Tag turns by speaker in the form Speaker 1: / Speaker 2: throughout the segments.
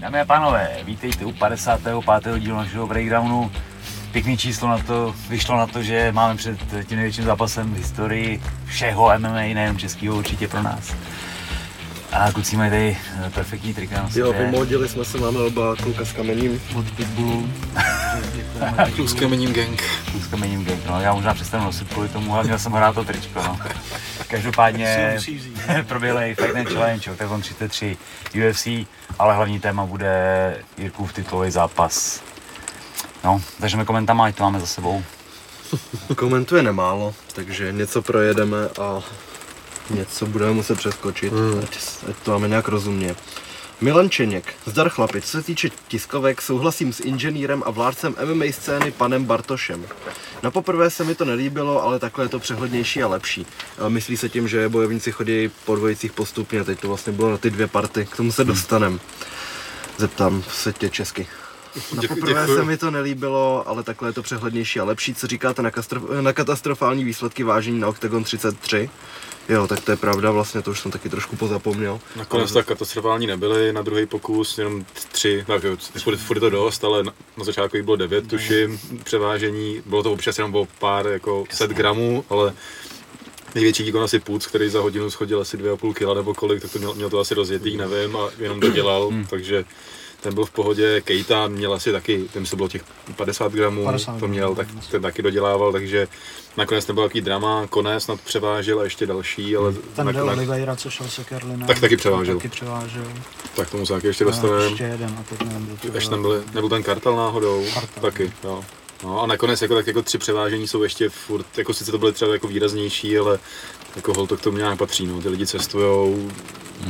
Speaker 1: Dámy a pánové, vítejte u 55. dílu našeho breakdownu. Pěkný číslo na to, vyšlo na to, že máme před tím největším zápasem v historii všeho MMA, nejenom českého určitě pro nás. A kluci mají tady eh, perfektní trika
Speaker 2: Jo,
Speaker 1: sobě.
Speaker 2: vymodili jsme se, máme oba kluka s kamením.
Speaker 1: Od Pitbullu.
Speaker 3: Plus kamením gang.
Speaker 1: s kamením gang, no. Já možná přestanu nosit kvůli tomu, ale měl jsem hrát to tričko, no. Každopádně proběhli Fight Night Challenge, Octagon 33 UFC, ale hlavní téma bude Jirkův titulový zápas. No, začneme komentama, ať to máme za sebou.
Speaker 2: Komentuje nemálo, takže něco projedeme a něco budeme muset přeskočit, ať, ať to máme nějak rozumně. Milan Čeněk, zdar chlapi, co se týče tiskovek, souhlasím s inženýrem a vládcem MMA scény panem Bartošem. Na poprvé se mi to nelíbilo, ale takhle je to přehlednější a lepší. A myslí se tím, že bojovníci chodí po dvojicích postupně, teď to vlastně bylo na ty dvě party, k tomu se dostanem. Zeptám se tě česky. Na poprvé se mi to nelíbilo, ale takhle je to přehlednější a lepší. Co říkáte na, kastro- na katastrofální výsledky vážení na Octagon 33? Jo, tak to je pravda, vlastně to už jsem taky trošku pozapomněl.
Speaker 3: Nakonec tak katastrofální nebyly, na druhý pokus jenom tři, tak jo, furt, furt to dost, ale na, na začátku jich bylo devět, tuším, převážení, bylo to občas jenom o pár, jako set gramů, ale největší výkon asi Puc, který za hodinu schodil asi 2,5 kg nebo kolik, tak to měl, měl to asi rozjetý, nevím, a jenom dodělal, takže ten byl v pohodě, Kejta měl asi taky, ten se bylo těch 50 gramů,
Speaker 4: 50
Speaker 3: to měl, tak ten taky dodělával, takže nakonec nebyl takový drama, konec snad převážel a ještě další, ale
Speaker 4: Ten De
Speaker 3: nakonec-
Speaker 4: Oliveira, co šel se Kerlinem,
Speaker 3: Tak taky převážel.
Speaker 4: Taky převážel.
Speaker 3: tak tomu se taky ještě dostaneme.
Speaker 4: ještě jeden a teď nevím, to
Speaker 3: Ještě
Speaker 4: byl.
Speaker 3: tam byly, nebyl ten kartel náhodou,
Speaker 4: Kartel.
Speaker 3: taky, jo. No a nakonec jako, tak jako tři převážení jsou ještě furt, jako sice to byly třeba jako výraznější, ale jako hol to k tomu nějak patří, no. Ty lidi cestujou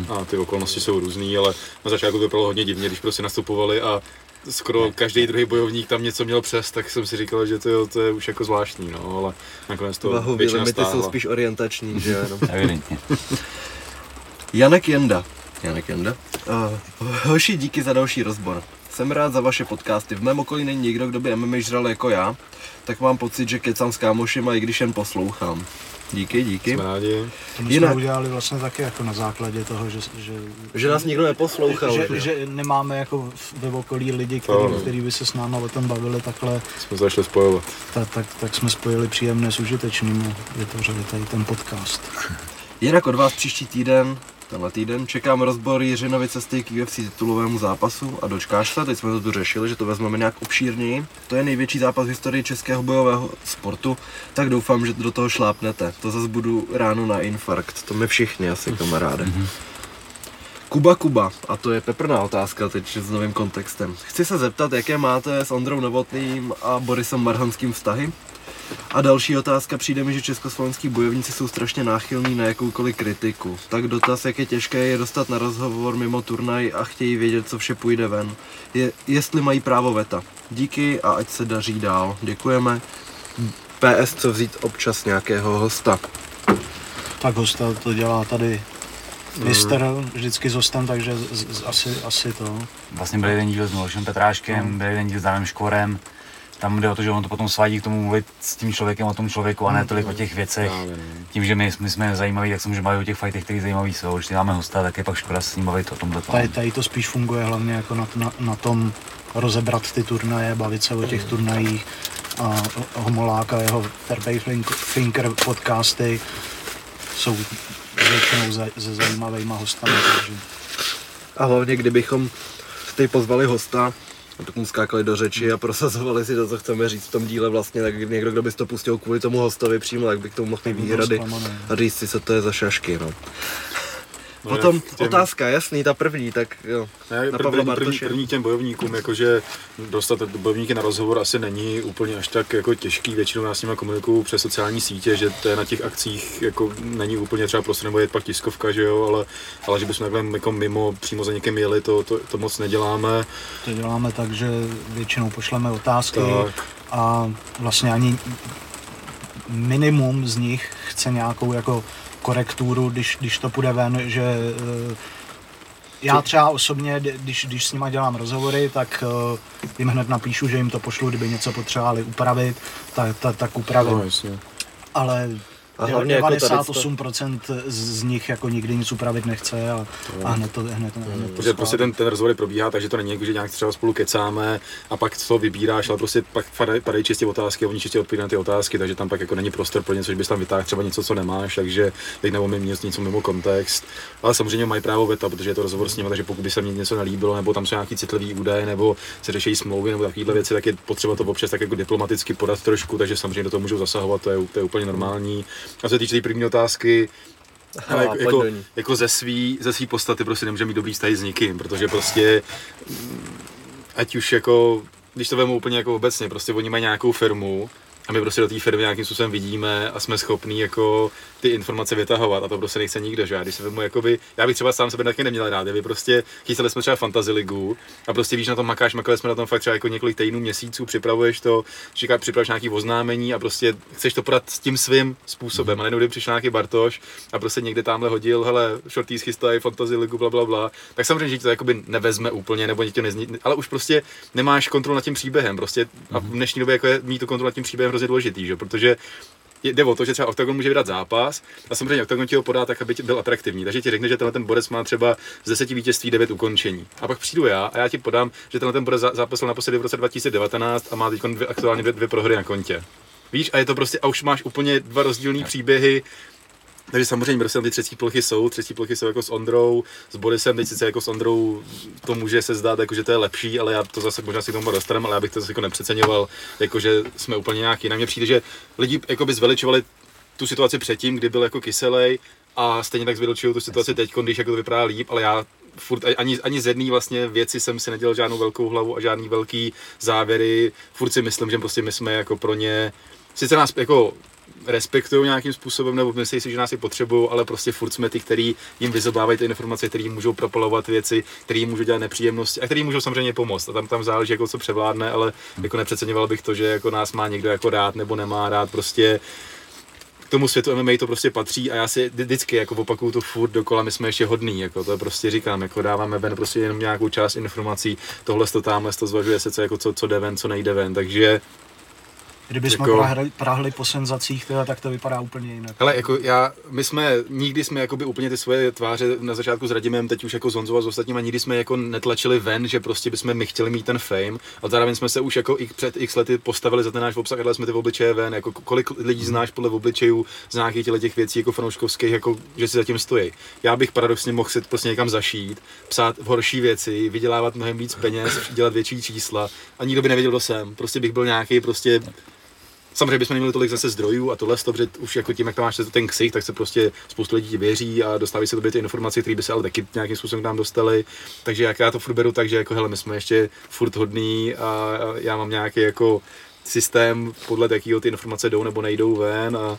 Speaker 3: a ty okolnosti jsou různý, ale na začátku to vypadalo hodně divně, když prostě nastupovali a skoro každý druhý bojovník tam něco měl přes, tak jsem si říkal, že to, je- to je už jako zvláštní, no, ale nakonec to
Speaker 2: Váhový
Speaker 3: většina
Speaker 2: limity jsou
Speaker 3: stáhla.
Speaker 2: spíš orientační, že jo.
Speaker 1: Evidentně.
Speaker 2: Janek Jenda. Janek Jenda. Uh, hoši, díky za další rozbor. Jsem rád za vaše podcasty. V mém okolí není nikdo, kdo by MMA žral jako já, tak mám pocit, že kecám s kámošima, i když jen poslouchám. Díky, díky.
Speaker 3: Jsme rádi.
Speaker 4: To my
Speaker 2: Jinak-
Speaker 4: jsme udělali vlastně taky jako na základě toho, že, že,
Speaker 2: Že nás nikdo neposlouchal.
Speaker 4: že,
Speaker 2: že?
Speaker 4: že nemáme jako v- ve okolí lidi, který, který by se s náma o tom bavili takhle,
Speaker 3: Jsme se začali spojovat.
Speaker 4: tak, tak, tak jsme spojili příjemné s užitečným a vytvořili tady ten podcast.
Speaker 2: Jinak od vás příští týden, tenhle týden, čekám rozbor Jiřinovy cesty k UFC titulovému zápasu a dočkáš se, teď jsme to tu řešili, že to vezmeme nějak obšírněji. To je největší zápas v historii českého bojového sportu, tak doufám, že do toho šlápnete. To zase budu ráno na infarkt, to my všichni asi kamaráde. Kuba Kuba, a to je peprná otázka teď s novým kontextem. Chci se zeptat, jaké máte s Ondrou Novotným a Borisem Marhanským vztahy? A další otázka, přijde mi, že československý bojovníci jsou strašně náchylní na jakoukoliv kritiku. Tak dotaz, jak je těžké je dostat na rozhovor mimo turnaj a chtějí vědět, co vše půjde ven. Je, jestli mají právo veta. Díky a ať se daří dál. Děkujeme. PS, co vzít občas nějakého hosta.
Speaker 4: Tak hosta to dělá tady Mister vždycky s hostem, takže z, z, asi, asi to.
Speaker 1: Vlastně byl jeden díl s Milošem Petráškem, byl jeden díl s Danem Škvorem. Tam jde o to, že on to potom svádí k tomu mluvit s tím člověkem o tom člověku a ne tolik o těch věcech.
Speaker 3: No.
Speaker 1: Tím, že my, my jsme zajímaví, tak se můžeme bavit o těch fightech, které zajímavý jsou. Když máme hosta, tak je pak škoda s ním bavit o tomhle.
Speaker 4: Tady, tady to spíš funguje hlavně jako na, na, na tom rozebrat ty turnaje, bavit se o těch turnajích a Homolák a jeho Fairplay Thinker podcasty jsou většinou za, se zajímavýma hostami, takže
Speaker 2: A hlavně, kdybychom teď pozvali hosta, tak mu skákali do řeči a prosazovali si to, co chceme říct v tom díle vlastně, tak někdo, kdo by to pustil kvůli tomu hostovi přímo, tak by k tomu mohl mít výhrady a říct si, co to je za šašky, no.
Speaker 3: No,
Speaker 2: Potom
Speaker 3: těm-
Speaker 2: otázka, jasný, ta první, tak jo.
Speaker 3: Ne,
Speaker 2: Na
Speaker 3: první, první, první těm bojovníkům, jakože dostat bojovníky na rozhovor asi není úplně až tak jako těžký, většinou já s nimi komunikuju přes sociální sítě, že to je na těch akcích jako není úplně třeba prostě nebo je pak tiskovka, že jo, ale, ale že bychom takhle jako mimo přímo za někým jeli, to, to, to moc neděláme.
Speaker 4: to děláme tak, že většinou pošleme otázky
Speaker 3: Tak.
Speaker 4: a vlastně ani minimum z nich chce nějakou jako korekturu, když, když to půjde ven, že eh, já třeba osobně, kdy- když, když s nima dělám rozhovory, tak eh, jim hned napíšu, že jim to pošlu, kdyby něco potřebovali upravit, tak, tak, tak upravím.
Speaker 3: No.
Speaker 4: Ale A hlavně 98% jako z nich jako nikdy nic upravit nechce a, a hned to, hned, hned
Speaker 3: to Protože prostě ten, ten rozhovor probíhá, takže to není jako, že nějak třeba spolu kecáme a pak to vybíráš, ale prostě pak padají, padají čistě otázky a oni čistě odpovídají na ty otázky, takže tam pak jako není prostor pro něco, že bys tam vytáhl třeba něco, co nemáš, takže teď nebo něco, něco mimo kontext. Ale samozřejmě mají právo veta, protože je to rozhovor s nimi, takže pokud by se mi něco nelíbilo, nebo tam jsou nějaký citlivý údaje, nebo se řeší smlouvy nebo takovéhle věci, tak je potřeba to občas tak jako diplomaticky podat trošku, takže samozřejmě do toho můžou zasahovat, to je, to je úplně normální. A se týče té první otázky, ale jako, jako, jako, ze svý, ze svý podstaty prostě nemůže mít dobrý vztah s nikým, protože prostě mm, ať už jako, když to vemu úplně jako obecně, prostě oni mají nějakou firmu a my prostě do té firmy nějakým způsobem vidíme a jsme schopní jako ty informace vytahovat a to prostě nechce nikdo, že já když se vemu, jakoby, já bych třeba sám sebe taky neměl rád, kdyby prostě chystali jsme třeba fantasy ligu a prostě víš na tom makáš, makali jsme na tom fakt třeba jako několik týdnů, měsíců, připravuješ to, říká, připravíš nějaký oznámení a prostě chceš to podat s tím svým způsobem. A najednou, přišel nějaký Bartoš a prostě někde tamhle hodil, hele, shorties chystají fantasy ligu, bla, bla, bla, tak samozřejmě, že to jakoby nevezme úplně, nebo to nezní, ale už prostě nemáš kontrolu nad tím příběhem, prostě a v dnešní době jako je mít tu kontrolu nad tím příběhem hrozně důležitý, že? protože jde o to, že třeba Octagon může vydat zápas a samozřejmě Octagon ti ho podá tak, aby byl atraktivní. Takže ti řekne, že tenhle ten borec má třeba z 10 vítězství 9 ukončení. A pak přijdu já a já ti podám, že tenhle ten borec zápasil naposledy v roce 2019 a má teď dvě, aktuálně dvě, dvě prohry na kontě. Víš, a je to prostě, a už máš úplně dva rozdílné příběhy, takže samozřejmě prostě ty třetí plochy jsou, třetí plochy jsou jako s Ondrou, s Borisem, teď sice jako s Ondrou to může se zdát, jako, že to je lepší, ale já to zase možná si k tomu dostaneme, ale já bych to zase jako nepřeceňoval, jako že jsme úplně nějaký. Na mě přijde, že lidi jako by zveličovali tu situaci předtím, kdy byl jako kyselej a stejně tak zveličují tu situaci teď, když jako to vypadá líp, ale já furt ani, ani z jedné vlastně věci jsem si nedělal žádnou velkou hlavu a žádný velký závěry. Furt si myslím, že prostě my jsme jako pro ně, sice nás jako respektují nějakým způsobem, nebo myslí si, že nás je potřebují, ale prostě furt jsme ty, který jim vyzobávají ty informace, který můžou propalovat věci, který můžou dělat nepříjemnosti a který můžou samozřejmě pomoct. A tam, tam záleží, jako co převládne, ale jako nepřeceňoval bych to, že jako nás má někdo jako rád nebo nemá rád. Prostě k tomu světu MMA to prostě patří a já si vždycky jako opakuju to furt dokola, my jsme ještě hodný, jako to prostě říkám, jako dáváme ven prostě jenom nějakou část informací, tohle to tamhle to zvažuje se, co, jako co, co jde ven, co nejde ven, takže
Speaker 4: Kdyby jsme jako... prahli, prahli po senzacích, teda, tak to vypadá úplně jinak.
Speaker 3: Ale jako já, my jsme, nikdy jsme jakoby úplně ty svoje tváře na začátku s Radimem, teď už jako s Honzou a s ostatníma, nikdy jsme jako netlačili ven, že prostě bychom my chtěli mít ten fame, a zároveň jsme se už jako i před x lety postavili za ten náš obsah, ale jsme ty obličeje ven, jako kolik lidí znáš podle obličejů z nějakých těch věcí jako fanouškovských, jako že si zatím stojí. Já bych paradoxně mohl si prostě někam zašít, psát horší věci, vydělávat mnohem víc peněz, dělat větší čísla a nikdo by nevěděl, kdo jsem. Prostě bych byl nějaký prostě Samozřejmě bychom neměli tolik zase zdrojů a tohle, protože už jako tím, jak tam máš ten ksich, tak se prostě spoustu lidí věří a dostávají se tobě ty informace, které by se ale taky nějakým způsobem k nám dostaly. Takže jak já to furt beru tak, že jako hele, my jsme ještě furt hodný a já mám nějaký jako systém, podle jakého ty informace jdou nebo nejdou ven a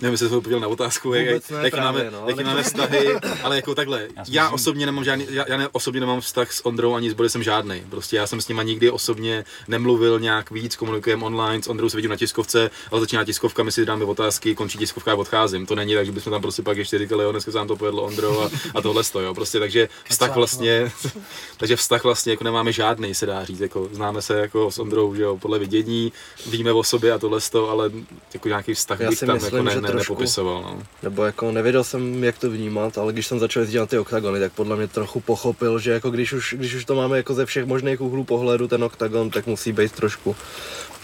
Speaker 3: Nevím, jestli jsem odpověděl na otázku, jak, ne, jak, právě, máme, no, jaký máme vztahy, ale jako takhle, já, já osobně nemám žádný, já, já ne, osobně nemám vztah s Ondrou ani s Borisem žádný. Prostě já jsem s nima nikdy osobně nemluvil nějak víc, komunikujeme online, s Ondrou se vidím na tiskovce, ale začíná tiskovka, my si dáme otázky, končí tiskovka a odcházím. To není tak, že bychom tam prostě pak ještě říkali, jo, dneska se nám to povedlo Ondro a, a tohle to, jo. Prostě takže vztah vlastně, takže vztah vlastně jako nemáme žádný, se dá říct, jako známe se jako s Ondrou, že jo, podle vidění, víme o sobě a tohle to, ale jako nějaký vztah bych tam myslím, jako ne, ne, trošku, nepopisoval. No.
Speaker 2: Nebo jako nevěděl jsem, jak to vnímat, ale když jsem začal jezdit na ty oktagony, tak podle mě trochu pochopil, že jako když už, když už to máme jako ze všech možných úhlů pohledu ten oktagon, tak musí být trošku,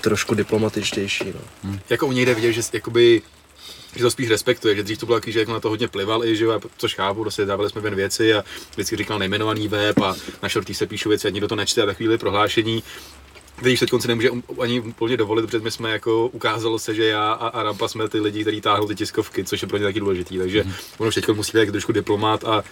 Speaker 2: trošku diplomatičtější. No.
Speaker 3: Hmm. Jako u něj jde vidět, že jakoby že to spíš respektuje, že dřív to bylo taky, že jako na to hodně plival i, že což chápu, prostě dávali jsme ven věci a vždycky říkal nejmenovaný web a na shorty se píšou věci a nikdo to nečte a takovýhle prohlášení když teď si nemůže ani úplně dovolit, protože my jsme jako ukázalo se, že já a, a Rampa jsme ty lidi, kteří táhnou ty tiskovky, což je pro ně taky důležitý. Takže mm. ono už teď musí být trošku diplomat a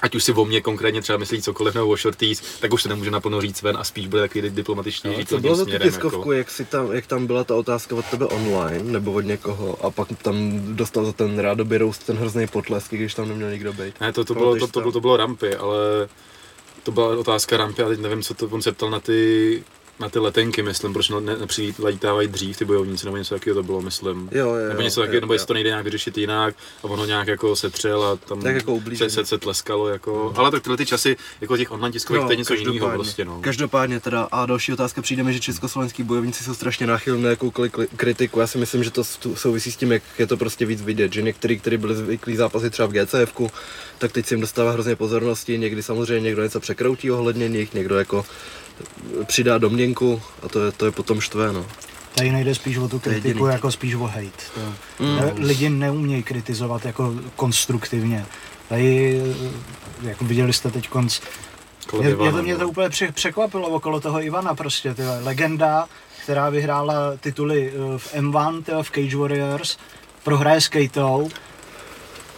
Speaker 3: ať už si o mě konkrétně třeba myslí cokoliv nebo o shorties, tak už se nemůže naplno říct ven a spíš bude takový diplomatičný.
Speaker 2: No, co bylo za tu tiskovku, jako... jak, si tam, jak tam byla ta otázka od tebe online nebo od někoho a pak tam dostal za ten rádoby roast ten hrozný potlesk, když tam neměl nikdo být.
Speaker 3: Ne, to, to, bylo, to, to, to, to, bylo rampy, ale to byla otázka rampy a teď nevím, co to on se ptal na ty na ty letenky, myslím, proč ne, nepřilítávají dřív ty bojovníci, nebo něco takového to bylo, myslím.
Speaker 2: Jo, jo,
Speaker 3: nebo něco takového, nebo jestli to nejde nějak vyřešit jinak a ono nějak jako setřel a tam
Speaker 2: tak jako
Speaker 3: se, se, se, tleskalo, jako, mm. ale tak tyhle ty časy, jako těch online tiskových, no, to je něco jiného prostě, no.
Speaker 2: Každopádně teda, a další otázka přijde mi, že československý bojovníci jsou strašně náchylní na jakoukoliv kritiku. Já si myslím, že to souvisí s tím, jak je to prostě víc vidět, že některý, kteří byli zvyklí zápasy třeba v GCF, tak teď si jim dostává hrozně pozornosti, někdy samozřejmě někdo něco překroutí ohledně nich, někdo jako přidá domněnku a to je, to je potom štvé, no.
Speaker 4: Tady nejde spíš o tu kritiku, jako spíš o hate. To, mm. Lidi neumějí kritizovat jako konstruktivně. Tady, jako viděli jste teď konc, je, je to mě to no. úplně překvapilo okolo toho Ivana prostě, tyhle. legenda, která vyhrála tituly eh, v M1, tyhle, v Cage Warriors, prohraje s Kejtou,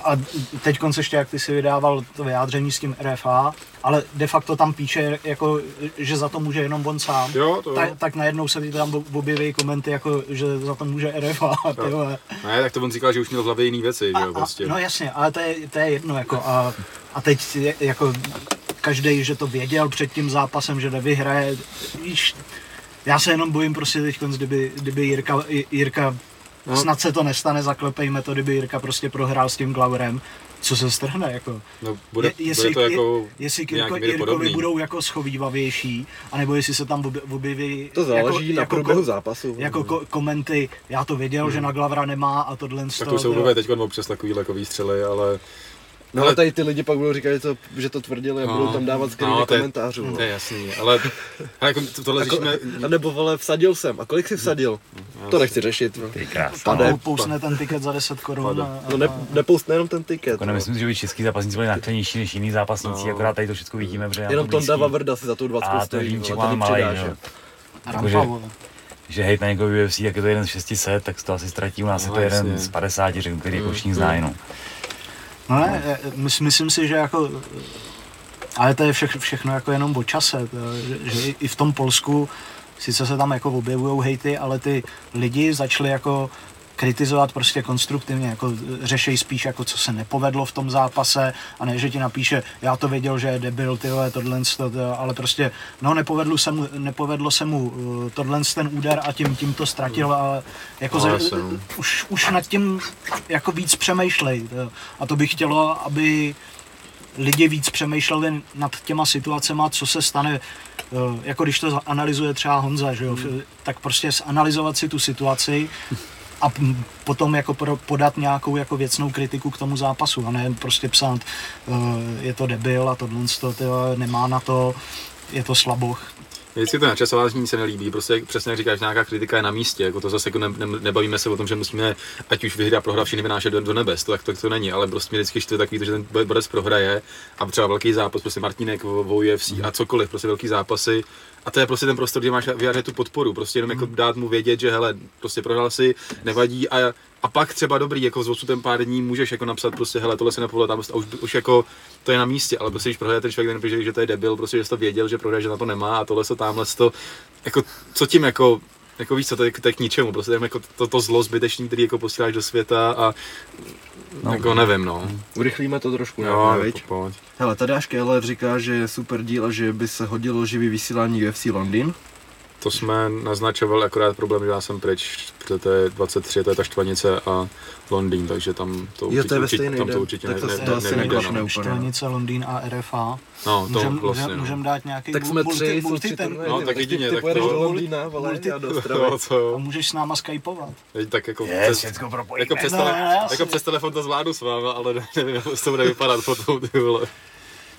Speaker 4: a teď konce ještě, jak ty si vydával to vyjádření s tím RFA, ale de facto tam píše, jako, že za to může jenom on sám.
Speaker 3: Jo, to jo.
Speaker 4: Tak, najednou se tam objeví komenty, jako, že za to může RFA.
Speaker 3: Ne, tak to on říkal, že už měl v hlavě jiný věci, a, že jo, prostě.
Speaker 4: A, no jasně, ale to je, to je jedno, jako, a, a teď jako každý, že to věděl před tím zápasem, že nevyhraje, víš, já se jenom bojím prostě teď, kdyby, kdyby Jirka, Jirka No. Snad se to nestane, zaklepejme to, kdyby Jirka prostě prohrál s tím Glauerem, co se strhne, jako.
Speaker 3: No, bude, je, jestli, bude to jako
Speaker 4: je, jestli Jirko, Jirkovi budou jako schovývavější, anebo jestli se tam objeví
Speaker 2: To záleží
Speaker 4: jako,
Speaker 2: na jako průběhu zápasu.
Speaker 4: Jako ko, komenty, já to věděl, hmm. že na Glavra nemá a tohle
Speaker 3: Tak to jsou objeví teď občas takový lekový střely, ale
Speaker 2: No ale tady ty lidi pak budou říkat, že to, že to tvrdili a no, budou tam dávat skvělé no, komentářů.
Speaker 3: To je jasný, ale, ale jako tohle
Speaker 2: jako, řešíme... A nebo vole, vsadil jsem. A kolik jsi vsadil? No, to nechci řešit. No.
Speaker 1: Ty krás.
Speaker 4: Pade. Pousne ten tiket za 10 korun.
Speaker 2: No ne, nepousne jenom ten tiket.
Speaker 1: Jako nemyslím si, že by český zápasníci byli naklenější než jiný zápasníci, no. akorát tady to všechno vidíme, protože
Speaker 2: Jenom Tonda Vavrda si za tu 20
Speaker 1: stojí. A to je malý, že že hejt na někoho UFC, jak je to jeden z 600, tak to asi ztratí, u nás no, je to jeden z 50, řeknu, který jako všichni. No.
Speaker 4: No ne, eh, mys, myslím si, že jako, ale to je vše, všechno jako jenom o čase, to, že, že i v tom Polsku sice se tam jako objevují hejty, ale ty lidi začali jako kritizovat prostě konstruktivně, jako řešej spíš jako co se nepovedlo v tom zápase a ne, že ti napíše, já to věděl, že je debil, tyhle, tohle, to, ale prostě, no nepovedlo se mu, nepovedlo se mu uh, tohle ten úder a tím, tím to ztratil, ale jako no, ze, už, už nad tím jako víc přemýšlej a to bych chtělo, aby lidi víc přemýšleli nad těma situacemi, co se stane, uh, jako když to analyzuje třeba Honza, že jo, hmm. tak prostě zanalizovat si tu situaci, a potom jako pro, podat nějakou jako věcnou kritiku k tomu zápasu a ne prostě psát, uh, je to debil a tohle to, to nemá na to, je to slaboch.
Speaker 3: Vždycky to načasování se nelíbí, prostě přesně jak říkáš, nějaká kritika je na místě, jako to zase jako ne, ne, nebavíme se o tom, že musíme, ať už vyhra, prohra, všechny vynášet do, do nebes, to tak to, to, není, ale prostě mě vždycky štve takový, to, že ten borec prohraje a třeba velký zápas, prostě Martinek v UFC a cokoliv, prostě velký zápasy a to je prostě ten prostor, kde máš vyjádřit tu podporu, prostě jenom jako hmm. dát mu vědět, že hele, prostě prohrál si, nevadí a, a pak třeba dobrý, jako s ten pár dní můžeš jako napsat prostě, hele, tohle se nepovedlo, tam a už, už jako to je na místě, ale prostě když prohraje ten člověk, ten že to je debil, prostě, že jsi to věděl, že prohraje, že na to nemá a tohle se tamhle to, jako, co tím jako jako víš co, to je, to je k ničemu, prostě jako to, to zlo zbytečný, který jako posíláš do světa a No, jako nevím, no.
Speaker 2: Urychlíme to trošku,
Speaker 3: jo, ne, jako pojď.
Speaker 2: Hele, Tadáš Keller říká, že je super díl a že by se hodilo živý vysílání UFC Londýn.
Speaker 3: To jsme naznačovali, akorát problém, že já jsem pryč, protože to je 23, to je ta štvanice a Londýn, takže tam to určitě,
Speaker 2: jo, to
Speaker 3: určitě, tam to určitě
Speaker 2: tak to, ne, to, to asi nejde. No.
Speaker 4: Štvanice, Londýn a RFA.
Speaker 3: No, to můžem, vlastně,
Speaker 4: můžem, no. můžem dát nějaký
Speaker 2: tak jsme
Speaker 4: multi,
Speaker 2: tři,
Speaker 4: multi, ten,
Speaker 3: no, tak jedině, tak
Speaker 2: to. do Londýna, vole, multi, já do
Speaker 3: no, co.
Speaker 4: A můžeš s náma skypovat.
Speaker 3: Tak jako,
Speaker 1: je, přes, jako,
Speaker 3: přes, no, tele, jako přes telefon to zvládnu s váma, ale nevím, jak to bude vypadat potom, ty vole.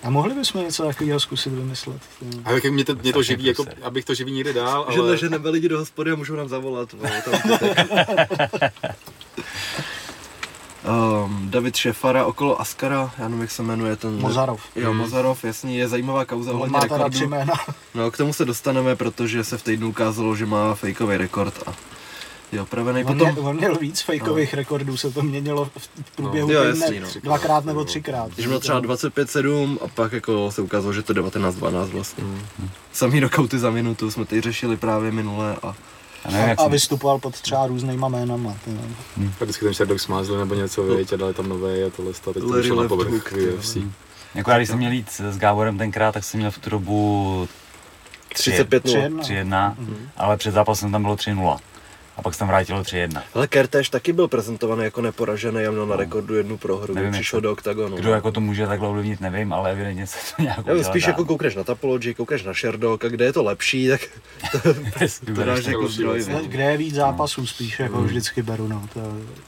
Speaker 4: A mohli bychom něco takového zkusit vymyslet.
Speaker 3: A jak mě to, mě to živí, jako, abych to živí někde dál,
Speaker 2: ale... Že leženeme lidi do hospody a můžou nám zavolat. um, David Šefara okolo Askara, já nevím, jak se jmenuje ten...
Speaker 4: Mozarov.
Speaker 2: Jo, hmm. Mozarov, jasný, je zajímavá kauza
Speaker 4: ohledně rekordu.
Speaker 2: No, k tomu se dostaneme, protože se v týdnu ukázalo, že má fejkový rekord a je opravený.
Speaker 4: On, Potom... on měl víc fejkových no. rekordů, se to měnilo v průběhu no. jo, týdne, no. dvakrát nebo třikrát.
Speaker 2: Když měl třeba 25-7 a pak jako se ukázalo, že to 19-12 vlastně. Mm. Samý knockouty za minutu jsme tady řešili právě minule a
Speaker 4: a, nevím, a, a vystupoval pod třeba různýma jménama.
Speaker 3: Hmm. A vždycky ten Sherdog smázl nebo něco, no. a dali tam nové a tohle, teď to vyšlo na povrch UFC.
Speaker 1: Jako já, když jsem měl jít s Gáborem tenkrát, tak jsem měl v tu dobu
Speaker 2: 35
Speaker 4: 3-1.
Speaker 1: 3-1, ale před zápasem tam bylo 3-0. A pak se tam vrátilo 3-1.
Speaker 2: Ale Kertéž taky byl prezentovaný jako neporažený a měl na rekordu jednu prohru,
Speaker 1: Nevím,
Speaker 2: kdy
Speaker 1: jak
Speaker 2: přišel
Speaker 1: to-
Speaker 2: do oktagonu.
Speaker 1: Kdo jako to může takhle ovlivnit, nevím, ale evidentně se to nějak
Speaker 2: Já spíš jako koukneš na Tapology, koukneš na Sherdog a kde je to lepší, tak to
Speaker 1: vybereš
Speaker 2: dáš jako víš.
Speaker 4: Kde je víc zápasů spíš, jako
Speaker 2: Hmm.
Speaker 4: vždycky beru, no. To,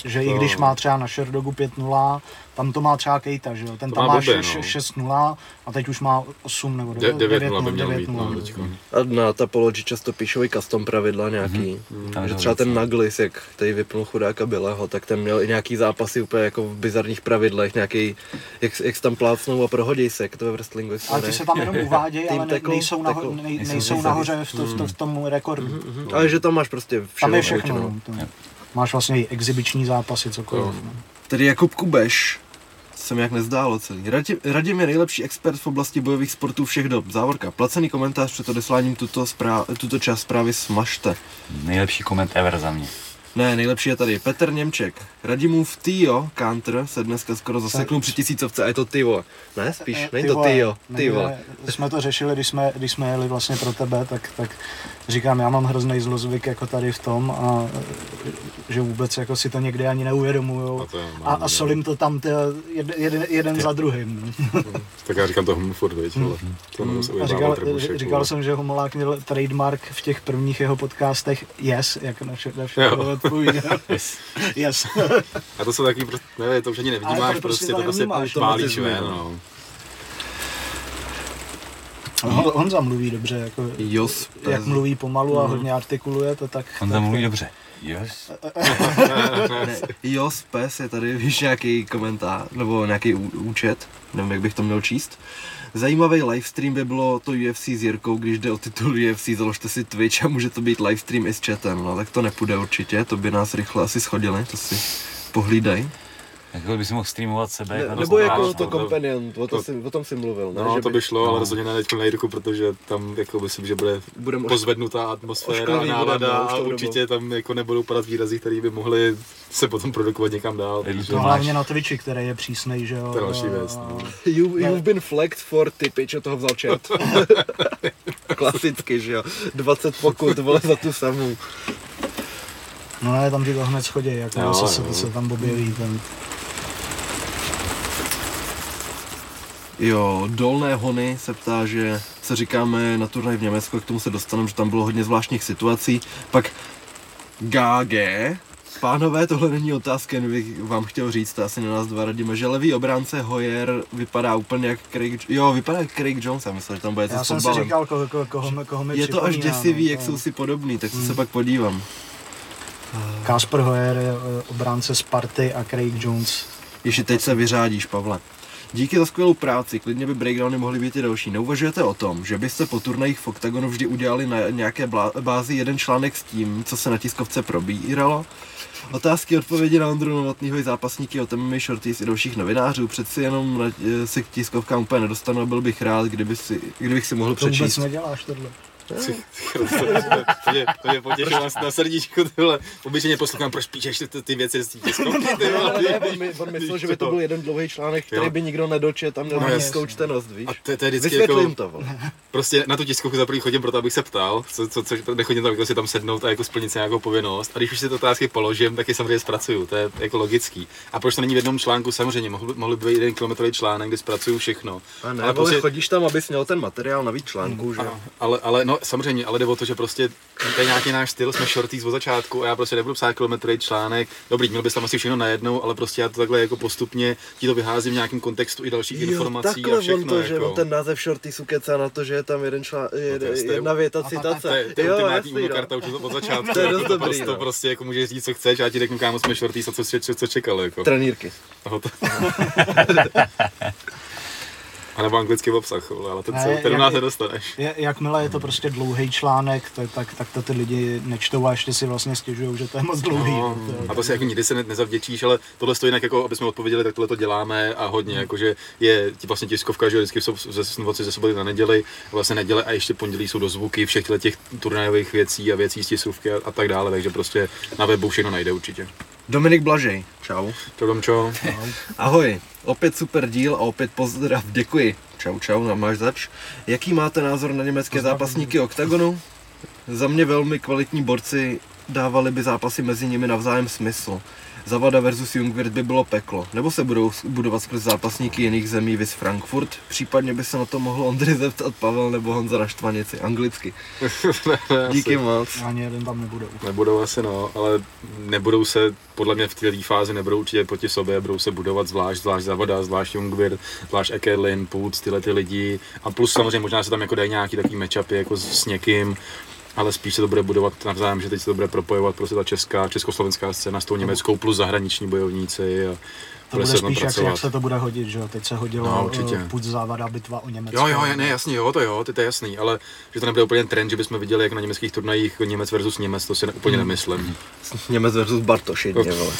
Speaker 4: že i když má třeba na Sherdogu 5-0, tam to má třeba Kejta, že jo, ten
Speaker 3: To
Speaker 4: tam
Speaker 3: má
Speaker 4: má
Speaker 3: blbě,
Speaker 4: š-
Speaker 3: no.
Speaker 4: 6-0 a teď už má 8 nebo
Speaker 3: De-
Speaker 4: 9,
Speaker 3: 9-0 by měl být,
Speaker 4: 9-0.
Speaker 3: no.
Speaker 2: A na Tapology často píšou i custom pravidla nějaký.
Speaker 1: Tam je
Speaker 2: Že třeba ten. Naglis, jak tady vypnul chudáka Bileho, tak ten měl i nějaký zápasy úplně jako v bizarních pravidlech, nějaký, jak, jak se tam plácnou a prohodí se, jak to ve wrestlingu
Speaker 4: Ale ty se tam jenom uvádějí, ale ne,
Speaker 2: tackle,
Speaker 4: nejsou, naho, nej,
Speaker 1: Nejsou
Speaker 4: nahoře v, to, v, to, v tom rekordu.
Speaker 2: Mhm, Ale že tam máš prostě
Speaker 4: Tam je
Speaker 2: všechno.
Speaker 4: všechno.
Speaker 2: většinou.
Speaker 4: No, to, máš vlastně i exibiční zápasy, cokoliv. No.
Speaker 2: Tedy Jakub Kubeš, se mi jak nezdálo celý. Radim je nejlepší expert v oblasti bojových sportů všech dob. Závorka. Placený komentář před odesláním tuto, zpráv, tuto část zprávy smažte.
Speaker 1: Nejlepší koment ever za mě.
Speaker 2: Ne, nejlepší je tady Petr Němček. Radimův Tio Counter se dneska skoro zaseknul při tisícovce a je to Tio. Ne, spíš,
Speaker 4: Eh,
Speaker 2: není to Tio,
Speaker 4: ne,
Speaker 2: Tio.
Speaker 4: ne, Jsme to řešili, když jsme, když jsme jeli vlastně pro tebe, tak, tak říkám, já mám hrozný zlozvyk jako tady v tom a že vůbec jako si to někdy ani neuvědomuju.
Speaker 3: A
Speaker 4: A, a solím to tam ty, jeden, jeden, jeden za druhým.
Speaker 3: Tak já říkám to hm, furt, viď, ale to
Speaker 2: Mm.
Speaker 3: mm.
Speaker 4: A říkal, říkal jsem, že Homolák měl trademark v těch prvních jeho podcastech yes, jak na vše,
Speaker 3: Jo.
Speaker 4: odpovídal.
Speaker 1: Yes.
Speaker 4: yes.
Speaker 3: A to jsou taky, prostě, nevím, to už ani
Speaker 4: Ale
Speaker 3: nevnímáš,
Speaker 4: to prostě
Speaker 3: prostě
Speaker 4: to
Speaker 3: to prostě pálíš ven,
Speaker 2: no.
Speaker 3: no.
Speaker 4: Hon, Honza mluví dobře, jako,
Speaker 2: Jos,
Speaker 4: jak mluví pomalu a hodně artikuluje, to tak...
Speaker 1: On
Speaker 4: tak,
Speaker 1: tam mluví dobře. Yes.
Speaker 2: Ne, Jos Pes je tady, víš, nějaký komentář, nebo nějaký účet, nevím, jak bych to měl číst. Zajímavý livestream by bylo to UFC s Jirkou, když jde o titul UFC, založte si Twitch a může to být livestream i s chatem, no tak to nepůjde určitě, to by nás rychle asi schodili, to si pohlídej.
Speaker 1: Jako bys mohl streamovat sebe.
Speaker 2: Ne,
Speaker 1: jako
Speaker 2: nebo
Speaker 1: to
Speaker 2: jako to
Speaker 1: no.
Speaker 2: companion, o, to
Speaker 3: to-
Speaker 2: si, o tom si mluvil, ne?
Speaker 3: No,
Speaker 2: že
Speaker 3: to by šlo,
Speaker 1: no.
Speaker 3: ale rozhodně ne teď na Jirku, protože tam jako myslím, že bude
Speaker 2: budeme
Speaker 3: pozvednutá atmosféra,
Speaker 2: ošklivý
Speaker 3: nálada
Speaker 2: no,
Speaker 3: a určitě tam jako nebudou padat výrazy, které by mohly se potom produkovat někam dál.
Speaker 1: To
Speaker 4: No, hlavně na Twitchi, který je přísnej, že jo.
Speaker 3: To je další
Speaker 4: a-
Speaker 3: věc, no.
Speaker 2: You, you've been flagged for typy, čo toho vzal chat. Klasicky, že jo. 20 pokut, vole, za tu samou.
Speaker 4: No ne, tam ti to hned schodí, jako
Speaker 3: Jo,
Speaker 4: jo, se, se, se tam objeví ten.
Speaker 2: Jo, Dolné Hony se ptá, že se říkáme na turnaj v Německu, k tomu se dostaneme, že tam bylo hodně zvláštních situací. Pak GG, Pánové, tohle není otázka, jen bych vám chtěl říct, to asi na nás dva radíme, že levý obránce Hoyer vypadá úplně jak Craig, jo, vypadá jak Craig Jones, já myslel, že tam bude
Speaker 4: Já jsem si říkal, koho, koho, koho, koho mi
Speaker 2: Je to až děsivý,
Speaker 4: no,
Speaker 2: jak
Speaker 4: to-
Speaker 2: jsou si podobný, tak se pak podívám.
Speaker 4: Kasper Hoyer je eh, obránce Sparty a Craig Jones.
Speaker 2: Ještě teď se vyřádíš, Pavle. Díky za skvělou práci, klidně by breakdowny mohly být i další. Neuvažujete o tom, že byste po turnajích v Octagonu vždy udělali na nějaké bázi jeden článek s tím, co se na tiskovce probíralo? Otázky, odpovědi na Ondru Novotnýho i zápasníky o MMA Shorties i dalších novinářů. Přeci jenom na, eh, se k tiskovkám úplně nedostanu a byl bych rád, kdyby si, kdybych si mohl
Speaker 4: To vůbec
Speaker 2: přečíst.
Speaker 4: neděláš tohle.
Speaker 3: To mě, to mě potěšilo na, na srdíčku, tyhle. Obyčejně poslouchám, proč píšeš ty, ty, ty věci z té tiskovky, ty
Speaker 2: Ne,
Speaker 3: vole.
Speaker 2: ale ne, on, my, on myslel, že by to byl jeden dlouhý článek, který by nikdo nedočet a měl
Speaker 3: No,
Speaker 2: no, nízkou čtenost, víš?
Speaker 3: A to, to je vždycky jako,
Speaker 2: to, vole.
Speaker 3: prostě na tu tiskovku za první chodím proto, abych se ptal, co, co, co nechodím tam jako si tam sednout a jako splnit si nějakou povinnost. A když už si ty otázky položím, tak je samozřejmě zpracuju, to je jako logický. A proč to není v jednom článku, samozřejmě, mohl, mohl by být jeden kilometrový článek, kde zpracuju všechno.
Speaker 2: A ne,
Speaker 3: ale
Speaker 2: ale
Speaker 3: prostě-
Speaker 2: chodíš tam, abys měl ten materiál navíc článků, že
Speaker 3: ale, ale no, samozřejmě, ale jde o to, že prostě to je nějaký náš styl, jsme shorties od začátku a já prostě nebudu psát kilometry článek. Dobrý, měl bys tam asi všechno najednou, ale prostě já to takhle jako postupně ti to vyházím v nějakém kontextu i dalších informací
Speaker 2: takhle
Speaker 3: a všechno.
Speaker 2: on to, že
Speaker 3: jako.
Speaker 2: on ten název shorty sukecá na to, že je tam jeden člán, jed,
Speaker 3: to je-
Speaker 2: jedna věta citace.
Speaker 3: To je, to je
Speaker 2: jo,
Speaker 3: ultimátní
Speaker 2: jasný, no.
Speaker 3: karta už od začátku.
Speaker 2: To je dost
Speaker 3: to,
Speaker 2: dobrý,
Speaker 3: prostě,
Speaker 2: no.
Speaker 3: to prostě jako můžeš říct, co chceš, a já ti řeknu, kámo, jsme shorties a co, co, co čekal. Jako.
Speaker 2: Trenýrky.
Speaker 3: A nebo anglický obsah, vole, ale ten, ten u
Speaker 4: jak-
Speaker 3: nás nedostaneš.
Speaker 4: Je, jakmile je to prostě dlouhý článek, to, tak, tak to ty lidi nečtou a ještě si vlastně stěžují, že to je moc dlouhý.
Speaker 3: No,
Speaker 4: to,
Speaker 3: a to si jako nikdy se ne, nezavděčíš, ale tohle to jinak, jako, aby jsme odpověděli, tak tohle to děláme a hodně, jakože je ti vlastně tiskovka, že vždycky jsou ze noci ze soboty na neděli, vlastně neděle a ještě pondělí jsou dozvuky všech těch turnajových věcí a věcí z tiskovky a, a tak dále, takže prostě na webu všechno najde určitě.
Speaker 2: Dominik Blažej, čau.
Speaker 3: Čau Domčo.
Speaker 2: Ahoj, opět super díl a opět pozdrav, děkuji. Čau, čau, a máš zač. Jaký máte názor na německé zápasníky OKTAGONu? Za mě velmi kvalitní borci dávali by zápasy mezi nimi navzájem smysl. Zavada versus Jungwirth by bylo peklo. Nebo se budou budovat skrz zápasníky jiných zemí, vys Frankfurt. Případně by se na to mohl Ondry zeptat Pavel nebo Honza Naštvanici, anglicky. Díky moc.
Speaker 4: Ani jeden tam nebudou.
Speaker 3: Nebudou asi no, ale nebudou se, podle mě v této fázi nebudou určitě proti sobě, budou se budovat zvlášť, zvlášť Zavada, zvlášť Jungwirth, zvlášť Ekerlin, Poots, tyhle ty lidi. A plus samozřejmě možná se tam jako dají nějaký takový matchupy jako s, s někým, ale spíš se to bude budovat navzájem, že teď se to bude propojovat prostě ta česká, československá scéna s tou německou plus zahraniční bojovníci. A
Speaker 4: to bude, bude spíš, jak, jak, se to bude hodit, že jo? Teď se hodilo
Speaker 3: no, určitě.
Speaker 4: půd závada bitva o Německo.
Speaker 3: Jo, jo, ne, jasně, jo, to jo, to je jasný, ale že to nebude úplně trend, že bychom viděli jak na německých turnajích Němec versus Němec, to si ne, úplně hmm. nemyslím.
Speaker 2: Němec versus Bartoš jedně, vole.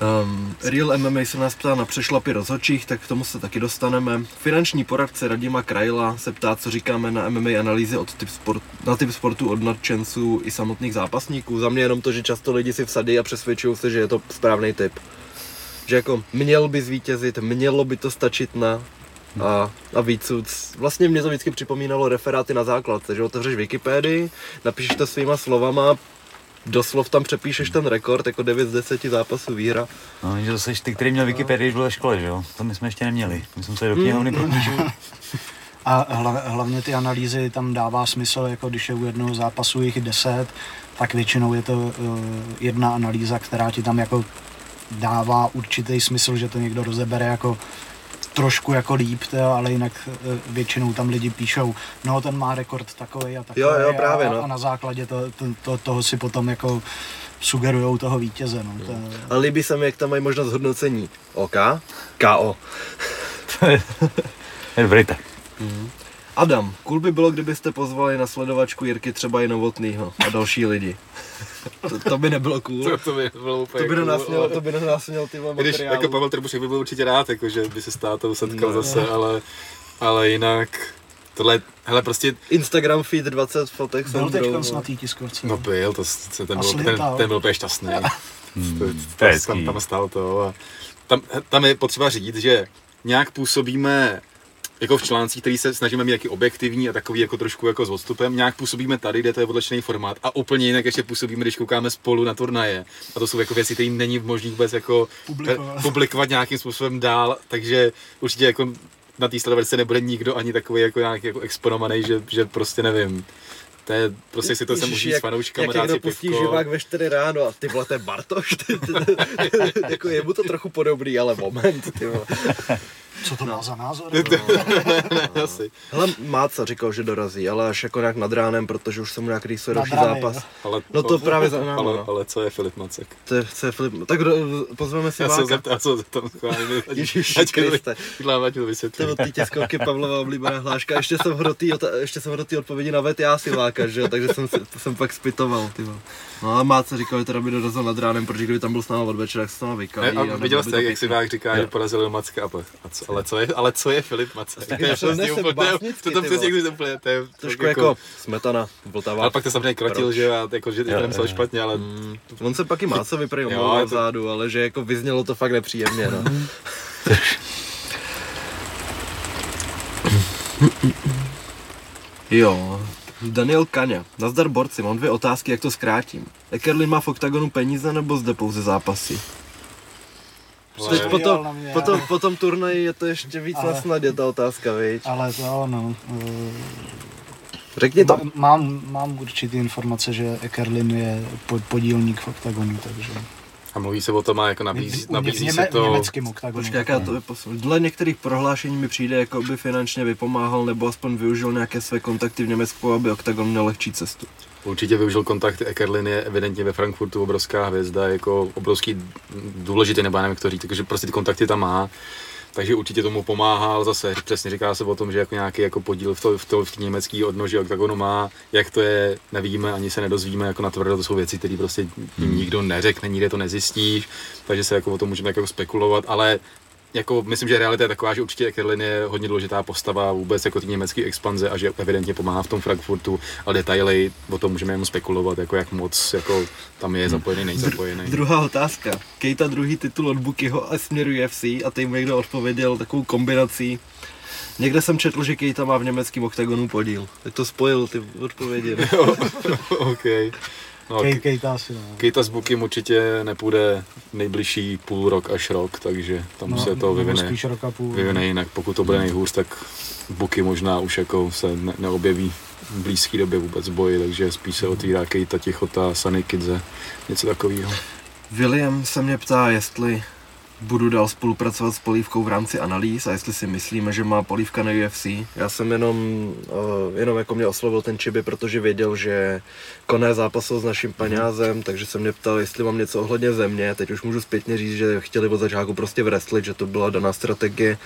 Speaker 2: Um, Real MMA se nás ptá na přešlapy rozhodčích, tak k tomu se taky dostaneme. Finanční poradce Radima Krajla se ptá, co říkáme na MMA analýzy od typ sport, na typ sportu od nadšenců i samotných zápasníků. Za mě jenom to, že často lidi si vsadí a přesvědčují se, že je to správný typ. Že jako měl by zvítězit, mělo by to stačit na a, a víc. Vlastně mě to vždycky připomínalo referáty na základce, že otevřeš Wikipedii, napíšeš to svýma slovama, doslov tam přepíšeš ten rekord, jako 9 z 10 zápasů výhra.
Speaker 1: No, že to jsi ty, který měl Wikipedii, když byl ve škole, že jo? To my jsme ještě neměli. My jsme se do knihovny mm.
Speaker 4: A hlavně ty analýzy tam dává smysl, jako když je u jednoho zápasu jich 10, tak většinou je to uh, jedna analýza, která ti tam jako dává určitý smysl, že to někdo rozebere jako trošku jako líp, to, ale jinak eh, většinou tam lidi píšou, no ten má rekord takový a takový
Speaker 2: jo, jo, právě,
Speaker 4: a,
Speaker 2: no.
Speaker 4: a na základě to, to, to, toho si potom jako sugerujou toho vítěze. No. To...
Speaker 2: Ale líbí se mi, jak tam mají možnost hodnocení. OK, KO.
Speaker 1: je dobrý tak.
Speaker 2: Mm. Adam, cool by bylo, kdybyste pozvali na sledovačku Jirky třeba i Novotnýho a další lidi. To, to by nebylo cool.
Speaker 3: To, to by bylo úplně
Speaker 2: to by, cool, nás měl, to by nás měl ty
Speaker 3: Když jako Pavel Trbušek by byl určitě rád, jako, že by se s tátou setkal no, zase, ale, ale jinak tohle, hele prostě...
Speaker 2: Instagram feed 20 fotek
Speaker 4: Byl teď na té tiskovce.
Speaker 3: No byl, to, to, ten, byl, ten, ten, byl úplně šťastný.
Speaker 1: Hmm,
Speaker 3: to, to, to, tam, tam stál to a tam, tam je potřeba říct, že nějak působíme jako v článcích, který se snažíme mít jaký objektivní a takový jako trošku jako s odstupem. Nějak působíme tady, kde to je odlečený formát a úplně jinak ještě působíme, když koukáme spolu na turnaje. A to jsou jako věci, které není možné vůbec jako publikovat. publikovat nějakým způsobem dál, takže určitě jako na té sledovačce nebude nikdo ani takový jako nějaký jako exponovaný, že, že prostě nevím. To je prostě si to jsem užít s fanouškama,
Speaker 2: dát si pustí pivko. živák ve 4 ráno a ty vole, to je Bartoš, ty, ty, ty, jako je mu to trochu podobný, ale moment, ty vole.
Speaker 4: Co to má za názor?
Speaker 3: No. Asi.
Speaker 2: Hele, Máca říkal, že dorazí, ale až jako nějak nad ránem, protože už jsem nějaký svůj další zápas.
Speaker 3: Ale,
Speaker 2: no to právě za námi.
Speaker 3: Ale,
Speaker 2: no.
Speaker 3: ale, co je Filip Macek?
Speaker 2: To je, co je Filip Tak pozveme si
Speaker 3: Já
Speaker 2: Váka.
Speaker 3: se zeptám, co zeptám.
Speaker 2: Ježiši Kriste.
Speaker 3: Ať to vysvětlím.
Speaker 2: To ty tiskovky Pavlova oblíbená hláška. Ještě jsem ho do té ještě jsem ho do té odpovědi na vet já si Váka, že jo, takže jsem, to jsem pak spitoval, ty No a Máca říkal, že teda by dorazil nad ránem, protože kdyby tam byl s námi od večera, tak se tam vykalí.
Speaker 3: A viděl jste, jak si Vák říká, že porazil Macka. Ale co je, ale co je Filip Macek?
Speaker 2: To je přesně úplně,
Speaker 3: to tam přesně když úplně, to je
Speaker 2: trošku jako, jako smetana, Vltava.
Speaker 3: Ale pak to samozřejmě krotil, že a jako, že to nemyslel špatně, ale...
Speaker 2: Mm, on se pak i Máca vyprý vzadu, ale že jako vyznělo to fakt nepříjemně, no. jo, Daniel Kaňa. Nazdar borci, mám dvě otázky, jak to zkrátím. Ekerlin má v oktagonu peníze nebo zde pouze zápasy? Teď potom, potom, potom turnaji je to ještě víc ale, na snadě ta otázka, viď?
Speaker 4: Ale to no. Uh,
Speaker 2: Řekni to.
Speaker 4: Mám, mám určitý informace, že Ekerlin je podílník v OKTAGONu, takže...
Speaker 3: A mluví se o tom a jako nabízí, nabízí
Speaker 4: něme,
Speaker 3: se to...
Speaker 4: Německým oktagonu.
Speaker 2: Počkej, jaká to je posun. Dle některých prohlášení mi přijde, jako by finančně vypomáhal nebo aspoň využil nějaké své kontakty v Německu, aby oktagon měl lehčí cestu.
Speaker 3: Určitě využil kontakty, Ekerlin je evidentně ve Frankfurtu obrovská hvězda, jako obrovský důležitý, nebo nevím, jak to říct, takže prostě ty kontakty tam má. Takže určitě tomu pomáhal, zase přesně říká se o tom, že jako nějaký jako podíl v, to, v, to, v té německé odnoži oktagonu má, jak to je, nevíme, ani se nedozvíme, jako na tvrdo, to jsou věci, které prostě nikdo neřekne, nikde to nezjistíš, takže se jako o tom můžeme jako spekulovat, ale jako myslím, že realita je taková, že určitě Kerlin je hodně důležitá postava vůbec jako ty německé expanze a že evidentně pomáhá v tom Frankfurtu, ale detaily o tom můžeme jenom spekulovat, jako jak moc jako tam je zapojený, nejzapojený.
Speaker 2: Druhá otázka. Kejta druhý titul od Bukyho a směru UFC a teď mu někdo odpověděl takovou kombinací. Někde jsem četl, že Kejta má v německém oktagonu podíl. Tak to spojil ty odpovědi.
Speaker 3: OK. No,
Speaker 4: Kej,
Speaker 3: Ke-
Speaker 4: Kejta asi, no.
Speaker 3: Kejta s Bukim určitě nepůjde nejbližší půl rok až rok, takže tam
Speaker 4: no,
Speaker 3: se to vyvine,
Speaker 4: Spíš roka půl.
Speaker 3: vyvine jinak. Pokud to bude nejhůř, tak Buky možná už jako se ne, neobjeví v blízké době vůbec v boji, takže spíš se otvírá Kejta Tichota, Sunny Kidze, něco takového.
Speaker 2: William se mě ptá, jestli budu dál spolupracovat s Polívkou v rámci analýz a jestli si myslíme, že má Polívka na UFC. Já jsem jenom, uh, jenom jako mě oslovil ten Čiby, protože věděl, že Koné zápasil s naším paňázem, takže se mě ptal, jestli mám něco ohledně země. Teď už můžu zpětně říct, že chtěli od začátku prostě wrestlit, že to byla daná strategie.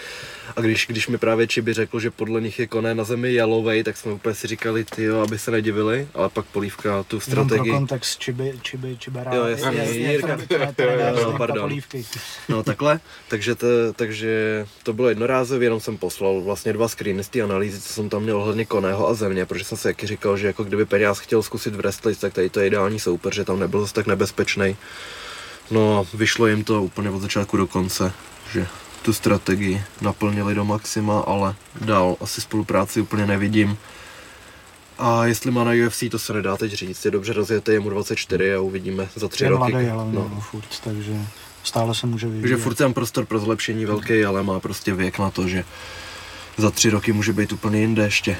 Speaker 2: A když, když mi právě Čiby řekl, že podle nich je Koné na zemi jalovej, tak jsme úplně si říkali, ty aby se nedivili, ale pak Polívka tu
Speaker 4: Jenom pro
Speaker 2: strategii.
Speaker 4: kontext, Čiby, Čiby, Čibera,
Speaker 2: Jo, jasně. No takhle, takže to, takže to bylo jednorázově, jenom jsem poslal vlastně dva screeny z té analýzy, co jsem tam měl ohledně Koného a země, protože jsem si jaký říkal, že jako kdyby Peňáz chtěl zkusit wrestlit, tak tady to je ideální soupeř, že tam nebyl zase tak nebezpečný. No a vyšlo jim to úplně od začátku do konce, že tu strategii naplnili do maxima, ale dál asi spolupráci úplně nevidím. A jestli má na UFC, to se nedá teď říct. Je dobře rozjetý, je mu 24 a uvidíme za tři
Speaker 4: Je
Speaker 2: roky.
Speaker 4: mladý
Speaker 2: no.
Speaker 4: no. furt, takže stále se může vyvíjet.
Speaker 2: Takže furt tam prostor pro zlepšení velký, ale má prostě věk na to, že za tři roky může být úplně jinde ještě.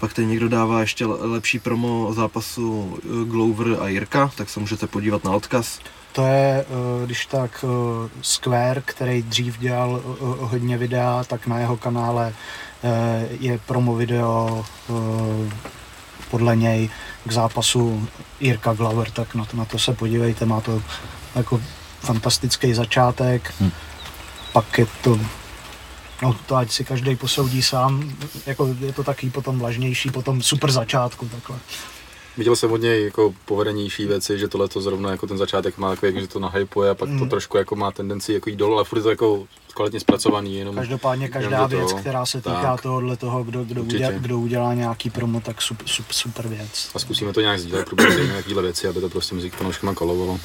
Speaker 2: Pak tady někdo dává ještě le- lepší promo zápasu eh, Glover a Jirka, tak se můžete podívat na odkaz.
Speaker 4: To je, eh, když tak, eh, Square, který dřív dělal hodně videa, tak na jeho kanále je promo video podle něj k zápasu Jirka Glover, tak na to, na to se podívejte, má to jako fantastický začátek,
Speaker 1: Hm.
Speaker 4: pak je to No to ať si každý posoudí sám, jako je to taky potom vlažnější, potom super začátku takhle.
Speaker 3: Viděl jsem od něj jako povedenější věci, že tohle to zrovna jako ten začátek má takový, že to nahypuje a pak to
Speaker 4: Mm.
Speaker 3: trošku jako má tendenci jako jít dolů, ale furt je to jako kvalitně zpracovaný, jenom
Speaker 4: Každopádně každá
Speaker 3: jenom
Speaker 4: věc,
Speaker 3: toho.
Speaker 4: která se týká
Speaker 3: Tak.
Speaker 4: tohohle toho, kdo, kdo,
Speaker 3: Určitě.
Speaker 4: udělá, kdo udělá nějaký promo, tak super, super, super věc.
Speaker 3: a zkusíme to nějak sdílet, průběh nějakýhle věci, aby to prostě mezi fanouškama kolovalo.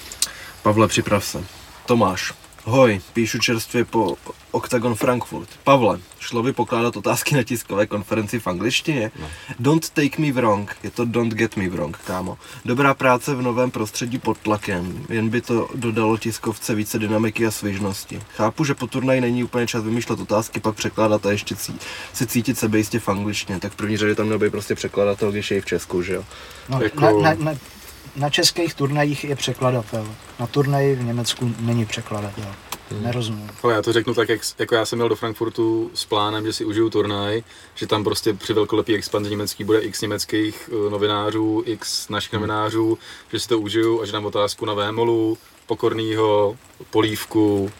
Speaker 2: Pavle, připrav se. Tomáš. Hoj, píšu čerstvě po Octagon Frankfurt. Pavle, šlo by pokládat otázky na tiskové konferenci v angličtině?
Speaker 3: No.
Speaker 2: Don't take me wrong, je to don't get me wrong, kámo. Dobrá práce v novém prostředí pod tlakem, jen by to dodalo tiskovce více dynamiky a svižnosti. Chápu, že po turnaji není úplně čas vymýšlet otázky, pak překládat a ještě cí, se cítit sebejistě v angličtině. Tak v první řadě tam měl být prostě překladatel, když je i v Česku, že jo?
Speaker 4: No,
Speaker 3: Jako-
Speaker 4: na, na, na, na českých turnajích je překladatel. Na turnaji v Německu není překladatel.
Speaker 3: Hmm.
Speaker 4: Nerozumím.
Speaker 3: Ale já to řeknu tak, jak, jako já jsem měl do Frankfurtu s plánem, že si užiju turnaj, že tam prostě při velkolepý expanzi německý bude x německých eh, novinářů, x našich novinářů, že si to užiju a že dám otázku na Vémolu, Pokornýho, Polívku,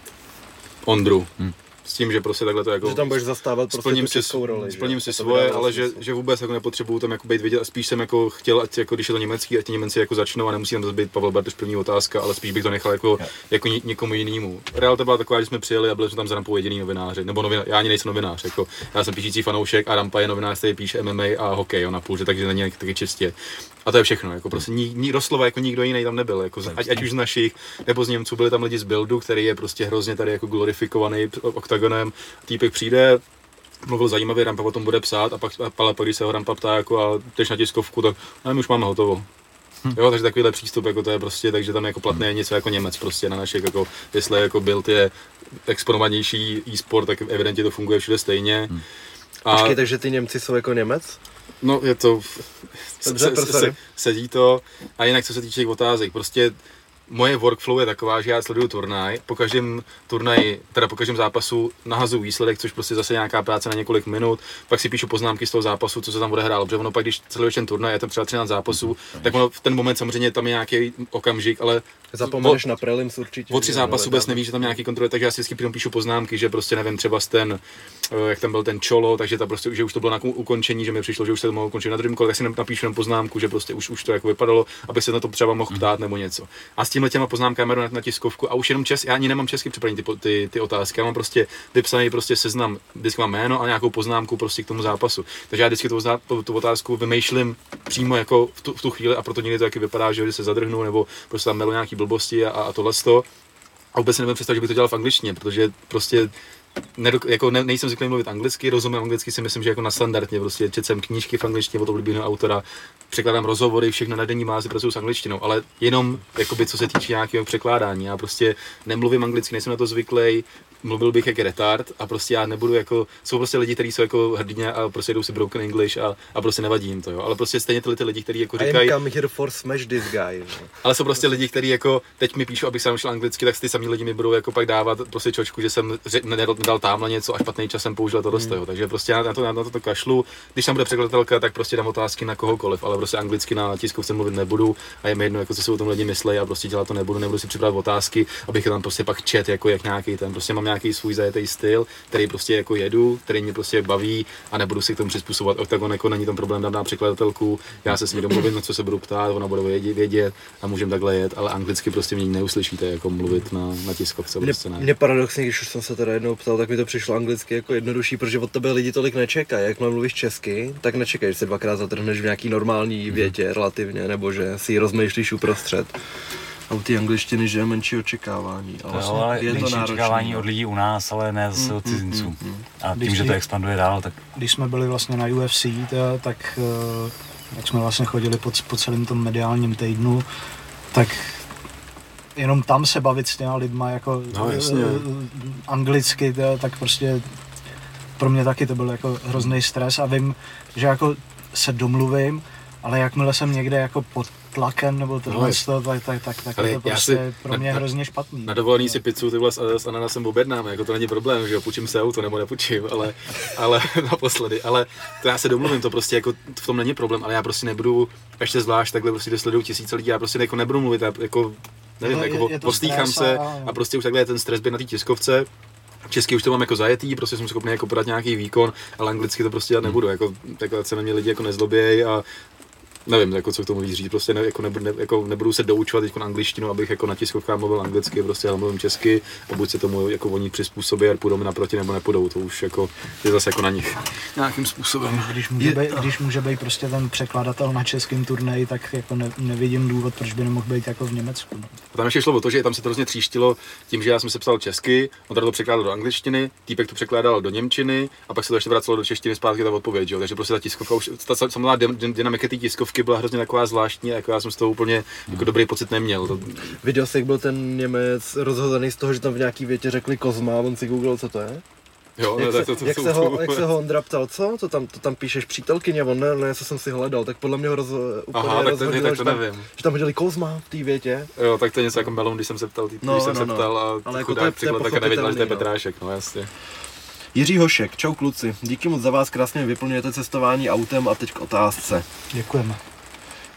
Speaker 3: Ondru.
Speaker 1: Hmm.
Speaker 3: S tím, že prostě takhle to jako...
Speaker 2: Že tam budeš zastávat prostě
Speaker 3: splním si,
Speaker 2: roli. že
Speaker 3: splním
Speaker 2: jo?
Speaker 3: si
Speaker 2: A
Speaker 3: svoje, ale že, že vůbec jako nepotřebuju tam jako být vidět, spíš jsem jako chtěl, ať jako když je to německý, ať ti Němci jako začnou a nemusí tam být Pavel Bartoš první otázka, ale spíš bych to nechal jako, jako ně, někomu jinému. Realita byla taková, že jsme přijeli a byli jsme tam za rampou jediný novináři, nebo novina, já ani nejsem novinář, jako já jsem píšící fanoušek a rampa je novinář, který píše MMA a hokej jo, na půl, takže není taky čistě. A to je všechno, jako prostě ní, ní, doslova jako nikdo jiný tam nebyl, jako, z- ať, ať, už z našich, nebo z Němců, byli tam lidi z Buildu, který je prostě hrozně tady jako glorifikovaný oktagonem, týpek přijde, mluvil zajímavě, Rampa o tom bude psát a pak, a ale pak když se ho Rampa ptá jako a jdeš na tiskovku, tak ne, my už máme hotovo. Jo, takže takovýhle přístup, jako to je prostě, takže tam jako platné je něco jako Němec prostě na našich, jako, jestli jako build je exponovanější e-sport, tak evidentně to funguje všude stejně. A,
Speaker 2: Počkej, takže ty Němci jsou jako Němec?
Speaker 3: No je to,
Speaker 2: Dobře,
Speaker 3: se, se, sedí to. A jinak co se týče těch otázek, prostě moje workflow je taková, že já sleduju turnaj, po každém turnaji, teda po každém zápasu nahazuju výsledek, což prostě zase nějaká práce na několik minut, pak si píšu poznámky z toho zápasu, co se tam bude hrát, protože ono pak, když sleduješ ten turnaj, je tam třeba 13 zápasů, tak ono v ten moment samozřejmě tam je nějaký okamžik, ale
Speaker 2: Zapomeneš na prelims určitě.
Speaker 3: O tři zápasy vůbec nevíš, že tam nějaký kontroly, takže já si vždycky píšu poznámky, že prostě nevím, třeba ten, eh, jak tam byl ten čolo, takže ta prostě, že už to bylo na ukončení, že mi přišlo, že už se to mohlo ukončit na druhém kole, tak si napíšu jenom poznámku, že prostě už, už to jako vypadalo, aby se na to třeba mohl ptát nebo něco. A s tímhle těma poznámkami na, na tiskovku a už jenom čes, já ani nemám česky připravený ty, ty, ty, otázky, já mám prostě vypsaný prostě seznam, vždycky mám jméno a nějakou poznámku prostě k tomu zápasu. Takže já vždycky tu, tu otázku vymýšlím přímo jako v tu, v tu chvíli a proto někdy to taky vypadá, že se zadrhnu nebo prostě tam nějaký blbosti a, a tohle a vůbec si nevím představit, že bych to dělal v angličtině, protože prostě nedok- jako ne, nejsem zvyklý mluvit anglicky, rozumím anglicky si myslím, že jako na standardně, prostě četl jsem knížky v angličtině od oblíbeného autora, překládám rozhovory, všechno na denní mázi pracuji s angličtinou, ale jenom jakoby, co se týče nějakého překládání. Já prostě nemluvím anglicky, nejsem na to zvyklý, mluvil bych jako retard a prostě já nebudu jako, jsou prostě lidi, kteří jsou jako hrdině a prostě jdou si broken English a, a prostě nevadí jim to, jo. Ale prostě stejně tyhle ty lidi, kteří jako říkají.
Speaker 2: I am come here for smash this guy. No.
Speaker 3: Ale jsou prostě lidi, kteří jako, teď mi píšou, abych se naučil anglicky, tak ty samý lidi mi budou jako pak dávat prostě čočku, že jsem nedal, nedal tamhle něco a špatný čas jsem použil to dost, hmm. Takže prostě já na to, na to, to kašlu. Když tam bude překladatelka, tak prostě dám otázky na kohokoliv, ale prostě anglicky na tiskovce mluvit nebudu a je mi jedno, jako co si o tom lidi myslí a prostě dělat to nebudu, nebudu si připravovat otázky, abych tam prostě pak čet jako jak nějaký ten, prostě mám nějaký svůj zajetý styl, který prostě jako jedu, který mě prostě baví a nebudu si k tomu přizpůsobovat. Octagon jako není tam problém dát na překladatelku, já se s ní domluvím, na co se budu ptát, ona bude vědět, vědět a můžeme takhle jet, ale anglicky prostě mě neuslyšíte jako mluvit na, na tiskovce.
Speaker 2: Mě,
Speaker 3: prostě ne.
Speaker 2: mě paradoxně, když už jsem se teda jednou ptal, tak mi to přišlo anglicky jako jednodušší, protože od tebe lidi tolik nečekají. Jak mluvíš česky, tak nečekají, že se dvakrát zatrhneš v nějaký normální větě relativně, nebo že si ji rozmýšlíš uprostřed. A u té angličtiny, že je menší očekávání.
Speaker 1: Ale, to jo, ale je to očekávání no. od lidí u nás, ale ne zase mm, od cizinců. Mm, mm, mm. A tím, když že to expanduje dál, tak...
Speaker 4: Když jsme byli vlastně na UFC, to, tak jak jsme vlastně chodili po, po celém tom mediálním týdnu, tak jenom tam se bavit s těma lidma jako
Speaker 3: no, jasně.
Speaker 4: anglicky, to, tak prostě pro mě taky to byl jako hrozný stres a vím, že jako se domluvím, ale jakmile jsem někde jako pod tlakem nebo tohle, no, tak, tak, tak, tak je to prostě si, pro mě na, hrozně špatný.
Speaker 3: Na dovolený si pizzu ty s, s ananasem objednáme, jako to není problém, že jo, půjčím se auto nebo nepůjčím, ale, ale naposledy, ale to já se domluvím, to prostě jako v tom není problém, ale já prostě nebudu, ještě zvlášť takhle prostě dosleduju tisíce lidí, já prostě jako nebudu mluvit, já jako nevím, no, jako je, je se a... a prostě už takhle je ten stres být na té tiskovce, Česky už to mám jako zajetý, prostě jsem schopný jako podat nějaký výkon, ale anglicky to prostě dělat nebudu, jako takhle se na mě lidi jako nezlobějí a nevím, jako co k tomu víc říct, prostě ne, jako, nebudu, ne, jako nebudu se doučovat teď na angličtinu, abych jako na tiskovkách mluvil anglicky, prostě ale mluvím česky a buď se tomu jako oni přizpůsobí a půjdou mi naproti nebo nepůjdou, to už jako je zase jako na nich nějakým způsobem.
Speaker 4: Když může, je, být, když může být prostě ten překladatel na českém turnaji, tak jako ne, nevidím důvod, proč by nemohl být jako v Německu. No.
Speaker 3: A tam ještě šlo o to, že tam se to hrozně tříštilo tím, že já jsem se psal česky, on to překládal do angličtiny, týpek to překládal do němčiny a pak se to ještě vracelo do češtiny zpátky ta odpověď, jo? takže prostě ta tiskovka už, ta samotná dynamika té tiskovky byla hrozně taková zvláštní, jako já jsem z toho úplně jako dobrý pocit neměl. To...
Speaker 2: Viděl jsi, jak byl ten Němec rozhozený z toho, že tam v nějaký větě řekli kozma, on si googlil, co to je?
Speaker 3: Jo,
Speaker 2: jak,
Speaker 3: ne,
Speaker 2: se,
Speaker 3: to, to,
Speaker 2: jak, se ho, jak se ho Ondra ptal, co? To tam, to tam píšeš přítelkyně, on ne, ne, co jsem si hledal, tak podle mě ho roz, úplně
Speaker 3: Aha, tak to, tak to
Speaker 2: že,
Speaker 3: tam, nevím.
Speaker 2: že tam hodili kozma v té větě.
Speaker 3: Jo, tak to je něco jako melon, když jsem se ptal, tý, no, když jsem no, se no. ptal a Ale jako to je, to je tak nevěděl, že to je no. Petrášek, no jasně.
Speaker 2: Jiří Hošek, čau kluci, díky moc za vás krásně vyplňujete cestování autem a teď k otázce.
Speaker 4: Děkujeme.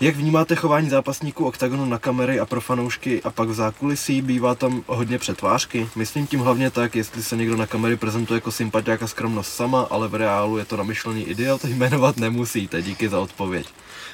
Speaker 2: Jak vnímáte chování zápasníků OKTAGONu na kamery a pro fanoušky a pak v zákulisí? Bývá tam hodně přetvářky? Myslím tím hlavně tak, jestli se někdo na kamery prezentuje jako sympatiák a skromnost sama, ale v reálu je to namyšlený idiot, jmenovat nemusíte. Díky za odpověď.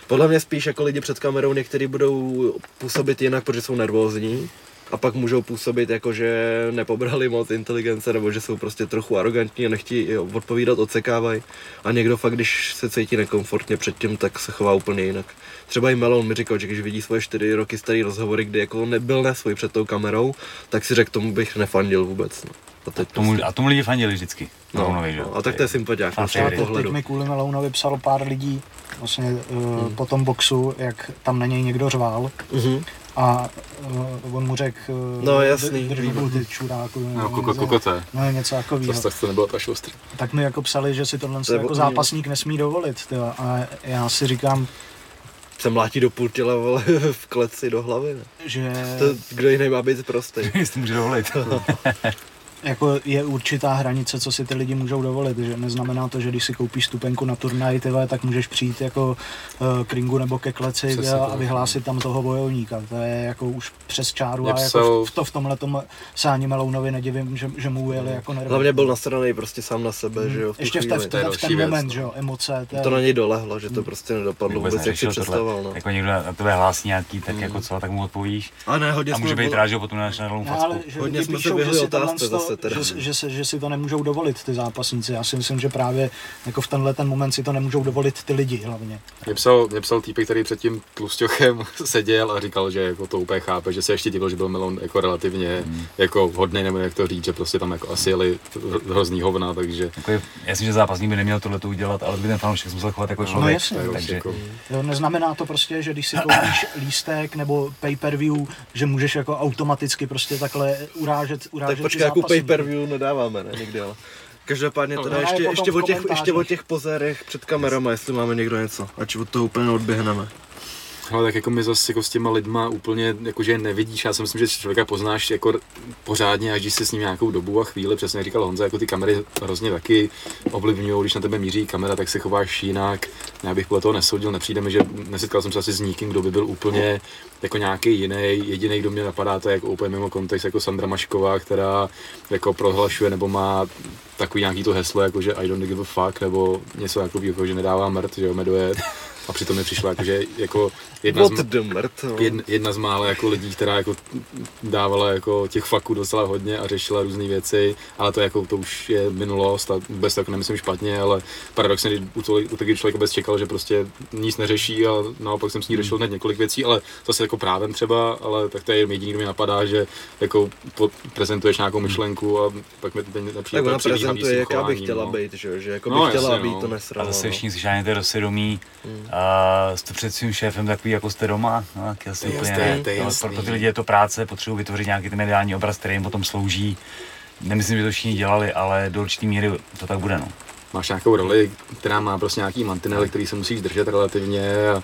Speaker 2: Podle mě spíš jako lidi před kamerou někteří budou působit jinak, protože jsou nervózní, a pak můžou působit jako, že nepobrali moc inteligence nebo že jsou prostě trochu arrogantní a nechtějí odpovídat, odsekávají. A někdo fakt, když se cítí nekomfortně předtím, tak se chová úplně jinak. Třeba i Melon mi říkal, že když vidí svoje čtyři roky starý rozhovory, kdy jako nebyl na svůj před tou kamerou, tak si řekl, tomu bych nefandil vůbec. No.
Speaker 1: A, teď tomu, prostě... a tomu lidi fandili vždycky.
Speaker 2: No, Melounovi, no, a tak to je sympatiák.
Speaker 4: A třeba teď mi kvůli Melounovi psalo pár lidí vlastně uh, hmm. po tom boxu, jak tam na něj někdo řval. Mm-hmm a uh, on mu řekl, uh,
Speaker 2: no jasný,
Speaker 4: drž ty čuráku.
Speaker 3: No, koko, kokoté.
Speaker 4: No, něco takového.
Speaker 3: To, to nebylo tak ostrý.
Speaker 4: Tak mi jako psali, že si tohle to jako zápasník nesmí dovolit. Tyjo. A já si říkám,
Speaker 2: se mlátí do půl těla, vole, v kleci do hlavy, ne?
Speaker 4: Že...
Speaker 2: To, kdo jiný má být prostý.
Speaker 1: Jestli může dovolit.
Speaker 4: jako je určitá hranice, co si ty lidi můžou dovolit, že neznamená to, že když si koupíš stupenku na turnaj, tyhle, tak můžeš přijít jako uh, k ringu nebo ke kleci a, a vyhlásit tam toho bojovníka. To je jako už přes čáru a jako v, to v tomhle tom se ani Melounovi nedivím, že, že mu ujeli jako nervy.
Speaker 2: Hlavně byl nastraný prostě sám na sebe, že jo, v
Speaker 4: Ještě v, te, v, ten, v ten
Speaker 3: věc,
Speaker 4: moment,
Speaker 3: no.
Speaker 4: že jo, emoce. To, je,
Speaker 2: To na něj dolehlo, že to prostě nedopadlo
Speaker 1: Vůbec
Speaker 2: vůbec, jak si představoval, no.
Speaker 1: Jako někdo na tebe hlásí nějaký, tak jako co, tak mu odpovíš.
Speaker 2: A ne, hodně
Speaker 1: A může být rád, že ho potom na facku.
Speaker 4: že
Speaker 2: Hodně jsme se vyhli otázce zase
Speaker 4: to-
Speaker 2: teda.
Speaker 4: Že, že, se, že si to nemůžou dovolit ty zápasníci. Já si myslím, že právě jako v tenhle ten moment si to nemůžou dovolit ty lidi hlavně.
Speaker 3: Mě psal, mě psal týpek, který před tím tlusťochem seděl a říkal, že jako to úplně chápe, že se ještě divil, že byl Melon jako relativně
Speaker 1: Hmm.
Speaker 3: jako hodný, nebo jak to říct, že prostě tam jako asi jeli hrozný hovna, takže
Speaker 1: Jako je, jasně, že zápasník by neměl tohle udělat, ale by ten fanoušek se musel chovat jako
Speaker 4: No
Speaker 1: člověk.
Speaker 4: jasně.
Speaker 3: tak
Speaker 1: takže
Speaker 3: jako,
Speaker 4: Jo, neznamená to prostě, že když si koupíš lístek nebo pay-per-view, že můžeš jako automaticky prostě takhle urážet, urážet
Speaker 2: Tak
Speaker 4: ty
Speaker 2: počkej, jakou
Speaker 4: zápasníky.
Speaker 2: Pay-per-view nedáváme, ne, nikdy, ale. Každopádně teda
Speaker 4: No,
Speaker 2: ještě, ještě, o těch, ještě o těch pozérech před kamerama, jestli máme někdo něco, ať od toho úplně neodběhneme.
Speaker 3: Ale tak jako my zase jako s těma lidma úplně jakože je nevidíš, já si myslím, že člověka poznáš jako pořádně, až když jsi s ním nějakou dobu a chvíli, přesně jak říkal Honza, jako ty kamery hrozně taky ovlivňují, když na tebe míří kamera, tak se chováš jinak. Já bych podle toho nesoudil, nepřijde mi, že nesetkal jsem se asi s nikým, kdo by byl úplně jako nějaký jiný. Jediný, kdo mě napadá, to je jako úplně mimo kontext, jako Sandra Mašková, která jako prohlašuje nebo má takový nějaký to heslo, jako že I don't give a fuck, nebo něco takového, jako, že nedává mrt, že jo, meduje. A přitom mi přišla jako, že jako jedna z,
Speaker 2: no.
Speaker 3: jedna, jedna z mála jako lidí, která jako dávala jako těch faků docela hodně a řešila různé věci, ale to jako to už je minulost a vůbec to jako nemyslím špatně, ale paradoxně u, toho, u takového člověka vůbec čekal, že prostě nic neřeší a naopak jsem s ní řešil hned několik věcí, ale zase jako právem třeba, ale tak to je jediný, kdo mi napadá, že jako po, prezentuješ nějakou myšlenku a pak mi ten nepřijde
Speaker 2: Tak ona
Speaker 3: to
Speaker 2: prezentuje, jaká by chtěla
Speaker 3: no.
Speaker 2: být, že, jo, že jako
Speaker 3: No,
Speaker 2: by chtěla
Speaker 3: jasně,
Speaker 2: být,
Speaker 3: no.
Speaker 2: to
Speaker 1: A
Speaker 2: nesrala.
Speaker 1: zase
Speaker 2: no.
Speaker 1: všichni si žádněte do svědomí,
Speaker 2: Hmm.
Speaker 1: A jste před svým šéfem takový, jako jste doma, no, tak asi úplně
Speaker 3: jasný,
Speaker 1: ne.
Speaker 3: to je
Speaker 1: pro, pro ty lidi je to práce, potřebují vytvořit nějaký ten mediální obraz, který jim potom slouží. Nemyslím, že to všichni dělali, ale do určitý míry to tak bude. No.
Speaker 3: máš nějakou roli, která má prostě nějaký mantinely, který se musíš držet relativně a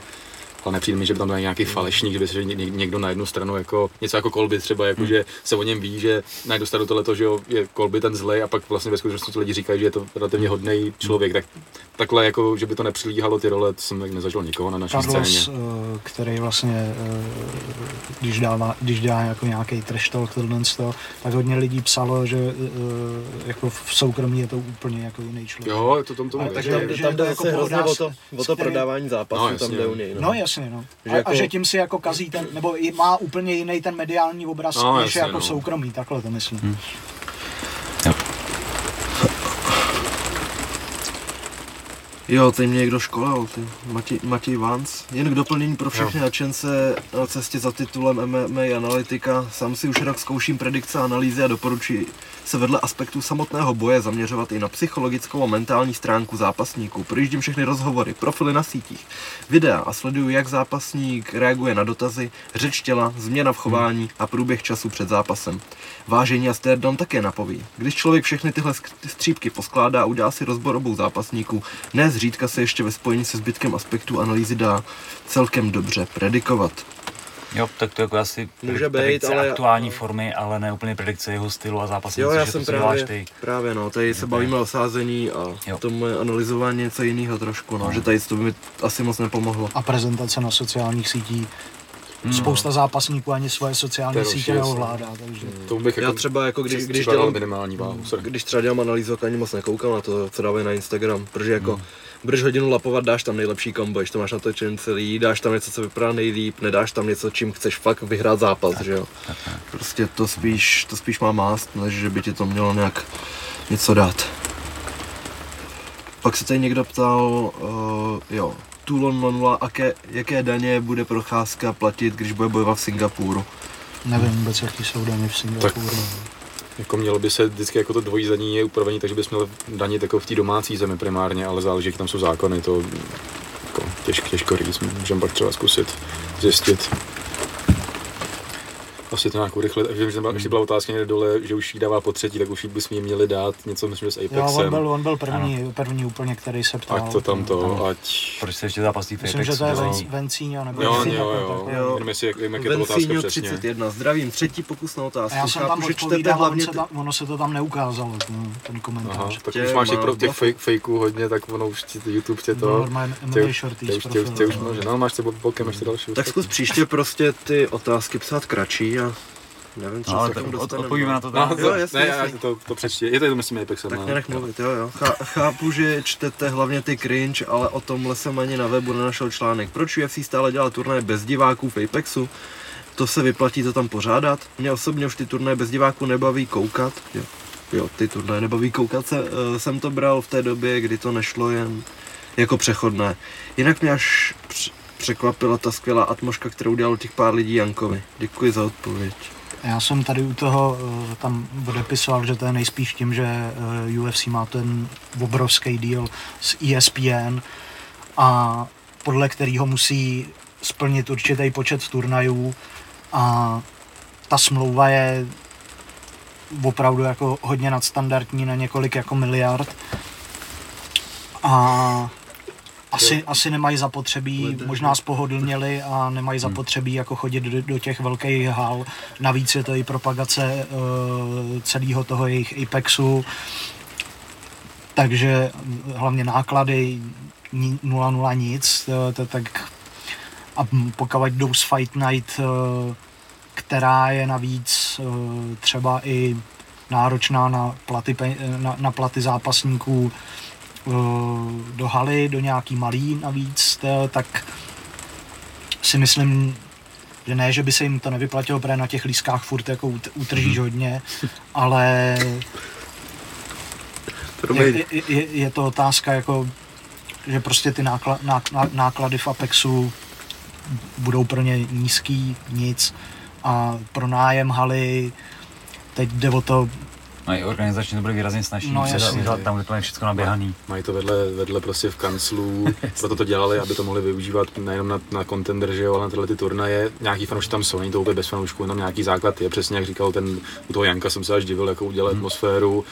Speaker 3: ale nepřijde mi, že by tam byl nějaký falešník, že by se ně- ně- někdo na jednu stranu jako něco jako kolby třeba, jako že se o něm ví, že na jednu stranu tohle že jo, je kolby ten zlej a pak vlastně ve skutečnosti lidi říkají, že je to relativně hodný člověk, tak takhle jako, že by to nepřilíhalo ty role, to jsem tak nezažil nikoho na naší
Speaker 4: Carlos,
Speaker 3: scéně.
Speaker 4: eh, který vlastně, eh, když, dává, když dá jako nějaký trash talk, tohle tak hodně lidí psalo, že eh, jako v soukromí je to úplně jako jiný člověk.
Speaker 3: Jo, to tom tomu
Speaker 2: Takže tam,
Speaker 4: Takže
Speaker 2: tam
Speaker 4: to
Speaker 2: jde
Speaker 4: jako
Speaker 2: zase hrozně o to, o to prodávání zápasů,
Speaker 3: No,
Speaker 2: tam jde
Speaker 3: no.
Speaker 2: u něj.
Speaker 4: No jasně, no.
Speaker 2: Že
Speaker 4: A,
Speaker 2: jako-
Speaker 4: a že tím si jako kazí ten, nebo i má úplně jiný ten mediální obraz,
Speaker 3: No,
Speaker 4: než
Speaker 3: jasně,
Speaker 4: jako
Speaker 3: no.
Speaker 4: soukromý, takhle to myslím.
Speaker 1: Hm.
Speaker 2: Jo, teď mě někdo školil, ty. Matěj, Matěj Vance. Jen k doplnění pro všechny nadšence na cestě za titulem MMA analytika. Sám si už rok zkouším predikce a analýzy a doporučuji se vedle aspektů samotného boje zaměřovat i na psychologickou a mentální stránku zápasníků. Projíždím všechny rozhovory, profily na sítích, videa a sleduju, jak zápasník reaguje na dotazy, řeč těla, změna v chování a průběh času před zápasem. Vážení a stardom také napoví. Když člověk všechny tyhle střípky poskládá a udělá si rozbor obou zápasníků, ne zřídka se ještě ve spojení se zbytkem aspektů analýzy dá celkem dobře predikovat.
Speaker 1: Jo, tak to jako asi
Speaker 2: Může být, ale-
Speaker 1: aktuální formy, ale ne úplně predikce jeho stylu a zápasníků,
Speaker 2: Jo, já jsem právě,
Speaker 1: ty.
Speaker 2: právě no, tady se bavíme o sázení a
Speaker 1: Jo.
Speaker 2: to moje analyzování něco jiného trošku, no, že tady to by mi asi moc nepomohlo.
Speaker 4: A prezentace na sociálních sítích.
Speaker 1: Hmm.
Speaker 4: Spousta zápasníků ani svoje sociální sítě
Speaker 3: no.
Speaker 4: neovládá, takže...
Speaker 3: To bych
Speaker 2: Já
Speaker 3: jako
Speaker 2: třeba jako když, když dělám,
Speaker 3: minimální váhu,
Speaker 2: když třeba dělám analýzu, tak ani moc nekoukám na to, co dávají na Instagram, protože jako
Speaker 3: Hmm.
Speaker 2: Budeš hodinu lapovat, dáš tam nejlepší kombo, když to máš natočen celý, dáš tam něco, co vypadá nejlíp, nedáš tam něco, čím chceš fakt vyhrát zápas, že jo. Prostě to spíš, to spíš má mást, než že by ti to mělo nějak něco dát. Pak se tady někdo ptal, uh, jo, Toulon 00, aké, jaké daně bude procházka platit, když bude bojovat v Singapuru.
Speaker 4: Nevím vůbec, jaký jsou daně v Singapuru.
Speaker 3: Jako mělo by se vždycky jako to dvojí zdanění je upravení, takže bys měl danit jako v té domácí zemi primárně, ale záleží, jak tam jsou zákony, to jako těžko, těžko říct, můžeme pak třeba zkusit zjistit. Asi to nějak urychlit. Vím, že tam byla, ještě byla otázka někde dole, že už jí dává po třetí, tak už jí bychom jí měli dát něco, myslím, že s
Speaker 4: Jo,
Speaker 3: Apexem.
Speaker 4: on byl, on byl první, první úplně, který se ptal.
Speaker 3: Ať to tam to,
Speaker 1: Ano.
Speaker 3: ať...
Speaker 1: Proč se ještě zápasí v
Speaker 4: Myslím, že to je
Speaker 1: no?
Speaker 4: Venc- Vencíňo, nebo
Speaker 3: Jo,
Speaker 4: něco
Speaker 3: jo,
Speaker 4: takového.
Speaker 3: jo.
Speaker 2: Jo.
Speaker 3: Jenom jestli, jak, jak je to otázka
Speaker 2: Vencíňo
Speaker 3: přesně.
Speaker 2: 31, zdravím, třetí pokus na
Speaker 4: A
Speaker 2: otázku.
Speaker 4: já jsem tam odpovídal,
Speaker 2: hlavně
Speaker 4: se tam, ono se to tam neukázalo, ten, ten
Speaker 3: Aha,
Speaker 4: komentář.
Speaker 3: tak
Speaker 2: Tě
Speaker 3: už máš těch,
Speaker 2: má
Speaker 3: pro, těch
Speaker 2: blok.
Speaker 3: fake, fakeů hodně, tak ono už ti YouTube tě
Speaker 4: To
Speaker 3: to...
Speaker 4: normálně
Speaker 3: tě, už, může, no máš se bokem ještě další.
Speaker 2: Tak zkus příště prostě ty otázky psát kratší a nevím, co
Speaker 1: No,
Speaker 2: se k tomu
Speaker 1: tak
Speaker 2: dostaneme.
Speaker 1: odpovíme na to
Speaker 3: No,
Speaker 1: tam.
Speaker 2: Jo, jasně,
Speaker 3: ne,
Speaker 2: jasně.
Speaker 3: já to, to přečti. Je to, je to myslím, Apexem.
Speaker 2: Tak
Speaker 3: no.
Speaker 2: mě nech mluvit, jo, jo. Chá- chápu, že čtete hlavně ty cringe, ale o tomhle jsem ani na webu nenašel článek. Proč UFC stále dělá turnaje bez diváků v Apexu? To se vyplatí to tam pořádat? Mě osobně už ty turnaje bez diváků nebaví koukat. Jo, jo ty turnaje nebaví koukat. Se, uh, jsem to bral v té době, kdy to nešlo jen jako přechodné. Jinak mě až překvapila ta skvělá atmosféra, kterou dělalo těch pár lidí Jankovi. Děkuji za odpověď.
Speaker 4: Já jsem tady u toho eh, tam odepisoval, že to je nejspíš tím, že eh, UFC má ten obrovský deal s ESPN a podle kterého musí splnit určitý počet turnajů a ta smlouva je opravdu jako hodně nadstandardní na několik jako miliard a asi, asi nemají zapotřebí, možná spohodlněli a nemají zapotřebí jako chodit do, do těch velkých hal. Navíc je to i propagace uh, celého toho jejich Apexu, takže hlavně náklady ni- 0,0 nic, to, to, tak a pokud jdou z Fight Night, eh, která je navíc eh, třeba i náročná na platy, na, na platy zápasníků do haly, do nějaký malý navíc, to, tak si myslím, že ne, že by se jim to nevyplatilo, protože na těch lískách furt jako ut- utržíš hodně, ale je, je, je, je to otázka jako, že prostě ty nákla, ná, ná, náklady v Apexu budou pro ně nízký, nic. A pro nájem haly teď jde o to,
Speaker 1: No i organizačně to bude výrazně snažší,
Speaker 4: No, jasně.
Speaker 1: tam bude to je všechno naběhaný.
Speaker 3: Mají to vedle, vedle prostě v kanclu, proto to dělali, aby to mohli využívat nejenom na, na contender, že jo, ale na tyhle ty turnaje. Nějaký fanoušci tam jsou, není to úplně bez fanoušků, tam nějaký základ je, přesně jak říkal ten, u toho Janka jsem se až divil, jako udělat atmosféru.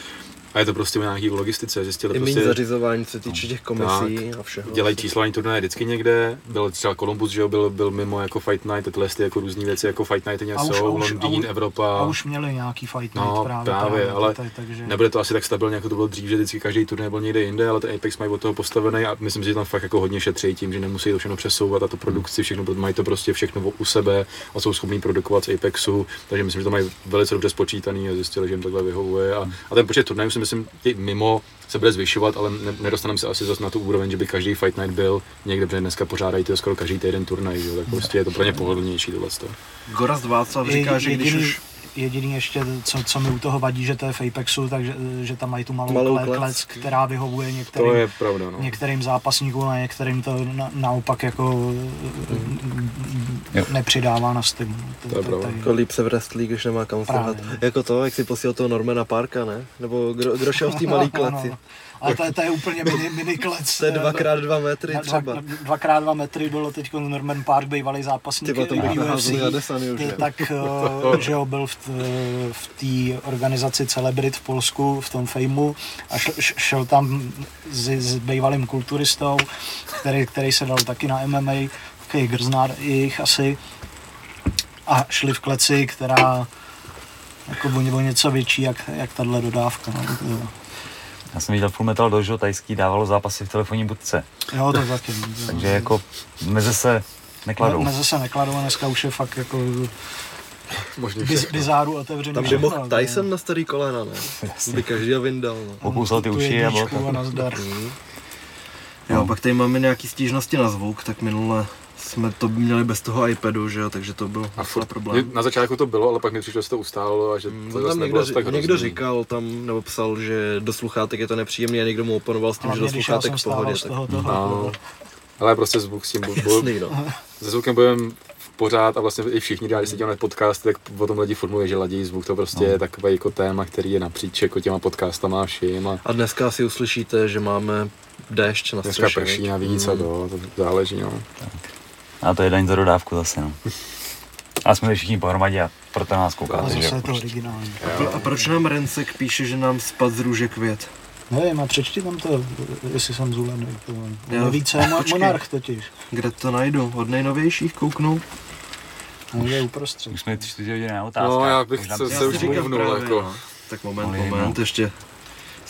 Speaker 3: A je to prostě o nějaký logistice, zjistili
Speaker 2: I
Speaker 3: prostě,
Speaker 2: zařizování, co se týče těch komisí a všeho.
Speaker 3: dělají číslování turnaje vždycky někde, byl třeba Columbus, že jo, byl, byl mimo jako Fight Night, tyhle ty jako různé věci, jako Fight Nighty
Speaker 4: A už-
Speaker 3: jsou,
Speaker 4: a už-
Speaker 3: Londýn,
Speaker 4: a už-
Speaker 3: Evropa.
Speaker 4: a už měli nějaký fight night
Speaker 3: No,
Speaker 4: právě,
Speaker 3: právě, ale
Speaker 4: tak, takže...
Speaker 3: Nebude to asi tak stabilně, jako to bylo dřív, že vždycky každý turnaj byl někde jinde, ale ten Apex mají od toho postavený a myslím si, že tam fakt jako hodně šetří tím, že nemusí to všechno přesouvat a tu produkci, všechno, mají to prostě všechno u sebe a jsou schopní produkovat z Apexu, takže myslím, že to mají velice dobře spočítaný a zjistili, že jim takhle vyhovuje. A, a ten počet turnajů si myslím, i mimo se bude zvyšovat, ale ne, nedostaneme se asi zase na tu úroveň, že by každý Fight Night byl někde, protože dneska pořádají to skoro každý týden turnaj, jo, tak prostě je to pro ně pohodlnější tohle.
Speaker 2: Gorast Václav říká, že když už
Speaker 4: jediný ještě, co, co mi u toho vadí, že to je v Apexu, takže že tam mají tu malou,
Speaker 2: Malou
Speaker 4: klec,
Speaker 2: klec.
Speaker 4: která vyhovuje některým,
Speaker 3: To je pravda, no.
Speaker 4: některým zápasníkům a některým to na, naopak jako
Speaker 1: Jo.
Speaker 4: nepřidává na styl.
Speaker 3: To je pravda.
Speaker 2: jako líp se v wrestli, když nemá kam strhat. Jako to, jak si posílal toho Normana Parka, ne? Nebo kdo, kdo šel v té malé kleci.
Speaker 4: Ale to, je- to je úplně mini, mini klec.
Speaker 2: To je dvakrát dva metry
Speaker 4: Na-
Speaker 2: třeba.
Speaker 4: Dva, dvakrát dva metry bylo teď Norman Park, bývalý zápasník
Speaker 2: Ty vole, to
Speaker 4: UFC.
Speaker 2: už,
Speaker 4: Ty- tak eh, že jo, byl v, té organizaci Celebrit v Polsku, v tom fejmu a šel, šel tam s, s bývalým kulturistou, který, který se dal taky na MMA, takový grznár jich asi a šli v kleci, která jako o něco větší, jak, jak tahle dodávka. No.
Speaker 1: Já jsem viděl Full Metal Dojo tajský, dávalo zápasy v telefonní budce,
Speaker 4: Jo, to taky.
Speaker 1: takže jako meze se nekladou.
Speaker 4: Meze se nekladou, a dneska už je fakt jako
Speaker 3: Možný
Speaker 4: biz,
Speaker 3: všechno.
Speaker 4: bizáru otevřený.
Speaker 2: Tam by mohl Tyson na starý kolena, ne?
Speaker 1: Jasně.
Speaker 2: By každý ho vyndal, no.
Speaker 1: Pokousal ty uši a bylo to.
Speaker 4: a nazdar.
Speaker 2: Jo, pak tady máme nějaký stížnosti na zvuk, tak minule jsme to měli bez toho iPadu, že jo, takže to byl
Speaker 3: A furt,
Speaker 2: problém.
Speaker 3: na začátku to bylo, ale pak mi přišlo, že se to ustálo a že to
Speaker 2: Mm,
Speaker 3: zase
Speaker 2: tam
Speaker 3: nebylo
Speaker 2: někdo,
Speaker 3: tak
Speaker 2: ři- někdo
Speaker 3: hrozný.
Speaker 2: říkal tam, nebo psal, že do sluchátek je to nepříjemné a někdo mu oponoval s tím, že do
Speaker 4: Hlavně, když já
Speaker 2: sluchátek v pohodě. Tak...
Speaker 4: toho, toho,
Speaker 3: No, ale prostě zvuk s tím bu- bu-
Speaker 2: Jasný, no.
Speaker 3: se zvukem budeme pořád a vlastně i všichni když se děláme podcasty, tak o tom lidi formuluje, že ladí zvuk, to prostě
Speaker 1: No.
Speaker 3: je takové jako téma, který je napříč jako těma podcastama a vším a
Speaker 2: A dneska asi uslyšíte, že máme déšť na
Speaker 3: dneska
Speaker 2: střeše.
Speaker 3: prší
Speaker 2: viď?
Speaker 3: navíc a to, to záleží, no.
Speaker 1: A to je daň za dodávku zase, no. A jsme všichni pohromadě a proto nás
Speaker 4: A
Speaker 1: koukáte,
Speaker 4: zase
Speaker 1: že
Speaker 4: je to originální.
Speaker 2: A, pro, a proč nám Rencek píše, že nám spad z růže květ?
Speaker 4: Nevím, a přečti tam to, jestli jsem zulený. To, neví, co je monarch totiž.
Speaker 2: Kde to najdu? Od nejnovějších kouknu.
Speaker 4: A je uprostřed.
Speaker 1: Už jsme tři čtyři hodiny na otázkách.
Speaker 3: No, já bych se- se už mluvnul, jako.
Speaker 2: no. Tak moment, moment,
Speaker 1: no.
Speaker 2: ještě.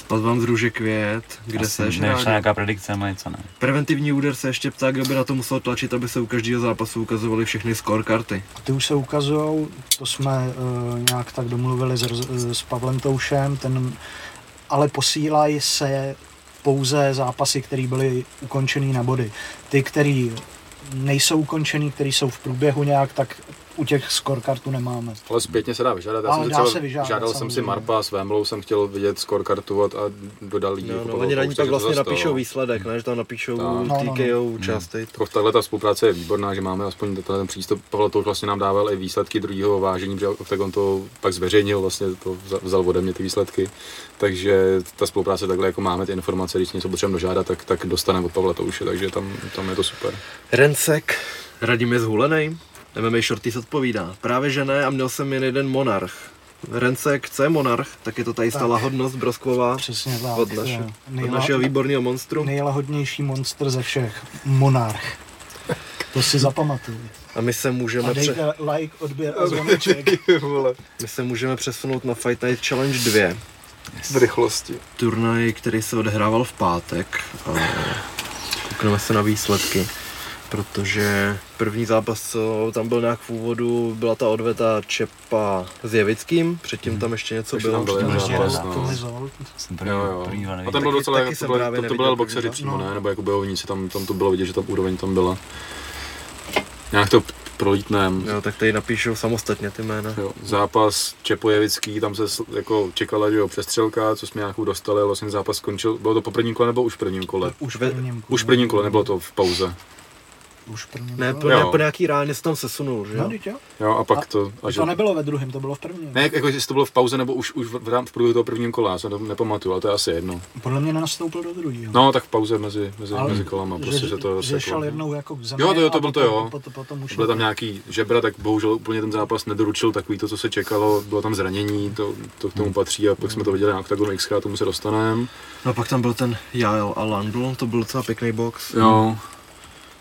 Speaker 2: Spad vám z růže květ. Kde
Speaker 1: Asi? Nevyšla
Speaker 2: Rádi?
Speaker 1: nějaká predikce, nebo něco ne.
Speaker 2: Preventivní úder se ještě ptá, kdo by na to musel tlačit, aby se u každého zápasu ukazovaly všechny score karty.
Speaker 4: Ty už se ukazují, to jsme uh, nějak tak domluvili s, Roz- s Pavlem Toušem, ten, ale posílají se pouze zápasy, které byly ukončený na body. Ty, které nejsou ukončený, které jsou v průběhu nějak, tak u těch scorekartů nemáme.
Speaker 3: Ale zpětně se dá vyžádat. Já
Speaker 4: Ale
Speaker 3: jsem
Speaker 4: dá
Speaker 3: třeba
Speaker 4: se vyžádat,
Speaker 3: žádal jsem si. Marpa s Vemlou, jsem chtěl vidět scorekartu a a dodal jí.
Speaker 2: No, no, oni na ní pak vlastně napíšou výsledek, ne? Že tam napíšou
Speaker 3: Tak.
Speaker 4: No, no, no.
Speaker 2: TKO části.
Speaker 3: Jako tahle ta spolupráce je výborná, že máme aspoň tenhle ten přístup. Pavel to vlastně nám dával i výsledky druhého vážení, protože tak on to pak zveřejnil, vlastně to vzal- ode mě ty výsledky. Takže ta spolupráce takhle jako máme ty informace, když něco potřebujeme dožádat, tak, tak dostaneme od Pavla Touše, takže tam, tam je to super.
Speaker 2: Rencek. Radim je zhulenej? MMA Shorties odpovídá. Právě že ne a měl jsem jen jeden monarch. Rencek, co je monarch? Tak je to ta jistá
Speaker 4: Tak.
Speaker 2: lahodnost brosková
Speaker 4: Přesně tak.
Speaker 2: od, naše,
Speaker 4: eh,
Speaker 2: od
Speaker 4: nejla-
Speaker 2: našeho výborného monstru.
Speaker 4: nejlahodnější monster ze všech. Monarch. To si zapamatuj.
Speaker 2: A my se
Speaker 4: A
Speaker 2: můžeme, pře-
Speaker 4: dejte like, odběr a zvoneček.
Speaker 2: my se můžeme přesunout na Fight Night Challenge 2.
Speaker 3: V rychlosti.
Speaker 2: Turnaj, který se odehrával v pátek. A koukneme se na výsledky. Protože první zápas, co tam byl nějak v úvodu, byla ta odveta Čepa s Jevickým, předtím tam ještě něco
Speaker 3: Takže
Speaker 2: bylo.
Speaker 3: tam byl jeden
Speaker 1: ještě
Speaker 3: zápas,
Speaker 1: jeden
Speaker 3: no.
Speaker 4: Komizol.
Speaker 1: Jsem první,
Speaker 3: Jo, jo.
Speaker 1: první dva
Speaker 3: A ten byl
Speaker 2: Taky-
Speaker 3: docela,
Speaker 2: taky
Speaker 3: jako,
Speaker 2: jsem
Speaker 3: to, byly, to, to byly
Speaker 2: první
Speaker 3: boxeři
Speaker 2: zápas.
Speaker 3: přímo,
Speaker 4: No.
Speaker 3: ne? Nebo jako bojovníci, tam, tam to bylo vidět, že tam úroveň tam byla. Nějak to prolítnem.
Speaker 2: Jo, tak tady napíšou samostatně ty jména.
Speaker 3: Jo, zápas Čepojevický, tam se jako čekala, že jo, přestřelka, co jsme nějakou dostali, ale vlastně zápas skončil, bylo to po prvním kole nebo už v prvním kole?
Speaker 4: Už v
Speaker 2: Ve-
Speaker 3: Už v prvním kole, nebylo to v pauze.
Speaker 4: Už v prvním
Speaker 2: Ne,
Speaker 3: Jo.
Speaker 2: ne, po nějaký ráně se tam sesunul, že
Speaker 4: No,
Speaker 2: jo?
Speaker 4: jo.
Speaker 3: A pak
Speaker 4: A-
Speaker 3: to, a že,
Speaker 4: To nebylo ve druhém, to bylo v prvním.
Speaker 3: ne, jako jestli to bylo v pauze nebo už, už v, v, rám- v průběhu toho prvního kola, já se to nepamatuju, ale to je asi jedno.
Speaker 4: Podle mě nenastoupil do druhého.
Speaker 3: No, tak v pauze mezi, mezi,
Speaker 4: Ale
Speaker 3: mezi kolama, prostě
Speaker 4: že,
Speaker 3: se to
Speaker 4: že šel
Speaker 3: rozseklo.
Speaker 4: jednou jako k zemi
Speaker 3: Jo, to jo, to byl to jo.
Speaker 4: Potom, potom už
Speaker 3: Byly tam nějaký žebra, tak bohužel úplně ten zápas nedoručil takový to, co se čekalo, bylo tam zranění, to, to k tomu patří a pak jsme to viděli na Octagonu X, k tomu se dostaneme.
Speaker 2: No a pak tam byl ten Jael a Landl, to byl docela pěkný box.
Speaker 3: Jo,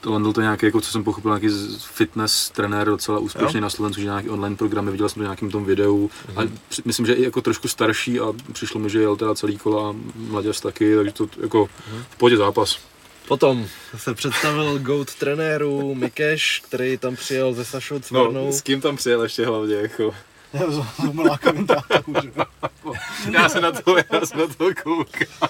Speaker 3: to Landl to nějaký, jako co jsem pochopil, nějaký fitness trenér docela úspěšný
Speaker 2: Jo.
Speaker 3: na Slovensku, že nějaký online programy, viděl jsem to v nějakým tom videu. A při- myslím, že i jako trošku starší a přišlo mi, že jel teda celý kola a mladěz taky, takže to jako v pohodě zápas.
Speaker 2: Potom se představil GOAT trenérů Mikeš, který tam přijel ze Sašou Cvarnou.
Speaker 3: No, kým tam přijel ještě hlavně, jako.
Speaker 4: Jo, z- z Mlákovým tátou, že jo.
Speaker 3: Já se na to, já se na to koukám.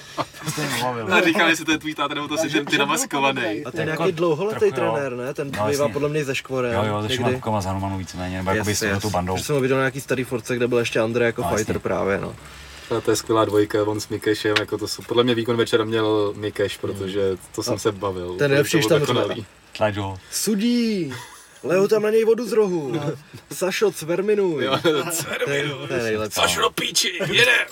Speaker 3: A říkal, jestli to je tvůj táta, nebo to si
Speaker 4: že-
Speaker 3: ten ty namaskovaný.
Speaker 2: A ten
Speaker 1: Jako
Speaker 2: nějaký dlouholetý trenér, ne? Ten
Speaker 1: No,
Speaker 2: bývá podle mě ze Škvorem.
Speaker 1: Jo, jo, ze. Šumavkama s Hanumanou víceméně, nebo jakoby s tou bandou.
Speaker 2: Že jsem ho viděl na nějaký starý force, kde byl ještě Andrej jako
Speaker 1: No,
Speaker 2: fighter právě, no.
Speaker 3: A to je skvělá dvojka, on s Mikešem, jako to jsou, podle mě výkon večera měl Mikeš, protože to jsem se bavil.
Speaker 2: ten nejlepší,
Speaker 3: bylo
Speaker 2: tam. Sudí! Leo tam na něj vodu z rohu. Sašo, cverminuj.
Speaker 3: Jo,
Speaker 2: to je nejlepší.
Speaker 3: Sašo do píči, jedem!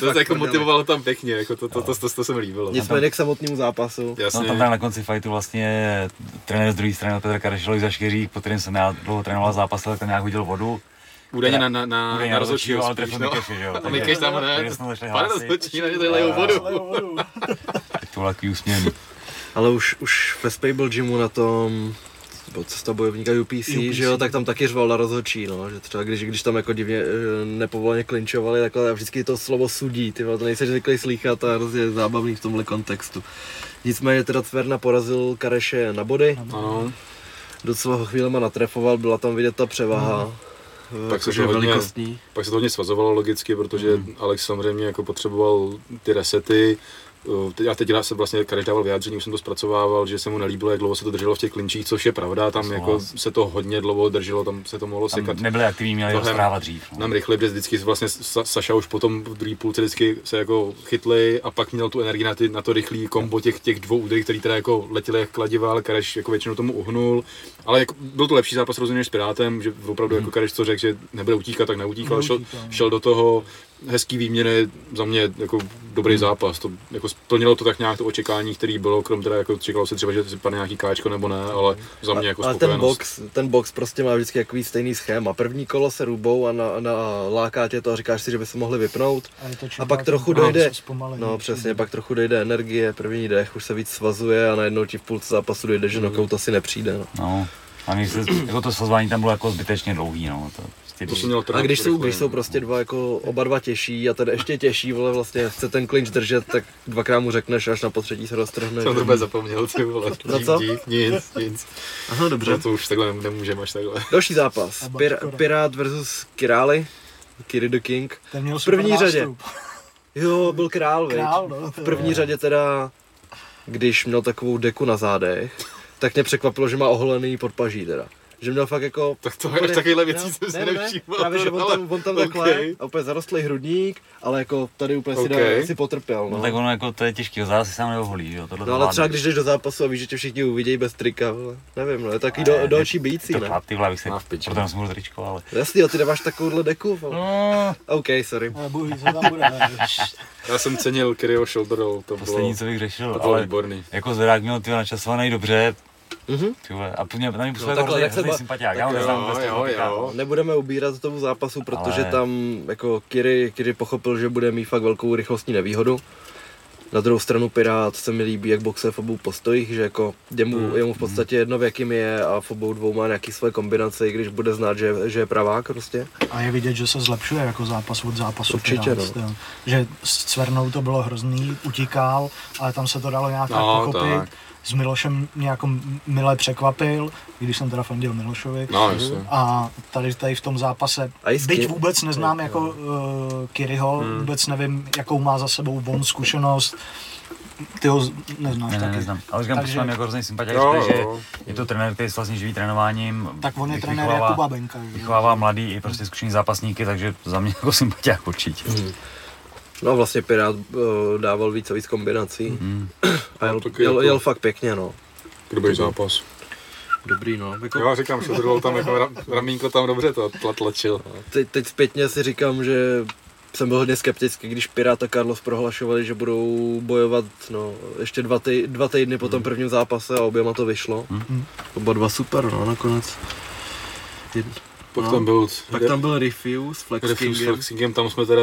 Speaker 3: To je jako motivovalo tam pěkně, jako to, to, to, to, to se mi líbilo.
Speaker 2: Nicméně k samotnému zápasu.
Speaker 1: No,
Speaker 3: Jasně.
Speaker 1: tam tam na konci fightu vlastně trenér z druhé strany Petr Karešel za Škeřík, po kterém jsem já dlouho trénoval zápas, tak tam nějak hodil vodu.
Speaker 3: Údajně na, na, na, na
Speaker 1: na
Speaker 3: rozhodčího
Speaker 1: ale
Speaker 3: spíš,
Speaker 1: trefil
Speaker 3: no.
Speaker 1: Mikeše, že jo,
Speaker 3: A Mikeš tam ne,
Speaker 1: jsme začali
Speaker 3: pane rozhodčí, na ně tady lejou vodu.
Speaker 1: Tak to bylo takový úsměvný.
Speaker 2: Ale už, už ve Spable Gymu na tom byl cesta bojovníka UPC,
Speaker 4: UPC.
Speaker 2: že jo, tak tam taky řval na rozhodčí, no, že třeba když, když tam jako divně eh, nepovoleně klinčovali, takhle a vždycky to slovo sudí, ty vole, to nejsi zvyklý slýchat a hrozně zábavný v tomhle kontextu. Nicméně teda Cverna porazil Kareše na body,
Speaker 3: Ano,
Speaker 2: docela ho chvílema natrefoval, byla tam vidět ta převaha.
Speaker 3: Tak
Speaker 2: Tak
Speaker 3: se
Speaker 2: se
Speaker 3: to hodně-
Speaker 2: velikostní.
Speaker 3: pak se to hodně svazovalo logicky, protože Alex samozřejmě jako potřeboval ty resety. Teď- Já teď se vlastně Kareš dával vyjádření, už jsem to zpracovával, že se mu nelíbilo, jak dlouho se to drželo v těch klinčích, což je pravda, tam jako se to hodně dlouho drželo, tam se to mohlo
Speaker 1: Tam
Speaker 3: sekat
Speaker 1: nebyli aktivní, měli rozprávat dřív. No.
Speaker 3: nám rychle, protože vždycky vlastně Sa- Saša už potom v druhé půlce vždycky se jako chytli a pak měl tu energii na, ty, na to rychlý kombo těch, těch dvou úderů, který teda jako letěli jak kladiva, ale Kareš jako většinou tomu uhnul. Ale jako, byl to lepší zápas rozhodně než s Pirátem, že opravdu jako Kareš co řekl, že nebude utíkat, tak neutíkal, šel,
Speaker 4: Neutíkal, no.
Speaker 3: šel do toho, hezký výměny, za mě jako dobrý zápas. To, jako splnilo to tak nějak to očekání, který bylo, krom teda jako čekalo se třeba, že si padne nějaký káčko nebo ne, ale za mě jako
Speaker 2: Ale ten box, ten box prostě má vždycky takový stejný schéma. První kolo se rubou a na, na láká tě to a říkáš si, že by se mohli vypnout.
Speaker 4: A, je to čím
Speaker 2: A pak trochu dojde, no přesně, pak trochu dojde energie, první dech, už se víc svazuje a najednou ti v půlce zápasu dojde, že knockout asi nepřijde. No.
Speaker 1: No, a mně se, jako to svazování tam bylo jako zbytečně dlouhý, no. To,
Speaker 3: To jsem měl
Speaker 2: A když jsou, když jsou
Speaker 3: no.
Speaker 2: prostě dva jako oba dva těžší a ten ještě těžší, vole vlastně chce ten clinch držet, tak dvakrát mu řekneš, až na potřetí se roztrhne.
Speaker 3: Jsem to zapomněl, ty vole. Dík,
Speaker 2: co?
Speaker 3: dík, nic, nic.
Speaker 2: Aha, dobře.
Speaker 3: Že to už takhle nem- nemůžeme až takhle.
Speaker 2: Další zápas. Pir-. Pirát versus Kirali. Kiri the King.
Speaker 4: Ten měl
Speaker 2: v první
Speaker 4: super
Speaker 2: řadě.
Speaker 4: nástup.
Speaker 2: Jo, byl král?
Speaker 4: Král, no,
Speaker 2: V první řadě teda, když měl takovou deku na zádech, tak mě překvapilo, že má oholený podpaží teda. Že měl fakt jako...
Speaker 3: Tak to
Speaker 2: úplně-
Speaker 3: je takovýhle věcí
Speaker 2: No,
Speaker 3: jsem si
Speaker 2: ne, ne, ne,
Speaker 3: nevšiml.
Speaker 2: Právě, že on tam, on tam takhle,
Speaker 3: okej.
Speaker 2: a úplně zarostlý hrudník, ale jako tady úplně si, dá,
Speaker 3: Okej.
Speaker 2: si potrpěl, no.
Speaker 1: No tak ono jako to je těžký, zase si sám neoholí, že jo, tohle
Speaker 2: No ale třeba když jdeš do zápasu a víš, že tě všichni uvidějí bez trika, vole. nevím, no, je to taky do, do očí bíjící, ne?
Speaker 1: ty vole, bych se,
Speaker 3: piči.
Speaker 1: proto jsem tričko, ale...
Speaker 2: Jasný, a ty dáváš takovouhle deku, vole.
Speaker 1: No,
Speaker 2: OK, sorry.
Speaker 3: Já jsem cenil Kyrio shoulder to bylo,
Speaker 1: poslední, co bych řešil,
Speaker 3: to bylo
Speaker 1: ale
Speaker 3: výborný.
Speaker 1: jako zvedák měl ty načasovaný dobře,
Speaker 2: Mhm.
Speaker 1: ty vole, a mě, na mě působil
Speaker 2: No,
Speaker 1: jako
Speaker 2: takhle,
Speaker 1: hrozný,
Speaker 2: jak se
Speaker 1: hrozný
Speaker 2: ba-
Speaker 1: sympatiák, já ho neznám
Speaker 3: jo,
Speaker 1: vůbec toho
Speaker 3: jo,
Speaker 1: tyka.
Speaker 3: jo.
Speaker 2: Nebudeme ubírat tomu zápasu, protože
Speaker 1: Ale-
Speaker 2: tam jako Kiri, Kiri pochopil, že bude mít fakt velkou rychlostní nevýhodu. Na druhou stranu Pirát se mi líbí, jak boxe v obou postojích, že jako je mu,
Speaker 3: Mm.
Speaker 2: je mu v podstatě jedno, v jakým je a v obou dvou má nějaký své kombinace, i když bude znát, že, že je pravák prostě.
Speaker 4: A je vidět, že se zlepšuje jako zápas od zápasu.
Speaker 2: Určitě,
Speaker 4: Pirát,
Speaker 2: no.
Speaker 4: Že s Cvernou to bylo hrozný, utíkal, ale tam se to dalo nějak tak
Speaker 3: No,
Speaker 4: pochopit.
Speaker 3: tak.
Speaker 4: S Milošem mě jako mile překvapil, i když jsem teda fandil Milošovi.
Speaker 3: No, jasně.
Speaker 4: A tady, tady v tom zápase, byť vůbec neznám jako uh, Kiriho,
Speaker 3: Hmm.
Speaker 4: vůbec nevím, jakou má za sebou on zkušenost, ty ho neznáš
Speaker 1: Ne, ne,
Speaker 4: taky.
Speaker 1: neznám. Ale říkám,
Speaker 4: Takže-
Speaker 1: jako hrozný sympatiák,
Speaker 3: Jo,
Speaker 1: že je to trenér, který se vlastně živí trénováním.
Speaker 4: Tak on je trenér jako Babenka.
Speaker 1: Vychovává mladý i prostě zkušený zápasníky, takže za mě jako sympatiák určitě.
Speaker 2: No a vlastně Pirát uh, dával víc a víc kombinací
Speaker 1: Mm.
Speaker 2: a jel,
Speaker 3: No,
Speaker 2: jel, jel fakt pěkně no.
Speaker 3: Dobrý zápas.
Speaker 2: Dobrý no. Jako,
Speaker 3: Já říkám, shoulder roll tam jako ra- ramínko tam dobře to tla- tlačil.
Speaker 2: teď, teď zpětně si říkám, že jsem byl hodně skeptický, když Pirát a Carlos prohlašovali, že budou bojovat no, ještě dva, tý, dva týdny po tom prvním zápase a oběma to vyšlo.
Speaker 1: Hmm.
Speaker 2: Oba dva super, no, nakonec. Jed...
Speaker 3: Pak
Speaker 2: No.
Speaker 3: tam byl...
Speaker 2: Pak tam byl Refuse, Flex
Speaker 3: Refuse s. Flexingem, tam jsme teda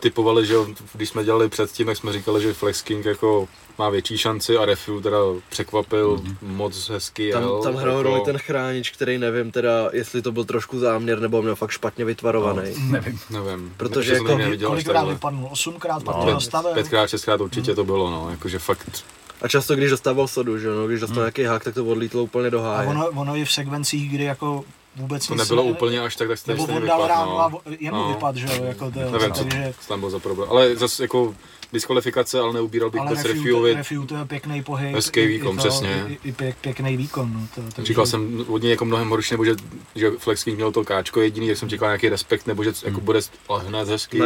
Speaker 3: typovali, že jo, když jsme dělali předtím, tak jsme říkali, že Flex King jako má větší šanci a Refu teda překvapil, moc hezky
Speaker 2: Tam,
Speaker 3: jel.
Speaker 2: tam hrál
Speaker 3: jako,
Speaker 2: roli ten chránič, který nevím teda, jestli to byl trošku záměr, nebo měl fakt špatně vytvarovaný.
Speaker 1: Nevím.
Speaker 3: Nevím,
Speaker 2: Protože jako
Speaker 3: neviděl
Speaker 4: Kolikrát vypadnul? Osmkrát
Speaker 1: No, pět-.
Speaker 3: Pětkrát, šestkrát určitě to bylo, no, jakože fakt,
Speaker 2: A často, když dostával sodu, že no, když dostal nějaký hák, tak to odlítlo úplně do
Speaker 4: A
Speaker 2: háje.
Speaker 4: ono, ono je v sekvencích, kdy jako vůbec
Speaker 3: to nebylo
Speaker 4: ne-
Speaker 3: úplně až tak, tak jste
Speaker 4: Nebo
Speaker 3: stejně
Speaker 4: on dal ráno a
Speaker 3: no.
Speaker 4: jemu
Speaker 3: No.
Speaker 4: vypad, že jo, jako to,
Speaker 3: Nevím, co,
Speaker 4: takže,
Speaker 3: co tam byl za problém, ale zase jako diskvalifikace, ale neubíral bych
Speaker 4: ale
Speaker 3: bez Refuovi.
Speaker 4: refiu to je pěkný pohyb.
Speaker 3: Hezký výkon,
Speaker 4: i to,
Speaker 3: přesně.
Speaker 4: I, i pěk, pěkný výkon, no, to, takže,
Speaker 3: Říkal jsem od něj jako mnohem horší, nebo že, že Flex King měl to káčko jediný, jak jsem čekal nějaký respekt, nebo že jako bude ale hned hezký,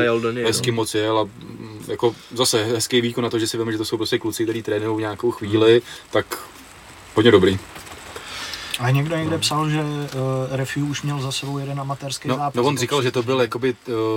Speaker 3: hezky
Speaker 2: no.
Speaker 3: moc jel a mm, jako zase hezký výkon na to, že si víme, že to jsou prostě kluci, kteří trénují nějakou chvíli, tak hodně dobrý.
Speaker 4: A někdo někde psal, že uh, Refiu už měl za sebou jeden amatérský
Speaker 3: No,
Speaker 4: zápas.
Speaker 3: no on říkal, že to byl jakoby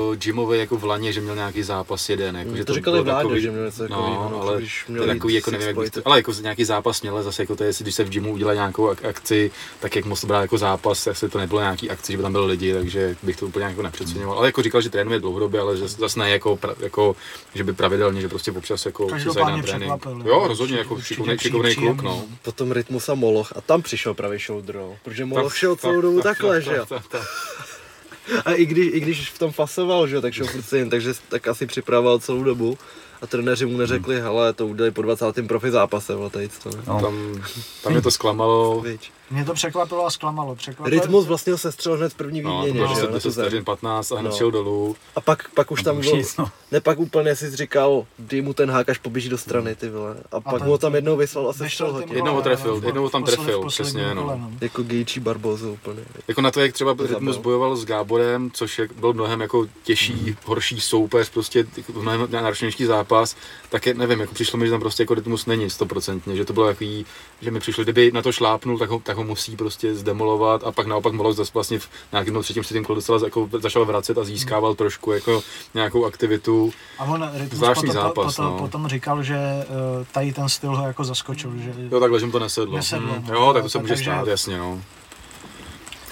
Speaker 3: uh, gymový jako v laně, že měl nějaký zápas jeden. Jako, že
Speaker 2: to říkali
Speaker 3: bylo
Speaker 2: vládě,
Speaker 3: takový-
Speaker 2: že měl něco takového, no,
Speaker 3: ale
Speaker 2: když
Speaker 3: to
Speaker 2: měl
Speaker 3: takový, jako nevím, jak bych to, ale jako nějaký zápas měl, ale zase jako to je, když se v gymu udělá nějakou ak- akci, tak jak moc to brát jako zápas, asi to nebylo nějaký akci, že by tam byli lidi, takže bych to úplně jako nepřeceňoval. Ale jako říkal, že trénuje dlouhodobě, ale že zase ne jako, pra, jako, že by pravidelně, že prostě občas jako si
Speaker 4: Každopádně
Speaker 3: zajde na trénink.
Speaker 4: překvapil,
Speaker 3: Jo,
Speaker 4: jo.
Speaker 3: rozhodně, jako šikovný, kluk, no.
Speaker 4: no.
Speaker 2: Potom Rytmus a Moloch a tam přišel pravý shoulder roll, protože
Speaker 3: Tak-
Speaker 2: šel celou dobu
Speaker 3: tak-
Speaker 2: takhle,
Speaker 3: tak-
Speaker 2: že jo.
Speaker 3: tak- tak-
Speaker 2: A i když, i když v tom fasoval, že jo, tak šel furt stejně, takže tak asi připravoval celou dobu. A trenéři mu neřekli, hele, to udělej po 20. profi zápase, vole, tady to ne.
Speaker 1: No.
Speaker 3: Tam, tam mě to zklamalo.
Speaker 4: Mě to překvapilo a zklamalo. Překvapilo,
Speaker 2: Rytmus vlastně ho sestřel hned v první
Speaker 3: No,
Speaker 2: výměně,
Speaker 3: to
Speaker 2: že
Speaker 3: bylo
Speaker 2: jo, na
Speaker 3: 10
Speaker 2: tu zem.
Speaker 3: vteřin 15 a hned
Speaker 2: No.
Speaker 3: šel dolů.
Speaker 2: A pak, pak už tam
Speaker 1: Už
Speaker 2: byl,
Speaker 1: nic, no.
Speaker 2: ne, pak úplně si říkal, dej mu ten hák, až poběží do strany, ty vole. A, pak
Speaker 4: ten-
Speaker 2: mu ho tam jednou vyslal a
Speaker 4: ve
Speaker 2: sestřel ho
Speaker 4: čtvrtém
Speaker 2: tě.
Speaker 3: Jednou ho trefil,
Speaker 4: no,
Speaker 3: jednou ho tam trefil, přesně, no.
Speaker 4: kole,
Speaker 2: Jako Gejčí Barbozu úplně.
Speaker 3: Jako na to, jak třeba
Speaker 2: To
Speaker 3: Rytmus bojoval s Gáborem, což je, byl mnohem jako těžší, horší soupeř, prostě jako mnohem náročnější zápas, zápas, tak je, nevím, jako přišlo mi, že tam prostě jako rytmus není stoprocentně, že to bylo takový, že mi přišlo, kdyby na to šlápnul, tak ho, tak ho musí prostě zdemolovat a pak naopak Moloch zase vlastně v nějakém třetím, čtvrtém kole docela jako začal vracet a získával trošku jako nějakou aktivitu.
Speaker 4: A on
Speaker 3: Zvláštní
Speaker 4: potom,
Speaker 3: zápas,
Speaker 4: potom,
Speaker 3: no.
Speaker 4: potom říkal, že uh, tady ten styl ho jako zaskočil, že
Speaker 3: Jo, takhle, že mu to nesedlo.
Speaker 4: Nesedlo,
Speaker 3: Hm,
Speaker 4: no.
Speaker 3: Jo, tak to se může stát, jasně, no.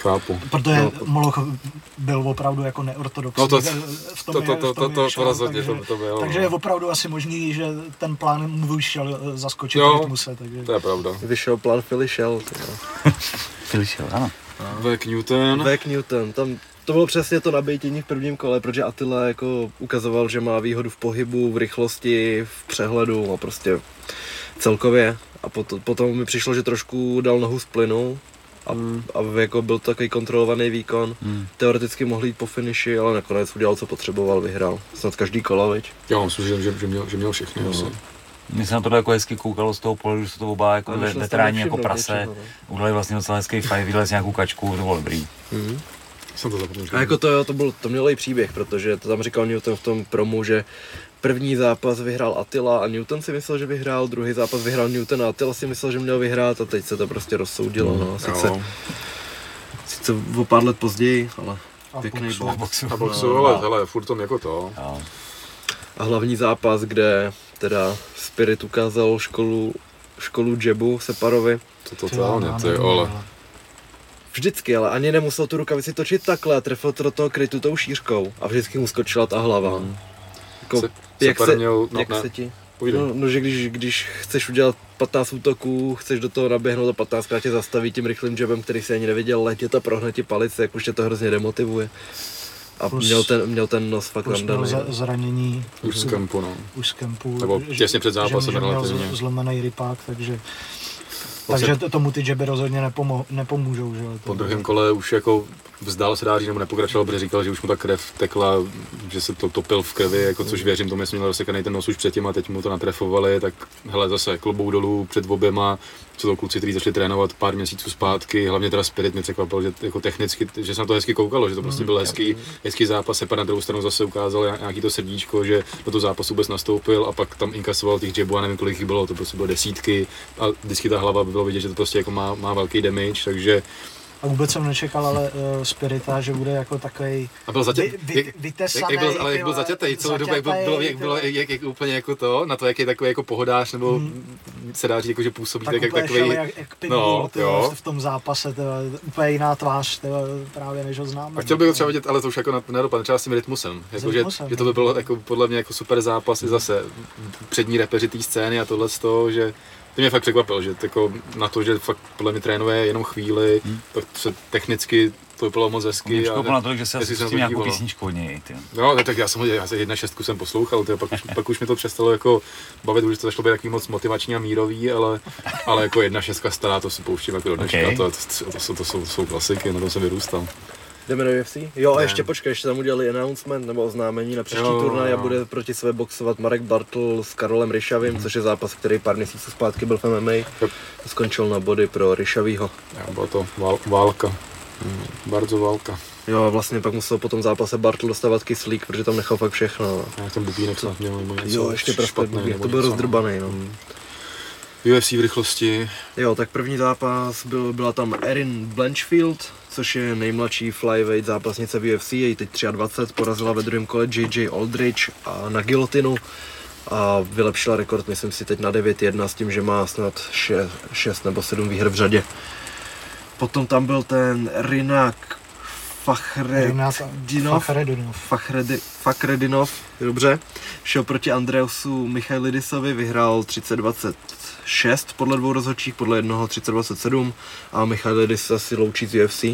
Speaker 3: Chápu.
Speaker 4: Protože
Speaker 2: No,
Speaker 4: Moloch byl opravdu jako neortodoxní
Speaker 3: No to-
Speaker 4: v tom,
Speaker 3: To, to,
Speaker 4: je-
Speaker 3: to, to, to, to
Speaker 4: šel,
Speaker 3: rozhodně,
Speaker 4: takže,
Speaker 3: to, to bylo.
Speaker 4: takže
Speaker 3: no.
Speaker 4: je opravdu asi možný, že ten plán mu vyšel eh, zaskočit
Speaker 3: Jo.
Speaker 4: Rytmuse, takže
Speaker 3: To je pravda.
Speaker 2: Vyšel plán Philly Shell, ty jo.
Speaker 1: Slyšel, ano.
Speaker 3: Vek Newton.
Speaker 2: Vek Newton, tam to bylo přesně to nabejtění v prvním kole, protože Attila jako ukazoval, že má výhodu v pohybu, v rychlosti, v přehledu a prostě celkově. A potom, potom mi přišlo, že trošku dal nohu z plynu a, a jako byl to takový kontrolovaný výkon.
Speaker 1: Hmm.
Speaker 2: Teoreticky mohl jít po finiši, ale nakonec udělal, co potřeboval, vyhrál. Snad každý kolo, viď?
Speaker 3: Jo, myslím, že, že, že, měl, že měl všechny
Speaker 2: No.
Speaker 3: asi.
Speaker 1: Mně se na tohle jako hezky koukalo z toho pohledu, že jsou to oba jako
Speaker 2: se tam
Speaker 1: veteráni jako prase.
Speaker 2: no.
Speaker 1: Udělali vlastně docela hezký fight, vylez nějakou kačku, to bylo dobrý.
Speaker 2: Mhm.
Speaker 3: Jsem to zapomněl.
Speaker 2: A jako to, jo, to, byl, to měl i příběh, protože to tam říkal Newton v tom promu, že první zápas vyhrál Attila a Newton si myslel, že vyhrál, druhý zápas vyhrál Newton a Attila si myslel, že měl vyhrát a teď se to prostě rozsoudilo. No. Sice,
Speaker 3: Jo.
Speaker 2: sice o pár let později, ale
Speaker 4: a
Speaker 2: pěkný
Speaker 4: boxu.
Speaker 2: bol.
Speaker 1: boxu.
Speaker 3: A boxu, ale hele, furt tom jako to.
Speaker 1: Jo.
Speaker 2: A hlavní zápas, kde teda Spirit ukázal školu, školu jabu Separovi.
Speaker 3: To totálně, ty ole.
Speaker 2: Vždycky, ale ani nemusel tu rukavici točit takhle a trefil to do toho krytu tou šířkou a vždycky mu skočila ta hlava. Jako,
Speaker 3: Se-
Speaker 2: jak se,
Speaker 3: měl, no,
Speaker 2: jak
Speaker 3: ne,
Speaker 2: se ti
Speaker 3: půjde.
Speaker 2: No, no že když, když chceš udělat 15 útoků, chceš do toho naběhnout a 15 krát tě zastaví tím rychlým jabem, který si ani neviděl letět a prohnat ti palice, jak už tě to hrozně demotivuje. A
Speaker 4: Plus-
Speaker 2: měl, ten, měl ten nos fakt
Speaker 4: Plus měl za- zranění
Speaker 3: Už z kempu, no.
Speaker 4: už z kempu.
Speaker 3: Nebo těsně před zápasem
Speaker 4: že, že měl
Speaker 3: relativně.
Speaker 4: z- zlomený rypák, takže Takže to- tomu ty jaby rozhodně nepomo- nepomůžou. Že?
Speaker 3: Po druhém kole už jako vzdál se dá říct, nebo nepokračoval, protože říkal, že už mu ta krev tekla, že se to topil v krvi, jako což věřím, tomu jestli měl rozsekaný ten nos už předtím a teď mu to natrefovali, tak hele zase klobouk dolů před oběma, co to kluci, kteří začali trénovat pár měsíců zpátky, hlavně teda Spirit mě překvapil, že jako technicky, že se na to hezky koukalo, že to prostě byl hezký, hezký zápas, Separ na druhou stranu zase ukázal nějaký to srdíčko, že do toho zápasu vůbec nastoupil a pak tam inkasoval těch jabů a nevím kolik jich bylo, to prostě bylo desítky a vždycky ta hlava by bylo vidět, že to prostě jako má, má velký damage, takže
Speaker 4: A vůbec jsem nečekal, ale uh, Spirita, že bude jako takový
Speaker 3: A byl zatě...
Speaker 4: vy, vy,
Speaker 3: jak,
Speaker 4: vytesaný.
Speaker 3: jak, byl, ale jak byl zaťatej, celou dobu, jak, byl, bylo, jak, bylo, jak, jak, úplně jako to, na to, jak je takový jako pohodář, nebo
Speaker 4: Mhm.
Speaker 3: se dá říct, jako, že působí
Speaker 4: tak
Speaker 3: tak, jak takový,
Speaker 4: šel jak, jak pitbull,
Speaker 3: no,
Speaker 4: ty
Speaker 3: jo.
Speaker 4: v tom zápase, vole, úplně jiná tvář, ty vole, právě než ho známe.
Speaker 3: a chtěl bych ho třeba vidět, ale to už jako na, nedopadne třeba s tím rytmusem. Jako, že, že, to by bylo jako, podle mě jako super zápas i zase přední repeři té scény a tohle z toho, že to mě fakt překvapil, že jako na to, že fakt podle mě trénuje jenom chvíli,
Speaker 1: Hmm.
Speaker 3: tak se technicky to bylo moc
Speaker 1: Mě
Speaker 3: hezky.
Speaker 1: překvapilo na to, že se asi
Speaker 3: se
Speaker 1: s tím nějakou písničku od něj. Ty.
Speaker 3: No, tak já jsem, já jsem jedna šestku jsem poslouchal, tyjo, pak, už, pak už mi to přestalo jako bavit, už to začalo být takový moc motivační a mírový, ale, ale jako jedna šestka stará, to si pouštím jako do dneška,
Speaker 1: Okay.
Speaker 3: to, to, to, to, jsou, to jsou klasiky, na tom jsem vyrůstal.
Speaker 2: Jdeme do UFC? Jo, a ještě počkej, ještě tam udělali announcement nebo oznámení na příští
Speaker 3: Jo,
Speaker 2: turnaj a
Speaker 3: jo.
Speaker 2: bude proti sebe boxovat Marek Bartl s Karolem Ryšavým, což je zápas, který pár měsíců zpátky byl v MMA.
Speaker 3: Yep.
Speaker 2: Skončil na body pro Ryšavýho.
Speaker 3: Já, byla to vál, válka, bardzo válka.
Speaker 2: Jo, a vlastně pak musel po tom zápase Bartl dostávat kyslík, protože tam nechal fakt všechno. no.
Speaker 3: Já ten bubínek snad měl nebo něco
Speaker 2: Jo, ještě prostě
Speaker 3: nebo
Speaker 2: to byl
Speaker 3: něco,
Speaker 2: rozdrbaný, no.
Speaker 3: Mm. UFC v rychlosti,
Speaker 2: Jo, tak první zápas byl, byla tam Erin Blanchfield, což je nejmladší flyweight zápasnice v UFC, její teď 23, porazila ve druhém kole JJ Aldridge a na gilotinu a vylepšila rekord, myslím si, teď na 9-1 s tím, že má snad 6 nebo 7 výher v řadě. Potom tam byl ten Rinak Fachredinov,
Speaker 4: Fachredinov.
Speaker 2: Fachredi, Fakhredinov, dobře, šel proti Andreusu Michailidisovi, vyhrál 30-26 podle dvou rozhodčích, podle jednoho 30-27 a Michailidis se asi loučí z UFC.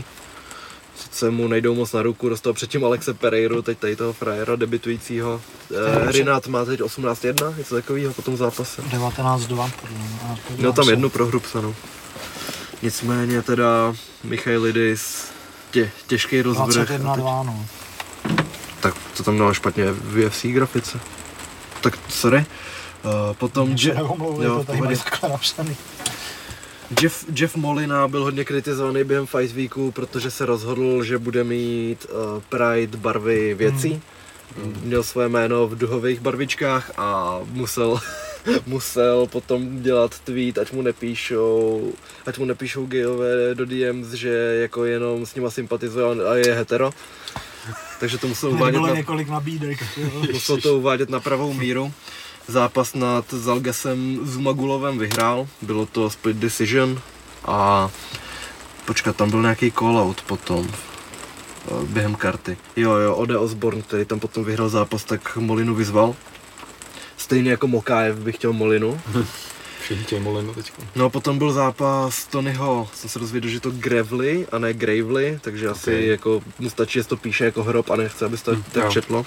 Speaker 2: Sice mu nejdou moc na ruku, dostal předtím Alexe Pereiru, teď tady toho frajera debitujícího. Eh, Rinat má teď 18-1, něco takového po tom zápase.
Speaker 4: 19-2, podle mě. A podívám
Speaker 2: Měl tam jednu prohru psanou. Nicméně teda Michailidis, tě, těžký rozvrh.
Speaker 4: 21-2, no.
Speaker 2: Tak to tam dala špatně v UFC grafice. Tak sorry. Uh, potom Je- jo,
Speaker 4: to tady.
Speaker 2: Jeff, Jeff Molina byl hodně kritizovaný během Fight Weeku, protože se rozhodl, že bude mít uh, Pride barvy věcí.
Speaker 4: Hmm.
Speaker 2: měl své jméno v duhových barvičkách a musel, musel potom dělat tweet, ať mu nepíšou, ať mu nepíšou gejové do DMs, že jako jenom s nima sympatizuje a je hetero. Takže to musel uvádět na,
Speaker 4: několik nabídek.
Speaker 2: musel to uvádět na pravou míru. Zápas nad Zalgesem Zumagulovem vyhrál, bylo to split decision a počkat, tam byl nějaký call-out potom eh, během karty. Jo, jo, Ode Osborne, který tam potom vyhrál zápas, tak Molinu vyzval. Stejně jako Mokájev bych chtěl Molinu.
Speaker 3: Všichni chtějí Molino teďko.
Speaker 2: No a potom byl zápas Tonyho, jsem se dozvěděl, že to Gravely a ne Gravely, takže asi
Speaker 3: Ok.
Speaker 2: jako mu stačí, že to píše jako hrob a nechce, aby se to tak četlo.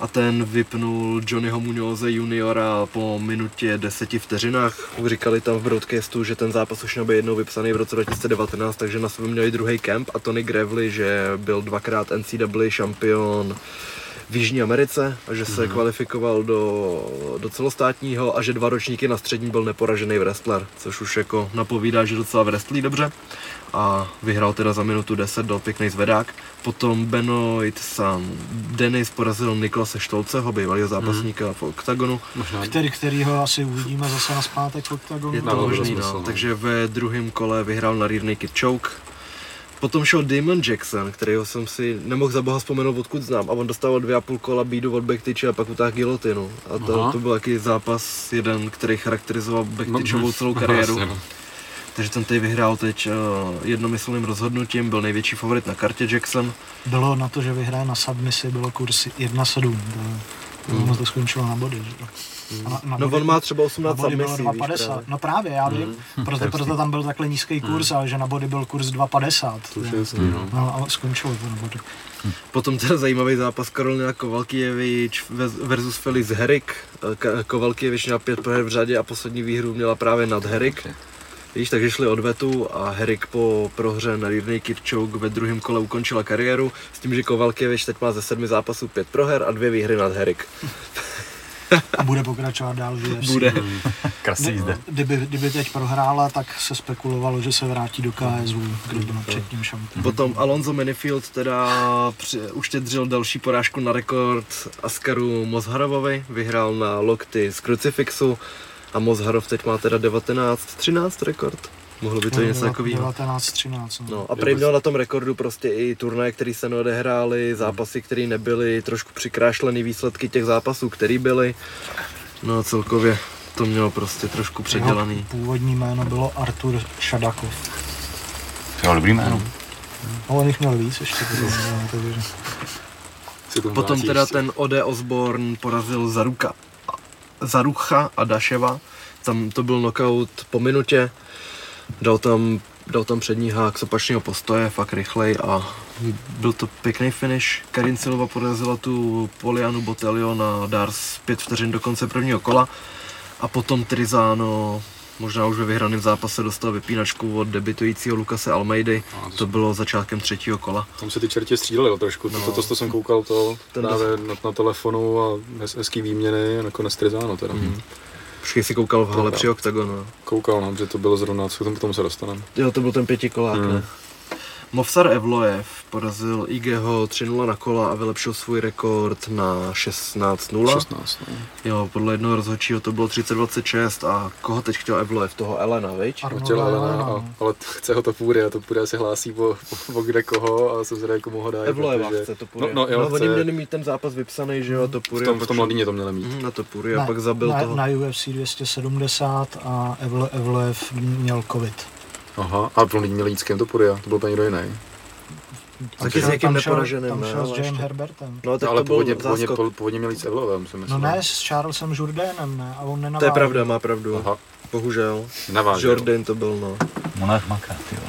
Speaker 2: A ten vypnul Johnnyho Muñoze juniora po minutě deseti vteřinách. Říkali tam v broadcastu, že ten zápas už být jednou vypsaný v roce 2019, takže na sebe měli druhý kemp. A Tony Gravely, že byl dvakrát NCAA šampion v Jižní Americe a že se kvalifikoval do, do celostátního a že dva ročníky na střední byl neporažený wrestler, což už jako napovídá, že docela wrestlí dobře a vyhrál teda za minutu 10, dal pěkný zvedák. Potom Benoit San Denis porazil Niklase Štolceho, bývalého zápasníka v OKTAGONu.
Speaker 3: Možná
Speaker 4: Který, kterýho asi uvidíme zase na zpátek v OKTAGOnu.
Speaker 2: Je to možný, no. Takže ve druhém kole vyhrál na Rear Naked Choke. Potom šel Damon Jackson, kterého jsem si nemohl za boha vzpomenout, odkud znám. A on dostával dvě a půl kola bídu od Backtyče a pak utáhl gilotinu. A to,
Speaker 3: Aha.
Speaker 2: to byl taky zápas jeden, který charakterizoval Backtyčovou
Speaker 3: No,
Speaker 2: celou kariéru.
Speaker 3: no.
Speaker 2: Takže ten tady vyhrál teď uh, jednomyslným rozhodnutím, byl největší favorit na kartě Jackson.
Speaker 4: Bylo na to, že vyhraje na submisi, bylo kurz 1-7. To, mm. to skončilo na body. Že? A Na, na
Speaker 2: No
Speaker 4: body-
Speaker 2: on má třeba
Speaker 4: na
Speaker 2: 18
Speaker 4: body bylo
Speaker 2: submisí, víš
Speaker 4: 2,50.
Speaker 2: právě.
Speaker 4: No právě, já vím. Proto, proto tam byl takhle nízký kurz, ale že na body byl kurz 2,50.
Speaker 3: To už je jasný, no.
Speaker 4: No, ale skončilo to na body.
Speaker 2: Potom ten zajímavý zápas Karolina Kovalkijevič versus Felix Herik. Ka- Kovalkijevič měla pět proher v řadě a poslední výhru měla právě nad Herik. Víš, takže šli odvetu a Herik po prohře na Naked Choke ve druhém kole ukončila kariéru s tím, že Kovalkijevič teď má ze sedmi zápasů pět proher a dvě výhry nad Herik.
Speaker 4: A bude pokračovat dál v UFC.
Speaker 2: Bude.
Speaker 1: Krasný jízde.
Speaker 4: Kdyby, kdyby teď prohrála, tak se spekulovalo, že se vrátí do KSV, kde byla předtím šampion.
Speaker 2: Potom Alonso Manifield teda při, uštědřil další porážku na rekord Askaru Mozharovovi, vyhrál na lokty z Crucifixu a Mozharov teď má teda 19-13 rekord. Mohlo by to něco takového.
Speaker 4: 19-13. No.
Speaker 2: No a prý měl na tom rekordu prostě i turnaje, které se neodehrály, zápasy, které nebyly, trošku přikrášlený výsledky těch zápasů, které byly. No a celkově to mělo prostě trošku předělaný.
Speaker 4: Jeho původní jméno bylo Artur Šadakov.
Speaker 1: Jo, dobrý jméno.
Speaker 4: No, on jich měl víc ještě. No,
Speaker 2: Potom teda ten Ode Osborne porazil Zaruka, Zarucha a Daševa. Tam to byl knockout po minutě. Dal tam, dal tam přední hák z opačného postoje, fakt rychlej a byl to pěkný finish. Karin Silva porazila tu Polianu Botelio na Dars 5 vteřin do konce prvního kola. A potom Trizano možná už ve vyhraném zápase dostal vypínačku od debitujícího Lukase Almeidy.
Speaker 3: No, to
Speaker 2: To bylo začátkem třetího kola.
Speaker 3: Tam se ty čertě střílely trošku, no. to, to, to, jsem koukal to
Speaker 2: Ten
Speaker 3: právě na, na, telefonu a hez, hezký výměny a nakonec Trizáno teda. Mm.
Speaker 2: Počkej si koukal v hale při OKTAGONu.
Speaker 3: Koukal, no, že to bylo zrovna, co k tomu, se dostaneme.
Speaker 2: Jo, to byl ten pětikolák,
Speaker 3: Hmm.
Speaker 2: ne? Movsar Evloev porazil IGho 3-0 na kola a vylepšil svůj rekord na 16-0.
Speaker 3: 16, no.
Speaker 2: Jo, podle jednoho rozhodčího to bylo 30-26 a koho teď chtěl Evloev? Toho Elena, viď?
Speaker 4: Arnolda
Speaker 3: Chtěl Elena,
Speaker 4: Elena,
Speaker 3: a,
Speaker 4: no.
Speaker 3: ale t- chce ho to půjde a to půjde se hlásí po, po, po kde koho a jsem zvědavý, komu ho dají.
Speaker 2: Evloeva
Speaker 3: protože-
Speaker 2: chce to půjde.
Speaker 3: No, no, jo,
Speaker 2: no
Speaker 3: chce.
Speaker 2: oni měli mít ten zápas vypsaný, že jo, to
Speaker 3: v
Speaker 2: půjde.
Speaker 3: tom, v tom Londýně to měli mít.
Speaker 2: Mhm, na to půjde a pak zabil
Speaker 4: na,
Speaker 2: toho.
Speaker 4: na UFC 270 a Evle, Evlev měl covid.
Speaker 3: Aha, a v Londýně měli jít s kým to půjde, to byl úplně někdo jiný.
Speaker 2: Taky s někým
Speaker 4: tam šel,
Speaker 2: neporaženým,
Speaker 4: tam šel
Speaker 2: ale
Speaker 4: s James. Herbertem.
Speaker 2: No, tak
Speaker 3: ale
Speaker 2: to byl
Speaker 3: původně, původně, původně měli jít s Evlovem, si
Speaker 4: No
Speaker 3: myslím.
Speaker 4: ne, s Charlesem Jourdainem, ne, a on
Speaker 2: To
Speaker 4: nenavážil.
Speaker 2: je pravda, má pravdu.
Speaker 3: Aha,
Speaker 2: Bohužel.
Speaker 3: navážel.
Speaker 2: Jordan to byl, no.
Speaker 1: Monarch Maka, ty jo.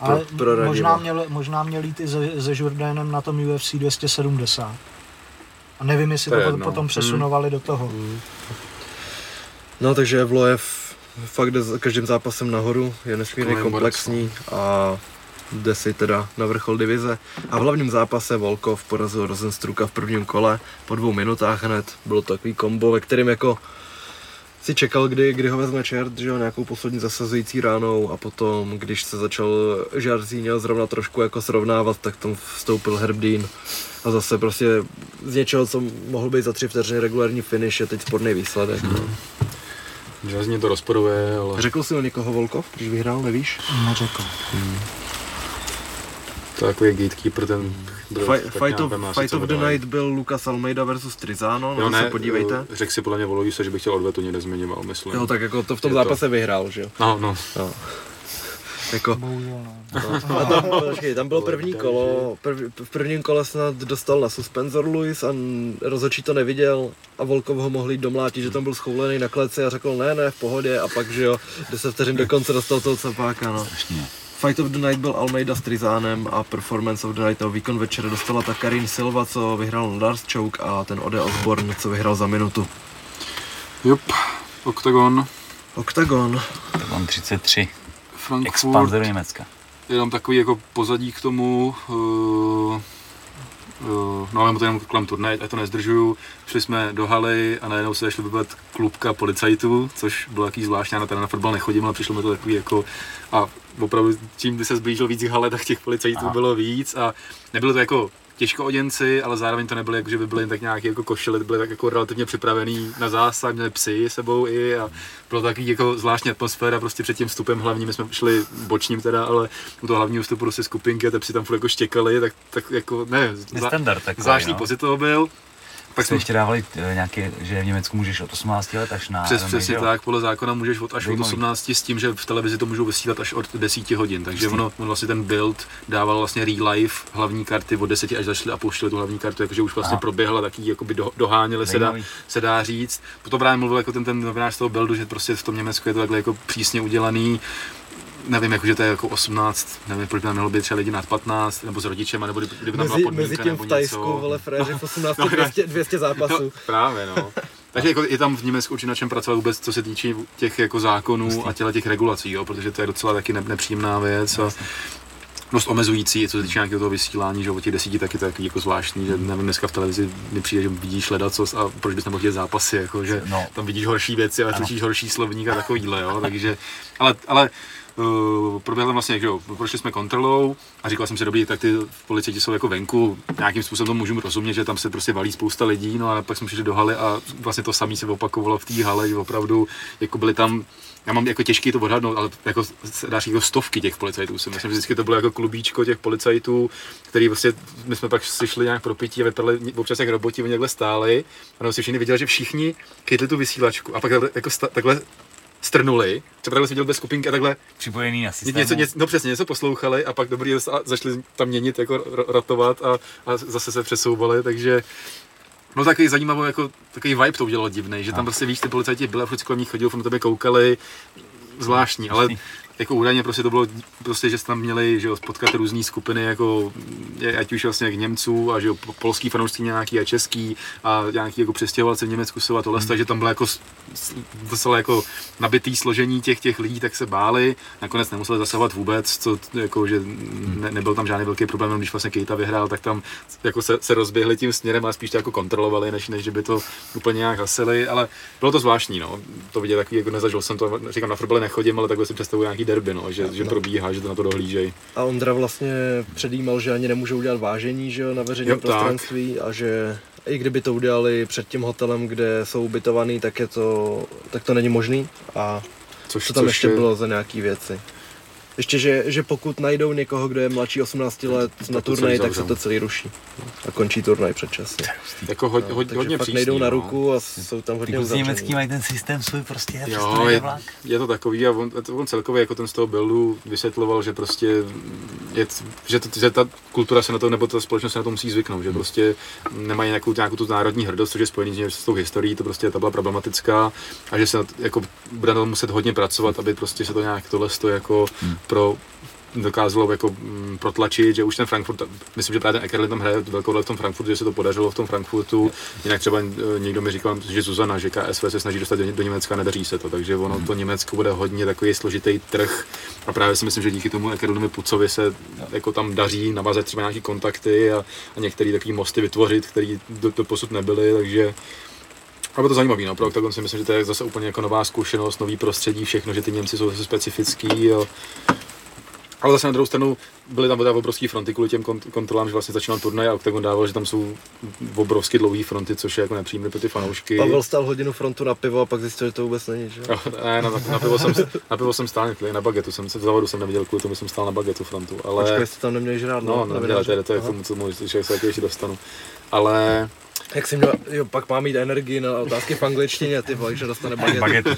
Speaker 4: Ale
Speaker 2: pro- pro
Speaker 4: možná, měl, možná měl jít i se, se Jourdainem na tom UFC 270. A nevím, jestli
Speaker 3: To
Speaker 4: to, potom přesunovali do toho.
Speaker 2: No takže Evloev fakt jde za každým zápasem nahoru, je nesmírně komplexní a jde si teda na vrchol divize. A v hlavním zápase Volkov porazil Rosenstruka v prvním kole po dvou minutách hned. Bylo to takový kombo, ve kterém jako si čekal, kdy, kdy ho vezme čert, že jo, nějakou poslední zasazující ránou a potom, když se začal Žarzíňo zrovna trošku jako srovnávat, tak tam vstoupil Herb Dean a zase prostě z něčeho, co mohl být za tři vteřiny regulární finish, je teď sporný výsledek. Hmm. No.
Speaker 3: Železně to rozporuje, ale...
Speaker 2: Řekl jsi o někoho Volkov, když vyhrál, nevíš?
Speaker 4: Neřekl. Hmm.
Speaker 3: To je takový gatekeeper, ten
Speaker 2: Fight, fight, of, fight of the Night byl Lucas Almeida versus Trizano, jo, ne, se podívejte.
Speaker 3: Řekl si podle mě Volovi se, že bych chtěl odvetu, mě nezmiňoval, myslím.
Speaker 2: Jo, tak jako to v tom je zápase to... vyhrál, že jo?
Speaker 3: No, no.
Speaker 2: no. Jako, no. a tam, počkej, tam bylo první kolo, prv, v prvním kole snad dostal na suspenzor Luis a rozhodčí to neviděl a Volkov ho mohli domlátit, že tam byl schoulený na kleci a řekl ne, ne, v pohodě a pak, že jo, 10 vteřin do konce dostal toho cepáka, no. Strašně. Fight of the Night byl Almeida s Trizánem a Performance of the Night, no, výkon večera dostala ta Karin Silva, co vyhrál na Lars Choke a ten Ode Osborne, co vyhrál za minutu.
Speaker 3: Jup, Octagon.
Speaker 2: Octagon.
Speaker 1: Octagon 33.
Speaker 3: Frankfurt.
Speaker 1: Expanzer Německa.
Speaker 3: Jenom takový jako pozadí k tomu, uh, uh, no ale to jenom kolem turné, ať to nezdržuju. Šli jsme do haly a najednou se šli vybrat klubka policajtů, což bylo takový zvláštní, na, na fotbal nechodím, ale přišlo mi to takový jako a opravdu čím by se zblížil víc hale, tak těch policajtů Aha. bylo víc a nebylo to jako těžkooděnci, ale zároveň to nebyly jako, že by byly jen tak nějaký jako košily, byly tak jako relativně připravený na zásah, měli psy sebou i a bylo takový jako zvláštní atmosféra prostě před tím vstupem hlavním, my jsme šli bočním teda, ale u toho hlavního vstupu prostě skupinky a ty psy tam furt jako štěkali, tak, tak jako ne, zvláštní no. toho byl
Speaker 1: pak jsme ještě dávali eh, nějaké, že v Německu můžeš od 18 let až na...
Speaker 3: Přes, přesně tak, podle zákona můžeš od až od 18 s tím, že v televizi to můžou vysílat až od 10 hodin, takže ono, on vlastně ten build dával vlastně real life hlavní karty od 10 až zašli a pouštěli tu hlavní kartu, jakože už vlastně Aha. proběhla, taky jakoby do, doháněli se dá, se dá říct. Potom právě mluvil jako ten, ten novinář z toho buildu, že prostě v tom Německu je to takhle jako přísně udělaný, nevím, jakože to je jako 18, nevím, proč by tam mělo být třeba lidi nad 15, nebo s rodičem, nebo kdyby, kdyby tam byla podmínka
Speaker 2: mezi tím
Speaker 3: nebo
Speaker 2: v Tajsku, něco. vole, fréři v 18 no, 200, 200 zápasů. No,
Speaker 3: právě, no. Takže jako je tam v Německu určitě na čem pracovat vůbec, co se týče těch jako zákonů a těle těch regulací, jo, protože to je docela taky nepříjemná věc. A, dost omezující, co se týče nějakého toho vysílání, že o těch desíti taky to je jako zvláštní, že nevím, dneska v televizi mi přijde, že vidíš ledacos a proč bys nemohl zápasy, jako, že no. tam vidíš horší věci, ale slyšíš horší slovník a takovýhle, jo, takže, ale, ale uh, proběhla vlastně, že jo, prošli jsme kontrolou a říkal jsem si, dobrý, tak ty policajti jsou jako venku, nějakým způsobem můžu rozumět, že tam se prostě valí spousta lidí, no a pak jsme šli do haly a vlastně to samé se opakovalo v té hale, že opravdu jako byly tam já mám jako těžký to odhadnout, ale jako dá jako stovky těch policajtů. Si myslím, že vždycky to bylo jako klubíčko těch policajtů, který vlastně, my jsme pak slyšeli nějak pro pití a vypadali občas jak roboti, oni takhle stáli a si všichni viděli, že všichni chytli tu vysílačku a pak jako sta, takhle strnuli, třeba takhle viděl bez skupinky a takhle
Speaker 1: připojený na systému.
Speaker 3: Něco, něco, no přesně, něco poslouchali a pak dobrý a zašli tam měnit, jako ratovat a, a zase se přesouvali, takže No takový zajímavý, jako takový vibe to udělalo divný, že tam prostě víš, ty policajti byli a furt kolem nich chodili, na tebe koukali, zvláštní, ale jako údajně prostě to bylo, prostě, že tam měli že jo, potkat různé skupiny, jako, ať už vlastně jak Němců a že jo, polský fanoušci nějaký a český a nějaký jako přestěhovalce v Německu jsou a tohle, hmm. takže tam bylo jako docela jako nabitý složení těch, těch lidí, tak se báli, nakonec nemuseli zasahovat vůbec, co, jako, že hmm. ne, nebyl tam žádný velký problém, když vlastně Kejta vyhrál, tak tam jako se, se rozběhli tím směrem a spíš to jako kontrolovali, než, než že by to úplně nějak hasili, ale bylo to zvláštní, no. to vidět takový, jako nezažil jsem to, říkám, na fotbale nechodím, ale takhle si představuji nějaký derby, no, že, že probíhá, že to na to dohlížej.
Speaker 2: A Ondra vlastně předjímal, že ani nemůžou udělat vážení že jo, na veřejném prostranství tak. a že i kdyby to udělali před tím hotelem, kde jsou ubytovaný, tak, je to, tak to není možný a což, co tam což ještě je... bylo za nějaký věci. Ještě, že, že pokud najdou někoho, kdo je mladší 18 let na turnaj, tak se to celý ruší. A končí turnaj předčasně.
Speaker 3: Jako ho, ho, no, hodně přísný,
Speaker 2: nejdou na no. ruku a jsou tam hodně
Speaker 1: uzavřený. německý mají ten systém svůj prostě
Speaker 3: jo, je, je, to takový a on, on celkově jako ten z toho buildu vysvětloval, že prostě je, že, to, že ta kultura se na to, nebo ta společnost se na to musí zvyknout, že prostě nemají nějakou, nějakou tu národní hrdost, což je spojený s tou historií, to prostě ta byla problematická a že se jako bude na to muset hodně pracovat, aby prostě se to nějak tohle jako hmm pro dokázalo jako mm, protlačit, že už ten Frankfurt, myslím, že právě ten Eckerle tam hraje velkou roli v tom Frankfurtu, že se to podařilo v tom Frankfurtu. Jinak třeba eh, někdo mi říkal, že Zuzana, že KSV se snaží dostat do, do Německa, nedaří se to, takže ono to Německo bude hodně takový složitý trh. A právě si myslím, že díky tomu Eckerlovi Pucovi se jako tam daří navázat třeba nějaké kontakty a, a některé takové mosty vytvořit, které do, do posud nebyly, takže A bylo to zajímavé, no, pro Octagon si myslím, že to je zase úplně jako nová zkušenost, nový prostředí, všechno, že ty Němci jsou zase specifický. Jo. Ale zase na druhou stranu byly tam obrovské fronty kvůli těm kont- kontrolám, že vlastně začínal turnaj a Octagon dával, že tam jsou obrovské dlouhé fronty, což je jako nepříjemné pro ty fanoušky.
Speaker 2: Pavel stál hodinu frontu na pivo a pak zjistil, že to vůbec není, že?
Speaker 3: Jo, ne, na, na, pivo jsem, na pivo jsem stál, na bagetu jsem se v závodu jsem neviděl, kvůli tomu jsem stál na bagetu frontu, ale...
Speaker 2: Počkej, jste tam neměli žrát,
Speaker 3: no, no, neměli, to je, to je k tomu, co můžu, že se ještě dostanu. Ale
Speaker 2: jak jsem měl, jo, pak mám mít energii na otázky v angličtině, ty vole, že dostane bagetu. bagetu.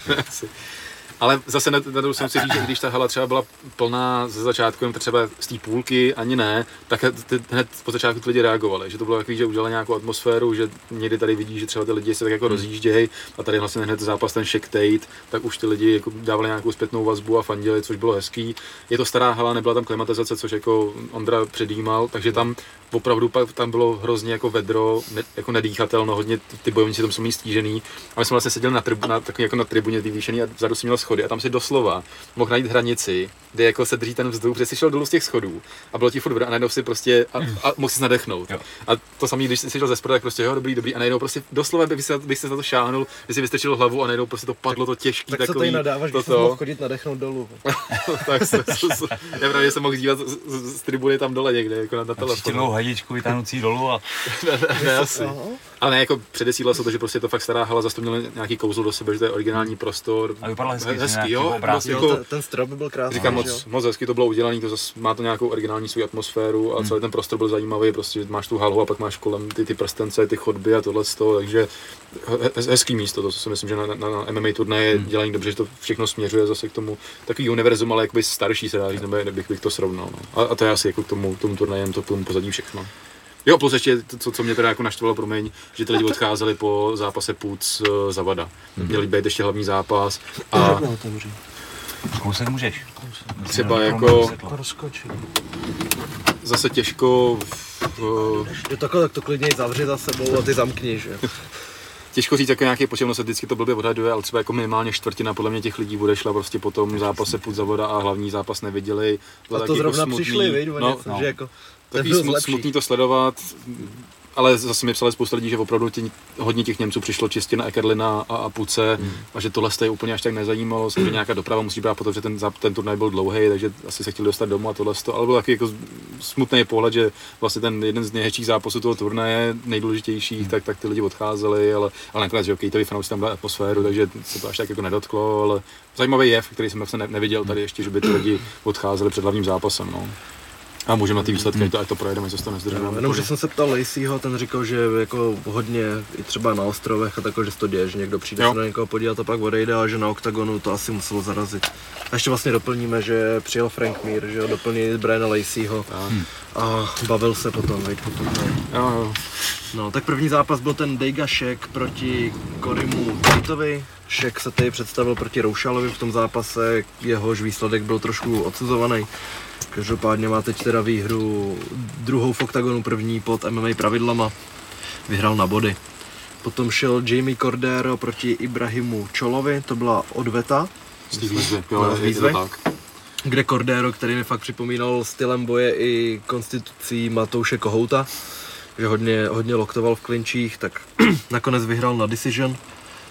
Speaker 3: Ale zase na, na jsem si říct, že když ta hala třeba byla plná ze začátku, jen třeba z té půlky, ani ne, tak ty, hned po začátku ty lidi reagovali, že to bylo takový, že udělali nějakou atmosféru, že někdy tady vidí, že třeba ty lidi se tak jako hmm. rozjíždějí a tady vlastně hned zápas ten Shake Tate, tak už ty lidi jako dávali nějakou zpětnou vazbu a fandili, což bylo hezký. Je to stará hala, nebyla tam klimatizace, což jako Ondra předjímal, takže tam opravdu pak tam bylo hrozně jako vedro, ne, jako nedýchatelno, hodně ty bojovníci tam jsou mít stížený. A my jsme vlastně seděli na, tribu, na, takový, jako na tribuně vyvýšený a vzadu si měl schody a tam si doslova mohl najít hranici, kde jako se drží ten vzduch, protože jsi šel dolů z těch schodů a bylo ti furt a najednou si prostě a, a mohl si nadechnout. Jo. A to samé, když jsi šel ze spodu, tak prostě jo, dobrý, dobrý, a najednou prostě doslova bych se, bych se za to šáhnul, že si vystrčil hlavu a najednou prostě to padlo to těžký
Speaker 2: tak
Speaker 3: takový. Tak
Speaker 2: tady nadáváš, to, mohl chodit nadechnout dolů.
Speaker 3: tak se, se, se, já právě jsem mohl dívat z, z, z, tribuny tam dole někde, jako na, na telefonu.
Speaker 1: Hadičku vytáhnoucí dolů a...
Speaker 3: ne, ne, ne, asi. Ale ne, jako předesílalo se to, že prostě je to fakt stará hala, zase to mělo nějaký kouzlo do sebe, že to je originální prostor.
Speaker 1: A vypadalo hezky,
Speaker 3: hezky jo,
Speaker 1: prostě
Speaker 2: jako, ten, ten strop by byl krásný.
Speaker 3: Říkám, moc, moc hezky to bylo udělané, to zase má to nějakou originální svou atmosféru a hmm. celý ten prostor byl zajímavý, prostě máš tu halu a pak máš kolem ty, ty prstence, ty chodby a tohle toho, takže hezký místo, to si myslím, že na, na, na MMA turnaje hmm. dělají dobře, že to všechno směřuje zase k tomu takový univerzum, ale jakoby starší se dá říct, nebo bych, bych to srovnal. No. A, a, to je asi jako k tomu, tomu turnajem, to k tomu pozadí všechno. Jo, plus ještě, to, co mě teda jako naštvalo, promiň, že ty lidi odcházeli po zápase Puc uh, Zavada. Mm-hmm. Měli být ještě hlavní zápas. A...
Speaker 1: Kousek můžeš.
Speaker 3: Třeba jako... Zase těžko...
Speaker 2: Uh... Jo, takhle, tak to klidně zavři za sebou a ty zamkni, že?
Speaker 3: těžko říct, jako nějaký počet, se vždycky to blbě odhaduje, ale třeba jako minimálně čtvrtina podle mě těch lidí bude šla prostě po tom zápase půd zavoda a hlavní zápas neviděli.
Speaker 2: A to jako zrovna jako přišli, viď, no, něco, no. že jako
Speaker 3: Takový smut, smutný to sledovat, ale zase mi psali spousta lidí, že opravdu tě, hodně těch Němců přišlo čistě na Ekerlina a, a Puce hmm. a že tohle je úplně až tak nezajímalo, že nějaká doprava musí brát protože ten, ten turnaj byl dlouhý, takže asi se chtěli dostat domů a tohle, ale byl taky jako smutný pohled, že vlastně ten jeden z nejhezčích zápasů toho turnaje, nejdůležitějších, hmm. tak, tak ty lidi odcházeli, ale, ale nakonec, že to fanoušci tam dali atmosféru, takže se to až tak jako nedotklo, ale zajímavý jev, který jsem vlastně neviděl tady ještě, že by ty lidi odcházeli před hlavním zápasem. No. A můžeme na ty výsledky, hmm. to, ať to projedeme, co to nezdržíme.
Speaker 2: Jenom, že jsem se ptal Laceyho, ten říkal, že jako hodně i třeba na ostrovech a takové, že se to děje, že někdo přijde jo. se na někoho podívat a pak odejde a že na OKTAGONu to asi muselo zarazit. A ještě vlastně doplníme, že přijel Frank Mir, že jo, doplní Briana Laceyho hmm. a bavil se potom, veď, potom.
Speaker 3: Jo, jo.
Speaker 2: No, tak první zápas byl ten Dejga Shek proti Korimu Tateovi. Šek se tady představil proti Roušalovi v tom zápase, jehož výsledek byl trošku odsuzovaný. Každopádně má teď teda výhru druhou v oktagonu, první pod MMA pravidlama. Vyhrál na body. Potom šel Jamie Cordero proti Ibrahimu Čolovi, to byla odveta.
Speaker 3: Z výzvy, jo, z výzvy. tak.
Speaker 2: Kde Cordero, který mi fakt připomínal stylem boje i konstitucí Matouše Kohouta, že hodně, hodně loktoval v klinčích, tak nakonec vyhrál na decision.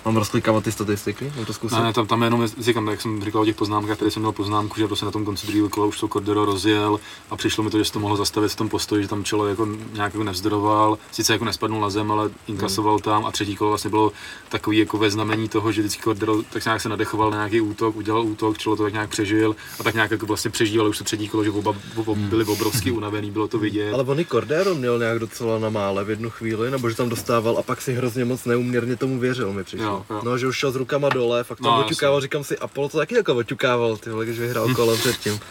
Speaker 2: Mám rozklikávat ty statistiky? Mám to zkusit?
Speaker 3: Ne, tam, tam jenom říkám, jak jsem říkal o těch poznámkách, tady jsem měl poznámku, že prostě na tom konci druhého kola už to Cordero rozjel a přišlo mi to, že se to mohlo zastavit v tom postoji, že tam čelo jako nějak jako nevzdoroval, sice jako nespadnul na zem, ale inkasoval hmm. tam a třetí kolo vlastně bylo takový jako ve znamení toho, že vždycky Cordero tak nějak se nadechoval na nějaký útok, udělal útok, čelo to tak nějak přežil a tak nějak jako vlastně přežíval už to třetí kolo, že oba, oba hmm. byli obrovský unavený, bylo to vidět.
Speaker 2: Ale on i Cordero měl nějak docela na mále v jednu chvíli, nebo že tam dostával a pak si hrozně moc neuměrně tomu věřil, mi přišlo. Jo, jo. No, že už šel s rukama dole, fakt tam no, oťukával, říkám si, Apollo to taky jako oťukával, ty vole, když vyhrál kolo předtím.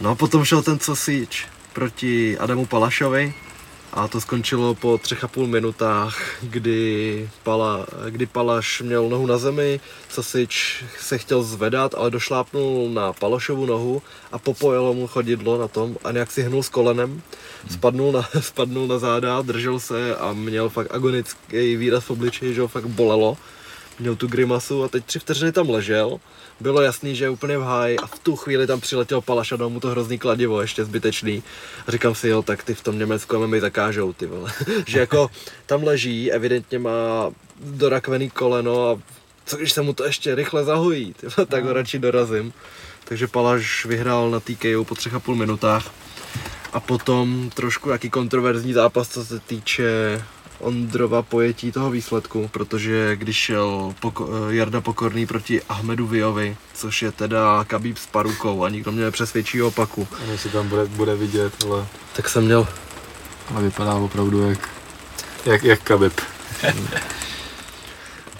Speaker 2: No potom šel ten Cosič proti Adamu Palašovi a to skončilo po třech a půl minutách, kdy, Pala, kdy Palaš měl nohu na zemi, Cosič se chtěl zvedat, ale došlápnul na Palašovu nohu a popojelo mu chodidlo na tom a nějak si hnul s kolenem, spadnul na, spadnul na záda, držel se a měl fakt agonický výraz v obličeji, že ho fakt bolelo měl tu grimasu a teď tři vteřiny tam ležel. Bylo jasný, že je úplně v háji a v tu chvíli tam přiletěl Palaš a dal mu to hrozný kladivo, ještě zbytečný. A říkám si, jo, tak ty v tom Německu mi zakážou, ty vole. že jako tam leží, evidentně má dorakvený koleno a co když se mu to ještě rychle zahojí, ty vole, tak ho radši dorazím. Takže Palaš vyhrál na TKO po třech a půl minutách. A potom trošku jaký kontroverzní zápas, co se týče Ondrova pojetí toho výsledku, protože když šel poko- Jarda Pokorný proti Ahmedu Viovi, což je teda Kabíb s parukou a nikdo mě nepřesvědčí o opaku.
Speaker 3: Ono se tam bude, bude vidět, ale,
Speaker 2: Tak jsem měl,
Speaker 3: ale vypadá opravdu jak, jak, jak kabib.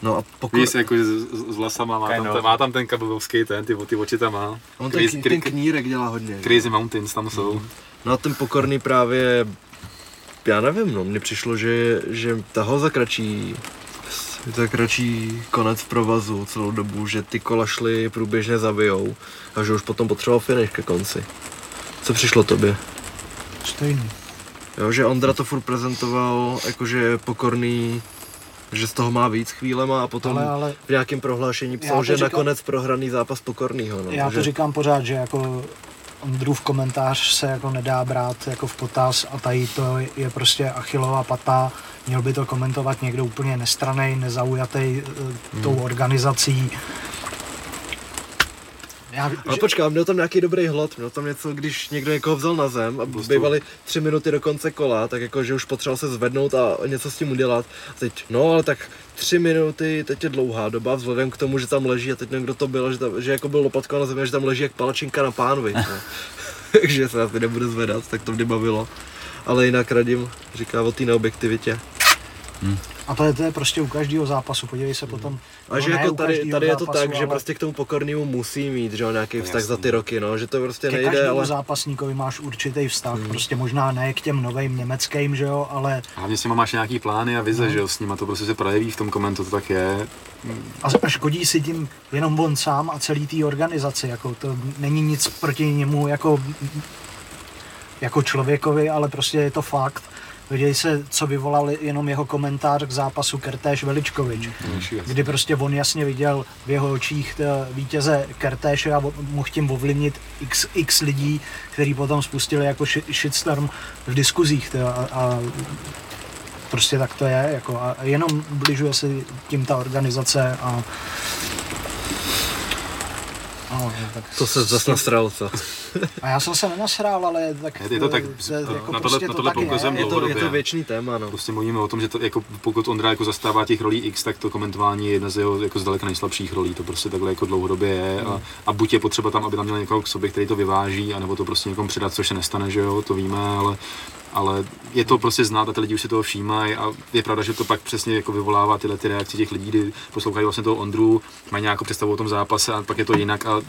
Speaker 2: no a pokor...
Speaker 3: Víš, jako s, s, vlasama, má tam,
Speaker 1: of.
Speaker 3: ten, má tam ten kabibovský ten, ty, ty oči tam má.
Speaker 2: on ten,
Speaker 3: Crazy,
Speaker 2: kn- ten knírek dělá hodně.
Speaker 3: Crazy Mountains tam jsou.
Speaker 2: No a ten Pokorný právě, já nevím, no, mně přišlo, že, že tahal za kratší za kratší konec provazu celou dobu, že ty kola šly průběžně zabijou a že už potom potřeboval finish ke konci. Co přišlo tobě?
Speaker 4: Stejný.
Speaker 2: Jo, že Ondra to furt prezentoval jakože je pokorný, že z toho má víc chvílema a potom
Speaker 4: Ale, ale
Speaker 2: v nějakém prohlášení psal, že
Speaker 4: říkám-
Speaker 2: nakonec prohraný zápas pokornýho. No,
Speaker 4: já
Speaker 2: že...
Speaker 4: to říkám pořád, že jako Ondrův komentář se jako nedá brát jako v potaz a tady to je prostě achilová pata. Měl by to komentovat někdo úplně nestranej, nezaujatý hmm. tou organizací. Já,
Speaker 2: Ale
Speaker 4: že,
Speaker 2: počkám, měl tam nějaký dobrý hlad, měl tam něco, když někdo někoho vzal na zem a bývaly tři minuty do konce kola, tak jako, že už potřeboval se zvednout a něco s tím udělat. A teď, no ale tak tři minuty, teď je dlouhá doba, vzhledem k tomu, že tam leží a teď nevím, kdo to byl, že, tam, že jako byl lopatko na zemi, že tam leží jak palačinka na pánvi. No. Takže se asi nebude zvedat, tak to mě bavilo. Ale jinak radím, říká o té neobjektivitě.
Speaker 4: A to je, to je prostě u každého zápasu, podívej se potom.
Speaker 2: A
Speaker 4: no
Speaker 2: že jako tady, tady je to
Speaker 4: zápasu,
Speaker 2: tak, že
Speaker 4: ale
Speaker 2: prostě k tomu pokornému musí mít, že jo, nějaký vztah za
Speaker 3: jasný.
Speaker 2: ty roky, no, že to prostě
Speaker 4: Ke
Speaker 2: nejde,
Speaker 4: každému
Speaker 2: ale...
Speaker 4: zápasníkovi máš určitý vztah,
Speaker 2: Hmm.
Speaker 4: prostě možná ne k těm novým německým, že jo, ale
Speaker 3: Hlavně s nima máš nějaký plány a vize, že jo, s nima to prostě se projeví v tom komentu, to tak je.
Speaker 4: a, a škodí si tím jenom on sám a celý té organizaci, jako to není nic proti němu jako, jako člověkovi, ale prostě je to fakt. Viděli se, co vyvolal jenom jeho komentář k zápasu Kertéš Veličkovič, kdy prostě on jasně viděl v jeho očích t- vítěze Kertéše a mohl tím ovlivnit x, x lidí, který potom spustili jako shi- shitstorm v diskuzích a, a prostě tak to je, jako a jenom bližuje se tím ta organizace a No, tak
Speaker 2: To se zase nasral, co?
Speaker 4: A já jsem se nenasrál, ale tak...
Speaker 3: Je to tak-
Speaker 4: to, jako
Speaker 3: na tohle-
Speaker 4: prostě
Speaker 3: na
Speaker 4: to
Speaker 3: tohle
Speaker 4: tak je.
Speaker 3: poukazujeme
Speaker 2: Je to, je to věčný téma, no.
Speaker 3: Prostě mluvíme o tom, že to, jako, pokud Ondra jako zastává těch rolí X, tak to komentování je jedna z jeho jako zdaleka nejslabších rolí. To prostě takhle jako dlouhodobě je. A, a buď je potřeba tam, aby tam měl někoho k sobě, který to vyváží, anebo to prostě někomu předat, což se nestane, že jo, to víme, ale ale je to prostě znát a ty lidi už si toho všímají a je pravda, že to pak přesně jako vyvolává tyhle ty reakce těch lidí, kdy poslouchají vlastně toho Ondru, mají nějakou představu o tom zápase a pak je to jinak a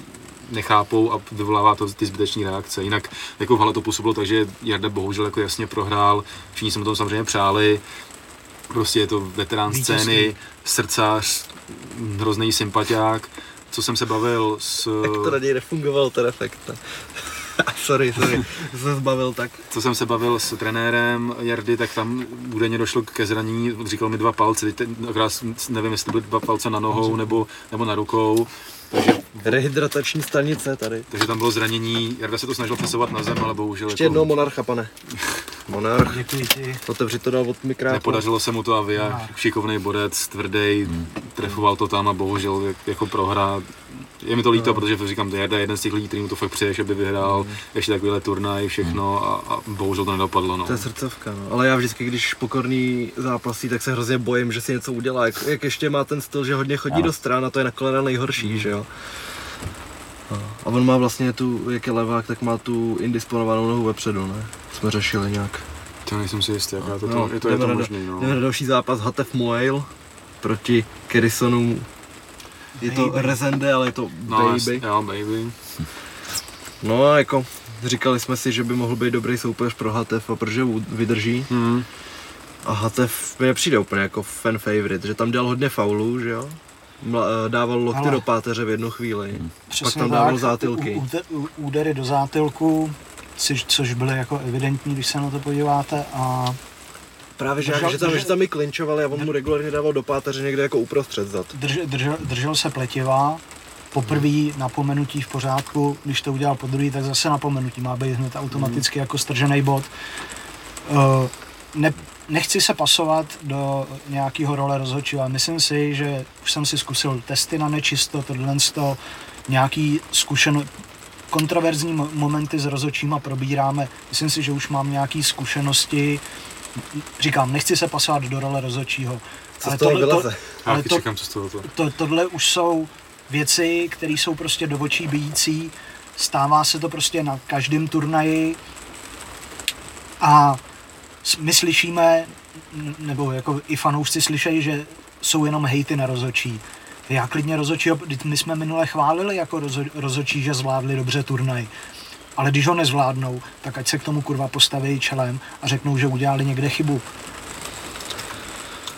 Speaker 3: nechápou a vyvolává to ty zbyteční reakce. Jinak jako v hale to působilo tak, že Jarda bohužel jako jasně prohrál, všichni se mu to samozřejmě přáli, prostě je to veterán
Speaker 4: Vítězství.
Speaker 3: scény, srdcař, hrozný sympatiák, co jsem se bavil s...
Speaker 2: Jak to na něj nefungoval ten efekt. sorry, sorry, jsem se zbavil tak.
Speaker 3: co jsem se bavil s trenérem Jardy, tak tam údajně došlo ke zranění, říkal mi dva palce, teď ten- akorát nevím, jestli to byly dva palce na nohou nebo, nebo na rukou, takže,
Speaker 2: Rehydratační stanice tady.
Speaker 3: takže tam bylo zranění, Jarda se to snažil přesovat na zem, ale bohužel
Speaker 2: Ještě
Speaker 3: jako
Speaker 2: jednou monarcha, pane. Monarch.
Speaker 4: Děkuji ti.
Speaker 2: Otevři to dal od mikrofonu.
Speaker 3: nepodařilo se mu to a Via, šikovný bodec, tvrdý, trefoval to tam a bohužel jak- jako prohra. Je mi to líto, protože říkám, Jarda je jeden z těch lidí, který mu to fakt přeje, že by vyhrál ještě takovýhle turnaj, všechno a, a bohužel to nedopadlo. No.
Speaker 2: To je srdcovka, no. Ale já vždycky, když pokorný zápasí, tak se hrozně bojím, že si něco udělá. Jak, jak ještě má ten styl, že hodně chodí do stran a to je na kolena nejhorší, že jo. No. A on má vlastně tu, jak je levák, tak má tu indisponovanou nohu vepředu, ne? Jsme řešili nějak.
Speaker 3: To nejsem si jistý, jak to,
Speaker 2: No,
Speaker 3: to, je to, je to možný. No.
Speaker 2: Jdeme na další zápas Hatef Moel proti Kerisonu. Je to
Speaker 4: Baby.
Speaker 2: Rezende, ale je to
Speaker 3: No,
Speaker 2: Baby.
Speaker 3: jo, baby.
Speaker 2: No a jako říkali jsme si, že by mohl být dobrý soupeř pro Hatef, protože u- vydrží.
Speaker 3: Hmm.
Speaker 2: A Hatef mi přijde úplně jako fan favorite, že tam dělal hodně faulů, že jo? Eh, dával lokty
Speaker 4: Ale-
Speaker 2: do páteře v jednu chvíli.
Speaker 4: Přesně
Speaker 2: tam
Speaker 4: tak.
Speaker 2: dával zátilky.
Speaker 4: U- úte- u- Údery do zátilku, což, byly jako evidentní, když se na to podíváte a
Speaker 2: Právě, že,
Speaker 4: Držel-
Speaker 2: že, tam,
Speaker 4: držel-
Speaker 2: že tam i klinčovali a on mu regulárně dával do páteře někde jako uprostřed zad.
Speaker 4: Drž, držel, držel se pletiva, poprvé napomenutí v pořádku, když to udělal po druhý, tak zase napomenutí má být hned automaticky jako stržený bod. Uh, ne, nechci se pasovat do nějakého role rozhodčího, ale myslím si, že už jsem si zkusil testy na nečisto, tohle to, nějaký zkušeno, kontroverzní mo- momenty s rozhodčíma probíráme. Myslím si, že už mám nějaké zkušenosti. Říkám, nechci se pasovat do role rozhodčího.
Speaker 2: Co z toho vyleze?
Speaker 3: Já
Speaker 4: ale
Speaker 3: taky
Speaker 4: to,
Speaker 3: čekám, co z toho to.
Speaker 4: to, tohle už jsou věci, které jsou prostě do očí bijící. Stává se to prostě na každém turnaji a my slyšíme, nebo jako i fanoušci slyšejí, že jsou jenom hejty na rozočí. Já klidně rozočí, my jsme minule chválili jako rozo, rozočí, že zvládli dobře turnaj. Ale když ho nezvládnou, tak ať se k tomu kurva postaví čelem a řeknou, že udělali někde chybu.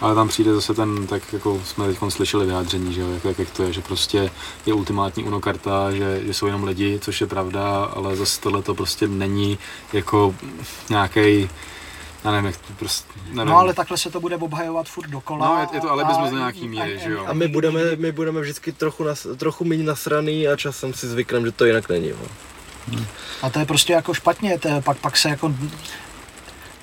Speaker 3: Ale tam přijde zase ten, tak jako jsme teď slyšeli vyjádření, že jak, jak, jak to je, že prostě je ultimátní unokarta, že, že jsou jenom lidi, což je pravda, ale zase tohle to prostě není jako nějaký, já nevím, jak to prostě, nevím.
Speaker 4: No ale takhle se to bude obhajovat furt dokola.
Speaker 3: No, je- je to alibismus
Speaker 4: a-
Speaker 3: do nějaký míry,
Speaker 4: a-
Speaker 3: že jo.
Speaker 2: A my budeme, my budeme vždycky trochu, nas, trochu méně nasraný a časem si zvykneme, že to jinak není. Jo.
Speaker 4: A to je prostě jako špatně, to je, pak, pak se jako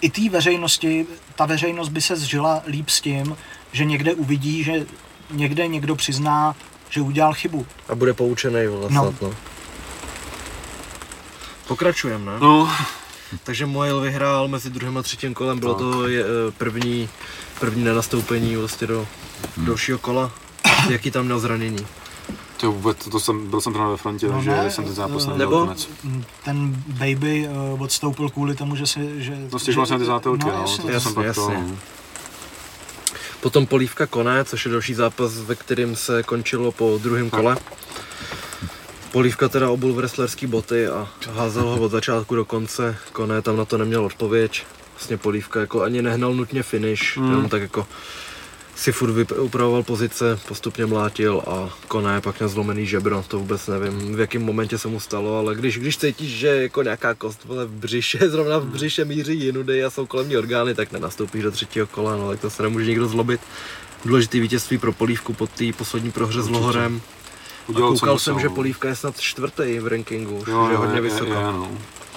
Speaker 4: i té veřejnosti, ta veřejnost by se zžila líp s tím, že někde uvidí, že někde někdo přizná, že udělal chybu.
Speaker 2: A bude poučený, vole,
Speaker 4: No.
Speaker 2: no. Pokračujeme, ne?
Speaker 3: No,
Speaker 2: Takže Moil vyhrál mezi druhým a třetím kolem, bylo
Speaker 3: Tak.
Speaker 2: to je, eh, první, první nenastoupení vlastně do dalšího kola. Jaký tam měl zranění?
Speaker 3: to vůbec, to, to jsem, byl jsem právě ve frontě,
Speaker 4: No
Speaker 3: takže
Speaker 4: ne,
Speaker 3: jsem ten zápas
Speaker 4: eh,
Speaker 3: neviděl
Speaker 2: nebo-
Speaker 3: konec.
Speaker 4: Ten baby uh, odstoupil kvůli tomu, že si... Že,
Speaker 3: No stěžoval
Speaker 4: že-
Speaker 3: jsem na ty zátelky, no,
Speaker 4: jasně,
Speaker 3: to, to
Speaker 2: jasně,
Speaker 3: jsem to, no.
Speaker 2: Potom polívka Kone, což je další zápas, ve kterém se končilo po druhém kole. Polívka teda obul wrestlerský boty a házel ho od začátku do konce. Kone tam na to neměl odpověď. Vlastně Polívka jako ani nehnal nutně finish,
Speaker 3: Hmm.
Speaker 2: jenom tak jako si furt upravoval pozice, postupně mlátil a Kone pak měl zlomený žebro, to vůbec nevím, v jakém momentě se mu stalo, ale když, když cítíš, že jako nějaká kost vole, v břiše, zrovna v břiše míří jinudy a jsou kolem ní orgány, tak nenastoupíš do třetího kola, no, tak to se nemůže nikdo zlobit. Důležitý vítězství pro Polívku po té poslední prohře s
Speaker 3: Určitě.
Speaker 2: A
Speaker 3: Udělal, co
Speaker 2: koukal
Speaker 3: musel,
Speaker 2: jsem, že
Speaker 3: no.
Speaker 2: Polívka je snad čtvrtý v rankingu, už,
Speaker 3: Jo,
Speaker 2: že je hodně
Speaker 3: je,
Speaker 2: vysoko.
Speaker 3: Je, je, no.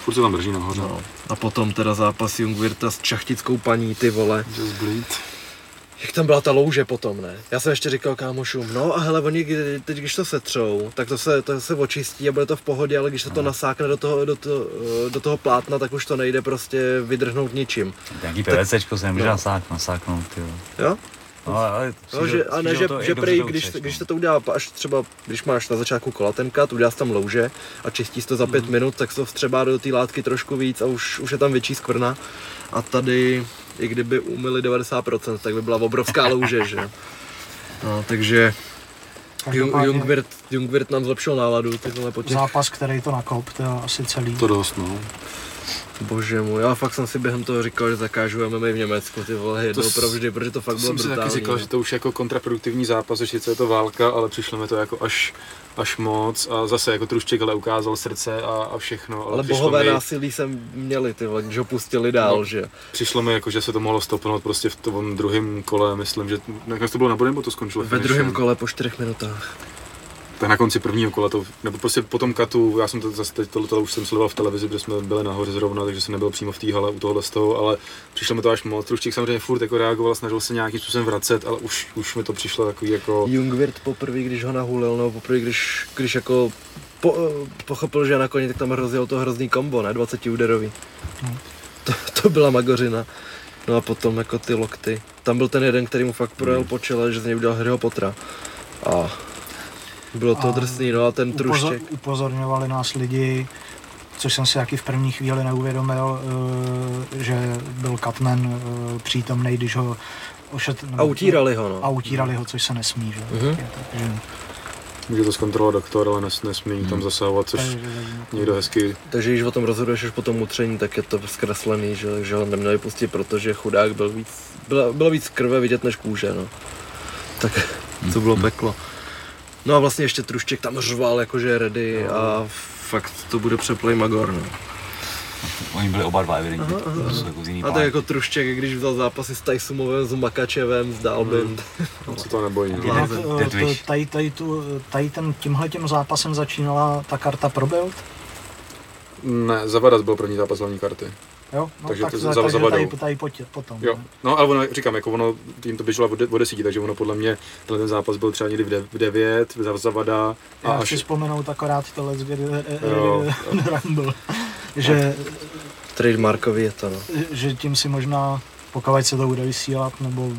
Speaker 3: Furt se tam drží nahoře.
Speaker 2: No. A potom teda zápas Jungwirta s čachtickou paní, ty vole.
Speaker 3: Just bleed.
Speaker 2: Jak tam byla ta louže potom, ne? Já jsem ještě říkal kámošům, no a hele, oni teď, když to setřou, tak to se, to se očistí a bude to v pohodě, ale když se to nasákne do toho, do, toho, do toho plátna, tak už to nejde prostě vydrhnout ničím.
Speaker 1: Nějaký PVCčko se nemůže
Speaker 2: no.
Speaker 1: nasák, nasáknout, jo.
Speaker 2: Jo?
Speaker 1: No, ale
Speaker 2: No, že, a ne, že, že prej, když, když se to udělá, až třeba, když máš na začátku kola ten kat, uděláš tam louže a čistíš to za pět
Speaker 1: Mhm.
Speaker 2: minut, tak se to vstřebá do té látky trošku víc a už, už je tam větší skvrna. A tady, i kdyby umyli 90%, tak by byla obrovská louže, že? No, takže Jungwirth, Jungwirth nám zlepšil náladu, ty vole, po těch,
Speaker 4: zápas, který to nakop, to je asi celý.
Speaker 3: To dost, no.
Speaker 2: Bože můj, já fakt jsem si během toho říkal, že zakážu MMA v Německu, ty vole, jednou
Speaker 3: s-
Speaker 2: provždy, protože to fakt
Speaker 3: To
Speaker 2: bylo
Speaker 3: jsem si
Speaker 2: brutální.
Speaker 3: taky říkal, že to už je jako kontraproduktivní zápas, že je to válka, ale přišlo mi to jako až, až moc a zase jako Trušček ale ukázal srdce a, a všechno, ale,
Speaker 2: Ale bohové
Speaker 3: mi,
Speaker 2: násilí jsem měli, ty vole, když ho pustili dál,
Speaker 3: No.
Speaker 2: že?
Speaker 3: přišlo mi jako, že se to mohlo stopnout prostě v tom druhém kole, myslím, že jak to bylo na body, nebo to skončilo
Speaker 2: Ve druhém kole po čtyřech minutách.
Speaker 3: Tak na konci prvního kola to, nebo prostě po tom katu, já jsem to zase teď tohle už jsem sledoval v televizi, protože jsme byli nahoře zrovna, takže jsem nebyl přímo v té hale u tohohle z toho, ale přišlo mi to až moc. Truščík samozřejmě furt jako reagoval, snažil se nějakým způsobem vracet, ale už, už mi to přišlo takový jako...
Speaker 2: Jungwirth poprvé, když ho nahulil, nebo poprvé, když, když jako po, pochopil, že je na koni, tak tam rozjel to hrozný kombo, ne? 20 úderový.
Speaker 4: Hmm.
Speaker 2: To, to byla magořina. No a potom jako ty lokty. Tam byl ten jeden, který mu fakt projel po čele, že z něj udělal Harryho Pottera. A bylo to
Speaker 4: A
Speaker 2: drsný, no a ten
Speaker 4: Upozor,
Speaker 2: truštěk.
Speaker 4: upozorňovali nás lidi, což jsem si taky v první chvíli neuvědomil, eh, že byl Katman eh, přítomný, když ho ošet...
Speaker 2: A utírali ho, no.
Speaker 4: A utírali ho, což se nesmí, že?
Speaker 2: Mhm.
Speaker 4: Takže,
Speaker 3: Může to zkontrolovat doktor, ale nes, nesmí tam zasahovat, což někdo hezky
Speaker 2: Takže když o tom rozhoduješ až po tom utření, tak je to zkreslený, že, že ho neměli pustit, protože chudák byl víc, bylo, bylo víc krve vidět než kůže, no. Tak to bylo peklo. No a vlastně ještě Trušček tam řval, jakože je ready a fakt to bude přeplay Magor, no.
Speaker 1: Oni byli oba dva evidentně, to jsou jako z jiný
Speaker 2: A tak
Speaker 1: planety.
Speaker 2: jako Trušček, když vzal zápasy s Tysumovem, s Makačevem, s Dalbym.
Speaker 3: On se to nebojí. No.
Speaker 1: Jinak-
Speaker 4: eh, to-
Speaker 1: Wish.
Speaker 4: Tady, tady, tu, tady ten, tímhle tím zápasem začínala ta karta pro build?
Speaker 3: Ne, Zavadas byl první zápas hlavní karty.
Speaker 4: Jo, no,
Speaker 3: Takže
Speaker 4: tak,
Speaker 3: to
Speaker 4: za,
Speaker 3: za-
Speaker 4: takže
Speaker 3: zavadou.
Speaker 4: tady, tady pojď, potom.
Speaker 3: Jo,
Speaker 4: ne?
Speaker 3: no ale ono, říkám, jako ono, jim to běželo od, de- od desíti, takže ono podle mě, tenhle ten zápas byl třeba někdy v, de, v devět, v Zavada a
Speaker 4: Já
Speaker 3: až,
Speaker 4: chci vzpomenout akorát tohle z. Rumble, že,
Speaker 2: Trademarkový je to, no.
Speaker 4: že tím si možná, pokud se to bude vysílat, nebo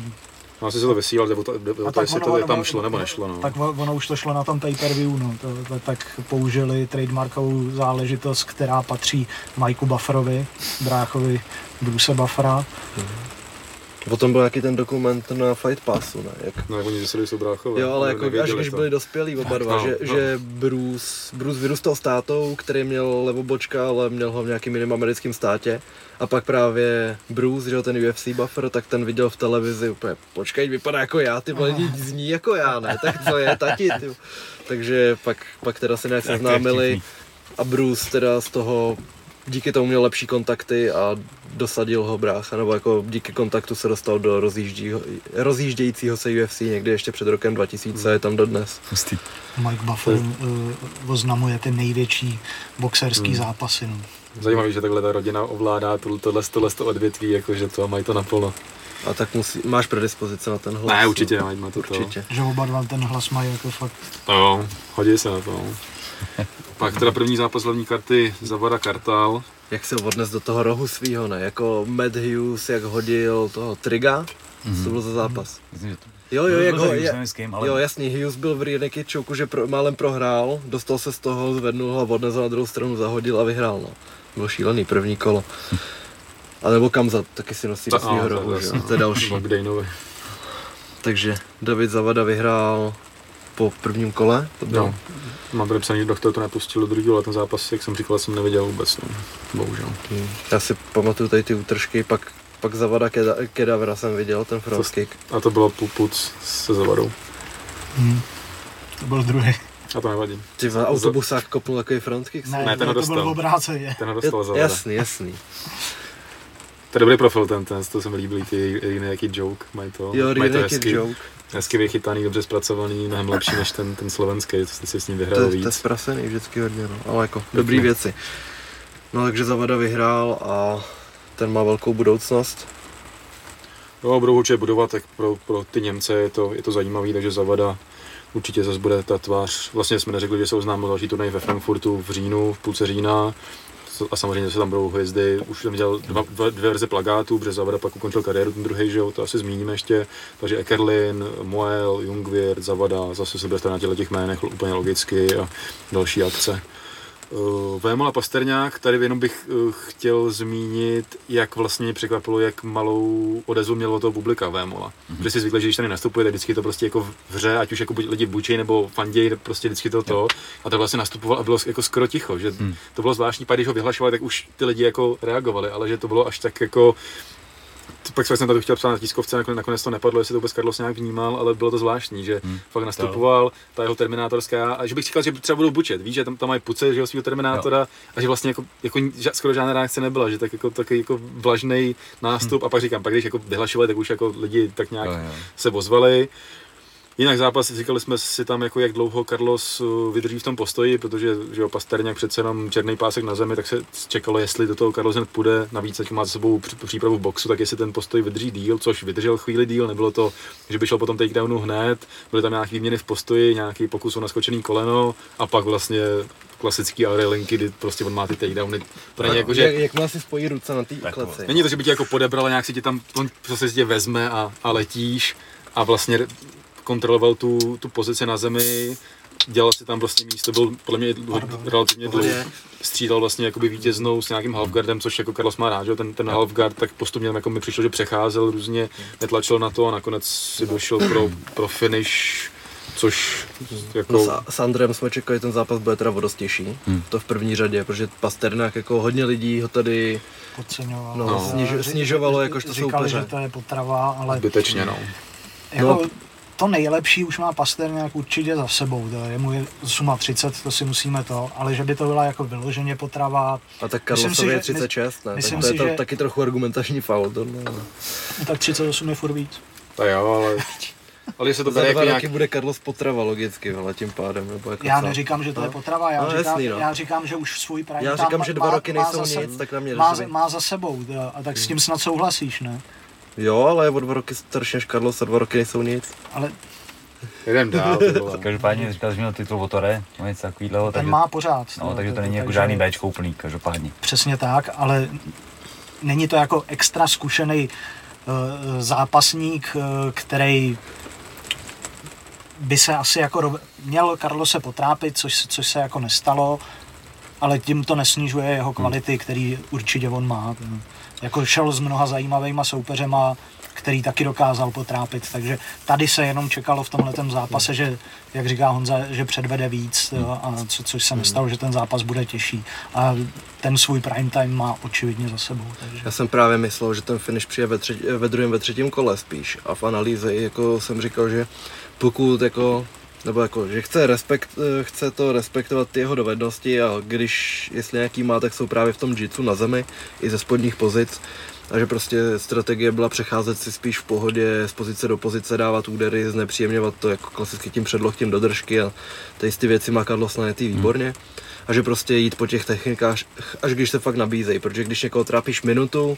Speaker 3: no, asi se to vysílal, nebo to, to jestli
Speaker 4: ono-
Speaker 3: to tam šlo nebo nešlo, no.
Speaker 4: tak ono už to šlo na tom pay-per-view, no, to, to, tak použili trademarkovou záležitost, která patří Mikeu Bufferovi, bráchovi Bruce Buffera.
Speaker 2: O tom byl nějaký ten dokument na Fight Passu, ne? Jak...
Speaker 3: No, jak oni zjistili, jsou bráchové.
Speaker 2: Jo, ale jako až když
Speaker 3: to.
Speaker 2: byli dospělí oba dva,
Speaker 3: no,
Speaker 2: že,
Speaker 3: no.
Speaker 2: že Bruce, Bruce vyrůstal s tátou, který měl levobočka, ale měl ho v nějakým jiném americkém státě. A pak právě Bruce, že ten UFC buffer, tak ten viděl v televizi úplně, počkej, vypadá jako já, ty vole, zní jako já, ne? Tak co je, tati, ty. Takže pak, pak teda se nějak seznámili a Bruce teda z toho díky tomu měl lepší kontakty a dosadil ho brácha, nebo jako díky kontaktu se dostal do rozjíždího, rozjíždějícího se UFC někdy ještě před rokem 2000, je tam dodnes.
Speaker 1: Hustý.
Speaker 4: Mike Buffer uh, oznamuje ty největší boxerský
Speaker 3: Hmm.
Speaker 4: zápasy. No.
Speaker 3: Zajímavý, že takhle ta rodina ovládá tohle, tohle, tohle to odvětví, jakože to a mají to naplno.
Speaker 2: A tak musí, máš predispozice na ten hlas.
Speaker 3: Ne, určitě mají má to to.
Speaker 2: Určitě.
Speaker 4: Že oba dva ten hlas mají jako fakt
Speaker 3: Jo, hodí se na to. no. Pak teda první zápas hlavní karty Zavada Kartal.
Speaker 2: Jak se odnes do toho rohu svýho, ne? Jako Matt Hughes, jak hodil toho Triga, co to byl za zápas?
Speaker 1: To...
Speaker 2: Jo, jo, jak
Speaker 1: Byl
Speaker 2: ho,
Speaker 1: to
Speaker 2: je,
Speaker 1: nevím s kým, ale
Speaker 2: jo, jasný, Hughes byl v Naked Choku, že pro, málem prohrál, dostal se z toho, zvednul ho a odnes ho na druhou stranu zahodil a vyhrál, no. Bylo šílený první kolo. A nebo Kamzat, taky si nosí do svého
Speaker 3: no, to-
Speaker 2: rohu, že? to je další. Takže David Zavada vyhrál po prvním kole, to bylo.
Speaker 3: No. Mám tady psaný, že doktor to nepustil do druhého, ale ten zápas, jak jsem říkal, jsem neviděl vůbec. No. Bohužel.
Speaker 2: Hmm. Já si pamatuju tady ty útržky, pak, pak Zavada Keda, Kedavra jsem viděl, ten front
Speaker 3: To-
Speaker 2: kick.
Speaker 3: A to bylo puc se Zavadou.
Speaker 4: hm, to byl druhý.
Speaker 3: A to nevadí.
Speaker 2: Ty vole, autobusák kopnul takový front kick?
Speaker 4: Ne,
Speaker 3: Ne, ten ho
Speaker 4: to byl
Speaker 3: dostal.
Speaker 4: v obráceně.
Speaker 3: Ten ho dostal Zavada.
Speaker 2: jasný, jasný.
Speaker 3: To je dobrý profil ten, ten to se mi líbí, ty jiný jaký joke, mají to,
Speaker 2: Jo,
Speaker 3: mají to hezky,
Speaker 2: Joke.
Speaker 3: Hezky vychytaný, dobře zpracovaný, mnohem lepší než ten, ten slovenský, to jste si s ním
Speaker 2: To,
Speaker 3: vyhrál
Speaker 2: je- to je
Speaker 3: víc.
Speaker 2: zprasený vždycky hodně, no. ale jako dobrý
Speaker 3: Pěkně.
Speaker 2: věci. No takže Zavada vyhrál a ten má velkou budoucnost.
Speaker 3: Jo, budou určitě budovat, tak pro, pro ty Němce je to, je to zajímavý, takže Zavada určitě zase bude ta tvář. Vlastně jsme neřekli, že se oznámil další turnaj ve Frankfurtu v říjnu, v půlce října. A samozřejmě, že tam budou hvězdy. Už jsem dělal dva, dva, dvě verze plagátů, protože Zavada pak ukončil kariéru, ten druhý, že jo, to asi zmíníme ještě. Takže Ekerlin, Moel, Jungwirth, Zavada, zase se bude na těchto těch jménech úplně logicky a další akce. Uh, Vémol a Pasterňák, tady jenom bych uh, chtěl zmínit, jak vlastně mě překvapilo, jak malou odezvu mělo to publika Vémola. Mm-hmm. Protože si zvykle, že když tady nastupuje, tak vždycky to prostě jako v hře, ať už jako buď lidi bučej nebo fanděj, tak prostě vždycky to to. A to vlastně nastupoval a bylo jako skoro ticho, že
Speaker 1: Hmm.
Speaker 3: to bylo zvláštní, pak když ho vyhlašovali, tak už ty lidi jako reagovali, ale že to bylo až tak jako pak jsem to chtěl psát na tiskovce, nakonec, nakonec to nepadlo, jestli to vůbec Carlos nějak vnímal, ale bylo to zvláštní, že
Speaker 1: Hmm.
Speaker 3: fakt nastupoval, ta jeho terminátorská, a že bych říkal, že třeba budou bučet, víš, že tam, tam mají puce, že jo, svého terminátora, a že vlastně jako, jako ža- skoro žádná reakce nebyla, že tak jako takový jako vlažný nástup, a pak říkám, pak když jako vyhlašovali, tak už jako lidi tak nějak
Speaker 1: Jo, jo.
Speaker 3: se ozvali. Jinak zápas, říkali jsme si tam, jako jak dlouho Carlos uh, vydrží v tom postoji, protože že jo, Pasterňák přece jenom černý pásek na zemi, tak se čekalo, jestli do toho Carlos hned půjde. Navíc, ať má za sebou přípravu v boxu, tak jestli ten postoj vydrží díl, což vydržel chvíli díl, nebylo to, že by šel po tom takedownu hned, byly tam nějaké výměny v postoji, nějaký pokus o naskočený koleno a pak vlastně klasický arelinky, kdy prostě on má ty takedowny. To není jako, že
Speaker 2: jak, jak má si spojí ruce na té
Speaker 1: Tak
Speaker 2: kleci.
Speaker 3: Není to, že by tě jako podebral a nějak si tě tam, on prostě si tě vezme a, a letíš a vlastně kontroloval tu, tu pozici na zemi, dělal si tam vlastně místo, byl podle mě relativně dlouho,
Speaker 2: Pohodě.
Speaker 3: střídal vlastně jakoby vítěznou s nějakým halfguardem, což jako Carlos má rád, že? ten, ten halfguard, tak postupně jako mi přišlo, že přecházel různě, netlačil na to a nakonec si došel pro, pro finish, což jako...
Speaker 2: No, s, Andrem jsme čekali, ten zápas bude teda vodostější.
Speaker 1: Hmm.
Speaker 2: To v první řadě, protože Pasternák jako hodně lidí ho tady
Speaker 4: Podceňoval.
Speaker 2: No,
Speaker 4: Ale
Speaker 2: sniž- snižovalo jakožto
Speaker 4: Říkali,
Speaker 2: soupeře.
Speaker 4: že to je potrava, ale
Speaker 3: Zbytečně, no.
Speaker 4: jako,
Speaker 2: No.
Speaker 4: To nejlepší už má nějak určitě za sebou, to je mu je 38, to si musíme to, ale že by to byla jako vyloženě potrava.
Speaker 2: A tak Karlosovi je 36, ne? Myslím tak to je to že... taky trochu argumentační faul, to ne.
Speaker 4: No, tak 38 je furt víc.
Speaker 3: To jo, ale ale se to
Speaker 2: Za dva nějak... bude Carlos potrava logicky, ale tím pádem. Nebo
Speaker 4: jako já neříkám, že to no? je potrava, já, no, říkám, jasný, no. já říkám, že už svůj prime
Speaker 2: Já říkám, že dva má, roky nejsou nic, se, tak na mě
Speaker 4: má, má za sebou, a tak s tím snad souhlasíš, ne?
Speaker 2: Jo, ale je o dva roky starší než Carlos a dva roky nejsou nic.
Speaker 4: Ale
Speaker 3: Jdem dál.
Speaker 1: Každopádně říkal, že měl titul Tore, něco takového.
Speaker 4: Ten
Speaker 1: takže,
Speaker 4: má pořád.
Speaker 1: No, no takže to není jako žádný Bčko úplný, každopádně.
Speaker 4: Přesně tak, ale není to jako extra zkušený uh, zápasník, uh, který by se asi jako měl Karlo se potrápit, což, což se jako nestalo, ale tím to nesnižuje jeho kvality, který určitě on má. Jako šel s mnoha zajímavýma soupeřema, který taky dokázal potrápit, takže tady se jenom čekalo v tomhle zápase, že, jak říká Honza, že předvede víc, jo, a co, což se nestalo, že ten zápas bude těžší. A ten svůj prime time má očividně za sebou. Takže.
Speaker 2: Já jsem právě myslel, že ten finish přijde ve, třetí, ve druhém, ve třetím kole spíš. A v analýze jako jsem říkal, že pokud jako nebo jako, že chce, respekt, chce to respektovat ty jeho dovednosti a když, jestli nějaký má, tak jsou právě v tom jitsu na zemi i ze spodních pozic a že prostě strategie byla přecházet si spíš v pohodě z pozice do pozice, dávat údery, znepříjemňovat to jako klasicky tím předloktím do držky a tady ty věci má Carlos najetý hmm. výborně a že prostě jít po těch technikách, až když se fakt nabízejí, protože když někoho trápíš minutu,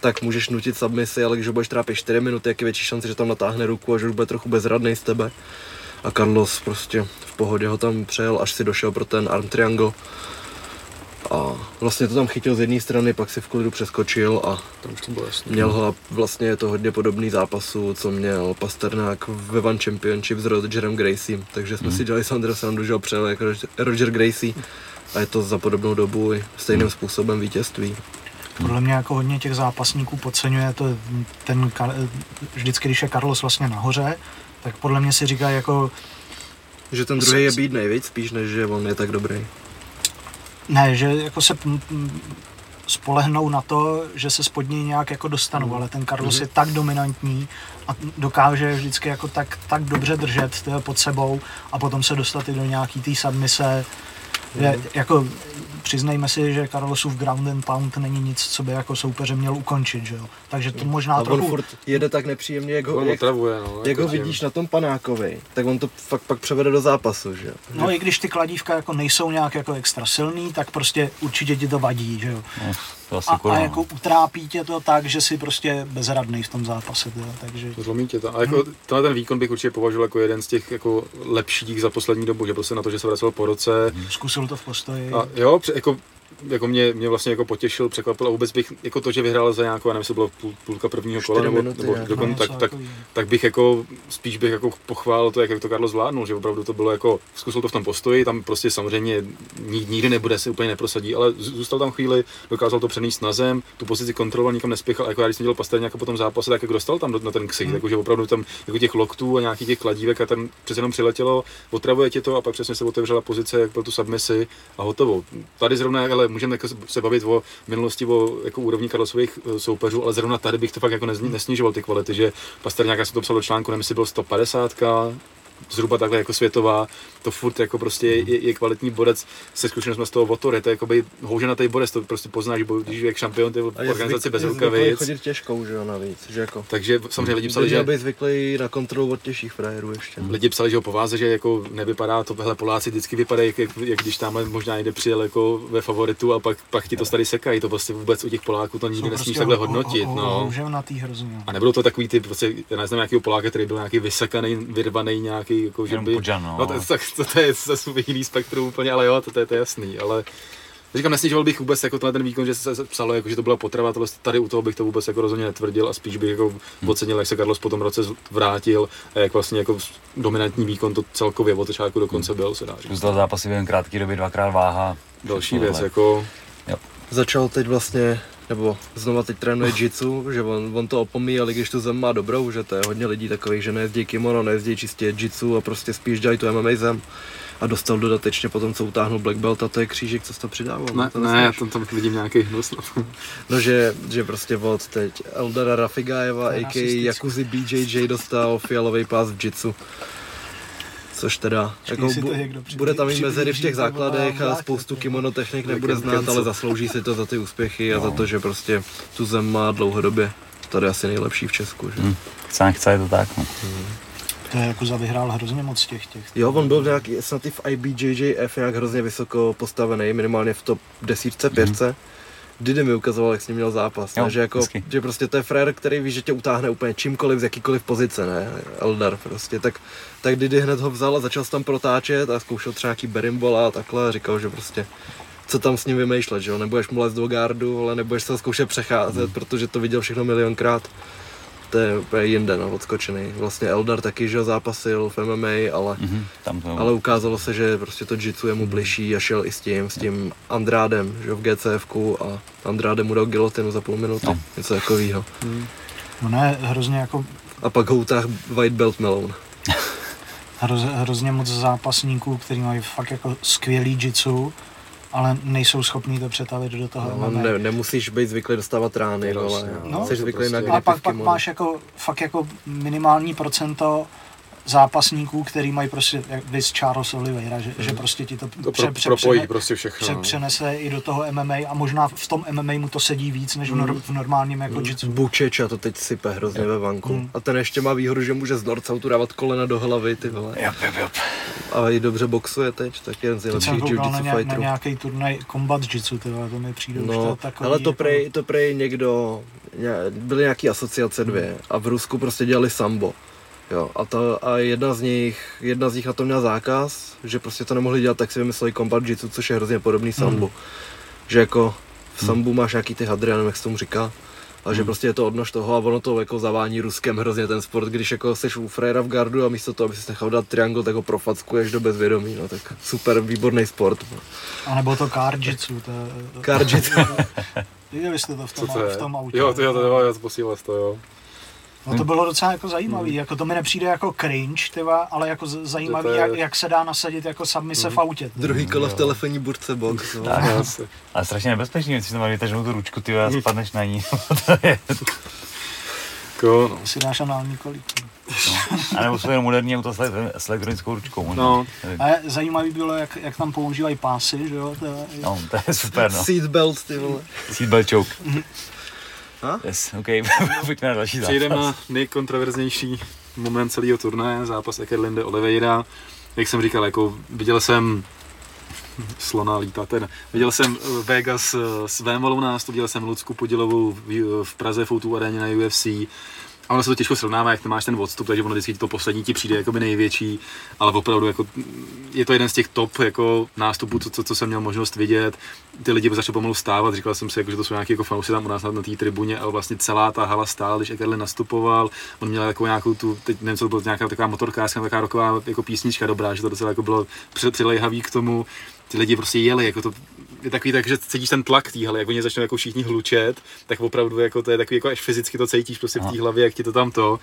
Speaker 2: tak můžeš nutit submisi, ale když ho budeš trápit 4 minuty, jak je větší šance, že tam natáhne ruku a že už bude trochu bezradný z tebe. A Carlos prostě v pohodě ho tam přejel, až si došel pro ten arm triangle. A vlastně to tam chytil z jedné strany, pak si v klidu přeskočil a
Speaker 3: tam už to bylo jasný.
Speaker 2: měl ho a vlastně je to hodně podobný zápasu, co měl Pasternák ve One Championship s Rogerem Gracie. Takže jsme hmm. si dělali Sandra Sandu, že ho přejel jako Roger Gracie a je to za podobnou dobu i stejným způsobem vítězství.
Speaker 4: Podle mě jako hodně těch zápasníků podceňuje to ten, vždycky, když je Carlos vlastně nahoře, tak podle mě si říká jako...
Speaker 2: Že ten druhý je bídnej, víc spíš, než že on je tak dobrý.
Speaker 4: Ne, že jako se spolehnou na to, že se spod něj nějak jako dostanou, mm. ale ten Carlos mm. je tak dominantní a dokáže vždycky jako tak, tak dobře držet pod sebou a potom se dostat i do nějaký té submise, je, jako přiznejme si, že Carlosův ground and pound není nic, co by jako soupeře měl ukončit, že jo. Takže to možná a trochu...
Speaker 2: on furt jede tak nepříjemně, jak ho,
Speaker 3: jak, otravuje, no,
Speaker 2: jak ho vidíš na tom panákovi, tak on to fakt pak převede do zápasu, že jo.
Speaker 4: No i když ty kladívka jako nejsou nějak jako extra silný, tak prostě určitě ti to vadí, že jo. No
Speaker 1: to asi
Speaker 4: a, a jako utrápí tě to tak, že si prostě bezradný v tom zápase. Tě, takže...
Speaker 3: Zlomí tě to. A jako hmm. tenhle ten výkon bych určitě považoval jako jeden z těch jako lepších za poslední dobu, že prostě na to, že se vracel po roce.
Speaker 4: Zkusil to v postoji.
Speaker 3: A jo, jako jako mě, mě vlastně jako potěšil, překvapil a vůbec bych jako to, že vyhrál za nějakou, nevím, jestli bylo půl, půlka prvního kola nebo, minuty, nebo dokon, tak, tak, tak, bych jako spíš bych jako pochválil to, jak to Carlos zvládnul, že opravdu to bylo jako, zkusil to v tom postoji, tam prostě samozřejmě nikdy nebude, se úplně neprosadí, ale zůstal tam chvíli, dokázal to přenést na zem, tu pozici kontroloval, nikam nespěchal, jako já když jsem dělal paster nějak po tom zápase, tak jak dostal tam na ten ksich, hmm. takže opravdu tam jako těch loktů a nějakých těch kladívek a tam přece jenom přiletělo, otravuje tě to a pak přesně se otevřela pozice, jak byl tu submisi a hotovo. Tady zrovna, ale můžeme jako se bavit o minulosti, o jako úrovni Karlosových eh, soupeřů, ale zrovna tady bych to fakt jako nesnižoval ty kvality, že Pasterňák, já jsem to psal do článku, nevím, jestli byl 150, zhruba takhle jako světová, to furt jako prostě je, je kvalitní borec se zkušenostmi z toho Votory, to je jako by houženatý borec, to prostě poznáš, když je šampion ty organizaci bez rukavic.
Speaker 2: chodit těžkou, že jo, navíc, že jako.
Speaker 3: Takže samozřejmě lidi psali, že...
Speaker 2: být zvyklý na kontrolu od těžších frajerů ještě.
Speaker 3: Lidi psali, že ho pováze, že jako nevypadá to, hele Poláci vždycky vypadají, jak, jak, jak, když tam možná někde přijel jako ve favoritu a pak, pak ti to tady sekají, to prostě vůbec u těch Poláků to nikdy nesmíš prostě takhle hodnotit. No.
Speaker 4: A
Speaker 3: nebylo to takový ty, prostě, já neznám nějakého Poláka, který byl nějaký vysekaný, vyrvaný nějaký, jako, že by,
Speaker 1: Kudžan, no.
Speaker 3: no to, tak, to, to, je zase jiný spektrum úplně, ale jo, to, to, je, to je jasný, ale Říkám, nesnižoval bych vůbec jako ten výkon, že se psalo, jako, že to byla potrava, tohle, tady u toho bych to vůbec jako rozhodně netvrdil a spíš bych jako hmm. ocenil, jak se Carlos po tom roce vrátil a jak vlastně jako dominantní výkon to celkově od začátku do konce hmm. byl, se dá říct.
Speaker 1: Zůstal zápasy během krátké doby, dvakrát váha.
Speaker 3: Další věc, jako...
Speaker 2: Jo. Začal teď vlastně nebo znova teď trénuje jitsu, že on, on to opomíjí, ale když tu zem má dobrou, že to je hodně lidí takových, že nejezdí kimono, nejezdí čistě jitsu a prostě spíš dělají tu MMA zem. a dostal dodatečně potom, co utáhnul Black Belt a to je křížek, co to přidával.
Speaker 3: Ne,
Speaker 2: to
Speaker 3: ne, já tam, tam vidím nějaký hnus. No.
Speaker 2: no že, že prostě od teď Eldara Rafigajeva, a.k.a. Jakuzi BJJ dostal fialový pás v jitsu. Což teda, jako bu, bude tam i mezery v těch základech a spoustu kimono technik nebude znát, ale zaslouží si to za ty úspěchy a za to, že prostě tu zem má dlouhodobě. Tady asi nejlepší v Česku, že? Hmm.
Speaker 1: Chce, chce, je to tak. No. Hmm.
Speaker 4: To je jako vyhrál hrozně moc těch těch.
Speaker 2: Jo, on byl nějaký, snad i v IBJJF nějak hrozně vysoko postavený, minimálně v top desítce, pětce. Mm. Didy mi ukazoval, jak s ním měl zápas, jo, ne? že, jako, že prostě to je frér, který ví, že tě utáhne úplně čímkoliv, z jakýkoliv pozice, ne, Eldar prostě, tak, tak Didy hned ho vzal a začal se tam protáčet a zkoušel třeba nějaký berimbola a takhle a říkal, že prostě co tam s ním vymýšlet, že jo, nebudeš mu lézt do gardu, ale nebudeš se zkoušet přecházet, mm. protože to viděl všechno milionkrát to je úplně jinde, no, odskočený. Vlastně Eldar taky, že zápasil v MMA, ale, mm-hmm, tam to... ale ukázalo se, že prostě to jitsu je mu bližší a šel i s tím, s tím Andrádem, že v GCF a Andráde mu dal gilotinu za půl minuty, no. něco takového. Mm.
Speaker 4: Ono je hrozně jako...
Speaker 2: A pak ho utáhl White Belt Melon.
Speaker 4: Hroz, hrozně moc zápasníků, kteří mají fakt jako skvělý jitsu, ale nejsou schopní to přetavit do toho
Speaker 2: no, Ne, nemusíš být zvyklý dostávat rány, ale no, jsi zvyklý
Speaker 4: prostě. na A pak, pak máš jako, fakt jako minimální procento zápasníků, který mají prostě, jak vys Charles Oliveira, že, mm. že prostě ti to,
Speaker 3: to pře, pře, propojí pře, prostě všechno. Pře,
Speaker 4: no. přenese i do toho MMA a možná v tom MMA mu to sedí víc, než mm. v normálním jako mm. jitsu.
Speaker 2: Bučeča to teď sype hrozně je. ve vanku. Mm. A ten ještě má výhodu, že může z Nordcoutu dávat kolena do hlavy, ty vole.
Speaker 1: Yep, yep, yep.
Speaker 2: A i dobře boxuje teď, tak je z nejlepších jiu-jitsu
Speaker 4: na, fighterů. na nějaký turnaj combat jitsu, ty vole, to mi přijde no, už to takový.
Speaker 2: Ale to jako... prej, to prej někdo, byly nějaký asociace dvě a v Rusku prostě dělali sambo. Jo, a, to, a jedna z nich, jedna z nich na to měla zákaz, že prostě to nemohli dělat, tak si vymysleli combat jitsu, což je hrozně podobný sambu. Hmm. Že jako v hmm. sambu máš nějaký ty hadry, já nevím, jak se tomu říká, a že hmm. prostě je to odnož toho a ono to jako zavání Ruskem hrozně ten sport, když jako seš u frajera v gardu a místo toho, aby si nechal dát triangle, tak ho profackuješ do bezvědomí, no tak super, výborný sport. No.
Speaker 4: A nebo to jitsu, to,
Speaker 2: to, jitsu.
Speaker 4: Viděli jste to v tom, to v tom autě.
Speaker 3: Jo, to, jo, to, jo, to posílal to, jo.
Speaker 4: No to bylo docela jako zajímavý, mm. jako to mi nepřijde jako cringe, tyva, ale jako zajímavý, je... jak, jak, se dá nasadit jako submise mm. v autě.
Speaker 2: Tyva. Druhý kolo v telefonní burce box. No.
Speaker 1: Tak, ale strašně nebezpečný, když si tam vytaženou tu ručku, ty a spadneš na ní. to je...
Speaker 3: Ko, no.
Speaker 4: Si dáš anální kolík.
Speaker 1: No. A nebo jsou jenom moderní auto s elektronickou ručkou.
Speaker 4: No. A je, zajímavý bylo, jak, jak tam používají pásy, že jo? To je...
Speaker 1: No, to je super, no.
Speaker 2: Seatbelt, ty vole.
Speaker 1: Seatbelt choke. Mhm. Yes, OK, pojďme na další zápas.
Speaker 3: Přejdeme na nejkontroverznější moment celého turnaje, zápas Ekerlinde Oliveira. Jak jsem říkal, jako viděl jsem slona lítá ten. Viděl jsem Vegas s Vémolou nás, viděl jsem Lucku Podilovou v Praze v Outu aréně na UFC a ono se to těžko srovnává, jak máš ten odstup, takže ono vždycky to poslední ti přijde jako by největší, ale opravdu jako, je to jeden z těch top jako nástupů, co, co, co jsem měl možnost vidět. Ty lidi začali pomalu stávat, říkal jsem si, jako, že to jsou nějaké jako fanoušci tam u nás na, té tribuně, ale vlastně celá ta hala stála, když Ekerle nastupoval. On měl jako nějakou tu, teď nevím, co to byla nějaká taková motorkářská, taková roková jako písnička dobrá, že to docela jako bylo přilejhavý k tomu ty lidi prostě jeli, jako to je takový tak, že cítíš ten tlak té hlavy, jak oni začnou jako všichni hlučet, tak opravdu jako to je takový jako až fyzicky to cítíš prostě v té hlavě, jak ti to tam to.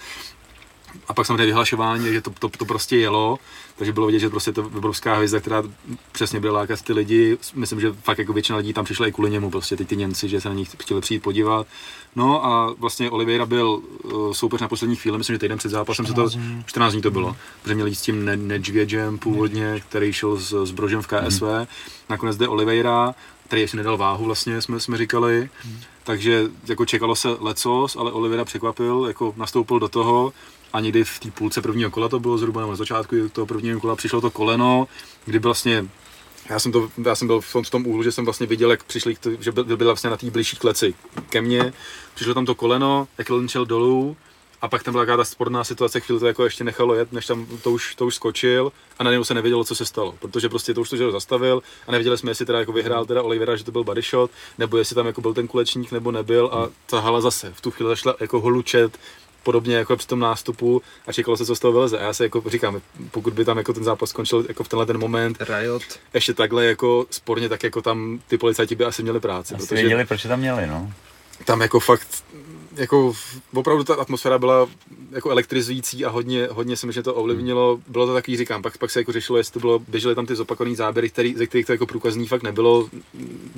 Speaker 3: A pak samozřejmě vyhlašování, že to, to, to, prostě jelo, takže bylo vidět, že prostě to obrovská hvězda, která přesně byla lákat ty lidi. Myslím, že fakt jako většina lidí tam přišla i kvůli němu, prostě ty, ty Němci, že se na nich chtěli přijít podívat. No a vlastně Oliveira byl uh, soupeř na poslední chvíli, myslím, že týden před zápasem se to, 14 dní to bylo, mm. protože měl jít s tím Nedžvědžem původně, který šel s, s Brožem v KSV. Mm. Nakonec jde Oliveira, který ještě nedal váhu vlastně, jsme, jsme říkali. Mm. Takže jako čekalo se lecos, ale Oliveira překvapil, jako nastoupil do toho a někdy v té půlce prvního kola to bylo zhruba, nebo na začátku toho prvního kola přišlo to koleno, kdy vlastně já jsem, to, já jsem byl v tom, v tom úhlu, že jsem vlastně viděl, jak přišli, že byl, byl vlastně na té blížší kleci ke mně. Přišlo tam to koleno, jak šel dolů, a pak tam byla taková ta sporná situace, chvíli to jako ještě nechalo jet, než tam to už, to už skočil a na něj se nevědělo, co se stalo, protože prostě to už to že zastavil a nevěděli jsme, jestli teda jako vyhrál teda Olivera, že to byl body shot, nebo jestli tam jako byl ten kulečník nebo nebyl a ta hala zase v tu chvíli zašla jako holučet, podobně jako při tom nástupu a čekalo se, co z toho vyleze. A já se jako říkám, pokud by tam jako ten zápas skončil jako v tenhle ten moment,
Speaker 2: Riot.
Speaker 3: ještě takhle jako sporně, tak jako tam ty policajti by asi měli práci.
Speaker 1: Asi protože věděli, proč tam měli, no.
Speaker 3: Tam jako fakt jako opravdu ta atmosféra byla jako elektrizující a hodně, hodně se mi, že to ovlivnilo. Bylo to takový, říkám, pak, pak se jako řešilo, jestli to bylo, běžely tam ty zopakované záběry, který, ze kterých to jako průkazní fakt nebylo.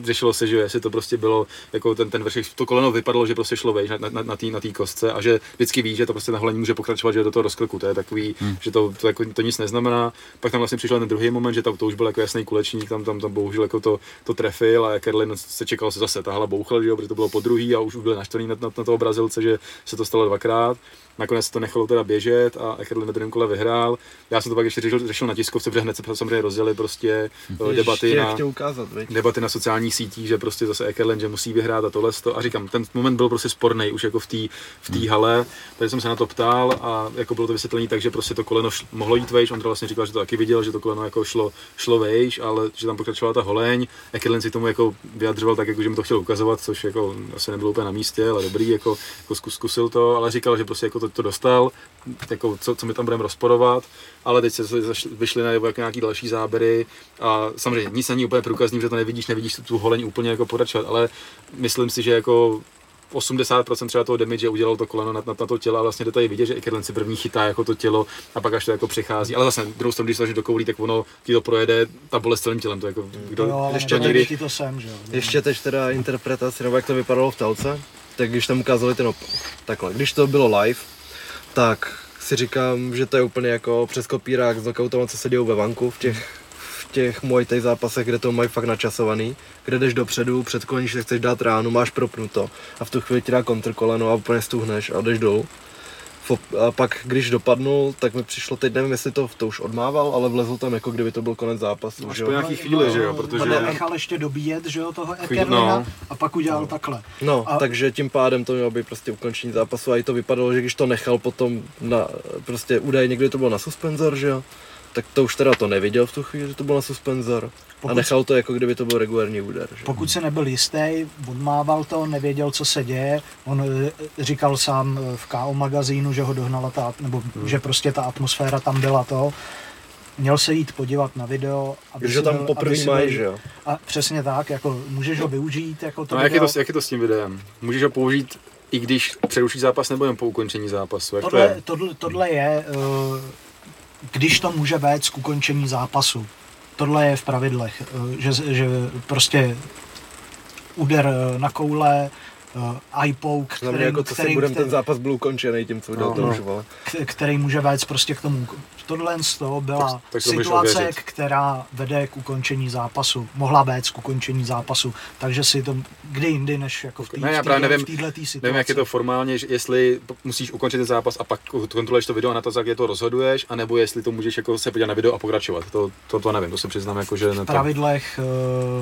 Speaker 3: Řešilo se, že jestli to prostě bylo, jako ten, ten vršek, to koleno vypadalo, že prostě šlo vejš na, na, na té na kostce a že vždycky ví, že to prostě na holení může pokračovat, že do toho rozkliku. To je takový, hmm. že to, to, jako, to, nic neznamená. Pak tam vlastně přišel ten druhý moment, že to, to už byl jako jasný kulečník, tam, tam, tam bohužel jako to, to trefil a Kerlin se čekal se zase, tahle bouchal, že jo, protože to bylo po druhý a už byl naštvaný na, na, na toho Brazilce, že se to stalo dvakrát. Nakonec to nechalo teda běžet a Eckerle na druhém kole vyhrál. Já jsem to pak ještě řešil, řešil na tiskovce, protože hned se samozřejmě rozdělili prostě
Speaker 2: ještě
Speaker 3: debaty na,
Speaker 2: ukázat,
Speaker 3: debaty na sociálních sítích, že prostě zase Eckerle, že musí vyhrát a tohle. A říkám, ten moment byl prostě sporný už jako v té v tý hale. Tady jsem se na to ptal a jako bylo to vysvětlení tak, že prostě to koleno šlo, mohlo jít vejš. On to vlastně říkal, že to taky viděl, že to koleno jako šlo, šlo vejš, ale že tam pokračovala ta holeň. Eckerle si tomu jako vyjadřoval tak, jako, že mi to chtěl ukazovat, což jako asi nebylo úplně na místě, ale dobrý, jako, jako zkus, zkusil to, ale říkal, že prostě jako to, to dostal jako co, co my tam budeme rozporovat, ale teď se vyšly na jako nějaký další záběry a samozřejmě nic není úplně průkazný, že to nevidíš, nevidíš tu holeň úplně jako podačovat, ale myslím si, že jako 80% třeba toho damage udělal to koleno na, na, na to tělo a vlastně do tady vidět, že Ikerlen si první chytá jako to tělo a pak až to jako přechází. Ale zase druhou stranu, když se do koulí, tak ono ti to projede ta bolest celým tělem. To jako,
Speaker 4: kdo, jo, ještě, někdy, to sem, že jo.
Speaker 2: ještě teď teda interpretace, nebo jak to vypadalo v telce, tak když tam ukázali ten op- takhle, když to bylo live, tak si říkám, že to je úplně jako přes kopírák s knockoutama, co se dějou ve vanku v těch, v těch Muay zápasech, kde to mají fakt načasovaný, kde jdeš dopředu, předkloníš, že chceš dát ránu, máš propnuto a v tu chvíli ti dá kontrkoleno a úplně stuhneš a jdeš dolů a pak, když dopadnul, tak mi přišlo, teď nevím, jestli to, to už odmával, ale vlezl tam jako kdyby to byl konec zápasu.
Speaker 3: Až po nějaký chvíli, že jo,
Speaker 4: protože... On nechal ještě dobíjet, že jo, toho Ekerlina no. a pak udělal no. takhle.
Speaker 2: No, a... takže tím pádem to mělo být prostě ukončení zápasu a i to vypadalo, že když to nechal potom na, prostě údaj někdy to bylo na suspenzor, že jo, tak to už teda to neviděl v tu chvíli, že to byl na suspenzor. Pokud, a nechal to jako kdyby to byl regulární úder. Že?
Speaker 4: Pokud se nebyl jistý, odmával to, nevěděl, co se děje. On eh, říkal sám eh, v KO magazínu, že ho dohnala ta, nebo hmm. že prostě ta atmosféra tam byla to. Měl se jít podívat na video.
Speaker 2: Aby Když ho tam poprvé mají, že jo?
Speaker 4: A přesně tak, jako můžeš ho využít. Jako
Speaker 3: to no, jak, je to, jak je to s tím videem? Můžeš ho použít i když přeruší zápas nebo jen po ukončení zápasu? Jak
Speaker 4: tohle,
Speaker 3: to je?
Speaker 4: Tohle, tohle je, uh, když to může vést k ukončení zápasu. Tohle je v pravidlech, eh, že, že prostě úder eh, na koule, uh, eye poke,
Speaker 2: který, jako to který, budem, který, ten zápas byl ukončený tím, co no, no,
Speaker 4: který může vést prostě k tomu. Tohle z toho byla tak, tak to situace, která vede k ukončení zápasu. Mohla vést k ukončení zápasu, takže si to kdy jindy, než jako v této
Speaker 3: ne, já nevím, situaci. Nevím, jak je to formálně, jestli musíš ukončit ten zápas a pak kontroluješ to video a na to, jak je to rozhoduješ, anebo jestli to můžeš jako se podívat na video a pokračovat. To, to, to nevím, to se přiznám jako, že...
Speaker 4: V pravidlech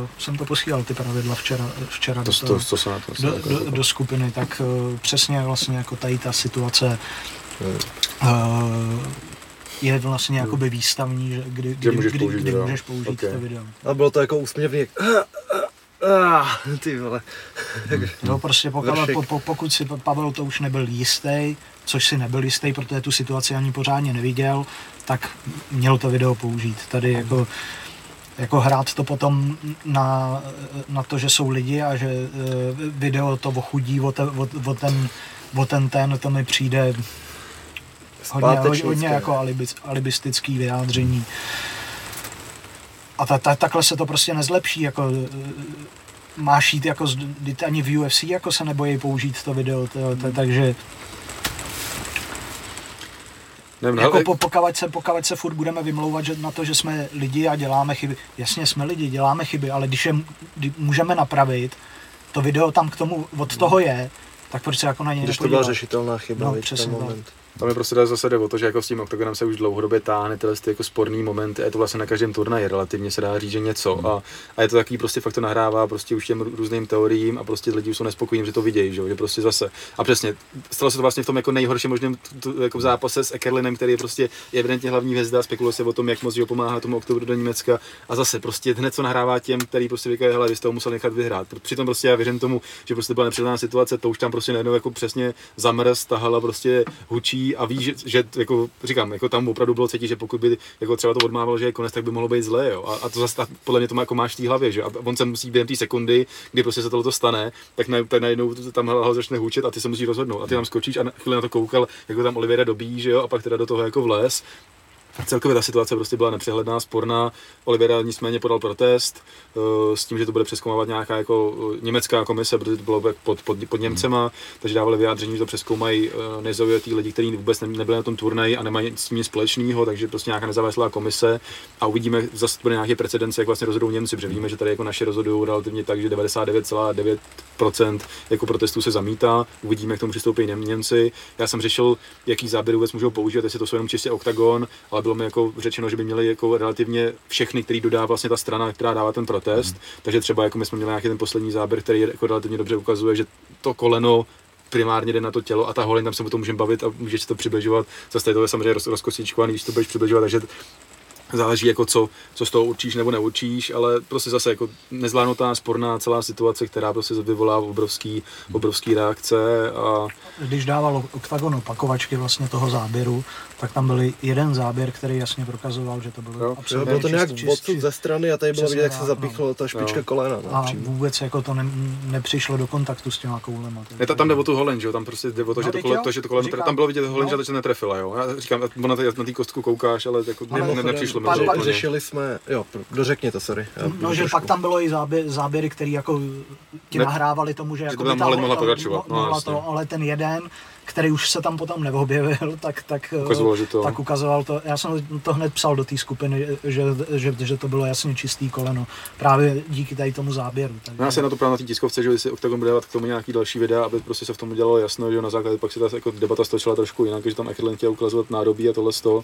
Speaker 4: uh, jsem to posílal, ty pravidla včera, včera
Speaker 3: to,
Speaker 4: do,
Speaker 3: to, to, to, to,
Speaker 4: do, do, do skupiny, tak uh, přesně vlastně jako tady ta situace uh, je vlastně hmm. jakoby výstavní, že kdy, kdy, můžeš, kdy, použít, kdy můžeš použít okay. to video.
Speaker 2: A bylo to jako úsměvný, jak Ah, ty vole.
Speaker 4: no prostě pokud, po, po, pokud si Pavel to už nebyl jistý, což si nebyl jistý, protože tu situaci ani pořádně neviděl, tak měl to video použít. Tady jako jako hrát to potom na, na to, že jsou lidi a že e, video to ochudí o, te, o, o, ten, o ten ten, to mi přijde hodně, hodně, hodně jako alibis, alibistický vyjádření. A ta, ta, takhle se to prostě nezlepší, jako e, máš jít jako, ani v UFC jako se nebojí použít to video, to, to, takže Nevím, jako ale... po, pokavať, se, pokavať se furt budeme vymlouvat že na to, že jsme lidi a děláme chyby. Jasně, jsme lidi, děláme chyby, ale když je kdy můžeme napravit, to video tam k tomu, od toho je, tak proč se jako na něj
Speaker 2: Když to byla řešitelná chyba, no,
Speaker 4: přesně ten moment.
Speaker 3: Tam je prostě zase jde o to, že jako s tím oktagonem se už dlouhodobě táhne tyhle ty jako sporný momenty, je to vlastně na každém turnaji relativně se dá říct, že něco mm. a, a, je to takový prostě fakt to nahrává prostě už těm různým teoriím a prostě lidi už jsou nespokojení, že to vidějí, že, že prostě zase. A přesně, stalo se to vlastně v tom jako nejhorším možném jako v zápase s Ekerlinem, který je prostě je evidentně hlavní hvězda, spekuluje se o tom, jak moc ho pomáhá tomu oktobru do Německa a zase prostě hned co nahrává těm, který prostě říkají, hele, vy jste ho musel nechat vyhrát. Přitom prostě já věřím tomu, že prostě byla nepřidaná situace, to už tam prostě najednou jako přesně zamrz, tahala prostě hučí a ví, že, že jako, říkám, jako tam opravdu bylo cítit, že pokud by jako třeba to odmával, že je konec, tak by mohlo být zlé, jo. A, a to zase podle mě to má, jako máš v té hlavě, že a on se musí během té sekundy, kdy prostě se tohle stane, tak, na, tak najednou tam hlava začne hůčet a ty se musíš rozhodnout. A ty tam skočíš a na chvíli na to koukal, jako tam Olivera dobí, že jo, a pak teda do toho jako vles Celkově ta situace prostě byla nepřehledná, sporná. Olivera nicméně podal protest uh, s tím, že to bude přeskoumávat nějaká jako uh, německá komise, protože to bylo pod, pod, pod Němcema, takže dávali vyjádření, že to přeskoumají uh, nezaujatý lidi, kteří vůbec nebyli na tom turnaji a nemají s tím nic společného, takže prostě nějaká nezávislá komise a uvidíme, zase bude nějaký precedens, jak vlastně rozhodují Němci, protože víme, že tady jako naše rozhodují relativně tak, že 99,9% jako protestů se zamítá, uvidíme, jak tomu přistoupí Němci. Já jsem řešil, jaký záběr vůbec můžou použít, jestli to jsou jenom čistě oktagon, ale bylo mi jako řečeno, že by měli jako relativně všechny, který dodá vlastně ta strana, která dává ten protest. Mm. Takže třeba jako my jsme měli nějaký ten poslední záběr, který jako relativně dobře ukazuje, že to koleno primárně jde na to tělo a ta holin, tam se o tom můžeme bavit a můžeš to přibližovat. Zase to je samozřejmě roz, rozkosíčkovaný, když to budeš přibližovat, takže záleží jako co, co z toho určíš nebo neučíš, ale prostě zase jako nezvládnutá sporná celá situace, která prostě vyvolá obrovský, obrovský reakce a...
Speaker 4: Když dával OKTAGON opakovačky vlastně toho záběru, tak tam byl jeden záběr, který jasně prokazoval, že to bylo jo. absolutně
Speaker 2: Bylo to nějak odsud ze strany a tady bylo vidět, jak se zapichlo ta špička jo. kolena. No,
Speaker 4: a přímo. vůbec jako to ne, nepřišlo do kontaktu s těma koulema.
Speaker 3: Je to tam jde o tu holen, že jo? Tam prostě jde o to, no, že, to, kole, to, že to koleno, říkám, tam bylo vidět holen, no. že to netrefila, jo? Já říkám, na té na kostku koukáš, ale jako ale ne, ne, nepřišlo
Speaker 2: mi. Pak řešili jsme, jo, dořekněte, sorry.
Speaker 4: Já no, že pak tam bylo i záběr, záběry, které jako ti nahrávali tomu, že, jako
Speaker 3: by tam mohla pokračovat. No,
Speaker 4: to, ale ten jeden, který už se tam potom neobjevil, tak, tak,
Speaker 3: ukazoval, že to...
Speaker 4: tak ukazoval to. Já jsem to hned psal do té skupiny, že, že, že, to bylo jasně čistý koleno, právě díky tady tomu záběru.
Speaker 3: Takže... No já se na to právě na té tiskovce, že si Octagon bude dávat k tomu nějaký další videa, aby prostě se v tom udělalo jasno, že na základě pak se ta jako debata stočila trošku jinak, že tam Ekerlin chtěl ukazovat nádobí a tohle toho,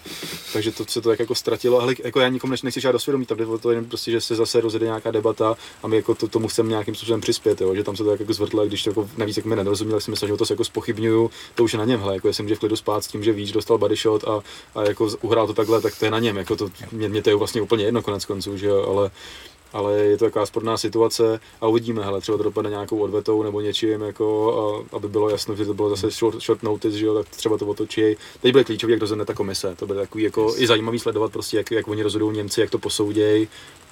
Speaker 3: takže to se to tak jako ztratilo. Ale jako já nikomu nechci žádat do svědomí, tam jde o to jen prostě, že se zase rozjede nějaká debata a my jako to, tomu chceme nějakým způsobem přispět, jo? že tam se to jako zvrtlo, když to jako navíc jak mi nerozuměl, si myslím, že to se jako spochybňuju, to už je na něm, hele, jako jestli může v klidu spát s tím, že víš, dostal body shot a, a jako uhrál to takhle, tak to je na něm, jako to, mě, mě to je vlastně úplně jedno konec konců, že jo, ale ale je to taková sporná situace a uvidíme, hele, třeba to dopadne nějakou odvetou nebo něčím, jako, a, aby bylo jasno, že to bylo zase short, short notice, že jo, tak třeba to otočí. Teď bude klíčový, jak rozhodne ta komise, to bude takový jako i zajímavý sledovat prostě, jak, jak oni rozhodují Němci, jak to posoudějí,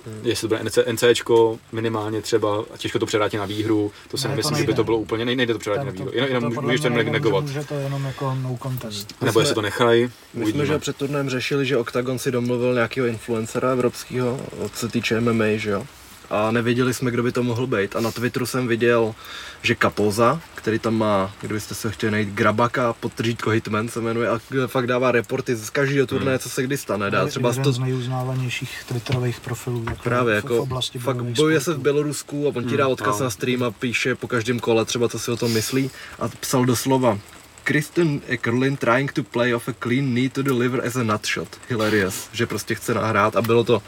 Speaker 3: Hmm. Jestli to bude NC, NCčko minimálně třeba a těžko to předáte na výhru, to si ne, nemyslím, že by to bylo úplně, nejde to předáte na výhru, jenom, jenom to můžeš to negovat.
Speaker 4: Může to jenom jako no contest.
Speaker 3: Nebo jestli to nechají,
Speaker 2: My jsme, že před turnem řešili, že Octagon si domluvil nějakého influencera evropského, co se týče MMA, že jo? a nevěděli jsme, kdo by to mohl být. A na Twitteru jsem viděl, že Kapoza, který tam má, kdybyste se chtěli najít, Grabaka, podtržítko Hitman se jmenuje a fakt dává reporty z každého turné, hmm. co se kdy stane. Dá
Speaker 4: třeba jeden to... z nejuznávanějších twitterových profilů. Jako
Speaker 2: Právě, jako v oblasti fakt bojuje se v Bělorusku a on ti dá hmm, odkaz no. na stream a píše po každém kole třeba, co si o tom myslí a psal doslova Kristen Eckerlin trying to play off a clean knee to deliver as a nutshot. Hilarious, že prostě chce nahrát a bylo to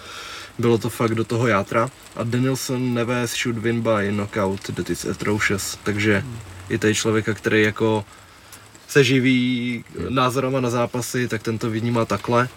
Speaker 2: bylo to fakt do toho játra. A Danielson never should win by knockout, that is atrocious. Takže je tady člověka, který jako se živí názorama na zápasy, tak tento vnímá takhle.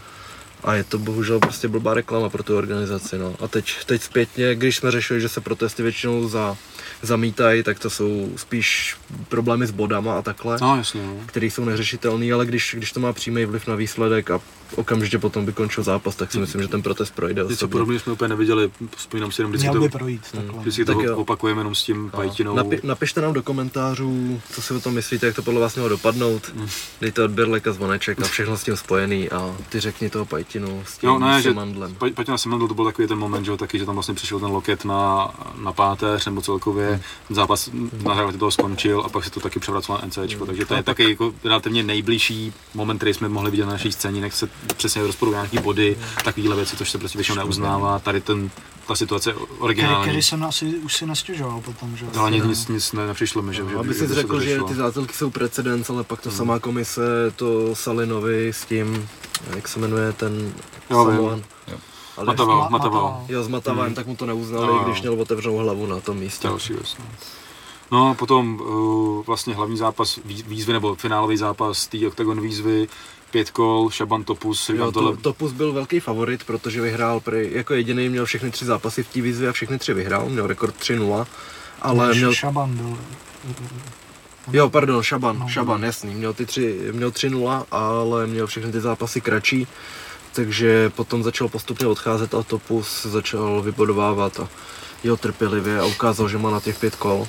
Speaker 2: A je to bohužel prostě blbá reklama pro tu organizaci. No. A teď, teď zpětně, když jsme řešili, že se protesty většinou za zamítají, tak to jsou spíš problémy s bodama a takhle,
Speaker 3: no, jasně, no.
Speaker 2: které jsou neřešitelné, ale když, když to má přímý vliv na výsledek a okamžitě potom by končil zápas, tak si myslím, že ten protest projde.
Speaker 3: Něco podobně jsme úplně neviděli, vzpomínám si jenom
Speaker 4: vždycky to, projít, hmm.
Speaker 3: vždycky to tak opakujeme jenom s tím pajtinou.
Speaker 2: Napi, napište nám do komentářů, co si o tom myslíte, jak to podle vás mělo dopadnout. Hmm. Dejte odběr leka zvoneček a všechno s tím spojený a ty řekni toho pajtinu s tím jo, ne, semandlem.
Speaker 3: Že, pajtina semandl to byl takový ten moment, že taky, že tam vlastně přišel ten loket na, na páteř nebo celkově hmm. zápas na hlavě toho skončil a pak se to taky převracelo na NCčko, hmm. takže to je taky jako relativně nejbližší moment, který jsme mohli vidět na naší scéně, nech se přesně rozporu nějaký body, takovéhle věci, což se prostě většinou neuznává. Tady ten, ta situace originální.
Speaker 4: Který jsem asi už si nastěžoval potom, že?
Speaker 3: Ale nic, nic, nic ne, nepřišlo mi, že,
Speaker 2: no, aby si řekl, že ty zátelky jsou precedens, ale pak to hmm. samá komise, to Salinovi s tím, jak se jmenuje ten
Speaker 3: jo, Samoan. Mataval, Mataval.
Speaker 2: Jo, s Matavalem, hmm. tak mu to neuznali, no. když měl otevřenou hlavu na tom místě.
Speaker 3: Další věc. No. No a potom uh, vlastně hlavní zápas výzvy, nebo finálový zápas té Octagon výzvy, pět kol, Šaban Topus.
Speaker 2: Jo, to, Topus byl velký favorit, protože vyhrál prý, jako jediný měl všechny tři zápasy v té výzvě a všechny tři vyhrál, měl rekord 3-0. Ale
Speaker 4: měl... Šaban byl
Speaker 2: Jo, pardon, Šaban, no. Šaban, jasný, měl ty tři, měl 3-0, ale měl všechny ty zápasy kratší, takže potom začal postupně odcházet a Topus začal vybodovávat a jeho trpělivě a ukázal, že má na těch pět kol.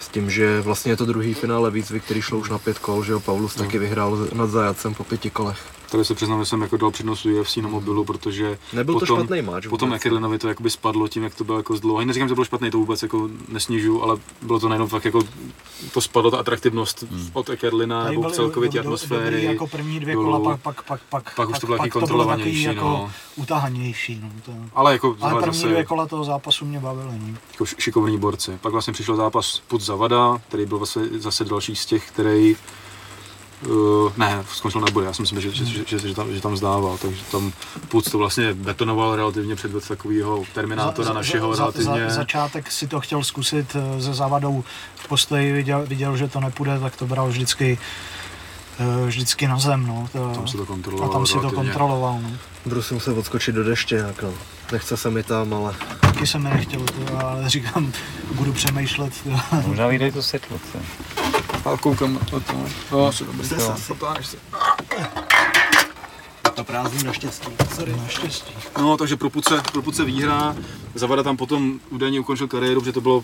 Speaker 2: S tím, že vlastně je to druhý finále výzvy, který šlo už na pět kol, že jo, Paulus no. taky vyhrál nad Zajacem po pěti kolech.
Speaker 3: Tady se přiznám, že jsem jako dal přednost UFC na mobilu, protože
Speaker 2: Nebyl to
Speaker 3: potom,
Speaker 2: špatný match
Speaker 3: potom
Speaker 2: vůbec.
Speaker 3: Ekerlinovi to jakoby spadlo tím, jak to bylo jako zdlouho. Neříkám, že bylo špatný, to vůbec jako nesnižu, ale bylo to najednou fakt jako, to spadlo ta atraktivnost
Speaker 1: Hmm.
Speaker 3: od Ekerlina
Speaker 4: Tady
Speaker 3: nebo
Speaker 4: byly
Speaker 3: celkově ty atmosféry.
Speaker 4: dobrý jako první dvě kola, pak, pak, pak, pak,
Speaker 3: Pak už to bylo taky
Speaker 4: to
Speaker 3: kontrolovanější,
Speaker 4: jako
Speaker 3: no.
Speaker 4: utahanější. No, to.
Speaker 3: Ale jako
Speaker 4: Ale první
Speaker 3: zase
Speaker 4: dvě kola toho zápasu mě bavily. No.
Speaker 3: jako šikovní borci. Pak vlastně přišel zápas Put Zavada, který byl zase, zase další z těch, který Uh, ne, skončil na body, já si myslím, že, že, že, že, že, tam, že tam zdával, takže tam Puc to vlastně betonoval relativně předved takového terminátora našeho
Speaker 4: za,
Speaker 3: relativně.
Speaker 4: za, začátek si to chtěl zkusit eh, se zavadou v postoji, viděl, viděl, že to nepůjde, tak to bral vždycky, eh, vždycky na zem. No. To,
Speaker 3: tam si to
Speaker 4: a
Speaker 3: kontroloval
Speaker 4: tam si to kontroloval. No.
Speaker 2: Budu si muset odskočit do deště nějak, no. Nechce se mi tam, ale
Speaker 4: Taky se mi nechtělo, to, ale říkám, budu přemýšlet. To.
Speaker 1: Možná vyjde to světlo. co?
Speaker 3: A koukám na to. No, se dobrý.
Speaker 2: Se
Speaker 3: Potáhneš se.
Speaker 2: to prázdný naštěstí. Sorry.
Speaker 4: Naštěstí.
Speaker 3: No, takže pro Puce, pro Puce výhra. Zavada tam potom údajně ukončil kariéru, protože to bylo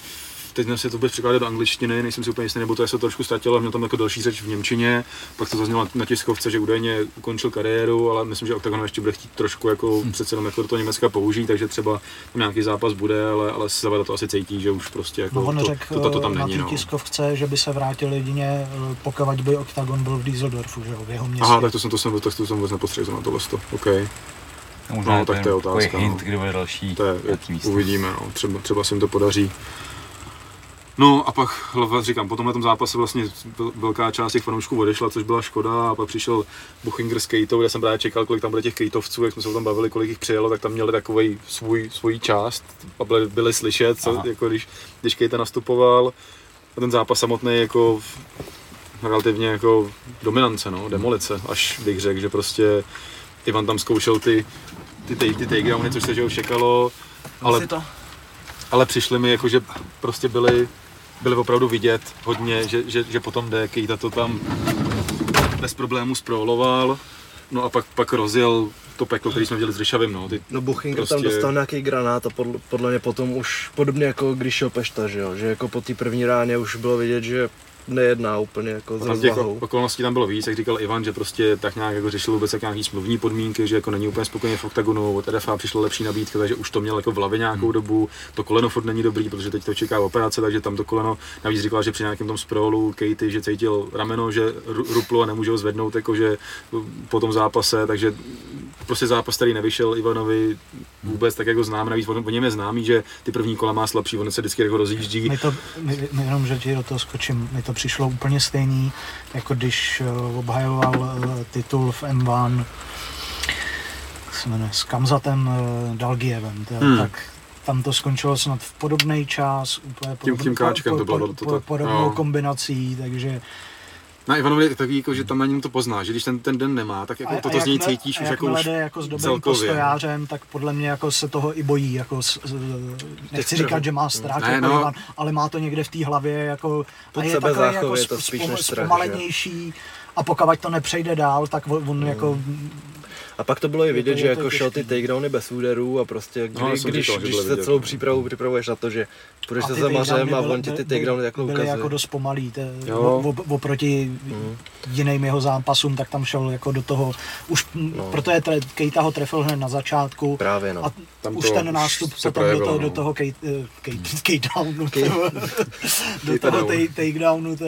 Speaker 3: teď jsem si to vůbec překládat do angličtiny, nejsem si úplně jistý, nebo to se to trošku ztratilo, měl tam jako další řeč v Němčině, pak to zaznělo na tiskovce, že údajně ukončil kariéru, ale myslím, že Octagon ještě bude chtít trošku jako hmm. přece jenom jako do toho Německa použít, takže třeba tam nějaký zápas bude, ale, ale Zavada to asi cítí, že už prostě jako
Speaker 4: No on
Speaker 3: to,
Speaker 4: řekl
Speaker 3: to, to, to, tam
Speaker 4: na
Speaker 3: není.
Speaker 4: té
Speaker 3: No.
Speaker 4: tiskovce, že by se vrátil jedině, eh, pokud by Octagon byl v Düsseldorfu, že jo, v jeho městě.
Speaker 3: Aha, tak to jsem, to jsem, tak to jsem vůbec nepostřehl na tohle. OK,
Speaker 1: Možná
Speaker 3: No, tak to je otázka,
Speaker 1: hint,
Speaker 3: no.
Speaker 1: kdy bude další
Speaker 3: to je, uvidíme, no. třeba, třeba se jim to podaří. No a pak, říkám, po tomhle tom zápase vlastně vel- velká část těch fanoušků odešla, což byla škoda a pak přišel Buchinger s Kejtou, kde jsem právě čekal, kolik tam bude těch kejtovců, jak jsme se o tom bavili, kolik jich přijelo, tak tam měli takový svůj, svoji část a byli, byli slyšet, co,
Speaker 1: Aha.
Speaker 3: jako když, když Kejta nastupoval a ten zápas samotný jako relativně jako dominance, no, demolice, až bych řekl, že prostě Ivan tam zkoušel ty, ty, ty, ty takedowny, což se že už čekalo, ale ale přišli mi jako, že prostě byli, byli opravdu vidět hodně, že, že, že potom jde, Kejta to tam bez problémů sproloval, no a pak, pak rozjel to peklo, který jsme viděli s Ryšavým, no, ty,
Speaker 2: No Buchinger
Speaker 3: Prostě-
Speaker 2: tam dostal nějaký granát a podle, podle mě potom už podobně jako když šel Pešta, že jo, že jako po té první ráně už bylo vidět, že nejedná úplně jako s
Speaker 3: těch okolností tam bylo víc, jak říkal Ivan, že prostě tak nějak jako řešil vůbec jak nějaký smluvní podmínky, že jako není úplně spokojený v oktagonu, od RFA přišla lepší nabídka, takže už to měl jako v hlavě nějakou
Speaker 2: Hmm.
Speaker 3: dobu. To koleno furt není dobrý, protože teď to čeká operace, takže tam to koleno navíc říkal, že při nějakém tom sprolu Katie, že cítil rameno, že ru- ruplo a nemůže ho zvednout, jakože po tom zápase, takže prostě zápas, který nevyšel Ivanovi vůbec tak, jak ho znám, navíc o něm je známý, že ty první kola má slabší, on se vždycky jako rozjíždí.
Speaker 4: Mi to, mi, mi jenom, že ti do toho skočím, mi to přišlo úplně stejný, jako když uh, obhajoval uh, titul v M1 jak se jmenuje, s Kamzatem uh, Dalgievem, to,
Speaker 3: Hmm.
Speaker 4: tak tam to skončilo snad v podobný čas, úplně
Speaker 3: Tím- tím káčkem to bylo, to- to-
Speaker 4: po, podobnou
Speaker 3: no.
Speaker 4: kombinací, takže
Speaker 3: Na Ivanovi je takový, jako, že tam ani to pozná, že když ten, ten den nemá, tak jako
Speaker 4: a,
Speaker 3: toto z něj cítíš
Speaker 4: a
Speaker 3: už jako už
Speaker 4: jde jako s dobrým
Speaker 3: celkově.
Speaker 4: postojářem, tak podle mě jako se toho i bojí. Jako s, s, nechci říkat, že má strach,
Speaker 3: Ne,
Speaker 4: jako
Speaker 3: no.
Speaker 4: Ivan, ale má to někde v té hlavě jako,
Speaker 2: Pod
Speaker 4: a je
Speaker 2: sebe
Speaker 4: takový jako
Speaker 2: je to
Speaker 4: sp-
Speaker 2: spíš
Speaker 4: spom-
Speaker 2: než strach,
Speaker 4: zpomalenější a pokud to nepřejde dál, tak on, on jako
Speaker 2: A pak to bylo i vidět, že jako šel ty takedowny bez úderů a prostě kdy,
Speaker 3: No,
Speaker 2: když,
Speaker 3: říkal,
Speaker 2: když se
Speaker 3: vidět,
Speaker 2: celou
Speaker 3: no.
Speaker 2: přípravu připravuješ na to, že půjdeš se zamařem a on ti ty takedowny takhle
Speaker 4: byly
Speaker 2: ukazuje.
Speaker 4: jako dost pomalý, te,
Speaker 3: Jo.
Speaker 4: o, o, oproti
Speaker 2: Mm.
Speaker 4: jiným jeho zápasům, tak tam šel jako do toho, už, no. proto je tre, Kejta ho trefil hned na začátku
Speaker 2: Právě no.
Speaker 4: a
Speaker 3: Tam
Speaker 4: už ten nástup
Speaker 3: se
Speaker 4: potom do toho,
Speaker 3: no.
Speaker 4: do toho Kate, Kate, Kate downu,
Speaker 2: Kate-
Speaker 4: do toho
Speaker 3: down.
Speaker 4: take, takedownu, to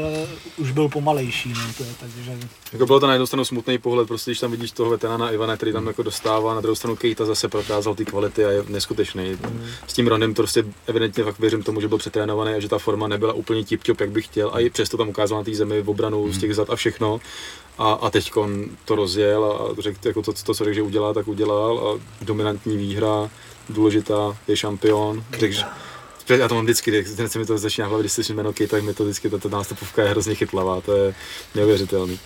Speaker 4: už byl pomalejší, no, to je, takže
Speaker 3: Jako bylo to na jednu stranu smutný pohled, prostě když tam vidíš toho veterána Ivana, který tam jako dostává, na druhou stranu Kejta zase prokázal ty kvality a je neskutečný. S tím Ronem to prostě evidentně fakt věřím tomu, že byl přetrénovaný a že ta forma nebyla úplně tip jak bych chtěl a i přesto tam ukázal na té zemi v obranu z těch zad a všechno. A, a teď to rozjel a řekl, jako to, to, co řekl, že udělá, tak udělal a dominantní výhra, důležitá, je šampion. Řekl, já to mám vždycky, když se mi to začíná hlavě, když slyším jméno Kate, tak mi to vždycky, ta nástupovka je hrozně chytlavá, to je neuvěřitelný.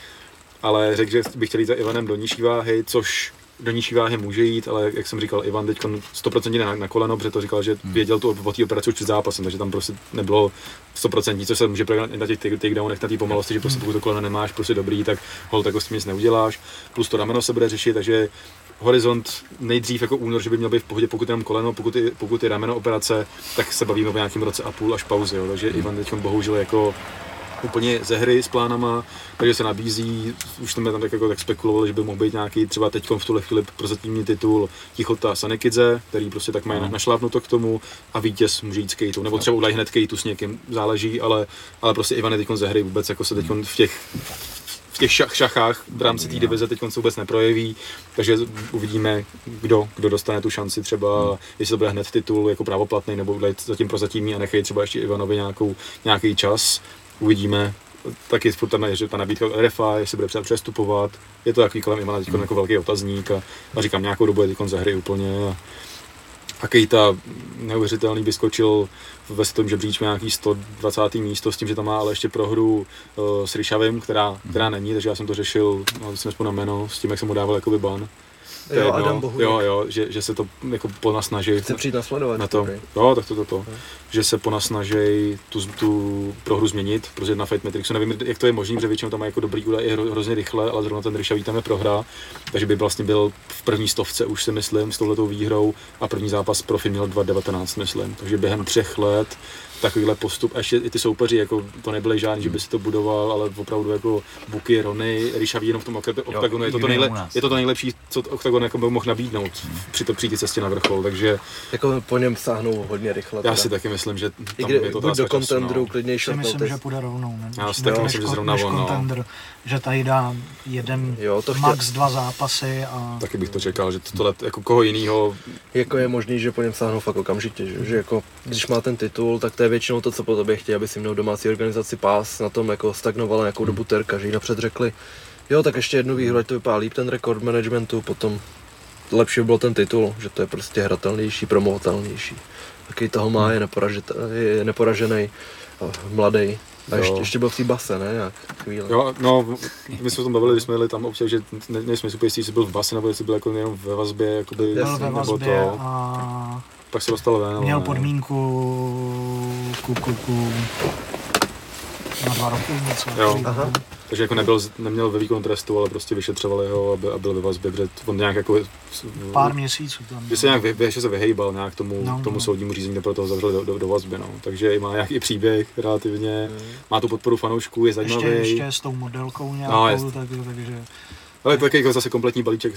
Speaker 3: Ale řekl, že bych chtěl jít za Ivanem do nižší váhy, což do nižší váhy může jít, ale jak jsem říkal, Ivan teď 100% na, na koleno, protože to říkal, že
Speaker 1: Hmm.
Speaker 3: věděl tu o té operaci už před zápasem, takže tam prostě nebylo 100%, co se může projevit na těch take- takedownech, na té pomalosti, že prostě pokud to koleno nemáš prostě dobrý, tak hol tak s tím nic neuděláš, plus to rameno se bude řešit, takže horizont nejdřív jako únor, že by měl být v pohodě, pokud jenom koleno, pokud je, pokud je rameno operace, tak se bavíme o nějakém roce a půl až pauzy, jo. takže Ivan teď bohužel jako úplně ze hry s plánama, takže se nabízí, už jsme tam tak, jako, tak spekulovali, že by mohl být nějaký třeba teď v tuhle chvíli prozatímní titul Tichota Sanekidze, který prostě tak mají
Speaker 1: No.
Speaker 3: našlápnuto k tomu. A vítěz může jít s Kejtou, nebo třeba udají hned Kejtu s někým, záleží, ale, ale prostě Ivan je teď ze hry vůbec jako se teď v těch v těch šach, šachách v rámci té divize teď se vůbec neprojeví, takže uvidíme, kdo, kdo dostane tu šanci třeba, jestli to bude hned titul jako právoplatný, nebo bude zatím prozatímní a nechají třeba ještě Ivanovi nějakou, nějaký čas. Uvidíme, taky furt tam je, že ta nabídka RFA, jestli bude třeba přestupovat, je to takový kolem Ivana teď jako velký otazník a, a říkám, nějakou dobu je teď ze hry úplně a, a Kejta neuvěřitelný vyskočil ve tom žebříčku nějaký 120. místo s tím, že tam má ale ještě prohru uh, s Ryšavým, která, která není, takže já jsem to řešil, no, jsem na jméno, s tím, jak jsem mu dával jakoby ban.
Speaker 2: Jo,
Speaker 3: jedno.
Speaker 2: Adam
Speaker 3: jo, jo, že, že se to jako ponasnaží
Speaker 2: Chce přijít nasledovat.
Speaker 3: na to, jo, tak to, to, to, že se ponasnaží tu, tu prohru změnit, protože na Fight Matrixu nevím, jak to je možné, protože většinou tam má jako dobrý údaj i hro, hrozně rychle, ale zrovna ten Ryšavý tam je prohra, takže by vlastně byl v první stovce už si myslím s touhletou výhrou a první zápas profi měl 2.19 myslím, takže během třech let takovýhle postup, a ještě i ty soupeři, jako to nebyly žádný, že by si to budoval, ale opravdu jako Buky, Rony, Ryšavý jenom v tom okta- oktagonu, je to to, nejle,
Speaker 1: nás.
Speaker 3: je to to nejlepší, co oktagon jako by mohl nabídnout při to přijít cestě na vrchol, takže
Speaker 2: Jako po něm sáhnou hodně rychle.
Speaker 3: já
Speaker 2: teda.
Speaker 3: si taky myslím, že
Speaker 2: I
Speaker 3: tam
Speaker 2: kdy,
Speaker 3: je to
Speaker 2: buď do
Speaker 3: času,
Speaker 2: contendru,
Speaker 3: no.
Speaker 4: si
Speaker 2: short
Speaker 4: myslím, že půjde rovnou. Ne?
Speaker 3: Já si taky myslím, že zrovna on, no.
Speaker 4: že tady dá jeden,
Speaker 2: Jo, to chtěl,
Speaker 4: max dva zápasy a
Speaker 3: Taky bych to čekal, že tohle, jako koho jiného,
Speaker 2: jako je možný, že po něm sáhnou fakt okamžitě, že, že jako, když má ten titul, tak to je většinou to, co po tobě chtějí, aby si měl domácí organizaci pás, na tom jako stagnovala nějakou dobu terka, že jí napřed řekli, jo, tak ještě jednu výhru, ať to vypadá líp ten rekord managementu, potom lepší by byl ten titul, že to je prostě hratelnější, promovatelnější. Taky toho má, je, neporažit, je neporažený, mladý. A
Speaker 3: Jo.
Speaker 2: ještě, ještě byl v té base, ne? Nějak chvíli.
Speaker 3: jo, no, my jsme se o tom bavili, když jsme jeli tam občas, že ne, nejsme super jistí, jestli byl v base, nebo jestli byl jako jenom ve vazbě, jakoby,
Speaker 4: byl ve
Speaker 3: nebo
Speaker 4: vazbě
Speaker 3: to,
Speaker 4: a
Speaker 3: pak se dostal ven. ale
Speaker 4: měl
Speaker 3: ne.
Speaker 4: podmínku ku, ku, ku, na dva roky něco.
Speaker 3: Jo.
Speaker 2: Aha.
Speaker 3: Takže jako nebyl, neměl ve výkonu trestu, ale prostě vyšetřovali ho a byl, a byl ve vazbě, protože on nějak jako...
Speaker 4: Pár měsíců tam.
Speaker 3: Že se nějak vy, se vyhejbal nějak tomu,
Speaker 4: No,
Speaker 3: tomu
Speaker 4: no.
Speaker 3: soudnímu řízení, nebo toho zavřeli do, do, do vazby, no. Takže má nějaký příběh relativně, má tu podporu fanoušků, je zajímavý.
Speaker 4: ještě, ještě s tou modelkou nějakou,
Speaker 3: No, jest.
Speaker 4: tak, takže
Speaker 3: Ale je to taky jako zase kompletní balíček,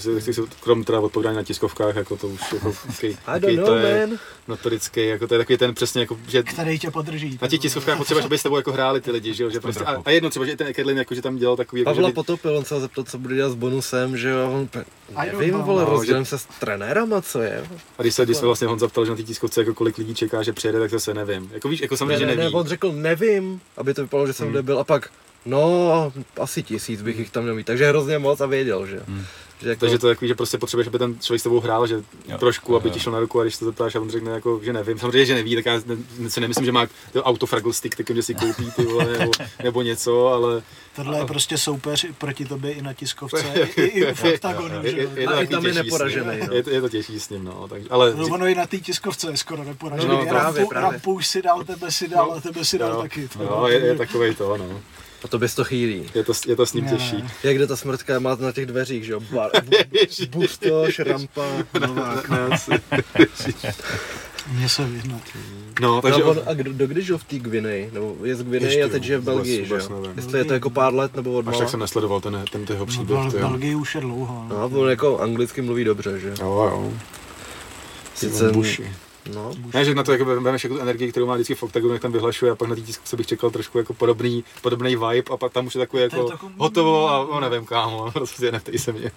Speaker 3: krom teda odpovídání na tiskovkách, jako to už jako,
Speaker 2: I don't know,
Speaker 3: to je
Speaker 2: man.
Speaker 3: notorický, jako to je takový ten přesně jako, že
Speaker 4: který tě podrží.
Speaker 3: na těch tiskovkách potřeba, aby s tebou jako hráli ty lidi, že, jo, že prostě, a, a, jedno třeba, že ten Kedlin jako, že tam dělal takový, jako, že
Speaker 2: Pavla
Speaker 3: by,
Speaker 2: potopil, on se ho zeptal, co bude dělat s bonusem, že jo, on pe- nevím,
Speaker 4: know.
Speaker 2: vole,
Speaker 3: No,
Speaker 2: rozdělím se s trenérama, co je?
Speaker 3: a když se, když se vlastně Honza ptal, že na té tiskovce, jako kolik lidí čeká, že přijede, tak zase nevím. Jako víš, jako
Speaker 2: Ne,
Speaker 3: samozřejmě,
Speaker 2: ne,
Speaker 3: že
Speaker 2: ne,
Speaker 3: neví.
Speaker 2: on řekl nevím, aby to vypadalo, že jsem
Speaker 3: Hmm.
Speaker 2: debil a pak, no, asi tisíc bych jich tam měl mít, takže hrozně moc a věděl, že.
Speaker 1: Hmm.
Speaker 2: Že jako,
Speaker 3: Takže to je takový, že prostě potřebuješ, aby ten člověk s tebou hrál, že
Speaker 1: Jo.
Speaker 3: trošku, aby
Speaker 1: Jo.
Speaker 3: ti šel na ruku a když to zeptáš a on řekne jako, že nevím. Samozřejmě, že neví, tak já ne, si nemyslím, že má to auto Fraggle stick, taky, že si koupí ty vole, nebo, nebo, něco, ale
Speaker 4: Tohle je prostě soupeř proti tobě i na tiskovce, i, i v oktagonu,
Speaker 3: je,
Speaker 4: že
Speaker 3: je,
Speaker 4: jo.
Speaker 3: je, to
Speaker 2: A i tam je neporažený, no.
Speaker 3: Je, to- je, to těžší s ním, no. Takže, ale
Speaker 4: No, ono i na té tiskovce je skoro neporažený.
Speaker 3: No,
Speaker 4: No,
Speaker 2: právě,
Speaker 4: rampu,
Speaker 2: právě.
Speaker 4: rampu už si dal, tebe si dal,
Speaker 3: No.
Speaker 4: a tebe si dal
Speaker 3: jo,
Speaker 4: taky. To,
Speaker 3: jo, je, je takovej to, no.
Speaker 2: A to bys to chýlí.
Speaker 3: Je to, je to s ním těžší.
Speaker 4: ne.
Speaker 2: Jak kde ta smrtka má na těch dveřích, že jo? Bar, bustoš, rampa, novák.
Speaker 4: Mně se vyhnat.
Speaker 3: No, takže
Speaker 2: No, on, a kdo, do kdy žil v té Gvineji? Nebo je z Gvineji
Speaker 3: Ještě
Speaker 2: a teď žije v
Speaker 3: vůbec-
Speaker 2: Belgii, že jo? Jestli je to jako pár let nebo od
Speaker 3: až tak jsem nesledoval ten, ten jeho
Speaker 4: No,
Speaker 3: příběh, ty jo.
Speaker 4: Belgii už je dlouho.
Speaker 2: No, on jako anglicky mluví dobře, že?
Speaker 3: Jo, jo.
Speaker 2: Sice-
Speaker 3: Sice Bushi.
Speaker 2: No,
Speaker 3: Ne, že na to jako vemeš jako tu energii, kterou má vždycky v oktagonu, jak tam vyhlašuje a pak na té tiskovce bych čekal trošku jako podobný, podobný vibe a pak tam už je
Speaker 4: To je
Speaker 3: jako
Speaker 4: takový-
Speaker 3: hotovo a no, nevím kámo, prostě neptej se mě.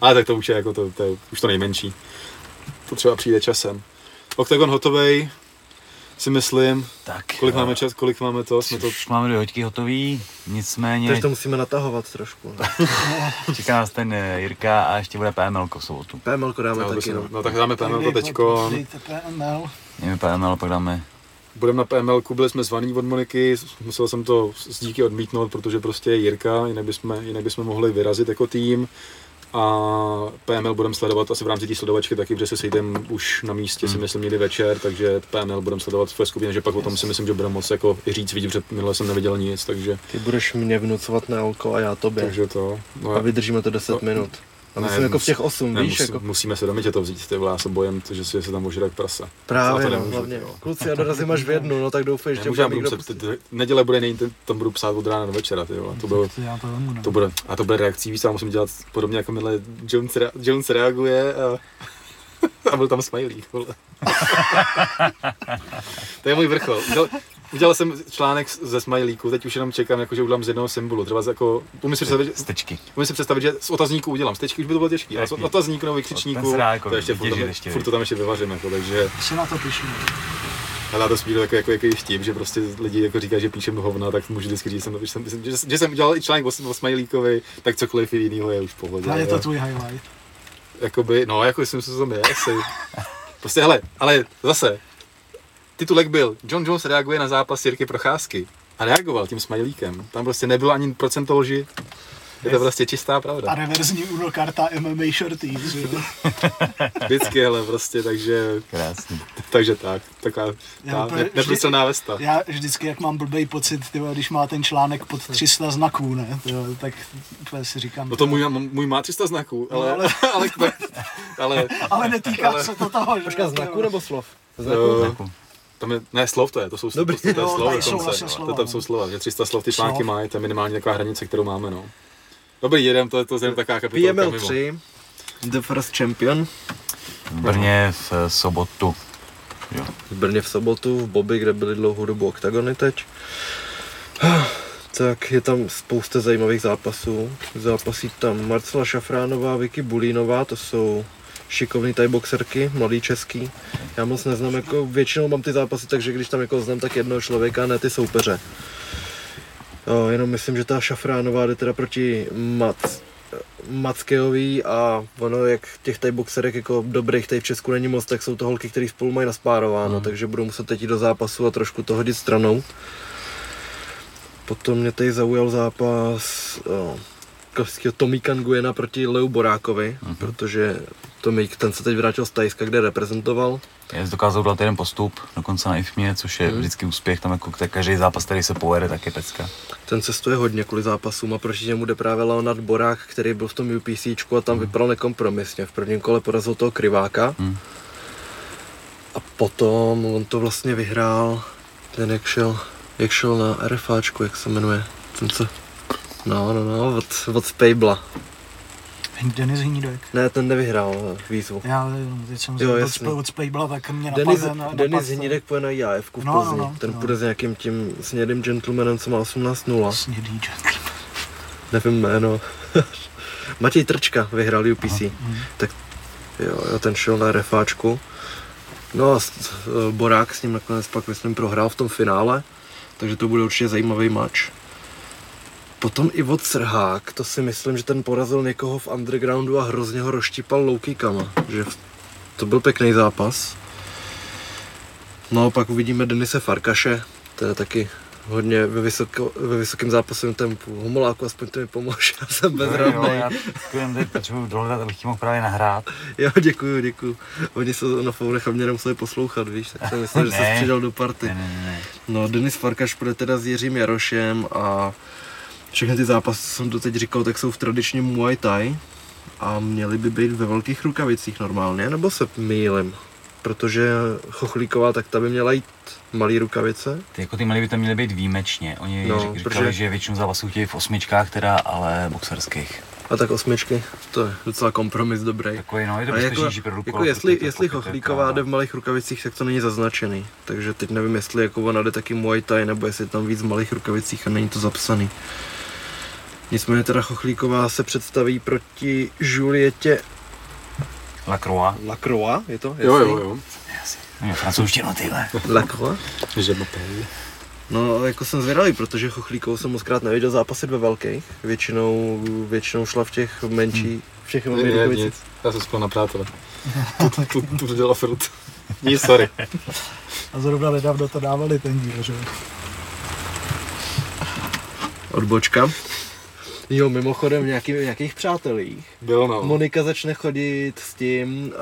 Speaker 3: Ale tak to už je jako to, to je už to nejmenší. To třeba přijde časem. Oktagon hotovej, si myslím.
Speaker 1: Tak,
Speaker 3: Kolik
Speaker 1: eh,
Speaker 3: máme čas, kolik máme to, jsme to...
Speaker 1: Už máme dvě hoďky hotový, nicméně
Speaker 2: takže to musíme natahovat trošku. No.
Speaker 1: čeká nás ten eh, Jirka a ještě bude PML v sobotu.
Speaker 2: PMLko dáme
Speaker 3: No,
Speaker 2: taky, no.
Speaker 3: no, tak dáme PML teďko.
Speaker 4: Dejte PML.
Speaker 1: Jdeme PML, pak dáme
Speaker 3: Budeme na PML, byli jsme zvaní od Moniky, musel jsem to s díky odmítnout, protože prostě je Jirka, jinak bychom, jinak bychom mohli vyrazit jako tým. A PML budeme sledovat asi v rámci té sledovačky taky, protože se sejdeme už na místě, si
Speaker 1: Hmm.
Speaker 3: myslím někdy večer, takže PML budeme sledovat v skupině, že pak o tom si myslím, že budeme moc jako i říct víc, protože minule jsem neviděl nic, takže,
Speaker 2: Ty budeš mě vnucovat na alko a já tobě.
Speaker 3: takže to. No,
Speaker 2: A vydržíme to 10
Speaker 3: No,
Speaker 2: minut. A
Speaker 3: ne,
Speaker 2: myslím jako v těch 8,
Speaker 3: ne,
Speaker 2: víš,
Speaker 3: mus,
Speaker 2: jako
Speaker 3: musíme se do mytě to vzít, ty vole, já se bojím, že si se tam ožrat prasa.
Speaker 2: právě,
Speaker 3: to
Speaker 2: no,
Speaker 3: nemůžu,
Speaker 2: hlavně.
Speaker 3: jo.
Speaker 2: Kluci, já dorazím až v jednu, no tak doufej, že bude
Speaker 3: budu
Speaker 2: někdo
Speaker 3: muset,
Speaker 2: pustit.
Speaker 3: t- t- neděle bude nejít, tam budu psát od rána do večera, ty vole, to bylo,
Speaker 4: Já to vemu,
Speaker 3: to bude, a to bude reakcí, víš, co, já musím dělat podobně jako minule Jones, rea- Jones reaguje a, a byl tam smiley, vole. to je můj vrchol. Udělal, jsem článek ze smajlíku, teď už jenom čekám, jako, že udělám z jednoho symbolu. Třeba z jako, umím si představit, že,
Speaker 1: Stečky.
Speaker 3: umím si představit, že z otazníku udělám. Stečky už by to bylo těžké, ale z otazníku nebo vykřičníku,
Speaker 1: se jako
Speaker 3: to ještě furt, tam,
Speaker 1: ještě,
Speaker 3: furt to tam ještě vyvařím, jako, takže
Speaker 4: Si na to píšu.
Speaker 3: ale to spíš jako, jako, jako vtip, že prostě lidi jako říkají, že píšem hovna, tak můžu vždycky říct, že jsem, že jsem, že, že jsem udělal i článek o, o Smajlíkovi, tak cokoliv jiného je už v pohodě.
Speaker 4: Ale je to tvůj highlight.
Speaker 3: Jakoby, no, jako si myslím, že to tam je asi. Prostě hele, ale zase, titulek byl, John Jones reaguje na zápas Jirky Procházky. A reagoval tím smajlíkem. Tam prostě nebylo ani procento lži. Je to prostě čistá
Speaker 4: A
Speaker 3: pravda.
Speaker 4: reverzní Uno karta MMA Shorties, jo.
Speaker 3: Vždycky, ale prostě, takže,
Speaker 1: Krásný.
Speaker 3: takže tak. Taková ta ne, neprůstřelná vesta.
Speaker 4: Já vždycky, jak mám blbý pocit, tyjo, když má ten článek pod 300 znaků, ne, tyjo, tak úplně si říkám.
Speaker 3: No to můj, můj má 300 znaků, ale,
Speaker 4: No,
Speaker 3: ale,
Speaker 4: ale-
Speaker 3: ale, ale,
Speaker 4: Ale netýká
Speaker 3: ale-
Speaker 4: se to toho, že?
Speaker 2: Počká, znaku nebo slov? Znaku?
Speaker 3: Eh,
Speaker 1: Znaku.
Speaker 3: Tam je, ne, slov to je, to jsou,
Speaker 2: Dobrý.
Speaker 3: to, to, to je
Speaker 4: Jo,
Speaker 3: slova
Speaker 4: tady jsou vlastně slova,
Speaker 3: To, tam
Speaker 4: no.
Speaker 3: jsou slova, že 300 slov ty články
Speaker 4: Slov.
Speaker 3: mají, to je minimálně taková hranice, kterou máme, no. Dobrý, jedem, to, to je jenom taková kapitolka
Speaker 2: PML
Speaker 3: mimo.
Speaker 2: 3, The First Champion,
Speaker 1: V Brně v eh, sobotu. Jo.
Speaker 2: v Brně v sobotu, v Bobby, kde byly dlouhou dobu oktagony teď. Tak je tam spousta zajímavých zápasů. Zápasí tam Marcela Šafránová, Vicky Bulínová, to jsou šikovný boxerky, mladý český. Já moc neznám, jako většinou mám ty zápasy, takže když tam jako znám, tak jednoho člověka, ne ty soupeře. Jo, jenom myslím, že ta Šafránová jde teda proti Mac, Mackeový a ono, jak těch boxerek jako dobrých tady v Česku není moc, tak jsou to holky, které spolu mají naspárováno,
Speaker 3: Hmm.
Speaker 2: takže budou muset teď jít do zápasu a trošku to hodit stranou. Potom mě tady zaujal zápas o, klasického Tomíka Nguyena proti Leu Borákovi,
Speaker 1: Mhm.
Speaker 2: protože Tomík, ten se teď vrátil z Tajska, kde reprezentoval.
Speaker 1: Já dokázal udělat jeden postup, dokonce na IFMě, což je
Speaker 2: Mhm.
Speaker 1: vždycky úspěch, tam jako každý zápas, který se povede, tak je pecka.
Speaker 2: Ten cestuje hodně kvůli zápasům a proti němu jde právě Leonard Borák, který byl v tom UPC a tam vypadal nekompromisně. V prvním kole porazil toho Kriváka
Speaker 1: Hmm.
Speaker 2: a potom on to vlastně vyhrál, ten jak šel, jak šel na RFAčku, jak se jmenuje, ten co, no, no, no, od, od Spabla.
Speaker 4: Denis Hnídek.
Speaker 2: Ne, ten nevyhrál výzvu.
Speaker 4: Já no, teď jsem
Speaker 2: Jo, jasný.
Speaker 4: od, od Spejbla, tak mě
Speaker 2: Denis,
Speaker 4: napadne. na-
Speaker 2: Denis Hnídek půjde na IAF v
Speaker 4: No, no,
Speaker 2: Plzni.
Speaker 4: no,
Speaker 2: ten
Speaker 4: no.
Speaker 2: půjde s nějakým tím snědým gentlemanem, co má 18-0.
Speaker 4: Snědý gentleman.
Speaker 2: Nevím jméno. Matěj Trčka vyhrál UPC.
Speaker 4: Mhm.
Speaker 2: Tak jo, jo, ten šel na refáčku. No a Borák s ním nakonec pak myslím prohrál v tom finále, takže to bude určitě zajímavý match. Potom i od Srhák, to si myslím, že ten porazil někoho v undergroundu a hrozně ho rozštípal low kickama, že to byl pěkný zápas. No a pak uvidíme Denise Farkaše, to je taky hodně ve, vysoko, ve vysokém zápasovém tempu. Homoláku, aspoň to mi pomůže, já jsem
Speaker 1: Jo,
Speaker 2: bezradný.
Speaker 1: já jen teď potřebuji dohledat, abych ti mohl právě nahrát.
Speaker 2: Jo, děkuju, děkuju. Oni se na founech a mě nemuseli poslouchat, víš, tak jsem myslel, že se přidal do party.
Speaker 1: Ne, ne, ne.
Speaker 2: No, Denis Farkaš bude teda s Jiřím Jarošem a všechny ty zápasy, co jsem to teď říkal, tak jsou v tradičním Muay Thai a měly by být ve velkých rukavicích normálně, nebo se mýlim? Protože Chochlíková, tak ta by měla jít malý rukavice.
Speaker 1: Ty, jako ty malý by tam měly být výjimečně. Oni
Speaker 2: No,
Speaker 1: říkali,
Speaker 2: protože-
Speaker 1: že většinu zápasů chtějí v osmičkách teda, ale boxerských.
Speaker 2: A tak osmičky, to je docela kompromis dobrý.
Speaker 1: Takový, no, je to
Speaker 2: A jako,
Speaker 1: bezpečnější pro rukou.
Speaker 2: jako jestli, jestli
Speaker 1: je
Speaker 2: Chochlíková jde v malých rukavicích, tak to není zaznačený. Takže teď nevím, jestli jako ona jde taky Muay Thai, nebo jestli je tam víc v malých rukavicích a není to zapsaný. Nicméně teda Chochlíková se představí proti Julietě
Speaker 1: Lacroix.
Speaker 2: Lacroix, je to?
Speaker 3: Jo, jo, jo.
Speaker 1: No, francouzštinu, tyhle.
Speaker 2: Lacroix? No, jako jsem zvědavý, protože Chochlíkovou jsem moc krát neviděl zápasit ve velkých. Většinou, většinou šla v těch menších, v těch malých
Speaker 3: Ne, ne,
Speaker 2: rukavicích.
Speaker 3: nic. Já jsem spal na přátele. Tu, tu, tu, tu dělal frut. Nic, sorry.
Speaker 4: A zrovna nedávno to dávali ten díl, že jo.
Speaker 2: Odbočka. Jo, mimochodem v nějaký, nějakých přátelích.
Speaker 3: Bylo no.
Speaker 2: Monika začne chodit s tím,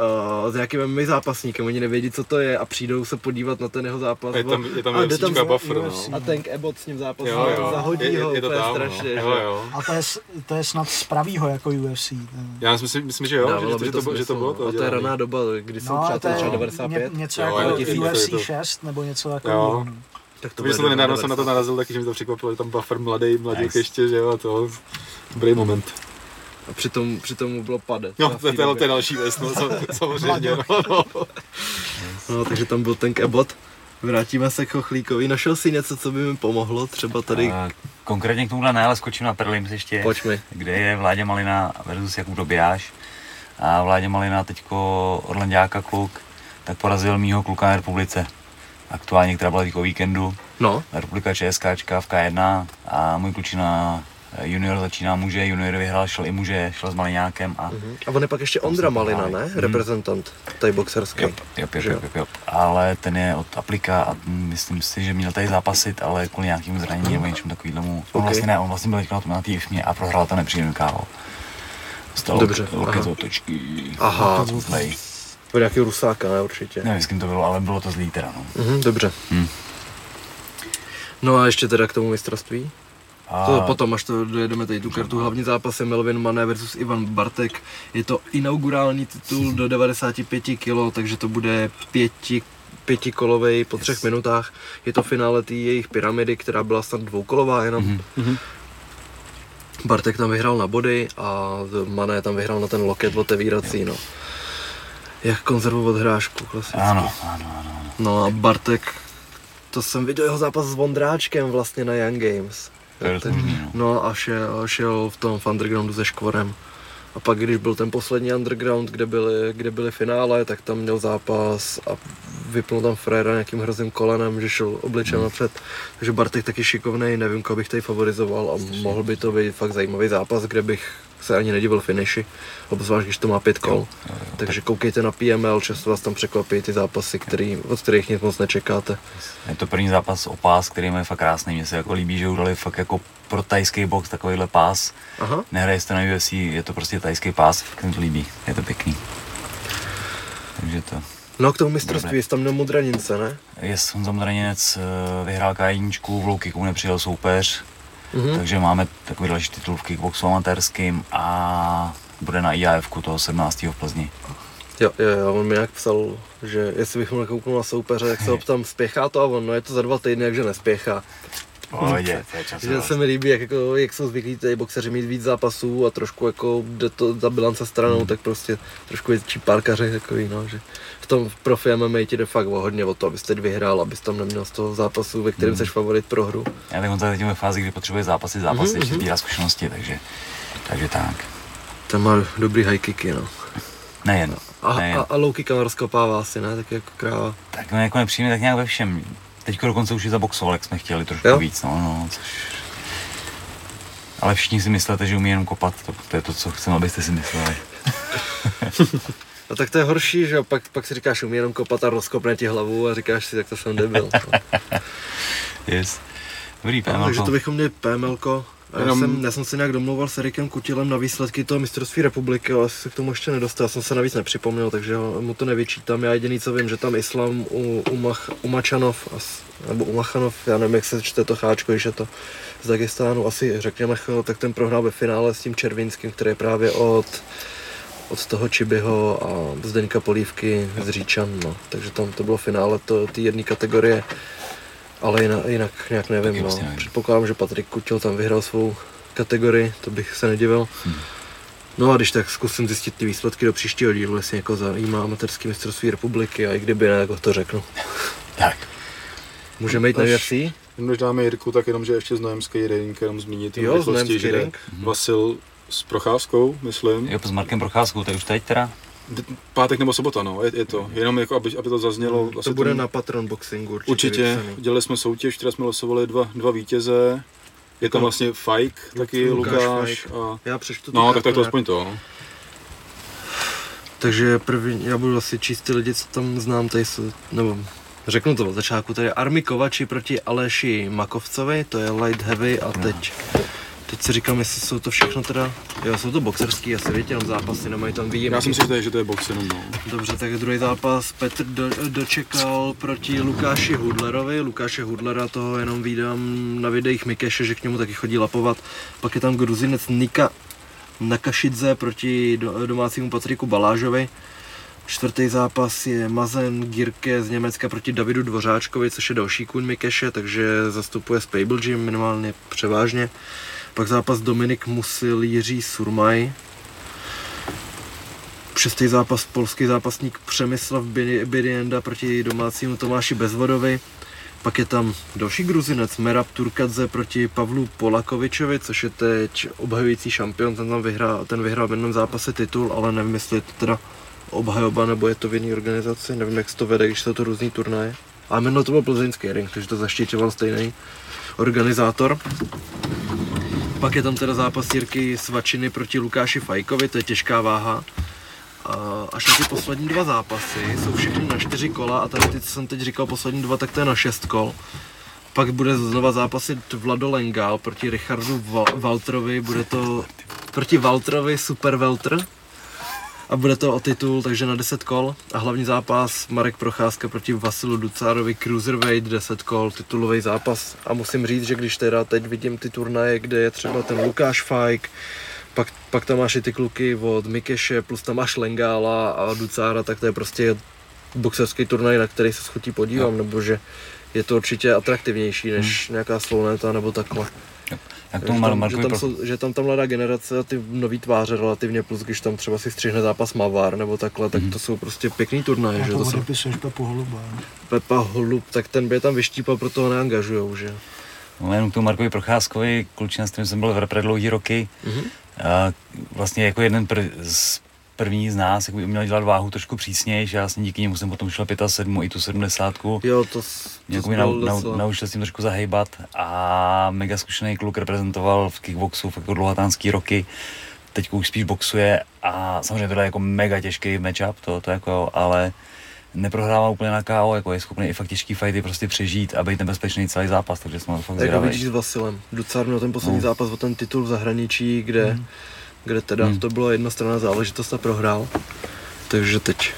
Speaker 2: uh, s nějakým MMA zápasníkem, oni nevědí, co to je a přijdou se podívat na ten jeho zápas.
Speaker 3: A je tam, je tam
Speaker 2: a jde tam
Speaker 3: buffer, no.
Speaker 2: a ten Ebot s ním zápasí,
Speaker 3: Jo, jo.
Speaker 2: zahodí
Speaker 3: Je- je-
Speaker 2: ho
Speaker 3: je to
Speaker 2: úplně
Speaker 3: tam, no.
Speaker 2: strašně.
Speaker 3: Jo, jo.
Speaker 4: A to je, to je snad z pravýho jako UFC.
Speaker 3: Já si myslím, myslím že jo,
Speaker 2: Dávalo
Speaker 3: že,
Speaker 2: by
Speaker 3: že, to, bylo- že to
Speaker 2: smysl,
Speaker 3: bylo
Speaker 2: no.
Speaker 3: to
Speaker 2: A to je raná doba, kdy jsou
Speaker 4: No, to
Speaker 2: přátelé
Speaker 4: je
Speaker 2: třeba
Speaker 4: ně,
Speaker 2: 95.
Speaker 4: něco jako
Speaker 3: je to- je
Speaker 4: UFC
Speaker 3: to-
Speaker 4: 6 nebo něco takového.
Speaker 2: Tak
Speaker 3: To že jsem nedávno jsem na to narazil, taky že mi to překvapilo, je tam buffer mladý, mladík
Speaker 1: Nice.
Speaker 3: ještě, že jo, a to dobrý moment.
Speaker 2: A přitom, přitom mu bylo pade.
Speaker 3: No, to, to, to je další věc, no, sam- samozřejmě, no, no.
Speaker 2: No, takže tam byl ten Ebot. Vrátíme se k Chochlíkovi. Našel si něco, co by mi pomohlo? Třeba tady...
Speaker 1: A konkrétně k tomuhle ne, ale skočím na Perlims ještě,
Speaker 2: Pojď mi.
Speaker 1: kde je Vládě Malina versus Jakub Dobijáš. A Vládě Malina teďko Orlandiáka kluk, tak porazil mýho kluka na republice. Aktuálně, která byla teďko o víkendu.
Speaker 2: No,
Speaker 1: Republika ČSKčka v K1 a můj klučina eh, junior začíná muže, junior vyhrál, šel i muže, šel s Maliňákem a
Speaker 2: Mhm. a on je pak ještě Ondra Malina, ne?
Speaker 1: Mhm.
Speaker 2: Reprezentant, tady boxerský.
Speaker 1: Jo, jo, jo, jo, jo, jo. Ale ten je od Aplika a myslím si, že měl tady zápasit, ale kvůli nějakému zranění nebo něčemu takovému. On
Speaker 2: Ok.
Speaker 1: vlastně ne, on vlastně byl na tom na té a prohrál to nepříjemný KO. Dostal
Speaker 2: Dobře,
Speaker 1: loket
Speaker 2: aha.
Speaker 1: otočky.
Speaker 2: Aha.
Speaker 1: Zlej.
Speaker 2: Od nějakého Rusáka, ne? Určitě.
Speaker 1: Nevím, s kým to bylo, ale bylo to zlý teda, no.
Speaker 2: Mhm, dobře.
Speaker 1: Hm.
Speaker 2: No a ještě teda k tomu mistrovství.
Speaker 1: A
Speaker 2: To potom, až to dojedeme tady tu kartu. Hlavní zápas je Melvin Mané versus Ivan Bartek. Je to inaugurální titul do 95 kg, takže to bude pěti, pětikolovej po třech minutách. Je to finále té jejich pyramidy, která byla snad dvoukolová jenom.
Speaker 1: Mhm.
Speaker 2: Bartek tam vyhrál na body a Mané tam vyhrál na ten loket otevírací, no. Jak konzervovat hrášku, klasicky.
Speaker 1: Ano, ano, ano. ano.
Speaker 2: No a Bartek, to jsem viděl jeho zápas s Vondráčkem vlastně na Young Games.
Speaker 1: Možný, no.
Speaker 2: No a šel, šel v tom v undergroundu se Škvorem. A pak, když byl ten poslední underground, kde byly, kde byly finále, tak tam měl zápas a vypnul tam Frera nějakým hrozným kolenem, že šel obličem
Speaker 1: Hmm.
Speaker 2: napřed. Takže Bartek taky šikovný, nevím, koho bych tady favorizoval a mohl by to být fakt zajímavý zápas, kde bych se ani nedivil finiši, obzvlášť když to má pět kol.
Speaker 1: Jo, jo, jo.
Speaker 2: Takže koukejte na PML, často vás tam překvapí ty zápasy, který, od kterých nic moc nečekáte.
Speaker 1: Je to první zápas o pás, který je fakt krásný. Mně se jako líbí, že udali fakt jako pro tajský box takovýhle pás.
Speaker 2: Aha,
Speaker 1: Nehraje se to na UFC, je to prostě tajský pás, mi to líbí, je to pěkný. Takže to.
Speaker 2: no k tomu mistrovství, jsi tam měl Mudranince, ne?
Speaker 1: Je Honza Modraněnec eh, vyhrál K1, v low kicku nepřijel soupeř,
Speaker 2: Mhm.
Speaker 1: takže máme takový další titul v kickboxu amatérským a bude na IAF toho 17. v Plzni.
Speaker 2: Jo, jo, jo, on mi nějak psal, že jestli bych mohl kouknout na soupeře, jak se ho ptám, spěchá to a on, no je to za dva týdny, jakže nespěchá.
Speaker 1: Pohodě, to je.
Speaker 2: Že se mi líbí, jak, jako, jak jsou zvyklí tady boxeři mít víc zápasů a trošku jako jde to za bilance stranou, tak prostě trošku větší párkaři takový, no, že v tom profi MMA ti jde fakt o hodně o to, abys teď vyhrál, abys tam neměl z toho zápasu, ve kterém jsi favorit pro hru.
Speaker 1: Já tak on teď ve fázi, kdy potřebuje zápasy, zápasy,
Speaker 2: Mhm,
Speaker 1: ještě
Speaker 2: mhm.
Speaker 1: sbírá zkušenosti, takže, takže tak.
Speaker 2: Ten má dobrý high kicky, no.
Speaker 1: Nejen,
Speaker 2: A,
Speaker 1: nejen.
Speaker 2: a, a low kick rozkopává asi, ne, tak jako kráva.
Speaker 1: Tak no, jako nepříjemně, tak nějak ve všem. Teďko dokonce už i zaboxoval, jak jsme chtěli trošku
Speaker 2: Jo?
Speaker 1: víc, no, no, což... Ale všichni si myslíte, že umí jenom kopat, to, to je to, co chceme, abyste si mysleli.
Speaker 2: A tak to je horší, že jo, pak, pak si říkáš, umí jenom kopat a rozkopne ti hlavu a říkáš si, tak to jsem debil. No.
Speaker 1: Yes. Dobrý,
Speaker 2: No,
Speaker 1: PML.
Speaker 2: takže to bychom měli PMLko. A já,
Speaker 3: Jenom-
Speaker 2: jsem, já jsem se nějak domlouval s Erikem Kutilem na výsledky toho mistrovství republiky, ale asi se k tomu ještě nedostal. Já jsem se navíc nepřipomněl, takže ho- mu to nevyčítám. Já jediný, co vím, že tam Islam u, Umach, Umačanov, as, nebo Umachanov, já nevím, jak se čte to cháčko, když je to z Dagestánu, asi řekněme, tak ten prohrál ve finále s tím Červinským, který je právě od od toho Čibyho a Zdeňka Polívky z Říčan, no. takže tam to bylo finále to, té jedné kategorie, ale jinak, jinak nějak nevím,
Speaker 1: vlastně
Speaker 2: no.
Speaker 1: nevím.
Speaker 2: předpokládám, že Patrik Kutil tam vyhrál svou kategorii, to bych se nedivil.
Speaker 1: Hmm.
Speaker 2: No a když tak zkusím zjistit ty výsledky do příštího dílu, jestli jako zajímá amatérský mistrovství republiky a i kdyby ne, tak to řeknu.
Speaker 1: Tak,
Speaker 2: Můžeme jít na UFC?
Speaker 3: Jenom Než dáme Jirku, tak jenom, že ještě znojemský ring, jenom zmínit.
Speaker 2: Jo,
Speaker 3: rychlosti, že
Speaker 2: ring.
Speaker 3: Vasil s Procházkou, myslím.
Speaker 1: jo, s Markem Procházkou, to je už teď teda?
Speaker 3: Pátek nebo sobota, no, je, je to. Jenom jako, aby, aby to zaznělo. asi
Speaker 2: To bude
Speaker 3: ten-
Speaker 2: na Patron Boxingu určitě.
Speaker 3: Určitě,
Speaker 2: vypsaný.
Speaker 3: dělali jsme soutěž, které jsme losovali dva, dva vítěze. Je tam vlastně Fajk, taky
Speaker 2: Lukáš
Speaker 3: Lukáš. A...
Speaker 2: Já přečtu tu
Speaker 3: No, tak
Speaker 2: kartu
Speaker 3: to to aspoň to. no.
Speaker 2: Takže první, já budu asi číst ty lidi, co tam znám, tady jsou, nebo řeknu to od začátku, tady je Armi Kovači proti Aleši Makovcovi, to je light heavy a teď, teď Teď si říkám, jestli jsou to všechno teda, jo, jsou to boxerský asi, víte, jenom zápasy, nemají tam výjimky.
Speaker 3: Já jsem si říkal, že to je box jenom, no.
Speaker 2: Dobře, tak druhý zápas Petr do, dočekal proti Lukáši Hudlerovi. Lukáše Hudlera toho jenom vídám na videích Mikeše, že k němu taky chodí lapovat. Pak je tam gruzinec Nika Nakašidze proti do, domácímu Patriku Balážovi. Čtvrtý zápas je Mazen Girke z Německa proti Davidu Dvořáčkovi, což je další kůň Mikeše, takže zastupuje Spable Gym minimálně převážně. Pak zápas Dominik Musil, Jiří Surmaj. Šestý zápas polský zápasník Přemyslav Bidienda proti domácímu Tomáši Bezvodovi. Pak je tam další gruzinec Merab Turkadze proti Pavlu Polakovičovi, což je teď obhajující šampion, ten tam vyhrál, ten vyhrál v jednom zápase titul, ale nevím, jestli je to teda obhajoba nebo je to v jiné organizaci, nevím, jak se to vede, když jsou to různý turnaje. A jméno to byl plzeňský ring, takže to zaštiťoval stejný organizátor. Pak je tam teda zápas Jirky Svačiny proti Lukáši Fajkovi, to je těžká váha. A až na ty poslední dva zápasy jsou všechny na čtyři kola a tady ty, co jsem teď říkal, poslední dva, tak to je na šest kol. Pak bude znova zápasit Vlado Lengal proti Richardu Walterovi, bude to proti Walterovi Super Welter, a bude to o titul, takže na 10 kol a hlavní zápas Marek Procházka proti Vasilu Ducárovi Cruiserweight 10 kol, titulový zápas a musím říct, že když teda teď vidím ty turnaje, kde je třeba ten Lukáš Fajk, pak, pak tam máš i ty kluky od Mikeše, plus tam máš Lengála a Ducára, tak to je prostě boxerský turnaj, na který se schutí podívám, no. nebo že je to určitě atraktivnější než hmm. nějaká slouneta nebo takhle.
Speaker 1: Jak tomu
Speaker 2: že, tam, že, tam jsou, že tam ta mladá generace a ty nový tváře relativně, plus když tam třeba si střihne zápas Mavar nebo takhle, tak mm. to jsou prostě pěkný turnaje.
Speaker 4: A
Speaker 2: že
Speaker 4: to
Speaker 2: jsou...
Speaker 4: Pepu Holuba.
Speaker 2: Pepa Holub, tak ten by je tam vyštípal, proto ho neangažujou, že?
Speaker 1: No, jenom k tomu Markovi Procházkovi, klučina, s kterým jsem byl v repre dlouhý roky, mm-hmm. a vlastně jako jeden pr- z první z nás jako by uměl dělat váhu trošku přísněji, že já jsem díky němu jsem potom šel 75 i tu 70.
Speaker 2: Jo, to,
Speaker 1: to mě nau, nau, naučil jsem trošku zahejbat a mega zkušený kluk reprezentoval v kickboxu v jako dlouhatánský roky. Teď už spíš boxuje a samozřejmě tohle je jako mega těžký matchup, to, to jako, ale neprohrává úplně na KO, jako je schopný i fakt těžký fighty prostě přežít a být nebezpečný celý zápas, takže jsme fakt
Speaker 2: Jako vidíš s Vasilem, docela ten poslední no. zápas o ten titul v zahraničí, kde mm kde teda hmm. to bylo jednostranná záležitost a prohrál. Takže teď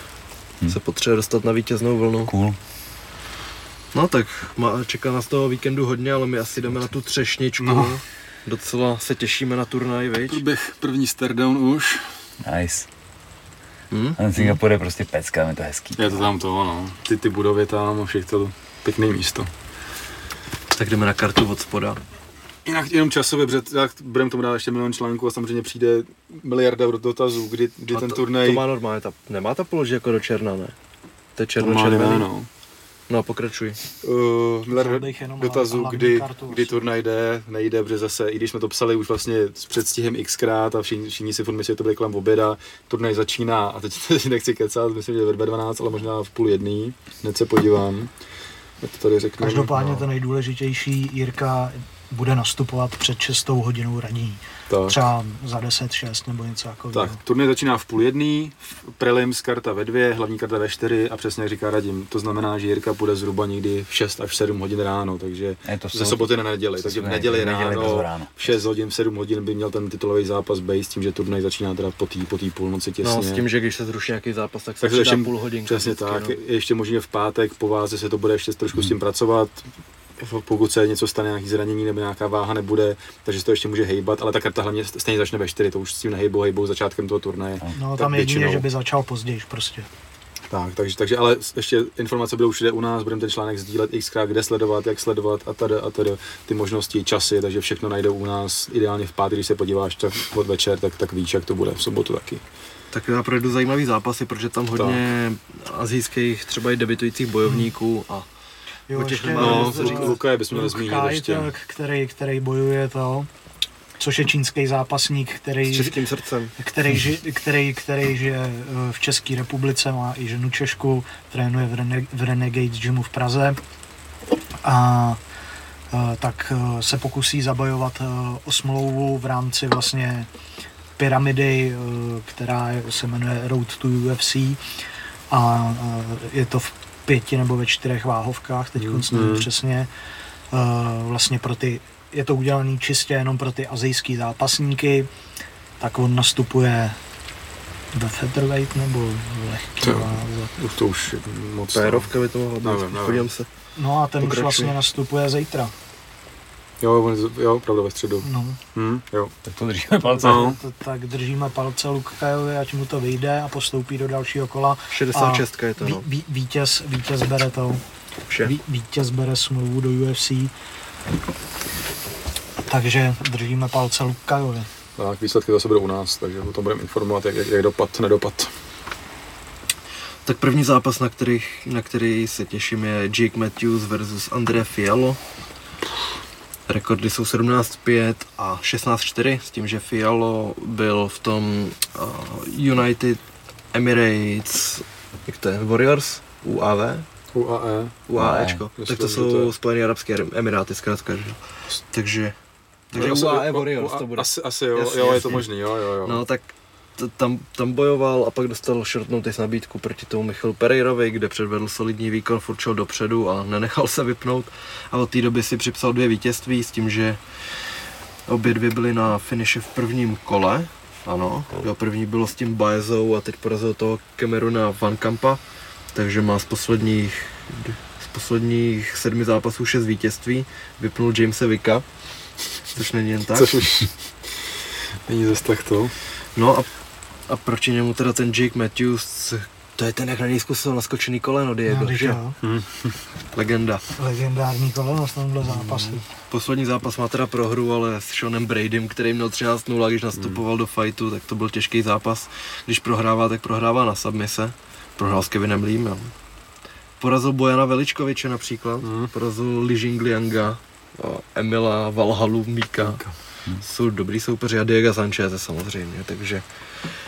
Speaker 2: hmm. se potřebuje dostat na vítěznou vlnu.
Speaker 1: Cool.
Speaker 2: No tak má, čeká nás toho víkendu hodně, ale my asi jdeme na tu třešničku. No. Docela se těšíme na turnaj, viď?
Speaker 3: Bych první stardown už.
Speaker 1: Nice. Hmm? A Singapur je prostě pecka, je to hezký.
Speaker 3: Je to tam to, no. Ty, ty budovy tam a všechno, pěkný místo.
Speaker 2: Tak jdeme na kartu od spoda.
Speaker 3: Jinak jenom časově, protože budeme tomu dát ještě milion článků a samozřejmě přijde miliarda dotazů, kdy, kdy ten to, turnaj...
Speaker 2: To má normálně, ta, nemá ta položí jako do černa, ne? To je černo červený. No. no pokračuj.
Speaker 3: Uh, miliarda dotazů, kdy, kdy turnaj jde, nejde, protože zase, i když jsme to psali už vlastně s předstihem xkrát a všichni, všichni si furt myslí, že to bude kolem oběda, turnaj začíná a teď, teď nechci kecat, myslím, že ve 12, ale možná v půl jedný, hned se podívám. Já to tady řeknu.
Speaker 4: Každopádně no. to nejdůležitější, Jirka bude nastupovat před 6 hodinou raní. Tak. Třeba za 10-6 nebo něco jako.
Speaker 3: Tak, turnaj začíná v půl jedný, prelims karta ve dvě, hlavní karta ve čtyři a přesně jak říká Radim, to znamená, že Jirka půjde zhruba někdy v 6 až 7 hodin ráno, takže to ze soboty na neděli, takže v neděli ráno, ráno, v 6 hodin, v 7 hodin by měl ten titulový zápas být s tím, že turnaj začíná teda po té po půlnoci těsně.
Speaker 2: No, s tím, že když se zruší nějaký zápas, tak se ještě půl hodin.
Speaker 3: Přesně vždycky, tak, no. ještě možná v pátek po váze se to bude ještě trošku hmm. s tím pracovat, pokud se něco stane, nějaký zranění nebo nějaká váha nebude, takže se to ještě může hejbat, ale ta karta hlavně stejně začne ve 4, to už s tím nehejbou, hejbou začátkem toho turnaje.
Speaker 4: No tam jedině, že by začal později prostě.
Speaker 3: Tak, takže, takže ale ještě informace budou všude u nás, budeme ten článek sdílet xkrát, kde sledovat, jak sledovat a tady a tady ty možnosti, časy, takže všechno najdou u nás, ideálně v pátek, když se podíváš tak pod večer, tak, tak víš, jak to bude v sobotu taky.
Speaker 2: Tak já projdu zajímavý zápasy, protože tam hodně tak. azijských třeba i debitujících bojovníků a
Speaker 4: Jo, ještě,
Speaker 3: no, Luka bychom měli zmínit ještě.
Speaker 4: Který, který bojuje to, což je čínský zápasník, který,
Speaker 2: s českým srdcem.
Speaker 4: Který, ži, který, který žije eh, v České republice, má i ženu Češku, trénuje v, Rene, v Renegade Gymu v Praze a, a eh, tak eh, se pokusí zabojovat o smlouvu v rámci vlastně pyramidy, která se jmenuje Road to UFC a je to v pěti nebo ve čtyřech váhovkách, teď mm. nevím přesně, uh, vlastně pro ty je to udělané čistě jenom pro ty azijský zápasníky, tak on nastupuje ve featherweight nebo v lehký
Speaker 3: To-
Speaker 4: váze.
Speaker 3: Už to už je moc.
Speaker 2: Pérovka by to mohla být,
Speaker 3: Nevím, nevím.
Speaker 2: podívám se.
Speaker 4: No a ten už
Speaker 2: Pokračuj.
Speaker 4: vlastně nastupuje zítra.
Speaker 3: Jo, on, jo, pravda ve středu.
Speaker 4: No,
Speaker 3: Hm, jo.
Speaker 1: Tak to držíme palce.
Speaker 3: No.
Speaker 4: to, tak držíme palce Lukajovi, ať mu to vyjde a postoupí do dalšího kola.
Speaker 2: 66 je to, no.
Speaker 4: ví, vítěz, vítěz bere to,
Speaker 2: Vše.
Speaker 4: ví, vítěz bere smlouvu do UFC. Takže držíme palce Lukajovi.
Speaker 3: Tak výsledky zase budou u nás, takže o tom budeme informovat, jak, jak, jak dopad, nedopad.
Speaker 2: Tak první zápas, na, kterých, na který se těším, je Jake Matthews versus André Fialo. Rekordy jsou 17-5 a 16-4, s tím, že Fialo byl v tom uh, United Emirates, jak to je, Warriors? UAV?
Speaker 3: UAE.
Speaker 2: UAEčko.
Speaker 3: No,
Speaker 2: tak to jsou
Speaker 3: to je-
Speaker 2: Spojené Arabské Emiráty, zkrátka, že? jo. Takže, takže
Speaker 3: Asi-
Speaker 2: UAE
Speaker 3: o-
Speaker 2: Warriors to bude.
Speaker 3: Asi, asi jo,
Speaker 2: Jasně,
Speaker 3: jo, je
Speaker 2: jasně.
Speaker 3: to možný, jo, jo, jo.
Speaker 2: No tak tam, tam bojoval a pak dostal short notice nabídku proti tomu Michalu Pereirovi, kde předvedl solidní výkon, furt šel dopředu a nenechal se vypnout. A od té doby si připsal dvě vítězství s tím, že obě dvě byly na finiši v prvním kole. Ano, jo, první bylo s tím Baezou a teď porazil toho Cameruna Van Kampa, takže má z posledních, z posledních sedmi zápasů šest vítězství, vypnul Jamesa Vicka, což není jen tak.
Speaker 3: Což už není zase tak to.
Speaker 2: No a, a proti němu teda ten Jake Matthews, to je ten, jak na něj zkusil naskočený koleno Diego,
Speaker 4: No,
Speaker 2: že?
Speaker 4: jo,
Speaker 2: Legenda.
Speaker 4: legendární koleno v tomhle zápase.
Speaker 2: Poslední zápas má teda prohru, ale s Seanem Bradym, který měl 13-0, když nastupoval do fightu, tak to byl těžký zápas. Když prohrává, tak prohrává na submise. Prohrál s Kevinem Leem, jo. Porazil Bojana Veličkoviče například,
Speaker 3: Mm.
Speaker 2: porazil Li Jinglianga, o, Emila Valhalu Míka. Jsou dobrý soupeři a Diego Sanchez samozřejmě, takže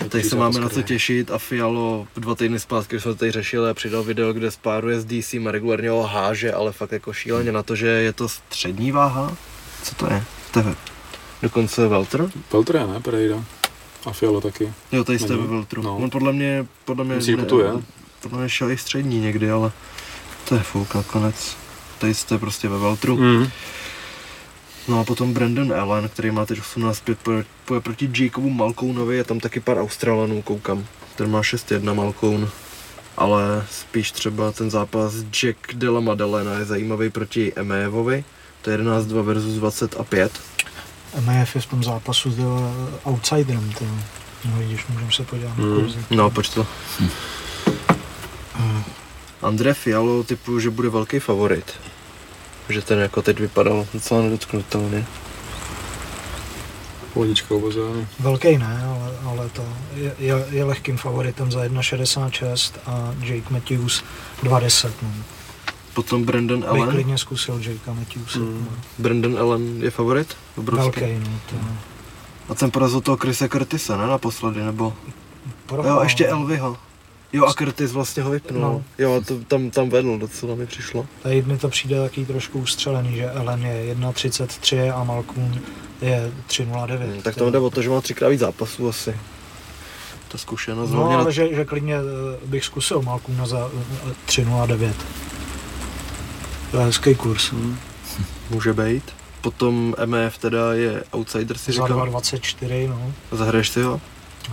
Speaker 2: Tady se máme na co těšit a Fialo dva týdny zpátky, když jsme to tady řešili a přidal video, kde spáruje s DC a regulárně ho háže, ale fakt jako šíleně na to, že je to střední váha. Co to je? To je dokonce Welter?
Speaker 3: Peltre, ne, Pereira. A Fialo taky.
Speaker 2: Jo, tady jste ve Welteru.
Speaker 3: No.
Speaker 2: On podle mě, podle mě,
Speaker 3: Myslíš, že putuje?
Speaker 2: podle mě šel i střední někdy, ale to je fuk nakonec. Tady jste prostě ve Welteru.
Speaker 3: Mm.
Speaker 2: No a potom Brandon Allen, který má teď 18 5 poje proti Jacobu Malkounovi, je tam taky pár Australanů, koukám. Ten má 6-1 Malkoun. Ale spíš třeba ten zápas Jack Della Maddalena je zajímavý proti Emejevovi. To je 11-2 versus 20 a 5.
Speaker 4: MF je v tom zápasu s eh, outsiderem, to no vidíš, můžeme se podívat na
Speaker 3: Hmm.
Speaker 4: kurzy.
Speaker 2: No, pojď to. André Fialo typu, že bude velký favorit. Že ten jako teď vypadal docela nedotknutelně.
Speaker 3: Pohodička obozány.
Speaker 4: Velký ne, ale, ale to je, je, je lehkým favoritem za 1,66 a Jake Matthews 2,10. No.
Speaker 2: Potom Brandon
Speaker 4: Bych
Speaker 2: Allen.
Speaker 4: klidně zkusil Jakea Matthewse.
Speaker 3: Hmm.
Speaker 4: No.
Speaker 2: Brandon Allen je favorit? Obrovský.
Speaker 4: Velký, no. To,
Speaker 2: A ten porazil toho Chrisa Curtise, ne naposledy, nebo?
Speaker 4: prohrál.
Speaker 2: Jo, ještě Elvyho. Jo, a Curtis vlastně ho vypnul.
Speaker 4: No.
Speaker 2: Jo, a to tam, tam vedl, docela mi přišlo.
Speaker 4: Tady mi to přijde taky trošku ustřelený, že Ellen je 1,33 a Malkun je 3,09.
Speaker 2: Hmm, tak to jde o to, že má třikrát víc zápasů asi. Ta zkušenost.
Speaker 4: No, ale
Speaker 2: na...
Speaker 4: že, že klidně eh, bych zkusil Malkuna za eh, 3,09. To je hezký kurz.
Speaker 2: Může být. Potom MF teda je outsider, si
Speaker 4: Za
Speaker 2: říkal.
Speaker 4: 2,24, no.
Speaker 2: Zahraješ si ho?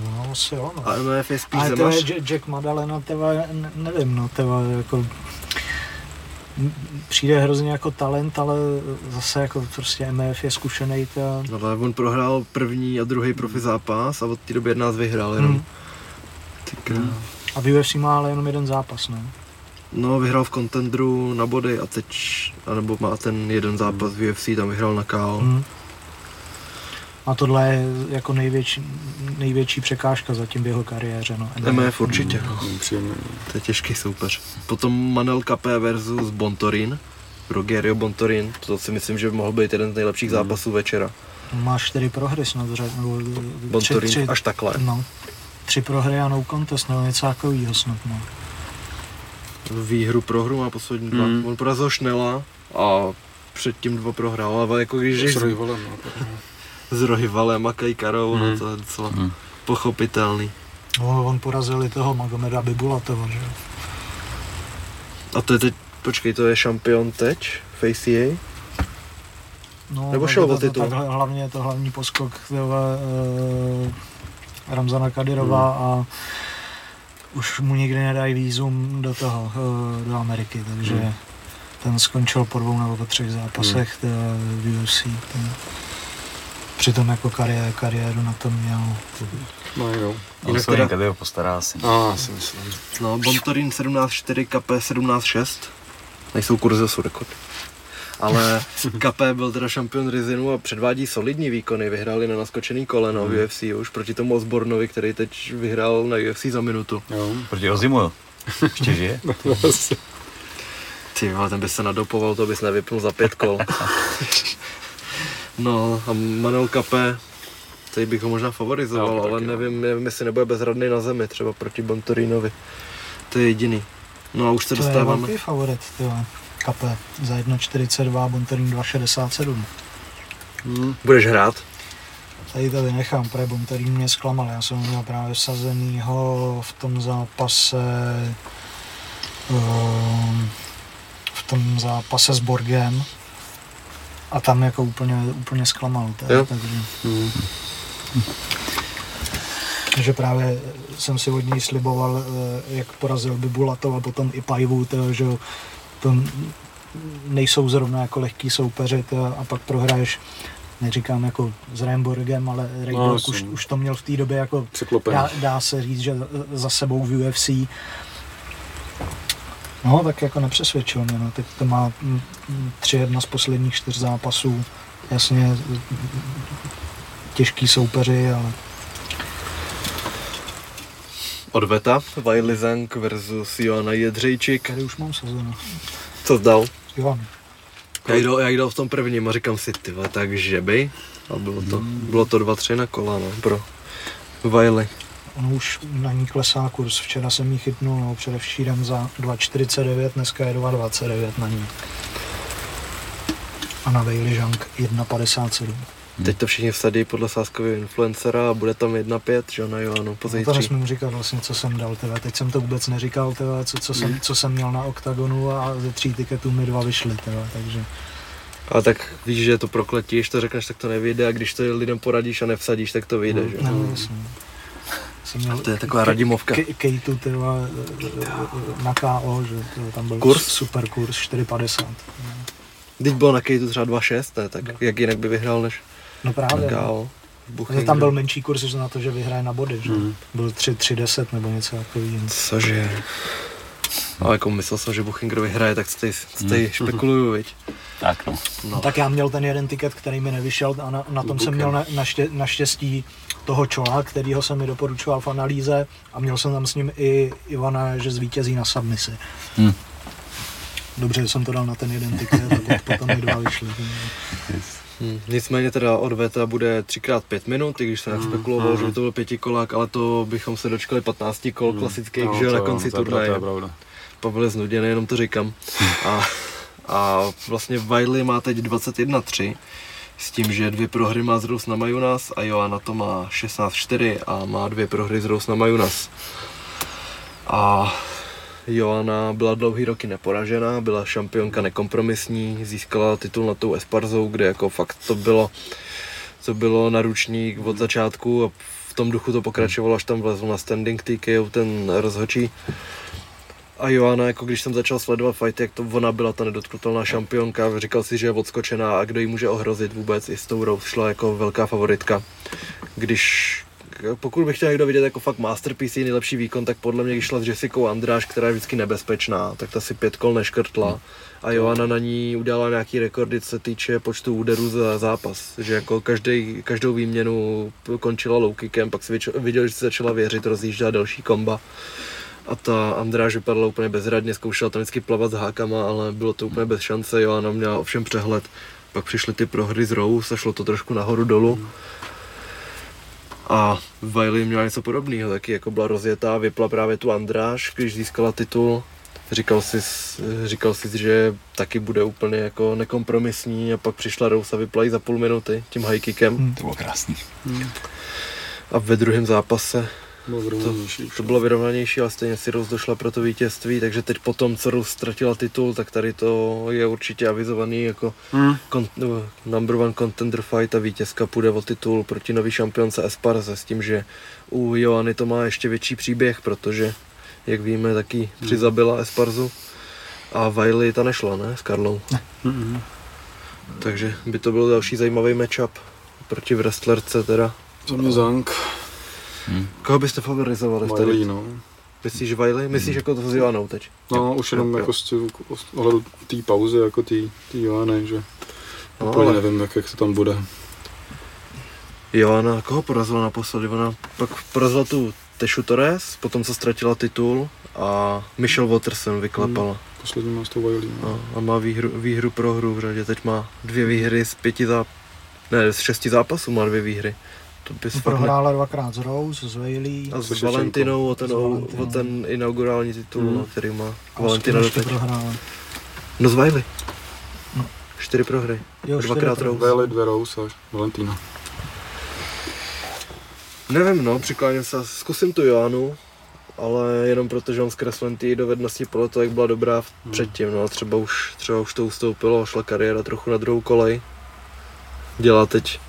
Speaker 4: No, asi jo, no.
Speaker 2: A MF je spíš
Speaker 4: Ale je Jack- Madalena, teba, ne- nevím, no, teba jako přijde hrozně jako talent, ale zase jako prostě MF je zkušený ta...
Speaker 2: No, ale on prohrál první a druhý profi zápas a od té doby nás vyhrál jenom.
Speaker 4: Hmm.
Speaker 2: Ty král.
Speaker 4: A v UFC má ale jenom jeden zápas, no.
Speaker 2: No, vyhrál v contendru na body a teď, anebo má ten jeden zápas v UFC, tam vyhrál na KO.
Speaker 4: Hmm. A tohle je jako největší, největší překážka zatím v jeho kariéře, no.
Speaker 2: MF určitě.
Speaker 3: Mm, Příjemný.
Speaker 2: To je těžký soupeř. Potom Manel Capé versus Bontorin. Rogerio Bontorin, to si myslím, že by mohl být jeden z nejlepších
Speaker 3: Hmm.
Speaker 2: zápasů večera.
Speaker 4: Má čtyři prohry snad, ře- nebo tři,
Speaker 2: Bontorin
Speaker 4: tři,
Speaker 2: až takhle.
Speaker 4: no. Tři prohry a no contest, nebo něco takového snad, no.
Speaker 2: Výhru prohru má poslední dva.
Speaker 3: Hmm.
Speaker 2: On porazil Šnela a předtím dva prohrál, ale jako když
Speaker 3: rivalem, no.
Speaker 2: S Rohivalem a Kajkarou,
Speaker 3: Hmm.
Speaker 2: no to je docela
Speaker 1: Hmm.
Speaker 2: pochopitelný.
Speaker 4: No, on porazil i toho Magomeda Bibulatova, že jo.
Speaker 2: A to je teď, počkej, to je šampion teď v ACA?
Speaker 4: No,
Speaker 2: Nebo šel
Speaker 4: je to-
Speaker 2: o titul?
Speaker 4: Tak hlavně je to hlavní poskok tyhle, uh, Ramzana Kadyrova
Speaker 2: Hmm.
Speaker 4: a už mu nikdy nedají výzum do toho, uh, do Ameriky, takže
Speaker 2: Hmm.
Speaker 4: ten skončil po dvou nebo po třech zápasech hmm. v UFC. Ten, přitom jako kariéru, kariéru na tom měl.
Speaker 3: No, no.
Speaker 1: No,
Speaker 2: Jinak
Speaker 1: se
Speaker 2: teda-
Speaker 1: ho postará asi.
Speaker 3: A, já si myslím.
Speaker 2: No, Bontorin 17.4, KP 17.6. Nejsou kurzy, jsou rekord. Ale KP byl teda šampion Rizinu a předvádí solidní výkony. Vyhráli na naskočený koleno v UFC už proti tomu Osbornovi, který teď vyhrál na UFC za minutu.
Speaker 3: Jo.
Speaker 1: Proti Ozimu, jo. Ještě žije?
Speaker 2: Ty vole, ten by se nadopoval, to bys nevypnul za pět kol. no a Manuel Capé, tady bych ho možná favorizoval,
Speaker 3: Jo,
Speaker 2: ale
Speaker 3: taky, no.
Speaker 2: nevím, nevím, jestli nebude bezradný na zemi, třeba proti Bontorinovi. To je jediný. No a už se
Speaker 4: To je
Speaker 2: dostáváme.
Speaker 4: velký favorit, tyhle. Kape za 1,42, Bonterin 2,67.
Speaker 2: Hmm. Budeš hrát?
Speaker 4: Tady to vynechám, protože Bonterin mě zklamal. Já jsem ho měl právě vsazenýho v tom zápase ehm, v tom zápase s Borgem a tam jako úplně, úplně zklamal. To,
Speaker 2: Jo.
Speaker 4: takže,
Speaker 3: Hmm.
Speaker 4: takže právě jsem si od něj sliboval, eh, jak porazil Bibulatov a potom i Pajvu, to, že to nejsou zrovna jako lehký soupeři to, a pak prohraješ neříkám jako s Ramborgem, ale Rayborg už,
Speaker 3: jasně.
Speaker 4: už to měl v té době jako dá, dá se říct, že za sebou v UFC. No, tak jako nepřesvědčil mě, no. Teď to má mm, mm, tři jedna z posledních čtyř zápasů. Jasně, těžký soupeři, ale
Speaker 2: Odveta, Zhang versus Joana Jedřejčík.
Speaker 4: tady už mám sezonu.
Speaker 2: Co zdal?
Speaker 4: Jo,
Speaker 2: Já dal, já dal v tom prvním a říkám si, ty vole, tak žeby. A bylo to, bylo to 2-3 na kola, no, pro Wiley.
Speaker 4: Ono už na ní klesá kurz. Včera jsem jí chytnul, no, především za 2,49, dneska je 2,29 na ní. A na Bailey Zhang 1,57.
Speaker 2: Teď to všichni vsadí podle sáskového influencera a bude tam 1-5, že jo, na Joanu po
Speaker 4: No to
Speaker 2: zítří.
Speaker 4: nesmím říkat vlastně, co jsem dal, teda. teď jsem to vůbec neříkal, teda, co, co, jsem, co jsem měl na OKTAGONu a ze tří tiketů mi dva vyšly, teda, takže
Speaker 2: Ale tak víš, že to prokletíš, to řekneš, tak to nevyjde a když to lidem poradíš a nevsadíš, tak to vyjde, že jo.
Speaker 4: no, jasně. Jsem měl
Speaker 2: To je taková radimovka.
Speaker 4: Ke- Kejtu tyva, na KO, že to, tam byl
Speaker 2: Kurz?
Speaker 4: super kurz, 4,50.
Speaker 2: Teď bylo na Kejtu třeba 2-6, ne? tak jak jinak by vyhrál než
Speaker 4: No právě,
Speaker 2: na
Speaker 4: no.
Speaker 2: KO.
Speaker 4: Protože tam byl menší kurz že na to, že vyhraje na body, že?
Speaker 3: Mhm.
Speaker 4: Byl 3,10 nebo něco takového.
Speaker 2: Cože? Ale jako myslel jsem, že Buchinger vyhraje, tak tady, tady špekuluju, viď?
Speaker 1: Tak no.
Speaker 2: No.
Speaker 4: Tak já měl ten jeden tiket, který mi nevyšel a na, na tom jsem měl na, naště, naštěstí toho čola, kterýho jsem mi doporučoval v analýze a měl jsem tam s ním i Ivana, že zvítězí na submisi.
Speaker 1: Hm.
Speaker 4: Dobře, že jsem to dal na ten jeden tiket a potom mi dva vyšly.
Speaker 2: Hmm. Nicméně teda odveta bude 3x5 minut, i když se nespekuloval, že by to byl pětikolák, ale to bychom se dočkali 15 kol klasických, že jo, na konci turnaje.
Speaker 3: To je pravda.
Speaker 2: Pavel je znuděný, jenom to říkám. A, a vlastně Wiley má teď 21-3, s tím, že dvě prohry má s na Majunas a Joana to má 16-4 a má dvě prohry s na Majunas. A Joana byla dlouhý roky neporažená, byla šampionka nekompromisní, získala titul nad tou Esparzou, kde jako fakt to bylo, to bylo na ručník od začátku a v tom duchu to pokračovalo, až tam vlezl na standing TKO ten rozhočí. A Joana, jako když jsem začal sledovat fighty, jak to ona byla ta nedotknutelná šampionka, říkal si, že je odskočená a kdo ji může ohrozit vůbec, i s tou Rose šla jako velká favoritka. Když pokud bych chtěl někdo vidět jako fakt masterpiece, nejlepší výkon, tak podle mě, když šla s Jessicou Andráš, která je vždycky nebezpečná, tak ta si pět kol neškrtla. A Joana na ní udělala nějaký rekordy, co se týče počtu úderů za zápas. Že jako každý, každou výměnu končila low kickem, pak si viděl, že si začala věřit, rozjížděla další komba. A ta Andráž vypadala úplně bezradně, zkoušela tam vždycky plavat s hákama, ale bylo to úplně bez šance, Joana měla ovšem přehled. Pak přišly ty prohry z Rose a šlo to trošku nahoru dolů. A Wiley měla něco podobného, taky jako byla rozjetá, vypla právě tu Andráš, když získala titul. Říkal si, říkal si, že taky bude úplně jako nekompromisní a pak přišla Rose a vypla ji za půl minuty tím high kickem.
Speaker 1: To bylo krásný.
Speaker 2: A ve druhém zápase
Speaker 3: Bylo vyrovnanější.
Speaker 2: To bylo vyrovnanější, ale stejně si Rose došla pro to vítězství, takže teď po tom, co Rose ztratila titul, tak tady to je určitě avizovaný jako
Speaker 3: Hmm.
Speaker 2: kon, no, number one contender fight a vítězka půjde o titul proti nový šampionce Esparza s tím, že u Joany to má ještě větší příběh, protože, jak víme, taky přizabila Esparzu a Wiley ta nešla, ne, s Karlou.
Speaker 3: Hmm.
Speaker 2: Takže by to byl další zajímavý matchup proti wrestlerce teda.
Speaker 3: Za mě Zank.
Speaker 2: Koho byste favorizovali? Tady?
Speaker 3: Miley, no.
Speaker 2: Myslíš Wiley? Myslíš jako to s Joanou teď?
Speaker 3: No, už jenom
Speaker 2: Jo,
Speaker 3: jako z ohledu té pauzy, jako té Joany, že
Speaker 2: No,
Speaker 3: úplně
Speaker 2: ale
Speaker 3: nevím, jak, jak to tam bude.
Speaker 2: Joana, koho porazila naposledy? Ona pak porazila tu Tešu Torres, potom co ztratila titul a Michelle Watterson vyklepala.
Speaker 3: Poslední má s tou Wiley. No.
Speaker 2: No, a má výhru, výhru pro hru v řadě. Teď má dvě výhry z pěti záp... Ne, z šesti zápasů má dvě výhry. To by fakt ne...
Speaker 4: Prohrála dvakrát s Rose, s Bailey.
Speaker 2: A s
Speaker 3: Ševčenkou.
Speaker 2: Valentinou o ten,
Speaker 4: S
Speaker 2: o, o ten inaugurální titul,
Speaker 3: Hmm.
Speaker 2: no, který má
Speaker 4: A
Speaker 2: Valentina
Speaker 4: s
Speaker 2: doteď.
Speaker 4: prohrála?
Speaker 2: No z Wiley.
Speaker 4: No.
Speaker 2: Čtyři prohry.
Speaker 4: Jo,
Speaker 2: Dvakrát
Speaker 4: čtyři
Speaker 2: Rose.
Speaker 4: pro-
Speaker 3: Wiley, dvě Rose a Valentina.
Speaker 2: Nevím, no, přikláním se, zkusím tu Joanu, ale jenom proto, že mám zkreslen ty dovednosti podle toho, jak byla dobrá v-
Speaker 3: Hmm.
Speaker 2: předtím, no a třeba už, třeba už to ustoupilo a šla kariéra trochu na druhou kolej. Dělá teď,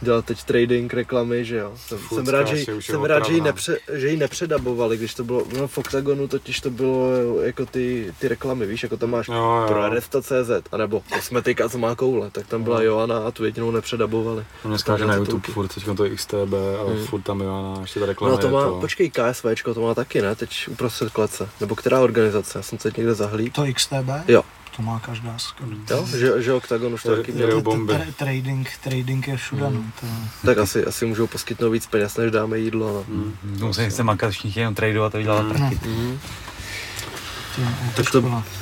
Speaker 2: dělá teď trading, reklamy, že jo. Jsem,
Speaker 3: Furt
Speaker 2: jsem rád, že, jsem rád že, ji nepře, že ji nepředabovali, když to bylo, no v Octagonu totiž to bylo jako ty, ty reklamy, víš, jako tam máš
Speaker 3: Jo, jo.
Speaker 2: pro Aresta.cz, anebo kosmetika, co má koule, tak tam byla
Speaker 3: No.
Speaker 2: Joana a tu jedinou nepředabovali.
Speaker 3: Skáže na YouTube
Speaker 2: titulky.
Speaker 3: furt, teď to je XTB, ale
Speaker 2: Hmm.
Speaker 3: furt tam Joana, ještě ta reklama
Speaker 2: No to má,
Speaker 3: to.
Speaker 2: počkej, KSVčko to má taky, ne? Teď uprostřed klece. Nebo která organizace? Já jsem se teď někde zahlíd.
Speaker 4: To XTB?
Speaker 2: Jo.
Speaker 4: To má každá skoro.
Speaker 2: Jo, že, že Octagon už to taky měl.
Speaker 3: Bomby.
Speaker 4: Tra- Trading, trading je všude, no. To,
Speaker 2: Tak asi, asi můžou poskytnout víc peněz, než dáme jídlo. No.
Speaker 3: Hmm.
Speaker 1: Tomu se nechce makat, všichni jenom tradovat a vydělat
Speaker 3: Mm.
Speaker 1: prachy.
Speaker 4: To,
Speaker 2: Tak to-.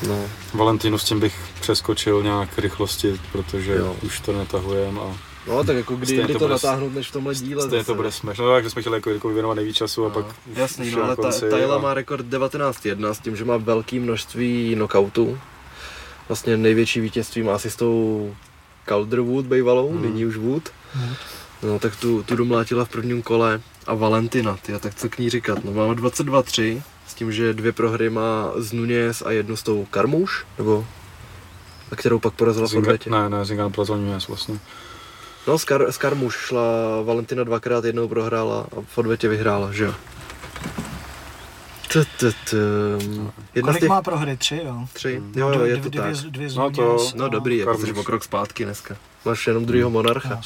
Speaker 2: No,
Speaker 3: Valentinu s tím bych přeskočil nějak rychlosti, protože
Speaker 2: Jo.
Speaker 3: už to netahujem a
Speaker 2: no tak jako kdy,
Speaker 3: Stejně
Speaker 2: kdy
Speaker 3: to
Speaker 2: to, natáhnout než v tomhle díle.
Speaker 3: stejně to bude smash. No takže jsme chtěli jako, jako věnovat nejvíc času a pak
Speaker 2: Jasný, no ale ta, Tyla
Speaker 3: a-
Speaker 2: má rekord 19-1 s tím, že má velké množství knockoutů. Vlastně největší vítězství má asi s tou Calderwood bývalou,
Speaker 3: Hmm.
Speaker 2: nyní už Wood.
Speaker 4: Wood.
Speaker 2: No tak tu, tu domlátila v prvním kole a Valentina, tyjo, tak co k ní říkat? No máme 22-3, s tím, že dvě prohry má z Nunes a jednu s tou Karmuš, nebo a kterou pak porazila v
Speaker 3: Zinga,
Speaker 2: odvětě.
Speaker 3: ne, ne, Zinga porazil Nunes vlastně.
Speaker 2: No s, Kar, s Karmuš šla Valentina dvakrát, jednou prohrála a v odvětě vyhrála, že jo? Jedna
Speaker 4: Kolik
Speaker 2: těch
Speaker 4: má prohry? Tři, jo?
Speaker 2: tři,
Speaker 3: Mm.
Speaker 2: jo, jo, je to
Speaker 4: dvě,
Speaker 2: tak.
Speaker 4: Dvě
Speaker 3: No to-
Speaker 2: No dobrý, jako jsi o krok zpátky dneska. Máš jenom druhýho monarcha.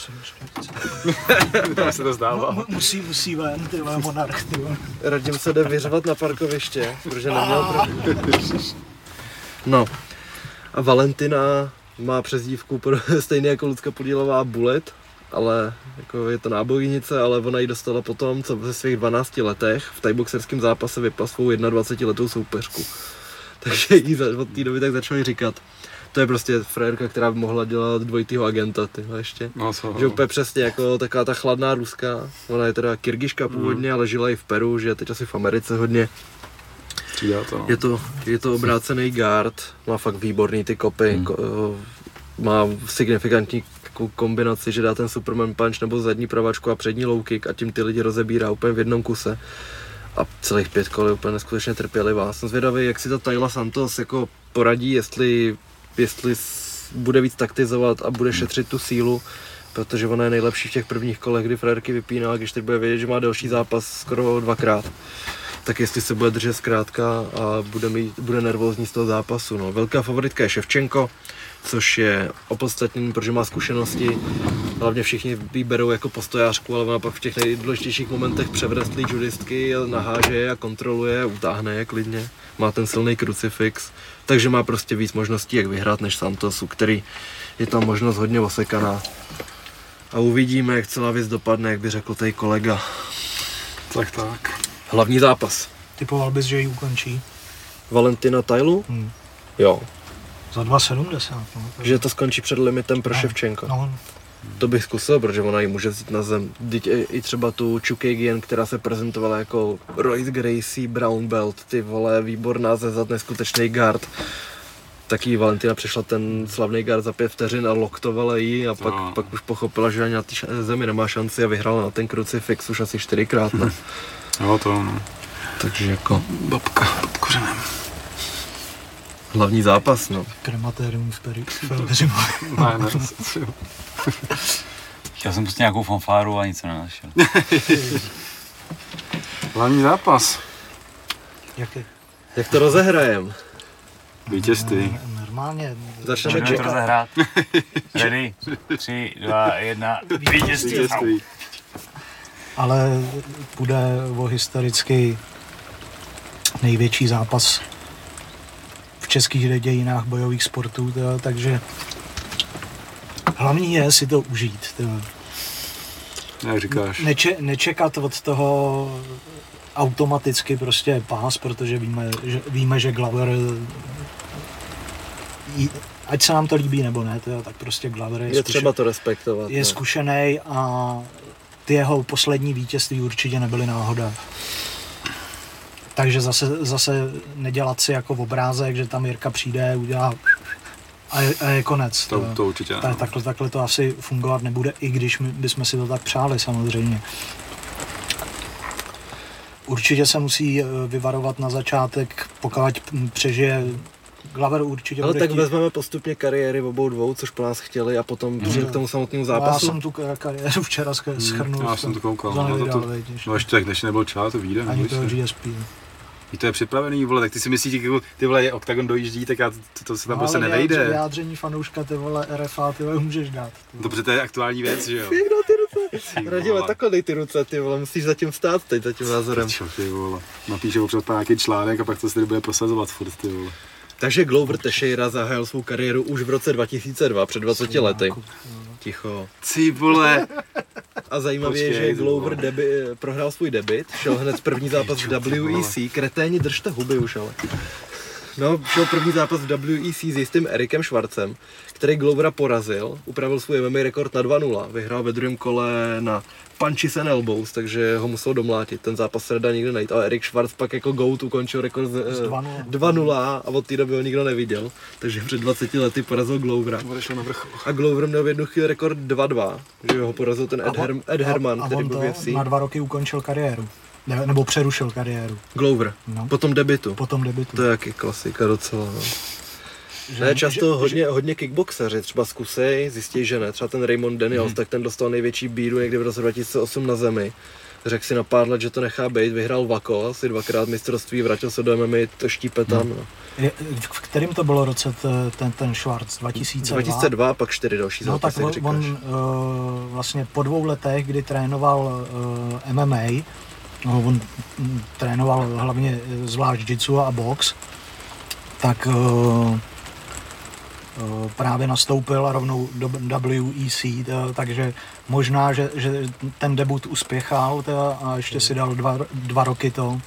Speaker 4: Já
Speaker 3: se to zdává.
Speaker 4: Mu- Musí, musí ven, ty vole, monarch, ty vole.
Speaker 2: Radim se jde vyřvat na parkoviště, protože neměl pro... No. A Valentina má přezdívku pro, stejně jako Lucka Podílová Bullet, ale jako je to nábojnice, ale ona ji dostala potom, co ve svých 12 letech v tajboxerském zápase vypla svou 21 letou soupeřku. Takže jí za, od té doby tak začali říkat. To je prostě frérka, která by mohla dělat dvojitýho agenta, tyhle ještě.
Speaker 3: No co,
Speaker 2: Že úplně přesně jako taková ta chladná ruská. Ona je teda Kyrgyška původně, ale žila i v Peru, že je teď asi v Americe hodně.
Speaker 3: střídá to. No.
Speaker 2: Je to, je to obrácený guard, má fakt výborný ty kopy,
Speaker 1: Hmm.
Speaker 2: ko, má signifikantní takovou kombinaci, že dá ten Superman punch nebo zadní pravačku a přední low kick a tím ty lidi rozebírá úplně v jednom kuse. A celých pět kol je úplně neskutečně trpělivá. Jsem zvědavý, jak si to Tyla Santos jako poradí, jestli, jestli bude víc taktizovat a bude šetřit tu sílu, protože ona je nejlepší v těch prvních kolech, kdy frérky vypíná, když teď bude vědět, že má delší zápas skoro dvakrát tak jestli se bude držet zkrátka a bude, mít, bude nervózní z toho zápasu. No. Velká favoritka je Ševčenko, což je opodstatnění, protože má zkušenosti. Hlavně všichni ji berou jako postojářku, ale ona pak v těch nejdůležitějších momentech převrestlí judistky, naháže je a kontroluje, utáhne je klidně. Má ten silný krucifix, takže má prostě víc možností, jak vyhrát než Santosu, který je tam možnost hodně osekaná. A uvidíme, jak celá věc dopadne, jak by řekl tady kolega.
Speaker 3: Tak tak.
Speaker 2: Hlavní zápas.
Speaker 4: Typoval bys, že ji ukončí.
Speaker 2: Valentina Tajlu?
Speaker 4: Hm.
Speaker 2: Jo.
Speaker 4: Za 2,70. No,
Speaker 2: Že to skončí před limitem pro
Speaker 4: No.
Speaker 2: Ševčenko.
Speaker 4: No,
Speaker 2: To bych zkusil, protože ona ji může vzít na zem. Teď i, i třeba tu Chukagian, která se prezentovala jako Royce Gracie Brown Belt, ty vole, výborná zezat, neskutečný guard. taky Valentina přešla ten slavný guard za pět vteřin a loktovala ji a pak,
Speaker 3: No.
Speaker 2: pak už pochopila, že ani na té zemi nemá šanci a vyhrála na ten krucifix už asi čtyřikrát. Ne?
Speaker 3: Jo, to no.
Speaker 2: Takže jako
Speaker 3: Babka pod kořenem.
Speaker 2: Hlavní zápas, no.
Speaker 4: Krematérium v
Speaker 3: jo.
Speaker 1: Chtěl jsem pustit nějakou fanfáru a nic jsem nenašel.
Speaker 3: Hlavní zápas.
Speaker 4: Jak je?
Speaker 2: Jak to rozehrajem?
Speaker 3: Vítězství.
Speaker 4: Normálně.
Speaker 2: Začneme
Speaker 1: to rozehrát. Ready? 3, 2, 1. Vítězství.
Speaker 3: Vítězství.
Speaker 4: Ale půjde o historicky největší zápas českých dějinách bojových sportů, teda, takže hlavní je si to užít. Teda.
Speaker 3: Jak říkáš.
Speaker 4: Neče, nečekat od toho automaticky prostě pás, protože víme, že, víme, že Glover jí- ať se nám to líbí nebo ne, teda, tak prostě Glover je,
Speaker 2: Je třeba to respektovat.
Speaker 4: je
Speaker 2: no.
Speaker 4: zkušený a ty jeho poslední vítězství určitě nebyly náhoda. Takže zase, zase nedělat si jako obrázek, že tam Jirka přijde, udělá a je, a je konec.
Speaker 3: To, to určitě.
Speaker 4: Ta-
Speaker 3: ano.
Speaker 4: takhle, takhle to asi fungovat nebude, i když my bychom si to tak přáli samozřejmě. Určitě se musí eh, vyvarovat na začátek, pokud přežije Glaver určitě
Speaker 2: Ale
Speaker 4: bude
Speaker 2: tak
Speaker 4: chtít-
Speaker 2: vezmeme postupně kariéry obou dvou, což po nás chtěli a potom přijde k tomu samotnému
Speaker 4: No, Já
Speaker 2: zápasu.
Speaker 4: jsem tu ka- kariéru včera sch- schrnul.
Speaker 3: já jsem to koukal,
Speaker 4: To
Speaker 3: no, to- to-. No ještě tak, než nebyl čas, to vyjde.
Speaker 4: Ani
Speaker 3: se.
Speaker 4: GSP.
Speaker 3: To je připravený, vole, tak ty si myslíš, že jako ty vole, Octagon dojíždí, tak já, to, to se tam prostě
Speaker 4: No, Ale
Speaker 3: nevejde.
Speaker 4: vyjádře- Vyjádření fanouška, ty vole, RFA, ty vole, můžeš dát. ty.
Speaker 3: Dobře, to je aktuální věc, že jo?
Speaker 2: Dá ty ruce? Radíme, takhle dej ty ruce, ty vole, musíš zatím stát teď, za tím názorem.
Speaker 3: Čo, ty vole. Napíše občas nějaký článek a pak to se tady bude prosazovat furt, ty vole.
Speaker 2: Takže Glover Teixeira zahájil svou kariéru už v roce 2002, před 20 lety.
Speaker 4: Jako,
Speaker 2: Ticho.
Speaker 3: Ty vole.
Speaker 2: A zajímavé je, že Glover debi- prohrál svůj debit, šel hned první zápas v. WEC, kreténi držte huby už ale. No, šel první zápas v WEC s jistým Erikem Schwarcem, který Glovera porazil, upravil svůj MMA rekord na 2-0, vyhrál ve druhém kole na punches and elbows, takže ho musel domlátit. Ten zápas se nedá nikdo najít, ale Erik Schwarz pak jako GOAT ukončil rekord z,
Speaker 4: Z
Speaker 2: eh,
Speaker 4: 2:0.
Speaker 2: 2-0 a od té doby ho nikdo neviděl, takže před 20 lety porazil Glovera. A Glover měl v jednu chvíli rekord 2-2, že ho porazil ten Ed,
Speaker 4: A on-
Speaker 2: Her- Ed Herman,
Speaker 4: a, a
Speaker 2: který byl
Speaker 4: to
Speaker 2: v UFC.
Speaker 4: na dva roky ukončil kariéru. Ne, nebo přerušil kariéru.
Speaker 2: Glover,
Speaker 4: No.
Speaker 2: po tom debitu.
Speaker 4: Po tom debitu.
Speaker 2: To je jaký klasika docela, no.
Speaker 4: Že-
Speaker 2: Ne, často
Speaker 4: že-
Speaker 2: hodně, hodně kickboxeři třeba zkusej, zjistí, že ne. Třeba ten Raymond Daniels,
Speaker 4: Mhm.
Speaker 2: tak ten dostal největší bídu někdy v roce 2008 na zemi. Řekl si na pár let, že to nechá být, vyhrál Vako, asi dvakrát mistrovství, vrátil se do MMA, to štípe tam.
Speaker 4: Mhm.
Speaker 2: No.
Speaker 4: Je, v kterém to bylo roce ten, ten Schwarz? 2002?
Speaker 2: 2002 a pak čtyři další
Speaker 4: No tak
Speaker 2: zápasy,
Speaker 4: on, on uh, vlastně po dvou letech, kdy trénoval uh, MMA, no, on mm, trénoval hlavně eh, zvlášť jitsu a box, tak uh, právě nastoupil rovnou do WEC, teda, takže možná, že, že ten debut uspěchal a ještě si dal dva, dva roky to,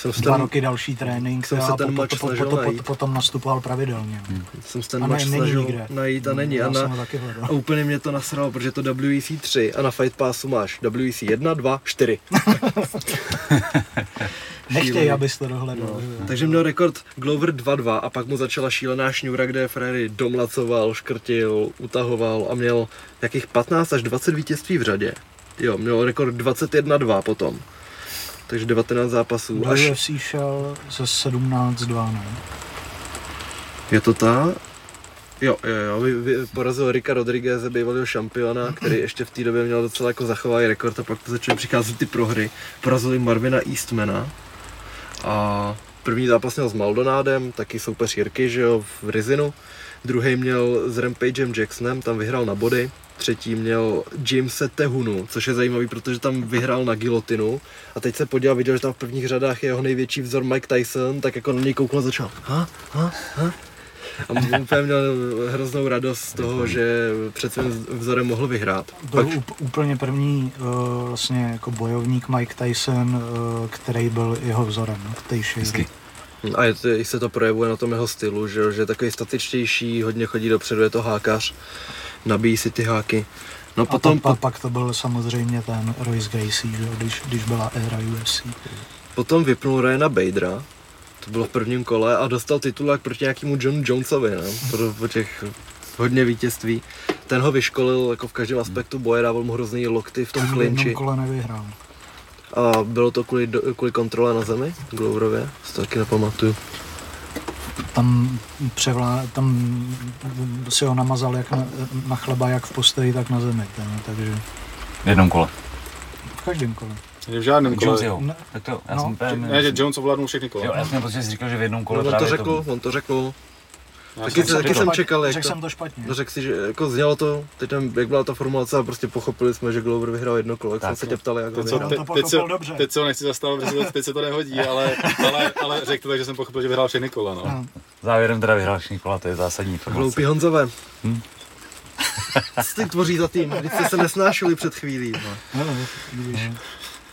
Speaker 2: jsem
Speaker 4: dva
Speaker 2: ten,
Speaker 4: roky další trénink
Speaker 2: jsem se ten
Speaker 4: po-
Speaker 2: match
Speaker 4: po- po- potom nastupoval pravidelně.
Speaker 2: jsem si ten
Speaker 4: není
Speaker 2: snažil
Speaker 4: nikde.
Speaker 2: najít a není. A, na, a úplně mě to nasralo, protože to WEC 3 a na Fight Passu máš WEC 1, 2, 4.
Speaker 4: Nechtěj, abys to dohledal.
Speaker 2: No. Takže měl rekord Glover 2-2 a pak mu začala šílená šňůra, kde Ferrari domlacoval, škrtil, utahoval a měl jakých 15 až 20 vítězství v řadě. Jo, měl rekord 21-2 potom. Takže 19 zápasů.
Speaker 4: Do
Speaker 2: Až
Speaker 4: UFC šel ze 17-2, ne?
Speaker 2: je to ta? Jo, jo, jo, vy, vy, porazil Rika Rodriguez, bývalého šampiona, který ještě v té době měl docela jako zachovalý rekord a pak to začaly přicházet ty prohry. Porazili Marvina Eastmana a první zápas měl s Maldonádem, taky soupeř Jirky, že jo, v Rizinu. Druhý měl s Rampagem Jacksonem, tam vyhrál na body. Třetí měl Jamese Tehunu, což je zajímavý, protože tam vyhrál na gilotinu. A teď se podíval, viděl, že tam v prvních řadách je jeho největší vzor Mike Tyson, tak jako na něj kouknul a začal. Ha, ha, ha. A on úplně měl hroznou radost z toho, že před svým vzorem mohl vyhrát.
Speaker 4: Byl
Speaker 2: Pak,
Speaker 4: úplně první uh, vlastně jako bojovník Mike Tyson, uh, který byl jeho vzorem, no, Tejší.
Speaker 1: Hezky.
Speaker 2: A je to, i se to projevuje na tom jeho stylu, že, že je takový statičtější, hodně chodí dopředu, je to hákař, nabíjí si ty háky. No
Speaker 4: A
Speaker 2: potom,
Speaker 4: pa, pak to byl samozřejmě ten Royce Gracie, že, když, když byla éra UFC.
Speaker 2: potom vypnul Ryana Badera, to bylo v prvním kole a dostal titulák proti nějakému John Jonesovi, ne? Po, po těch hodně vítězství. Ten ho vyškolil jako v každém aspektu boje, dával mu hrozný lokty v tom klinči.
Speaker 4: kole nevyhrál.
Speaker 2: A bylo to kvůli, do- kvůli kontrole na zemi, Gloverově, si to taky nepamatuju.
Speaker 4: Tam, převlá, tam si ho namazal jak na, na chleba, jak v postoji, tak na zemi. Ten, takže
Speaker 1: V jednom kole.
Speaker 4: v každém kole.
Speaker 3: V žádném
Speaker 1: Jones
Speaker 3: kole.
Speaker 1: jo.
Speaker 4: Ne.
Speaker 1: Tak to, já
Speaker 4: No,
Speaker 1: jsem.
Speaker 3: Ne, že Jones ovládnul všechny
Speaker 1: Jo,
Speaker 3: kola.
Speaker 1: já jsem prostě si říkal, že v jednom
Speaker 2: No,
Speaker 1: kole
Speaker 2: on to řekl, on to řekl.
Speaker 3: Já
Speaker 2: Taky,
Speaker 3: jsem
Speaker 2: taky jsem čekal, jak
Speaker 4: Řekl
Speaker 2: to,
Speaker 4: jsem to špatně.
Speaker 2: no, řekl si, že jako znělo to, teď tam, jak byla ta formulace a prostě pochopili jsme, že Glover vyhrál jedno kolo, jak
Speaker 1: Tak.
Speaker 2: jsem se tě ptal, jak
Speaker 3: Teď, co,
Speaker 2: vyhrál.
Speaker 4: te-
Speaker 3: teď,
Speaker 4: to
Speaker 3: teď, se,
Speaker 4: dobře.
Speaker 3: teď se ho nechci zastavit, protože to- teď se to nehodí, ale, ale, ale řekl to tak, že jsem pochopil, že vyhrál všechny kola. No.
Speaker 4: No.
Speaker 1: Závěrem teda vyhrál všechny kola, to je zásadní informace.
Speaker 2: Hloupý Honzové.
Speaker 1: Hm.
Speaker 2: Co ty tvoří za tým? Když jste se nesnášeli před chvílí. No.
Speaker 4: No, no.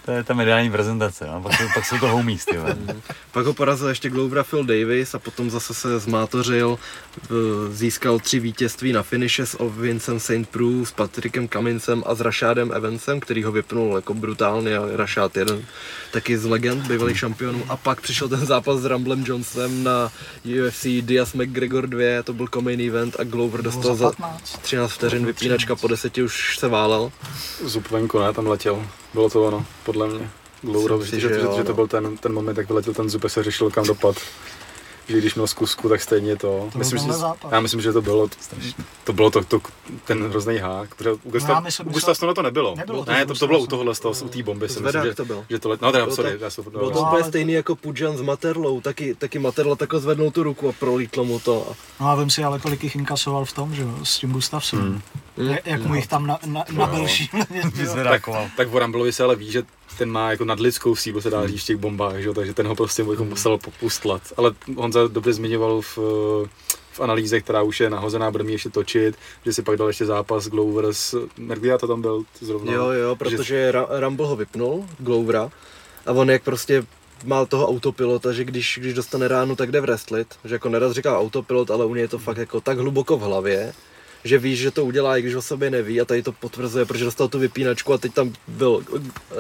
Speaker 1: To je ta mediální prezentace, no. pak, pak jsou to homies, ty.
Speaker 2: Pak ho porazil ještě Glovera Phil Davis a potom zase se zmátořil, získal tři vítězství na finishe s Vincem St. Preux, s Patrickem Kamincem a s Rashadem Evansem, který ho vypnul jako brutálně a Rashad jeden taky z legend bývalých šampionů a pak přišel ten zápas s Ramblem Johnsonem na UFC Diaz McGregor 2, to byl co-main event a Glover dostal za
Speaker 4: 15.
Speaker 2: 13 vteřin vypínačka, po deseti už se válel.
Speaker 3: Zup venku, ne, tam letěl. Bylo to ono, podle mě. Glouro,
Speaker 2: Myslím
Speaker 3: že, že,
Speaker 2: že
Speaker 3: to
Speaker 2: no.
Speaker 3: byl ten, ten moment, jak vyletěl ten jak se řešil kam dopad. Že když měl zkusku, tak stejně to.
Speaker 4: To
Speaker 3: myslím, že, já myslím, že to bylo, to bylo to, to, ten hrozný hák. Protože u Gustav,
Speaker 4: myslím,
Speaker 3: u Gustafsona to nebylo.
Speaker 4: Nebylo to
Speaker 3: ne, to, to bylo u tohohle, z toho, u té bomby. si myslím, že,
Speaker 2: to byl.
Speaker 3: že to let, no teda,
Speaker 2: Bylo
Speaker 3: sorry,
Speaker 2: to-
Speaker 3: já jsem
Speaker 2: Bylo to
Speaker 3: no,
Speaker 2: úplně stejný jako Pudžan s Materlou, taky, taky Materla takhle zvednul tu ruku a prolítlo mu to.
Speaker 4: No a vím si ale, kolik jich inkasoval v tom, že jo, s tím Gustafssonem.
Speaker 3: Hmm.
Speaker 4: Jak, mu jich tam na, na, nabil šíleně.
Speaker 3: tak o Ramblovi se ale ví, že ten má jako nadlidskou sílu, se dá říct v těch bombách, že? takže ten ho prostě jako musel popustlat. Ale Honza dobře zmiňoval v, v analýze, která už je nahozená, bude mi ještě točit, že si pak dal ještě zápas Glover s Mergia, to tam byl zrovna.
Speaker 2: Jo, jo, protože Ra- Rumble ho vypnul, Glovera, a on jak prostě má toho autopilota, že když, když dostane ránu, tak jde wrestlit. Že jako nerad říká autopilot, ale u něj je to fakt jako tak hluboko v hlavě, že víš, že to udělá, i když o sobě neví a tady to potvrzuje, protože dostal tu vypínačku a teď tam byl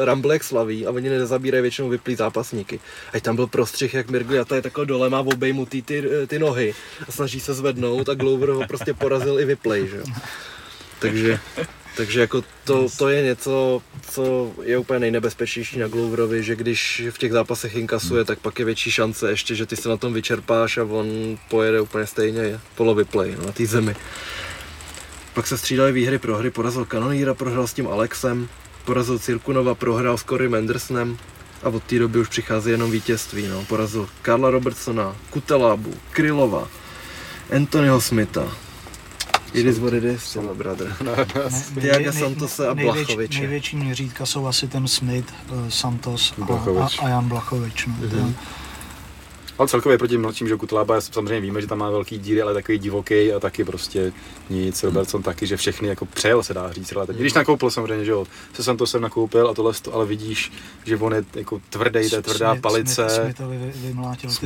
Speaker 2: Rumble jak slaví a oni nezabírají většinou vyplý zápasníky. A tam byl prostřih, jak Mirgliata je takhle dole, má obejmutý ty, ty nohy a snaží se zvednout a Glover ho prostě porazil i vyplej, že. Takže, takže jako to, to je něco, co je úplně nejnebezpečnější na Gloverovi, že když v těch zápasech inkasuje, tak pak je větší šance ještě, že ty se na tom vyčerpáš a on pojede úplně stejně polovyplay no, na té zemi. Pak se střídaly výhry prohry, porazil Kanoníra, prohrál s tím Alexem, porazil Cirkunova, prohrál s Corey Mendersonem a od té doby už přichází jenom vítězství. No. Porazil Karla Robertsona, Kutelábu, Krylova, Anthonyho Smitha. It is what it is, tyhle, brother.
Speaker 4: Nej-
Speaker 2: Santose a
Speaker 4: největší-
Speaker 2: Blachoviče.
Speaker 4: Největší měřítka jsou asi ten Smith, eh, Santos a,
Speaker 3: Blachovič.
Speaker 4: a, a Jan Blachovič. No.
Speaker 2: Mhm.
Speaker 3: Ale celkově proti mladším, že Kutlába, samozřejmě víme, že tam má velký díry, ale takový divoký a taky prostě nic. Robertson taky, že všechny jako přejel, se dá říct relativně. Když nakoupil samozřejmě, že jo, se jsem to sem nakoupil a tohle, sto- ale vidíš, že on je jako tvrdý, to je tvrdá palice. Jsme to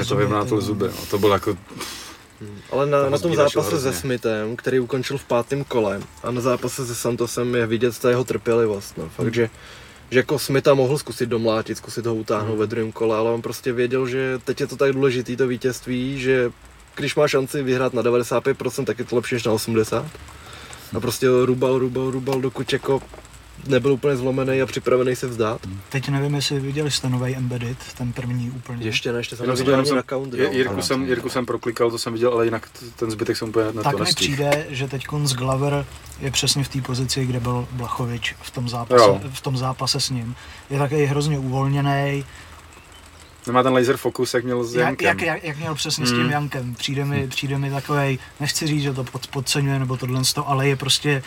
Speaker 4: zuby,
Speaker 3: vymlátil zuby, no. to bylo jako,
Speaker 2: Ale na, na tom zápase se. Smithem, který ukončil v pátém kole a na zápase se Santosem je vidět ta jeho trpělivost. No. Fakt, že, že jako Smitha mohl zkusit domlátit, zkusit ho utáhnout ve druhém kole, ale on prostě věděl, že teď je to tak důležitý to vítězství, že když má šanci vyhrát na 95%, tak je to lepší než na 80%. A prostě rubal, rubal, rubal, dokud jako nebyl úplně zlomený a připravený se vzdát.
Speaker 4: Teď nevím, jestli viděli jste nový Embedded, ten první úplně.
Speaker 2: Ještě ne, ještě jsem
Speaker 3: Jenom
Speaker 2: neviděl ani na count.
Speaker 3: Je- Jirku, jsem, Jirku jsem proklikal, to jsem viděl, ale jinak ten zbytek jsem úplně na
Speaker 4: tak
Speaker 3: to
Speaker 4: mi přijde, že teď z Glover je přesně v té pozici, kde byl Blachovič v tom zápase,
Speaker 3: Jo.
Speaker 4: v tom zápase s ním. Je takový hrozně uvolněný,
Speaker 3: Nemá ten laser fokus, jak měl s
Speaker 4: jak,
Speaker 3: Jankem.
Speaker 4: jak, jak, jak, měl přesně s tím
Speaker 3: Hmm.
Speaker 4: Jankem. Přijde mi, přijde mi takový, nechci říct, že to pod, podceňuje nebo tohle, ale je prostě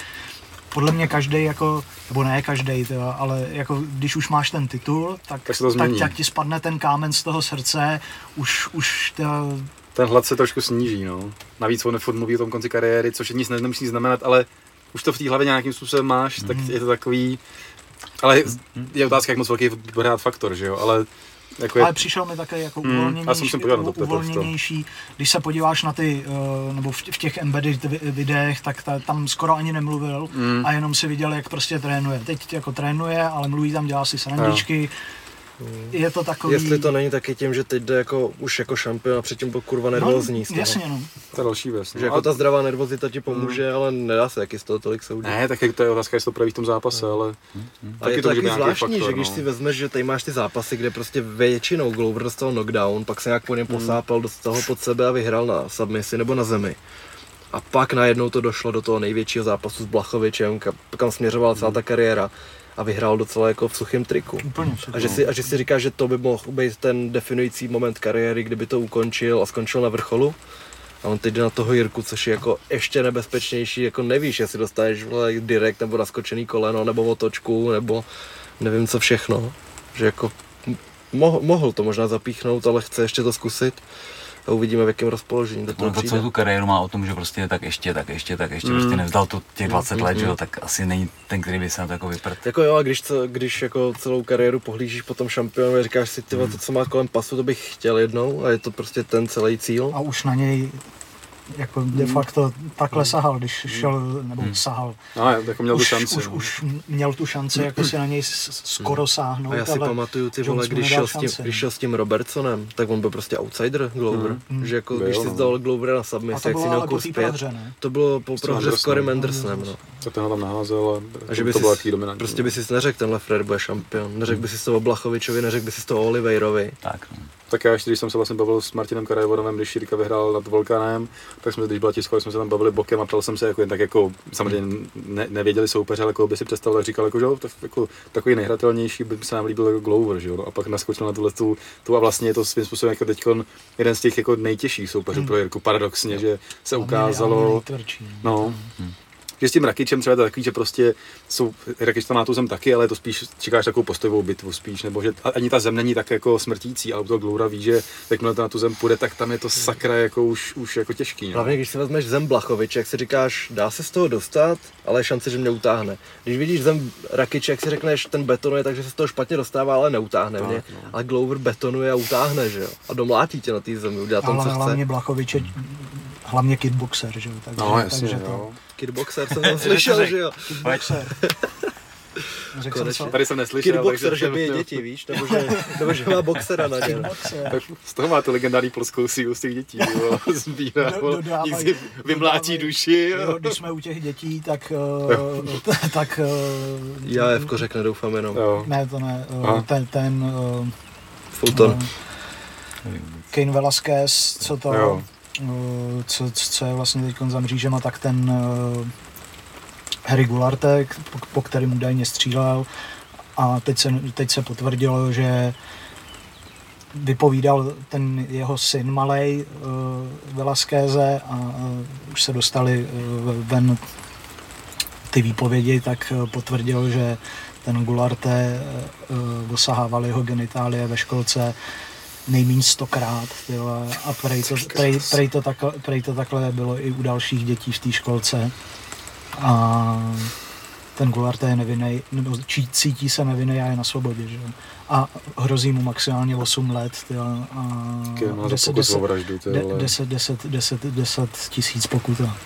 Speaker 4: podle mě každý jako, nebo ne každý, ale jako když už máš ten titul, tak,
Speaker 3: Tak se to
Speaker 4: tak,
Speaker 3: změní.
Speaker 4: tak ti spadne ten kámen z toho srdce, už, už ta,
Speaker 3: Ten hlad se trošku sníží, no. Navíc on furt mluví o tom konci kariéry, což nic ne- nemusí znamenat, ale už to v té hlavě nějakým způsobem máš, tak
Speaker 4: Mhm.
Speaker 3: je to takový... Ale je otázka, jak moc velký bude hrát faktor, že jo, ale jako je,
Speaker 4: Ale přišel mi také jako
Speaker 3: Hmm,
Speaker 4: uvolněnější,
Speaker 3: to.
Speaker 4: uvolněnější. Když se podíváš na ty, eh, nebo v, v těch embedded vi- videích, tak ta, tam skoro ani nemluvil
Speaker 3: Mm.
Speaker 4: a jenom si viděl, jak prostě trénuje. Teď jako trénuje, ale mluví tam, dělá si srandičky. Je to takový...
Speaker 2: Jestli to není taky tím, že teď jde jako, už jako šampion a předtím byl kurva nervózní z
Speaker 4: no,
Speaker 2: toho.
Speaker 4: jasně, no.
Speaker 3: To je další věc. no.
Speaker 2: Že jako
Speaker 3: A-
Speaker 2: ta zdravá nervozita ti pomůže, ale nedá se taky z toho tolik soudit.
Speaker 3: Ne, tak jak to je otázka, jestli to projeví v tom zápase, ale
Speaker 2: A je
Speaker 3: taky
Speaker 2: to
Speaker 3: může
Speaker 2: taky
Speaker 3: být nějaký
Speaker 2: zvláštní,
Speaker 3: faktor,
Speaker 2: že když
Speaker 3: no.
Speaker 2: si vezmeš, že tady máš ty zápasy, kde prostě většinou Glover dostal knockdown, pak se nějak po něm
Speaker 3: Hmm.
Speaker 2: posápal, dostal ho pod sebe a vyhrál na submisi nebo na zemi. A pak najednou to došlo do toho největšího zápasu s Blachovičem, kam, kam směřovala celá ta
Speaker 3: Hmm.
Speaker 2: kariéra a vyhrál docela jako v suchém triku.
Speaker 4: Úplně všechno.
Speaker 2: A že, si, a že si říká, že to by mohl být ten definující moment kariéry, kdyby to ukončil a skončil na vrcholu. A on teď jde na toho Jirku, což je jako ještě nebezpečnější, jako nevíš, jestli dostaneš direkt nebo naskočený koleno, nebo otočku, nebo nevím co všechno. Že jako mohl, mohl to možná zapíchnout, ale chce ještě to zkusit. A uvidíme, v jakém rozpoložení do toho
Speaker 1: On to
Speaker 2: přijde.
Speaker 1: celou tu kariéru má o tom, že prostě tak ještě, tak ještě, tak ještě,
Speaker 3: Mm.
Speaker 1: prostě nevzdal to těch 20 let,
Speaker 2: Mm,
Speaker 1: že
Speaker 2: mm.
Speaker 1: jo, tak asi není ten, který by se na to jako vyprt.
Speaker 2: Jako jo, a když, když jako celou kariéru pohlížíš po tom šampionu a říkáš si, ty vole, to, co má kolem pasu, to bych chtěl jednou a je to prostě ten celý cíl.
Speaker 4: A už na něj jako de facto takhle sahal, když šel, nebo sahal.
Speaker 3: no, jako měl tu
Speaker 4: Už,
Speaker 3: šanci.
Speaker 4: už,
Speaker 3: no.
Speaker 4: už měl tu šanci jako si na něj skoro sáhnout,
Speaker 2: A já si
Speaker 4: ale
Speaker 2: pamatuju, ty vole, když šel, s tím, když
Speaker 4: no.
Speaker 2: šel s tím Robertsonem, tak on byl prostě outsider Glover.
Speaker 4: Mm.
Speaker 2: Že jako,
Speaker 3: Byl,
Speaker 2: když si
Speaker 3: no.
Speaker 2: zdal Glovera na
Speaker 4: to
Speaker 2: jak si měl kurz
Speaker 4: té
Speaker 2: 5,
Speaker 4: prohře, ne?
Speaker 2: to bylo po
Speaker 3: S
Speaker 2: prohře s Corey
Speaker 3: Andersonem.
Speaker 2: Mandersonem. No.
Speaker 3: To ten ho tam naházel a,
Speaker 2: A že
Speaker 3: to,
Speaker 2: by
Speaker 3: to bylo taky dominantní.
Speaker 2: prostě by si neřekl, tenhle Fred bude šampion. Neřekl by si to o Blachovičovi, neřekl by si to o Oliveirovi.
Speaker 1: Tak, no.
Speaker 3: Tak já ještě, když jsem se vlastně bavil s Martinem Karajevodovem, když Jirka vyhrál nad Volkanem, tak jsme, když byla tiskovka, jsme se tam bavili bokem a ptal jsem se, jako jen tak jako, samozřejmě ne, nevěděli soupeře, ale koho by si představil, tak říkal, jako, že jo, tak, jako, takový nejhratelnější by se nám líbil jako Glover, že jo, no, a pak naskočil na tuhle tu, tu, a vlastně je to svým způsobem jako teď jeden z těch jako nejtěžších soupeřů
Speaker 4: Hmm.
Speaker 3: pro Jirku, paradoxně, že se ukázalo,
Speaker 4: nejtvrdší,
Speaker 3: no, že s tím Rakičem třeba je to takový, že prostě jsou, Rakič to má tu zem taky, ale je to spíš, čekáš takovou postojovou bitvu spíš, nebo že ani ta zem není tak jako smrtící, ale toho Gloura ví, že jakmile to na tu zem půjde, tak tam je to sakra jako už, už jako těžký. No.
Speaker 2: Hlavně když si vezmeš zem Blachovič, jak si říkáš, dá se z toho dostat, ale je šance, že mě utáhne. Když vidíš zem Rakiče, jak si řekneš, ten betonuje, takže se z toho špatně dostává, ale neutáhne
Speaker 3: Tak,
Speaker 2: mě.
Speaker 3: no.
Speaker 2: Ale Glover betonuje a utáhne, že jo? A domlátí tě na té zemi, udělá tam, co
Speaker 4: Ale
Speaker 2: chce.
Speaker 4: hlavně Blachovič je hlavně kickboxer, že jo? Takže,
Speaker 3: No, jasně,
Speaker 4: takže
Speaker 3: jo.
Speaker 2: Kidboxer jsem tam slyšel, že jo?
Speaker 4: Kickboxer. Řekl jsem
Speaker 2: Konečně.
Speaker 4: co?
Speaker 3: Tady jsem neslyšel,
Speaker 2: Kidboxer, že
Speaker 3: takže-
Speaker 2: bije děti, víš? Nebo že, nebo že má boxera na ně.
Speaker 4: Kickboxer.
Speaker 3: Tak z toho má tu legendární polskou sílu z těch dětí, jo. Zbírá,
Speaker 4: Do-
Speaker 3: si vymlátí
Speaker 4: dodávají-
Speaker 3: duši,
Speaker 4: Jo,
Speaker 3: jo.
Speaker 4: když jsme u těch dětí, tak, uh, tak uh,
Speaker 2: Já Fko řekne, doufám jenom.
Speaker 3: jo.
Speaker 4: ne, to ne, uh,
Speaker 3: Aha.
Speaker 4: ten, ten uh,
Speaker 2: Fulton.
Speaker 4: uh, Kane Velasquez, co to,
Speaker 3: Jo.
Speaker 4: Uh, co, co je vlastně teď za mřížema, tak ten uh, Harry Gularte, po, po kterým údajně střílel. A teď se, teď se potvrdilo, že vypovídal ten jeho syn malej uh, Velasqueze a uh, už se dostali uh, ven ty výpovědi, tak uh, potvrdil, že ten Gularte uh, dosahával jeho genitálie ve školce nejméně stokrát, ty vole, a prej to, prej, prej, to takhle, prej to takhle bylo i u dalších dětí v té školce. A ten Gularte je nevinný, nebo cítí se nevinný a je na svobodě, že? A hrozí mu maximálně 8 let, ty vole, a
Speaker 3: Taky má za
Speaker 4: 10,
Speaker 3: pokus o
Speaker 4: 10,
Speaker 3: vraždu, to je,
Speaker 4: de-
Speaker 3: ale
Speaker 4: 10, 10, 10, 10 tisíc pokuta.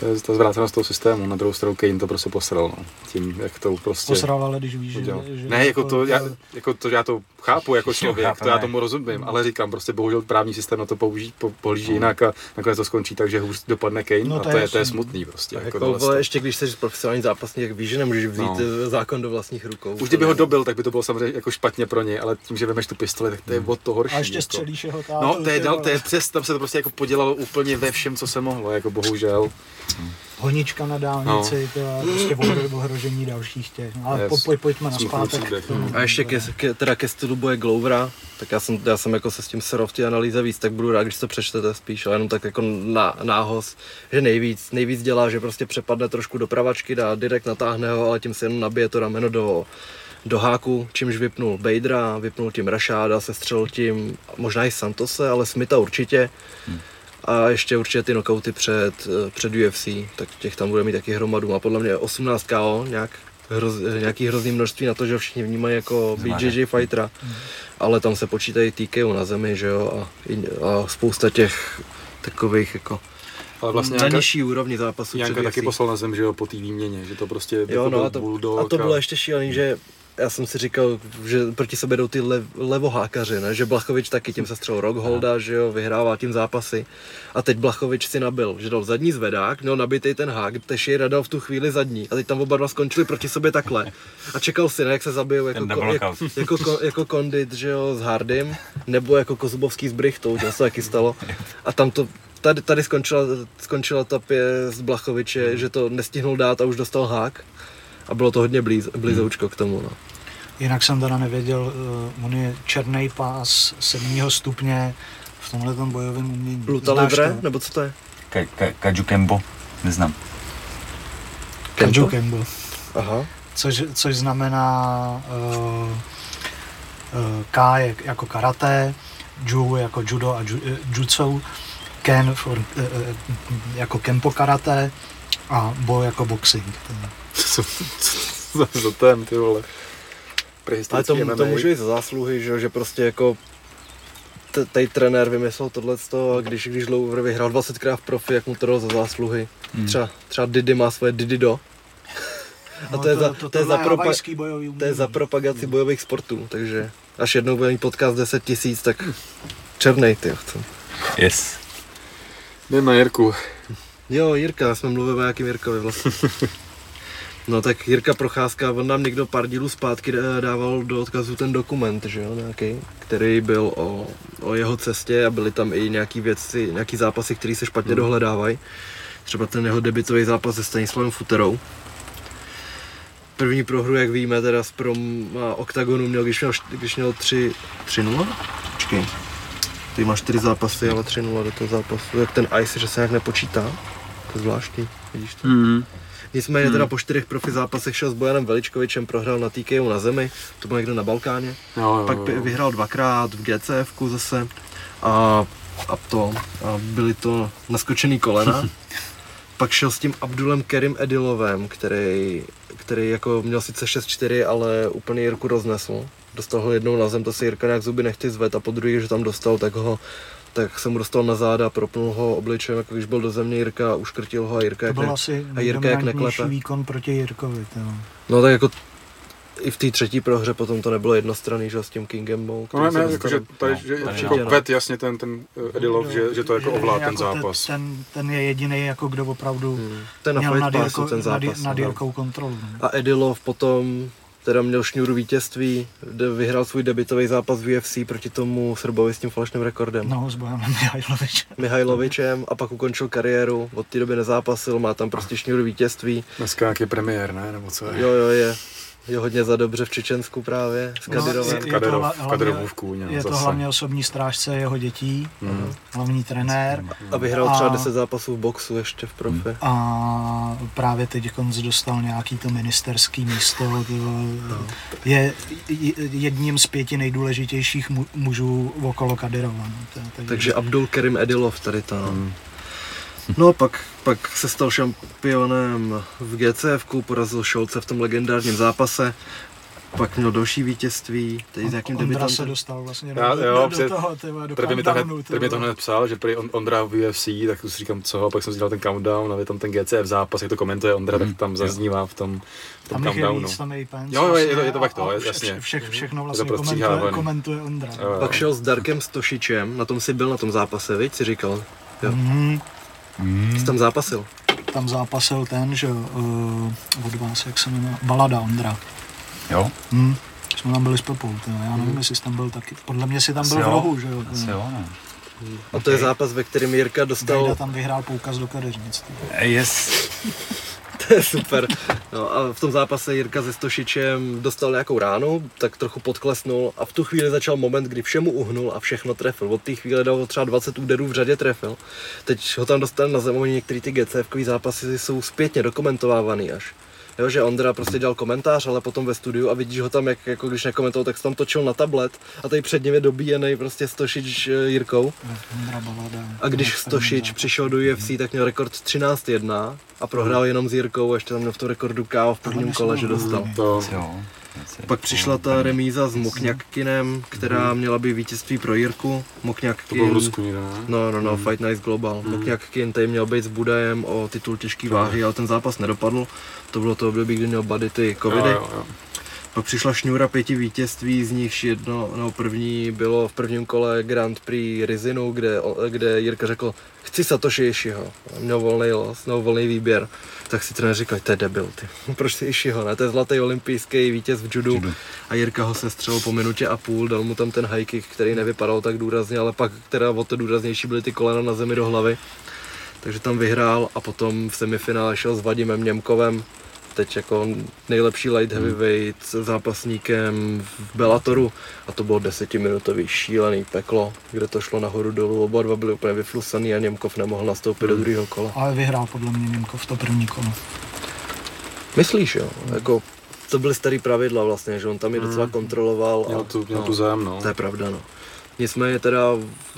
Speaker 3: To je ta zvrácenost toho systému. Na druhou stranu Kane to prostě posral, no. Tím, jak to prostě...
Speaker 4: Posral, ale když víš, že, že
Speaker 3: Ne, jako to, já, jako to, já to chápu jako člověk,
Speaker 1: chápeme.
Speaker 3: to já tomu rozumím, ale říkám, prostě bohužel právní systém na to použí, po, pohlíží jinak a nakonec to skončí tak, že hůř dopadne Kane
Speaker 4: No
Speaker 3: a
Speaker 4: to
Speaker 3: to
Speaker 4: je
Speaker 3: to je smutný prostě.
Speaker 2: Tak
Speaker 3: Jako
Speaker 2: jako, vole,
Speaker 3: to.
Speaker 2: ještě když jsi profesionální zápasník, tak víš, že nemůžeš vzít
Speaker 3: No.
Speaker 2: no. zákon do vlastních rukou.
Speaker 3: Už kdyby ho dobil, tak by to bylo samozřejmě jako špatně pro něj, ale tím, že vemeš tu pistoli, tak to je o to horší.
Speaker 4: A ještě
Speaker 3: jako.
Speaker 4: střelíš jeho tátu.
Speaker 3: No, to je, dal, to je přes, tam se to prostě jako podělalo úplně ve všem, co se mohlo, jako bohužel.
Speaker 4: Honička na dálnici, no. to prostě ohro- ohrožení dalších těch. No, Ale
Speaker 3: Yes.
Speaker 4: po, poj, pojďme na zpátek. tomu.
Speaker 2: A ještě ke, ke, teda ke stylu boje Glovera, tak já jsem, já jsem jako se s tím srov ty analýze víc, tak budu rád, když to přečtete spíš, ale jenom tak jako na, nához, že nejvíc, nejvíc dělá, že prostě přepadne trošku do pravačky, dá direkt natáhne ho, ale tím se jenom nabije to rameno do, do háku, čímž vypnul Badera, vypnul tím Rašáda, sestřelil tím možná i Santose, ale Smitha určitě. A ještě určitě ty knockouty před, eh, před UFC, tak těch tam bude mít taky hromadu. A podle mě 18 KO, nějak, hroz, nějaký hrozný množství na to, že ho všichni vnímají jako BJJ fightera. Ale tam se počítají TKO na zemi, že jo, a, a spousta těch takových jako
Speaker 3: Ale vlastně
Speaker 2: na
Speaker 3: Janka,
Speaker 2: nižší úrovni zápasů
Speaker 3: Janka taky poslal na zem, že jo, po té výměně, že to prostě
Speaker 2: Jo,
Speaker 3: jako
Speaker 2: no
Speaker 3: byl
Speaker 2: a to,
Speaker 3: bulldog
Speaker 2: a to bylo ještě šílený, že já jsem si říkal, že proti sobě jdou ty lev, levohákaři, ne? že Blachovič taky tím se střel Rockholda, že jo, vyhrává tím zápasy. A teď Blachovič si nabil, že dal zadní zvedák, měl nabitý ten hák, Teixeira dal v tu chvíli zadní. A teď tam oba dva skončili proti sobě takhle. A čekal si, ne, jak se zabijou jako, ko, jak, jako, ko, jako kondit, že jo, s Hardym, nebo jako Kozubovský s Brichtou, to se taky stalo. A tam to, tady, tady skončila, skončila tapě z Blachoviče, že to nestihnul dát a už dostal hák. A bylo to hodně blíz, blízoučko k tomu, no.
Speaker 4: Jinak jsem teda nevěděl, uh, on je černý pás sedmého stupně v tomhle bojovém umění.
Speaker 2: Luta Libre,
Speaker 4: to?
Speaker 2: nebo co to je?
Speaker 1: Ka, ka, Kaju Kembo, neznám.
Speaker 4: Kaju Kembo.
Speaker 2: Aha.
Speaker 4: Což, což znamená uh, uh, K je jako karate, Ju jako judo a ju, eh, jutsu, Ken for, uh, jako kempo karate a Bo jako boxing. To-
Speaker 3: Co, co, co za ten, ty vole.
Speaker 2: Ale to,
Speaker 3: MMA.
Speaker 2: to může jít za zásluhy, že, že prostě jako tady trenér vymyslel tohleto a když, když Glover vyhrál 20krát v profi, jak mu to dal za zásluhy.
Speaker 1: Hmm.
Speaker 2: Třeba, třeba Didi má svoje Didido. A to je za- to je za
Speaker 4: tohle
Speaker 2: propa- To je za propagaci bojových sportů, takže až jednou bude mít podcast 10 tisíc, tak černej ty.
Speaker 1: Yes.
Speaker 3: Jdem na Jirku.
Speaker 2: Jo, Jirka, jsme mluvili o jakým Jirkovi vlastně. No tak Jirka Procházka, on nám někdo pár dílů zpátky eh, dával do odkazu ten dokument, že jo, nějaký, který byl o, o jeho cestě a byly tam i nějaký věci, nějaký zápasy, které se špatně dohledávají. Třeba ten jeho debitový zápas se Stanislavem Futerou. První prohru, jak víme, teda z prom OKTAGONu měl, když měl, když měl 3, 3-0? Počkej. Ty máš 4 zápasy, ale 3-0 do toho zápasu. Jak ten ice, že se nějak nepočítá. To je zvláštní, vidíš to.
Speaker 3: Mm.
Speaker 2: Nicméně teda po čtyřech profi zápasech šel s Bojanem Veličkovičem, prohrál na TKO na zemi, to bylo někde na Balkáně.
Speaker 3: Jo, jo,
Speaker 2: Pak
Speaker 3: jo.
Speaker 2: pi- vyhrál dvakrát v GCF zase a, a to, a byly to naskočený kolena. Pak šel s tím Abdulem Kerim Edilovem, který, který jako měl sice 6-4, ale úplně Jirku roznesl. Dostal ho jednou na zem, to si Jirka nějak zuby nechty zved a po druhý, že tam dostal, tak ho tak se mu dostal na záda, propnul ho obličejem, jako když byl do země Jirka, uškrtil ho a Jirka
Speaker 4: To
Speaker 2: jak
Speaker 4: byl
Speaker 2: ne,
Speaker 4: asi
Speaker 2: a Jirka jak neklepe.
Speaker 4: výkon proti Jirkovi. To.
Speaker 2: No tak jako i v té třetí prohře potom to nebylo jednostranný, že s tím Kingem Ball.
Speaker 3: No ne,
Speaker 2: který
Speaker 3: ne, jakože
Speaker 2: dostal-
Speaker 3: tady,
Speaker 1: No,
Speaker 3: že,
Speaker 1: tady
Speaker 3: jako
Speaker 2: jo.
Speaker 3: vet jasně ten, ten eh, Edilov, že, že to jako ovládl ten
Speaker 4: Jako
Speaker 3: zápas.
Speaker 4: Ten, ten je jediný, jako kdo opravdu
Speaker 2: Hmm. Ten na
Speaker 4: měl
Speaker 2: Fight
Speaker 4: nad, Jirko,
Speaker 2: ten
Speaker 4: nad,
Speaker 2: zápas.
Speaker 4: nad
Speaker 2: no.
Speaker 4: Jirkou kontrolu. no.
Speaker 2: A Edilov potom teda měl šňůru vítězství, kde vyhrál svůj debitový zápas v UFC proti tomu Srbovi s tím falešným rekordem.
Speaker 4: No, s Bojanem Mihajlovičem.
Speaker 2: Mihajlovičem a pak ukončil kariéru, od té doby nezápasil, má tam prostě šňůru vítězství.
Speaker 3: Dneska nějaký premiér, ne? Nebo co je?
Speaker 2: Jo, jo, je. Je hodně za dobře v Čečensku právě, s
Speaker 4: No,
Speaker 2: Kadyrovem.
Speaker 4: je-
Speaker 3: v
Speaker 4: to hlavně-
Speaker 3: Kadyrovu v Kůně,
Speaker 4: Je to
Speaker 3: zase.
Speaker 4: hlavně osobní strážce jeho dětí,
Speaker 3: Hmm.
Speaker 4: hlavní trenér.
Speaker 2: A vyhrál třeba
Speaker 4: A-
Speaker 2: 10 zápasů v boxu ještě v profi.
Speaker 4: A právě teď Konc dostal nějaký to ministerský místo. To je je- jedním z pěti nejdůležitějších mu- mužů okolo Kadyrova. No. Takže-
Speaker 2: Takže Abdul Kerim Edilov tady to. No.
Speaker 3: Hmm.
Speaker 2: No pak, pak se stal šampionem v GCF, porazil Šolce v tom legendárním zápase. Pak měl další vítězství, teď s jakým
Speaker 4: Ondra se dostal vlastně
Speaker 3: Já-
Speaker 4: do,
Speaker 3: jo,
Speaker 4: do, do
Speaker 3: před-
Speaker 4: toho, tyhle, do
Speaker 3: Tady mi to hned, mi to hned psal, že prý on, Ondra v UFC, tak si říkám co, a pak jsem si dělal ten countdown a je tam ten GCF zápas, jak to komentuje Ondra, tak tam zaznívá v tom, v tom
Speaker 4: Tam
Speaker 3: countdownu.
Speaker 4: víc, tam je
Speaker 3: Jo, jo, je to-
Speaker 4: vlastně,
Speaker 3: je to tak to,
Speaker 4: a
Speaker 3: je-
Speaker 4: vše-
Speaker 3: jasně.
Speaker 4: Vše, všechno vlastně
Speaker 3: prostříhávaný.
Speaker 4: komentuje, komentuje Ondra.
Speaker 3: Jo, jo.
Speaker 2: Pak šel s Darkem Stošičem, na tom si byl na tom zápase, viď, si říkal. Jo.
Speaker 4: Mhm.
Speaker 2: Jsi tam zápasil.
Speaker 4: Tam zápasil ten, že uh, od vás, jak se jmenuje, Balada Ondra.
Speaker 1: Jo?
Speaker 4: Hm. Jsme tam byli s Pepou, já nevím, jestli jsi tam byl taky. Podle mě si tam
Speaker 1: Asi
Speaker 4: byl v
Speaker 1: jo.
Speaker 4: rohu, že jo.
Speaker 1: Asi jo, no.
Speaker 2: A to je
Speaker 1: Ok.
Speaker 2: zápas, ve kterém Jirka dostal,
Speaker 4: tam vyhrál poukaz do kadeřnic. tyjo.
Speaker 1: Yes.
Speaker 2: to je super. No a v tom zápase Jirka se Stošičem dostal nějakou ránu, tak trochu podklesnul a v tu chvíli začal moment, kdy všemu uhnul a všechno trefil. Od té chvíle dal třeba 20 úderů v řadě trefil. Teď ho tam dostal na zem, některé ty GCF zápasy jsou zpětně dokumentovávaný až. Jo, že Ondra prostě dělal komentář, ale potom ve studiu a vidíš ho tam, jak, jako když nekomentoval, tak se tam točil na tablet a tady před ním je dobíjený prostě Stošič eh, Jirkou. A když Stošič přišel do UFC, tak měl rekord 13-1 a prohrál jenom s Jirkou a ještě tam měl v tom rekordu KO v prvním kole, že dostal.
Speaker 3: To,
Speaker 2: Pak přišla ta remíza s Mokňakkinem, která měla být vítězství pro Jirku.
Speaker 3: to bylo v
Speaker 2: Mokňakkin,
Speaker 3: Rusku ne?
Speaker 2: no, no, no, Fight Night Global. Mokňakkin tady měl být s Budajem o titul těžký váhy, ale ten zápas nedopadl. To bylo to období, kdy měl Buddy ty covidy.
Speaker 3: Jo, jo, jo.
Speaker 2: Pak přišla šňůra pěti vítězství, z nichž jedno, no první bylo v prvním kole Grand Prix Rizinu, kde, kde Jirka řekl, chci Satoshi Ishiho. Měl volný los, měl volný výběr. Tak si trenér říkal, to je debil, ty. Proč si Ishiho, ne? To je zlatý olympijský vítěz v judu. judu. A Jirka ho se střelil po minutě a půl, dal mu tam ten high kick, který nevypadal tak důrazně, ale pak teda o to důraznější byly ty kolena na zemi do hlavy. Takže tam vyhrál a potom v semifinále šel s Vadimem Němkovem, teď jako nejlepší light heavyweight zápasníkem v Bellatoru a to bylo desetiminutový šílený peklo, kde to šlo nahoru dolů, oba dva byli úplně vyflusaný a Němkov nemohl nastoupit hmm. do druhého kola.
Speaker 4: Ale vyhrál podle mě Němkov to první kolo.
Speaker 2: Myslíš jo? Hmm. Jako, to byly starý pravidla vlastně, že on tam je docela hmm. kontroloval.
Speaker 3: Měl tu, měl no, tu zem, no.
Speaker 2: To je pravda, no. Nicméně teda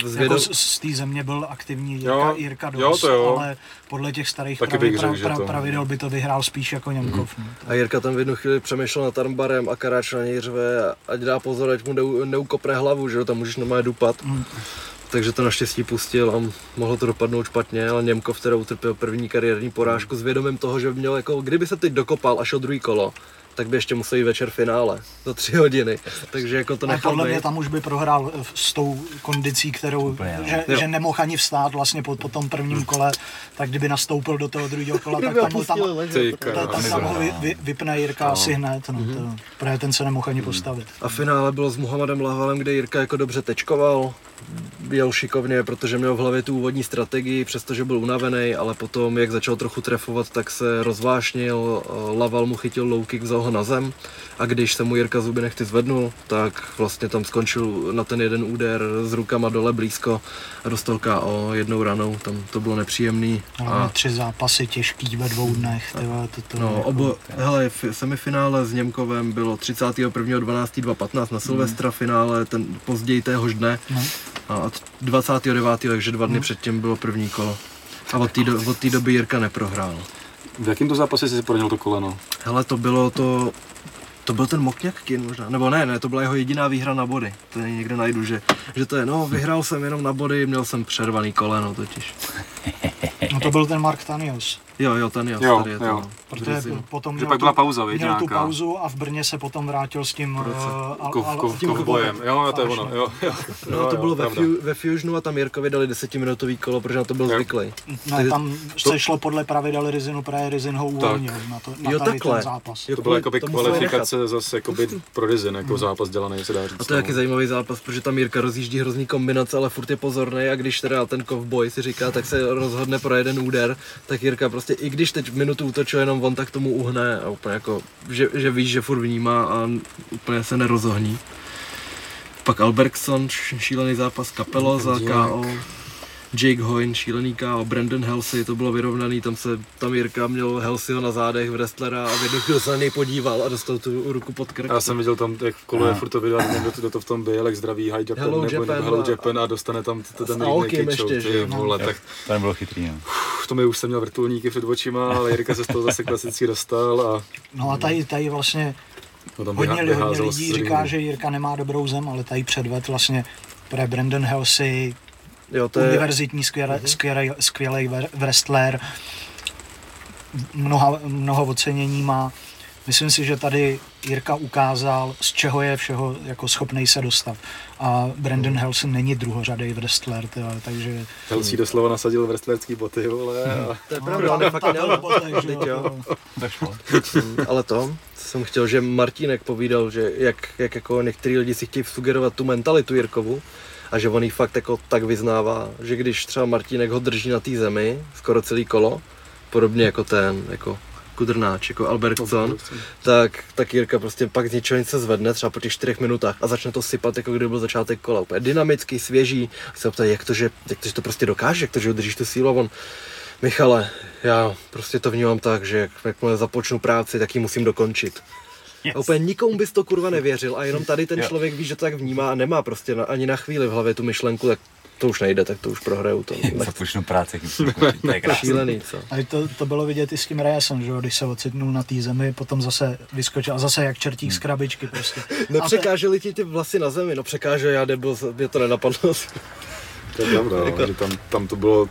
Speaker 4: zvědom... Jako z, z té země byl aktivní Jirka, jo, Jirka dost, jo, to jo. ale podle těch starých Taky pravi, pra, pra, to... pravidel by to vyhrál spíš jako Němkov. Mm.
Speaker 2: A Jirka tam v jednu chvíli přemýšlel nad armbarem a Karáč na něj řve, ať dá pozor, ať mu neu, neukopne hlavu, že jo, tam můžeš normálně dupat. Mm. Takže to naštěstí pustil a mohlo to dopadnout špatně, ale Němkov teda utrpěl první kariérní porážku s vědomím toho, že měl jako, kdyby se teď dokopal a šel druhý kolo, tak by ještě musel jít večer finále za tři hodiny. Takže jako to
Speaker 4: nechal podle mě tam už by prohrál s tou kondicí, kterou, Úplně, že, že nemohl ani vstát vlastně po, po tom prvním kole, tak kdyby nastoupil do toho druhého kola, tak tam, tam, tam, tam, tam ho vy, vy, vypne Jirka no. asi hned, no, mm-hmm. to, protože ten se nemohl ani postavit.
Speaker 2: A finále bylo s Muhammadem Lahalem, kde Jirka jako dobře tečkoval, jel šikovně, protože měl v hlavě tu úvodní strategii, přestože byl unavený, ale potom, jak začal trochu trefovat, tak se rozvášnil, Laval mu chytil low kick, vzal ho na zem a když se mu Jirka zuby nechty zvednul, tak vlastně tam skončil na ten jeden úder s rukama dole blízko a dostal KO jednou ranou, tam to bylo nepříjemný.
Speaker 4: A tři zápasy těžký ve dvou dnech. Tyva, to, to
Speaker 2: no, jako, obo, hele, v semifinále s Němkovem bylo 31.12.2015 na Silvestra hmm. finále, ten později téhož dne. No. A 29. takže dva dny hmm. předtím bylo první kolo. A od té do, od doby Jirka neprohrál.
Speaker 3: V jakém to zápase jsi si poradil to koleno?
Speaker 2: Hele, to bylo to, to byl ten Mokňak Kin možná, nebo ne, ne, to byla jeho jediná výhra na body, to někde najdu, že, že to je, no, vyhrál jsem jenom na body, měl jsem přervaný koleno totiž.
Speaker 4: No to byl ten Mark Tanios.
Speaker 2: Jo, jo, ten jo, jo, tady je to. Jo.
Speaker 4: Protože potom
Speaker 3: měl, pak byla pauza,
Speaker 4: měl tu pauzu a v Brně se potom vrátil s tím uh,
Speaker 3: kov, kovbojem. Jo, to je ono. Jo, jo.
Speaker 2: No, to bylo ve, fu, ve Fusionu a tam Jirkovi dali desetiminutový kolo, protože na to byl zvyklý.
Speaker 4: No, tam se šlo podle pravidel Rizinu, právě Rizin ho uvolnil na, to, na jo, tady takhle. ten zápas.
Speaker 3: To byla jakoby kvalifikace zase jakoby pro Rizin, jako zápas dělaný, se dá říct.
Speaker 2: A to je jaký zajímavý zápas, protože tam Jirka rozjíždí hrozný kombinace, ale furt je pozorný a když teda ten kovboj si říká, tak se rozhodne pro jeden úder, tak Jirka prostě, i když teď minutu útočil jenom on, tak tomu uhne a úplně jako, že, že víš, že furt vnímá a úplně se nerozohní. Pak Albertson, šílený zápas Kapelo za KO. Jake Hoyne, šílený KO, Brandon Halsey, to bylo vyrovnaný, tam se, tam Jirka měl Halseyho na zádech v wrestlera a v jednu chvíli se na něj podíval a dostal tu ruku pod krk.
Speaker 3: Já jsem viděl tam, jak v kole furt to vydal, kdo, kdo to v tom byl, jak zdraví High Japan,
Speaker 2: Hello
Speaker 3: nebo,
Speaker 2: Japan,
Speaker 3: Hello Japan a dostane tam
Speaker 2: ten ještě, že?
Speaker 3: Vole, tak,
Speaker 1: to nebylo chytrý, no.
Speaker 3: To mi už jsem měl vrtulníky před očima, ale Jirka se z toho zase klasicky dostal a...
Speaker 4: No a tady, tady vlastně No tam hodně, vyhá, hodně lidí říká, že Jirka nemá dobrou zem, ale tady předved vlastně pre Brandon Halsey Jo, to univerzitní skvěle, uh-huh. skvělý, skvělý wrestler, mnoha, mnoho ocenění má. Myslím si, že tady Jirka ukázal, z čeho je všeho jako schopný se dostat. A Brandon Helsen není druhořadý wrestler, teda, takže...
Speaker 3: Helsi doslova nasadil wrestlerský boty, vole. A...
Speaker 2: To je pravda, on fakt měl boty, Ale to jsem chtěl, že Martínek povídal, že jak, jak jako některý lidi si chtějí sugerovat tu mentalitu Jirkovu, a že on jí fakt jako tak vyznává, že když třeba Martínek ho drží na té zemi skoro celý kolo, podobně jako ten, jako kudrnáč, jako Albertson, tak, tak Jirka prostě pak z ničeho nic se zvedne, třeba po těch čtyřech minutách a začne to sypat, jako kdyby byl začátek kola. Úplně dynamický, svěží. Se ptá, jak to, že, jak to, že to prostě dokáže, jak to, že udržíš tu sílu a on, Michale, já prostě to vnímám tak, že jak, jakmile započnu práci, tak ji musím dokončit. Yes. A úplně nikomu bys to kurva nevěřil a jenom tady ten člověk ví, že to tak vnímá a nemá prostě na, ani na chvíli v hlavě tu myšlenku, tak to už nejde, tak to už prohraju to.
Speaker 1: Započnu práci,
Speaker 2: to je šílený, co?
Speaker 4: A to, to bylo vidět i s tím Reyesem, že když se ocitnul na té zemi, potom zase vyskočil a zase jak čertík hmm. z krabičky prostě.
Speaker 2: Nepřekáželi ti ty vlasy na zemi, no překáže, já debil, mě to nenapadlo.
Speaker 3: To je pravda, jako... že tam, tam to bylo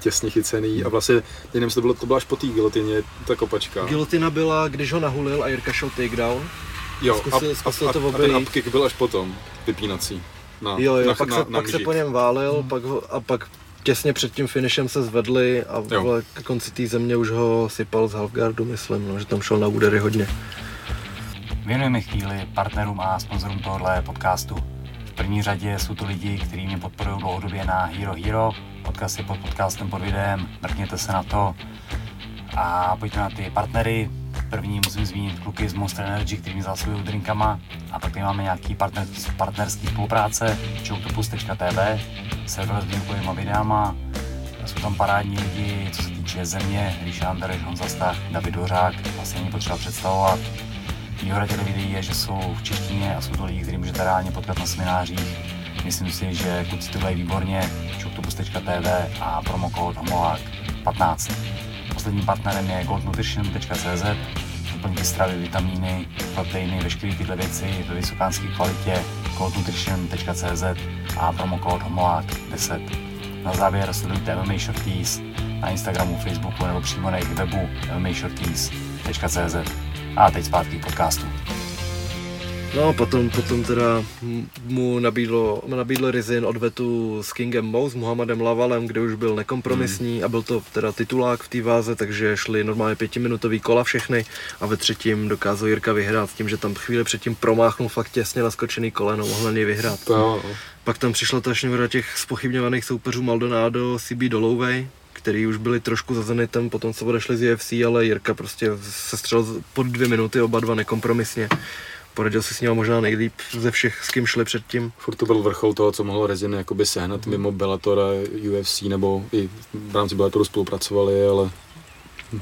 Speaker 3: těsně chycený a vlastně, nevím, to bylo, to bylo až po té gilotině, ta kopačka.
Speaker 2: Gilotina byla, když ho nahulil a Jirka šel takedown
Speaker 3: Jo,
Speaker 2: Zkusil-
Speaker 3: up,
Speaker 2: zkusil
Speaker 3: up,
Speaker 2: to
Speaker 3: up, a ten
Speaker 2: obejít.
Speaker 3: upkick byl až potom, vypínací. Na,
Speaker 2: Jo, jo,
Speaker 3: na,
Speaker 2: pak,
Speaker 3: na,
Speaker 2: se,
Speaker 3: na
Speaker 2: pak se po něm válil, pak ho, a pak těsně před tím finishem se zvedli a vole, ke konci té země už ho sypal z halfguardu, myslím, no, že tam šel na údery hodně.
Speaker 1: Věnujeme chvíli partnerům a sponzorům tohohle podcastu. V první řadě jsou to lidi, kteří mě podporují dlouhodobě na Hero Hero. Podcast je pod podcastem pod videem, mrkněte se na to. A pojďme na ty partnery. První musím zmínit kluky z Monster Energy, který mě zásobují drinkama. A pak tady máme nějaký partner, partnerský spolupráce, choutopus.tv, server s videama. Jsou tam parádní lidi, co se týče země, Ríša Andereš, Honza Stach, David Hořák, vlastně není potřeba představovat. Výhoda těch videí je, že jsou v češtině a jsou to lidi, který můžete reálně potkat na seminářích. Myslím si, že kluci to dělají výborně, choutopus.tv a promokód HOMOLák 15. Posledním partnerem je goldnutrition.cz, doplňky stravy, vitamíny, proteiny, veškeré tyhle věci ve vysokánské kvalitě goldnutrition.cz a promokód HOMOLák 10. Na závěr sledujte MMA Shorties na Instagramu, Facebooku nebo přímo na jejich webu mmashorties.cz. A teď zpátky k podcastu.
Speaker 2: No, potom, potom teda mu nabídlo, nabídlo Rizin odvetu s Kingem Mo, s Muhammadem Lavalem, kde už byl nekompromisní a byl to teda titulák v té váze, takže šli normálně pětiminutový kola všechny a ve třetím dokázal Jirka vyhrát s tím, že tam chvíli předtím promáchnul fakt těsně naskočený koleno, mohl na něj vyhrát.
Speaker 3: To no.
Speaker 2: Pak tam přišla ta šňůra těch spochybňovaných soupeřů Maldonado, CB Dolovej, který už byli trošku za Zenitem, potom se odešli z UFC, ale Jirka prostě se střelil pod dvě minuty, oba dva nekompromisně. Poradil si s ním možná nejlíp ze všech, s kým šli předtím.
Speaker 3: Furt to byl vrchol toho, co mohlo Rezin jakoby sehnat mimo Bellator a UFC, nebo i v rámci Bellatoru spolupracovali, ale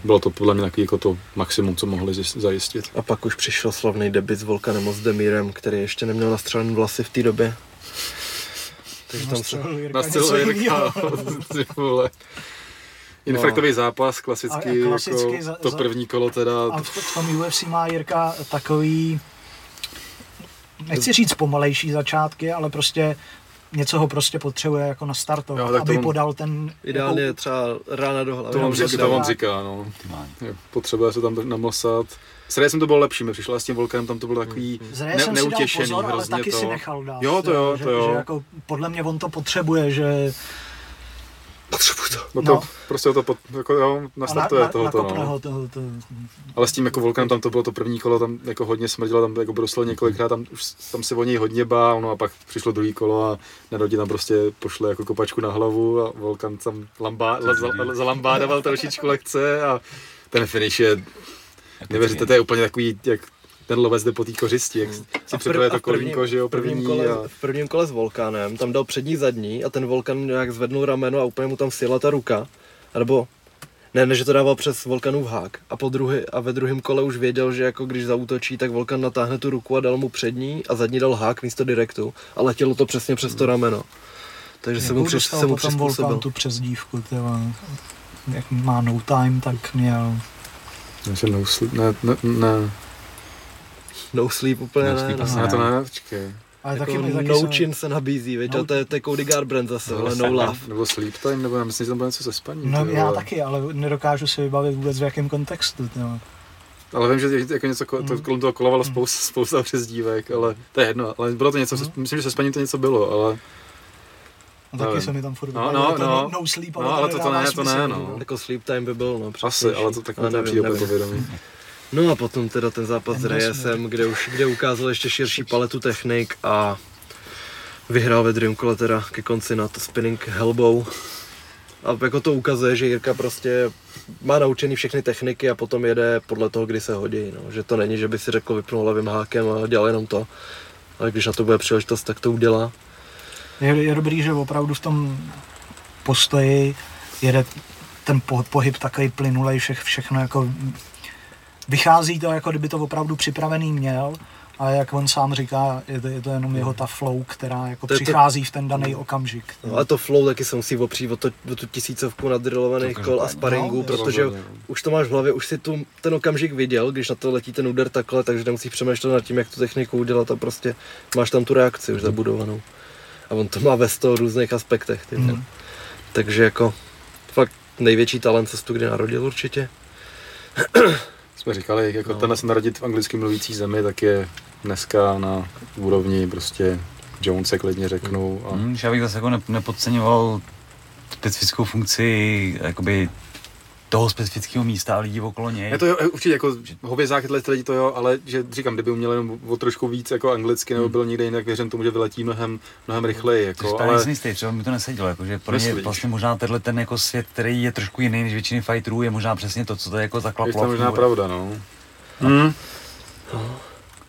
Speaker 3: bylo to podle mě takový jako to maximum, co mohli zajistit.
Speaker 2: A pak už přišel slavný debit s Volkanem Ozdemírem, který ještě neměl nastřelen vlasy v té době. Takže tam se...
Speaker 4: Nastřelil Jirka
Speaker 3: Na. Infraktový zápas, klasický,
Speaker 4: A- a klasicky
Speaker 3: jako
Speaker 4: za-
Speaker 3: to
Speaker 4: za-
Speaker 3: první kolo teda,
Speaker 4: A v, v tom UFC má Jirka takový, nechci říct pomalejší začátky, ale prostě něco ho prostě potřebuje jako nastartovat,
Speaker 3: Jo, tak to
Speaker 4: aby
Speaker 3: on-
Speaker 4: podal ten...
Speaker 2: Ideálně
Speaker 4: jako,
Speaker 2: třeba rána do hlavy.
Speaker 3: to on, říká, to on říká, no. Jo, Potřebuje se tam namlsat. S Reyesem to bylo lepší, mi přišlo, ale s tím Volkanem tam to bylo takový
Speaker 4: z
Speaker 3: ne,
Speaker 4: Reyesem si dal
Speaker 3: neutěšený
Speaker 4: pozor, ale
Speaker 3: hrozně
Speaker 4: taky
Speaker 3: to.
Speaker 4: si nechal dát.
Speaker 3: Jo, to jo,
Speaker 4: že,
Speaker 3: to jo.
Speaker 4: Že jako, podle mě on to potřebuje, že
Speaker 2: Potřebuji to.
Speaker 3: No to
Speaker 4: No.
Speaker 3: prostě to pod, jako jo,
Speaker 4: na,
Speaker 3: nastartuje
Speaker 4: na,
Speaker 3: tohoto,
Speaker 4: nakopne
Speaker 3: no.
Speaker 4: ho to,
Speaker 3: Ale s tím jako Volkanem tam to bylo to první kolo, tam jako hodně smrdilo, tam jako brusel několikrát, tam, už, tam se o něj hodně bál, no a pak přišlo druhý kolo a Nerodi tam prostě pošle jako kopačku na hlavu a Volkan tam lambá, la, za, zalambádoval trošičku lehce a ten finish je, nevěříte, to je úplně takový, jak ten lovec jde po té kořisti, jak si
Speaker 2: v
Speaker 3: připravuje
Speaker 2: prv-
Speaker 3: to
Speaker 2: a v prvním-
Speaker 3: kolínko, že jo,
Speaker 2: v prvním
Speaker 3: první
Speaker 2: kole,
Speaker 3: a
Speaker 2: v prvním kole s Volkanem, tam dal přední zadní a ten Volkan nějak zvednul rameno a úplně mu tam sjela ta ruka. A nebo ne, ne, že to dával přes Volkanův hák. A, po druhý, a ve druhém kole už věděl, že jako když zautočí, tak Volkan natáhne tu ruku a dal mu přední a zadní dal hák místo direktu. A letělo to přesně přes to rameno. Takže se mu,
Speaker 4: jakou
Speaker 2: při,
Speaker 4: dostal
Speaker 2: se mu
Speaker 4: potom
Speaker 2: přizpůsobil.
Speaker 4: Volkan tu přezdívku, tyva, jak má no time, tak měl
Speaker 3: Že no, ne, ne, ne,
Speaker 2: No sleep úplně
Speaker 1: No
Speaker 2: ne,
Speaker 1: sleep
Speaker 2: ne.
Speaker 1: asi
Speaker 3: ne, to ne, počkej.
Speaker 4: ale
Speaker 2: Jako
Speaker 4: taky, taky
Speaker 2: no
Speaker 4: se-
Speaker 2: chin se nabízí?
Speaker 4: No-
Speaker 2: No, to, je, to je Cody Garbrandt zase, ale no
Speaker 3: Nebo-
Speaker 2: love.
Speaker 3: Nebo sleep time, nebo já myslím, že tam bylo něco se spaním.
Speaker 4: No já
Speaker 3: vole.
Speaker 4: taky, ale nedokážu si vybavit vůbec v jakém kontextu. Tyva.
Speaker 3: Ale vím, že jako něco, ko- to,
Speaker 4: Mm.
Speaker 3: kolem toho kolovalo spousta, spousta přezdívek, ale to je jedno. Ale bylo to něco,
Speaker 4: Mm.
Speaker 3: myslím, že se spaním to něco bylo, ale
Speaker 4: A taky
Speaker 3: Nevím.
Speaker 4: se mi tam furt
Speaker 3: No, no,
Speaker 4: to
Speaker 3: no.
Speaker 4: no sleep,
Speaker 3: No, ale to- to
Speaker 4: nedává
Speaker 3: ne, to ne, no.
Speaker 2: Jako sleep time by byl, no
Speaker 3: asi,
Speaker 2: přesnější.
Speaker 3: ale to tak mi to
Speaker 2: nevím,
Speaker 3: přijde úplně
Speaker 2: nevím. No a potom teda ten zápas s Reyesem, kde už kde ukázal ještě širší paletu technik a vyhrál ve druhém kole teda ke konci na to spinning elbow. A jako to ukazuje, že Jirka prostě má naučený všechny techniky a potom jede podle toho, kdy se hodí. No. Že to není, že by si řekl vypnul levým hákem a dělal jenom to. Ale když na to bude příležitost, tak to udělá.
Speaker 4: Je, je dobrý, že opravdu v tom postoji jede ten po, pohyb takový plynulej, vše, všechno jako vychází to, jako kdyby to opravdu připravený měl, a jak on sám říká, je to, je to jenom jeho ta flow, která jako
Speaker 2: To je to-
Speaker 4: přichází v ten daný okamžik.
Speaker 2: No, a to flow taky se musí opřít o, to, o tu tisícovku nadrilovaných kol a sparingu,
Speaker 4: no,
Speaker 2: protože
Speaker 3: no.
Speaker 2: už to máš v hlavě, už si tu, ten okamžik viděl, když na to letí ten úder takhle, takže nemusíš přemýšlet nad tím, jak tu techniku udělat a prostě máš tam tu reakci už zabudovanou. A on to má ve 100 různých aspektech. Ty.
Speaker 4: Mm.
Speaker 2: Takže jako fakt největší talent, co jsi tu kdy narodil určitě.
Speaker 3: Jsme říkali, jako no. tenhle se narodit v anglicky mluvící zemi, tak je dneska na úrovni prostě Jones, se klidně řeknu.
Speaker 1: A... Hmm, já bych zase jako nepodceňoval specifickou funkci jakoby toho specifického místa a lidí okolo něj.
Speaker 3: Je to jo, určitě jako hovězák tyhle lidi to jo, ale že říkám, kdyby uměl jenom o trošku víc jako anglicky nebo hmm. byl někde jinak, věřím tomu, že vyletí mnohem, mnohem rychleji. Jako,
Speaker 1: ale... nejsem jistý, třeba mi to nesedělo, jako, že pro mě vlastně možná tenhle ten jako svět, který je trošku jiný než většiny fighterů, je možná přesně to, co to je jako zaklaplo.
Speaker 3: Je to možná pravda, no.
Speaker 2: Hmm.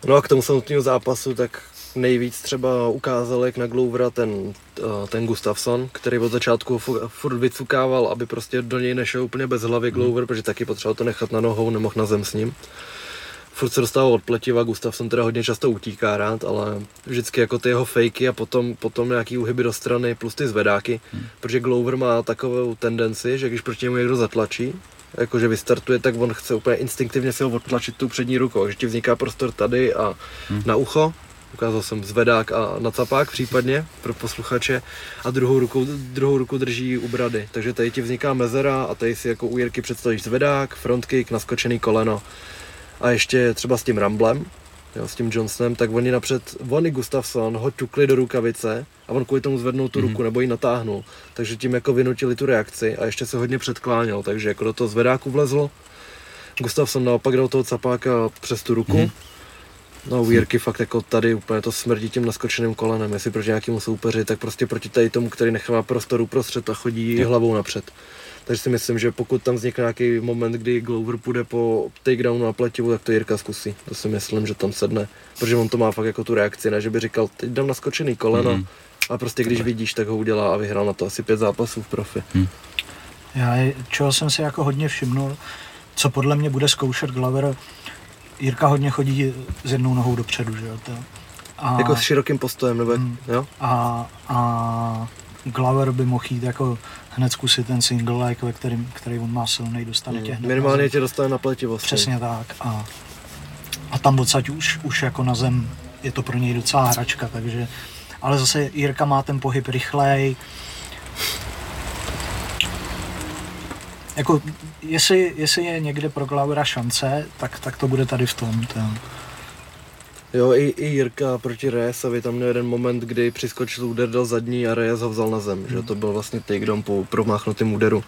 Speaker 2: No a k tomu samotnému zápasu, tak nejvíc třeba ukázal, jak na Glovera ten, eh, ten Gustafsson, který od začátku furt vycukával, aby prostě do něj nešel úplně bez hlavy Glover, mm. protože taky potřeboval to nechat na nohou, nemohl na zem s ním. Furt se dostával od pletiva, Gustafsson teda hodně často utíká rád, ale vždycky jako ty jeho fejky a potom, potom nějaký uhyby do strany plus ty zvedáky, mm. protože Glover má takovou tendenci, že když proti němu někdo zatlačí, jakože vystartuje, tak on chce úplně instinktivně si ho odtlačit tu přední rukou, že ti vzniká prostor tady a hmm. na ucho ukázal jsem zvedák a nacapák případně pro posluchače a druhou ruku, druhou ruku drží u brady. Takže tady ti vzniká mezera a tady si jako u Jirky představíš zvedák, frontkick, naskočený koleno a ještě třeba s tím Ramblem, jo, s tím Johnsonem, tak oni napřed, on i Gustafsson ho ťukli do rukavice a on kvůli tomu zvednul tu mm-hmm. ruku nebo ji natáhnul. Takže tím jako vynutili tu reakci a ještě se hodně předkláněl, takže jako do toho zvedáku vlezl. Gustafsson naopak dal toho capáka přes tu ruku. Mm-hmm No u Jirky fakt jako tady úplně to smrdí tím naskočeným kolenem, jestli proti nějakému soupeři, tak prostě proti tady tomu, který nechává prostor uprostřed a chodí jo. hlavou napřed. Takže si myslím, že pokud tam vznikne nějaký moment, kdy Glover půjde po takedownu na pletivu, tak to Jirka zkusí. To si myslím, že tam sedne, protože on to má fakt jako tu reakci, ne že by říkal, teď dám naskočený koleno mm-hmm. a prostě když vidíš, tak ho udělá a vyhrál na to asi pět zápasů v profi. Mm.
Speaker 4: Já, čeho jsem si jako hodně všimnul, co podle mě bude zkoušet Glover, Jirka hodně chodí s jednou nohou dopředu, že jo?
Speaker 2: A, jako s širokým postojem, nebo mm, jo?
Speaker 4: A, a Glover by mohl jít jako hned zkusit ten single like, ve kterým, který on má silný, dostane tě hned
Speaker 2: Minimálně tě dostane na pletivost.
Speaker 4: Přesně tak. A, a tam odsaď už, už jako na zem je to pro něj docela hračka, takže ale zase Jirka má ten pohyb rychlej, jako, jestli, jestli je někde pro Glaura šance, tak, tak to bude tady v tom. Ten.
Speaker 2: Jo, i, i Jirka proti Rejesovi, tam měl jeden moment, kdy přiskočil úder, dal zadní a Reyes ho vzal na zem, hmm. že to byl vlastně takedown po promáchnutém úderu.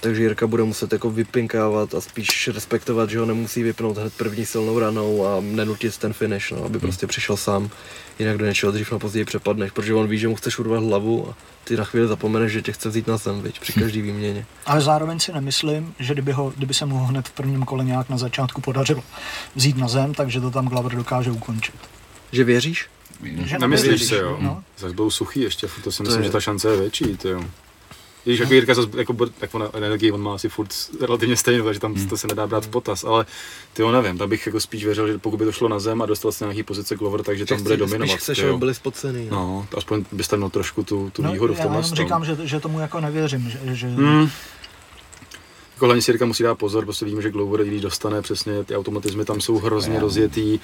Speaker 2: Takže Jirka bude muset jako vypinkávat a spíš respektovat, že ho nemusí vypnout hned první silnou ranou a nenutit ten finish, no, aby hmm. prostě přišel sám. Jinak do něčeho dřív na později přepadneš, protože on ví, že mu chceš urvat hlavu a ty na chvíli zapomeneš, že tě chce vzít na zem, viď, při každý výměně.
Speaker 4: Ale zároveň si nemyslím, že kdyby, ho, kdyby se mu ho hned v prvním kole nějak na začátku podařilo vzít na zem, takže to tam Glover dokáže ukončit.
Speaker 2: Že věříš?
Speaker 3: Že Nemyslíš se, jo. No. Zase byl suchý ještě, to si to myslím, je. že ta šance je větší, to jo. Když jako Jirka zase, jako, jako na energii, on má asi furt relativně stejně, takže tam hmm. to se nedá brát v potaz, ale ty jo nevím, tam bych jako spíš věřil, že pokud by to šlo na zem a dostal se na nějaký pozice Glover, takže tam bude dominovat.
Speaker 2: Spíš chceš, aby byli spocený.
Speaker 3: No. no, aspoň byste měl trošku tu, tu no, výhodu v tom. Já
Speaker 4: říkám, že, že tomu jako nevěřím, že, že... Hmm.
Speaker 3: Jako hlavně si Jirka musí dát pozor, protože víme, že Glover, když dostane přesně ty automatizmy, tam jsou hrozně rozjetý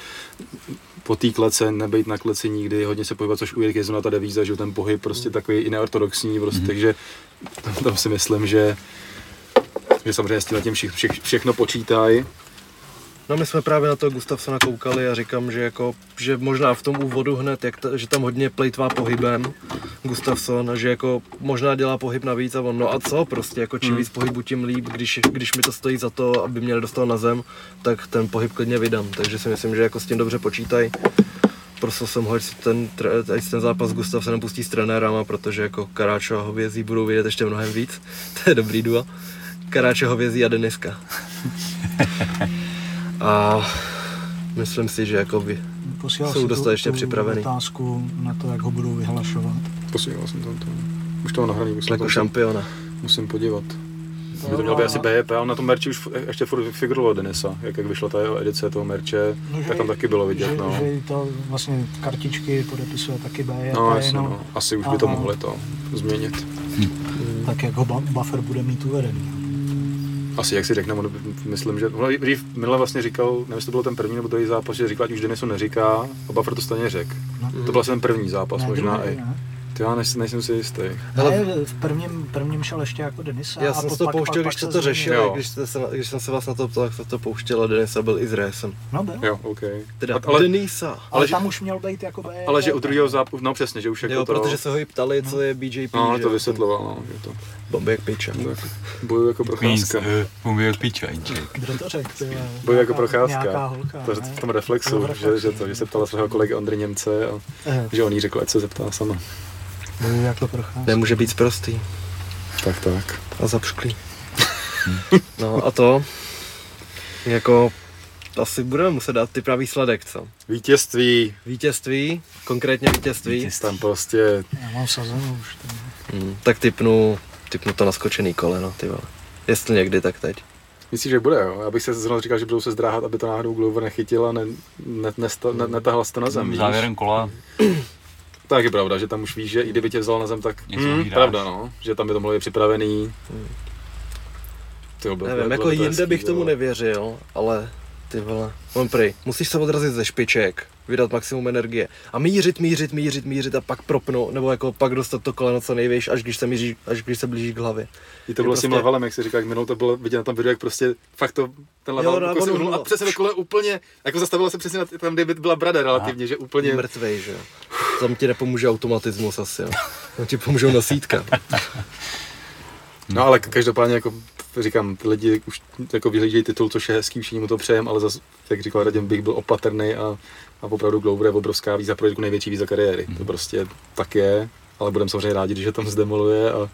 Speaker 3: po té klece, nebejt na kleci nikdy, hodně se pohybovat, což u Jirky je zrovna ta devíza, že ten pohyb prostě takový i neortodoxní, prostě, mm-hmm. takže tam, tam, si myslím, že, že samozřejmě s tím vše, všechno počítají.
Speaker 2: No my jsme právě na to Gustavsona koukali a říkám, že jako, že možná v tom úvodu hned, jak ta, že tam hodně plejtvá pohybem Gustavson, že jako možná dělá pohyb navíc a on, no a co, prostě jako čím hmm. víc pohybu, tím líp, když, když mi to stojí za to, aby mě nedostal na zem, tak ten pohyb klidně vydám, takže si myslím, že jako s tím dobře počítají. Prosil jsem ho, ať si ten, ať ten zápas Gustav se nepustí s trenérama, protože jako Karáčo a Hovězí budou vidět ještě mnohem víc, to je dobrý duo. Karáčo, Hovězí a Deniska. A myslím si, že jako by Posílal jsou dostatečně připravený.
Speaker 4: otázku na to, jak ho budou vyhlašovat.
Speaker 3: Posílal jsem tam to. Už to nahraný.
Speaker 2: Musím jako šampiona.
Speaker 3: Musím podívat. By to mělo být asi BEP, ale na tom merči už ještě furt figurovalo Denisa, jak, jak vyšla ta jeho edice toho merče, no, tak tam taky bylo vidět.
Speaker 4: Že,
Speaker 3: no.
Speaker 4: že to vlastně kartičky podepisuje taky BEP.
Speaker 3: No, jasně, no. no. Asi už by to mohli to změnit.
Speaker 4: Hm. Tak jak ho Buffer bude mít uvedený.
Speaker 3: Asi, jak si řekne, myslím, že dřív minule vlastně říkal, nevím, jestli to byl ten první nebo druhý zápas, že říkal, ať už Denisu neříká, a Buffer to stejně řekl. No. To byl ten první zápas, ne, možná i. To já nejsem, nejsem si jistý.
Speaker 4: Ne, v prvním, prvním šel ještě jako Denisa.
Speaker 2: Já
Speaker 4: a
Speaker 2: jsem to
Speaker 4: pak-
Speaker 2: pouštěl,
Speaker 4: pak-
Speaker 2: když jste
Speaker 4: se
Speaker 2: to
Speaker 3: Jo.
Speaker 2: když, jste se, když jsem se vás na to ptal, jak jste to pouštěl a Denisa byl i s Résem.
Speaker 4: No byl.
Speaker 3: Jo, OK.
Speaker 2: Teda
Speaker 3: A- ale,
Speaker 2: Denisa.
Speaker 4: Ale,
Speaker 3: ale že-
Speaker 4: tam už měl být jako B.
Speaker 3: ale že u druhého zápasu, no přesně, že už jako
Speaker 2: Jo,
Speaker 3: to...
Speaker 2: protože se ho i ptali, co je BJP.
Speaker 3: No, ale
Speaker 2: že
Speaker 3: to
Speaker 2: jo.
Speaker 3: vysvětloval, no, že to
Speaker 2: Bomby jak piča.
Speaker 3: bojuju jako
Speaker 1: Nic,
Speaker 3: procházka.
Speaker 1: umí jak pičajíček.
Speaker 4: Kdo to řekl? ty?
Speaker 3: Bojuju jako procházka. To v tom reflexu, že, že, to, že se ptala svého kolegy Ondry Němce a
Speaker 4: Eh,
Speaker 3: že on jí řekl, ať se zeptá sama.
Speaker 4: Bojuju jako procházka.
Speaker 2: Nemůže být prostý
Speaker 3: Tak, tak.
Speaker 2: a zapšklý. No a to, jako, asi budeme muset dát ty pravý sledek, co?
Speaker 3: Vítězství,
Speaker 2: Vítězství, konkrétně vítězství,
Speaker 1: Vítězství.
Speaker 3: tam prostě,
Speaker 4: Já mám sazenou už.
Speaker 2: hmm, tak typnu, typnu to naskočený koleno, ty vole. Jestli někdy, tak teď.
Speaker 3: myslíš, že bude, jo? Já bych se zrovna říkal, že budou se zdráhat, aby to náhodou Glover nechytil a ne, ne, nesta, ne, netahal se to na zem, víš?
Speaker 1: Závěrem kola
Speaker 3: Tak je pravda, že tam už víš, že i kdyby tě vzal na zem, tak
Speaker 1: Něco
Speaker 3: hmm, pravda, no, že tam by to mohlo být připravený. Ty bylo,
Speaker 2: Nevím, jako jinde bych tomu nevěřil, ale ty vole, on prej, musíš se odrazit ze špiček, vydat maximum energie a mířit, mířit, mířit, mířit a pak propnout, nebo jako pak dostat to koleno co nejvýš, až když se, míří, až když se blíží k hlavě.
Speaker 3: I to bylo s tím
Speaker 2: prostě-
Speaker 3: levelem, jak si říkal, jak minul to bylo vidět na tom videu, jak prostě fakt to, ten level
Speaker 2: Jo,
Speaker 3: jako
Speaker 2: no, ono
Speaker 3: uhnul a přesně kole úplně, jako zastavilo se přesně na, tam, kde by byla brada relativně, že úplně,
Speaker 2: Mrtvej, že jo. Tam ti nepomůže automatismus asi, jo. Tam ti pomůžou nosítka.
Speaker 3: no ale každopádně jako říkám, ty lidi už jako vyhlížejí titul, což je hezký, všichni mu to přejem, ale zase, jak říkal Radim, bych byl opatrný a, a opravdu Glover je obrovská víza pro Jirku, největší víza kariéry. To prostě tak je, ale budeme samozřejmě rádi, když je tam zdemoluje a,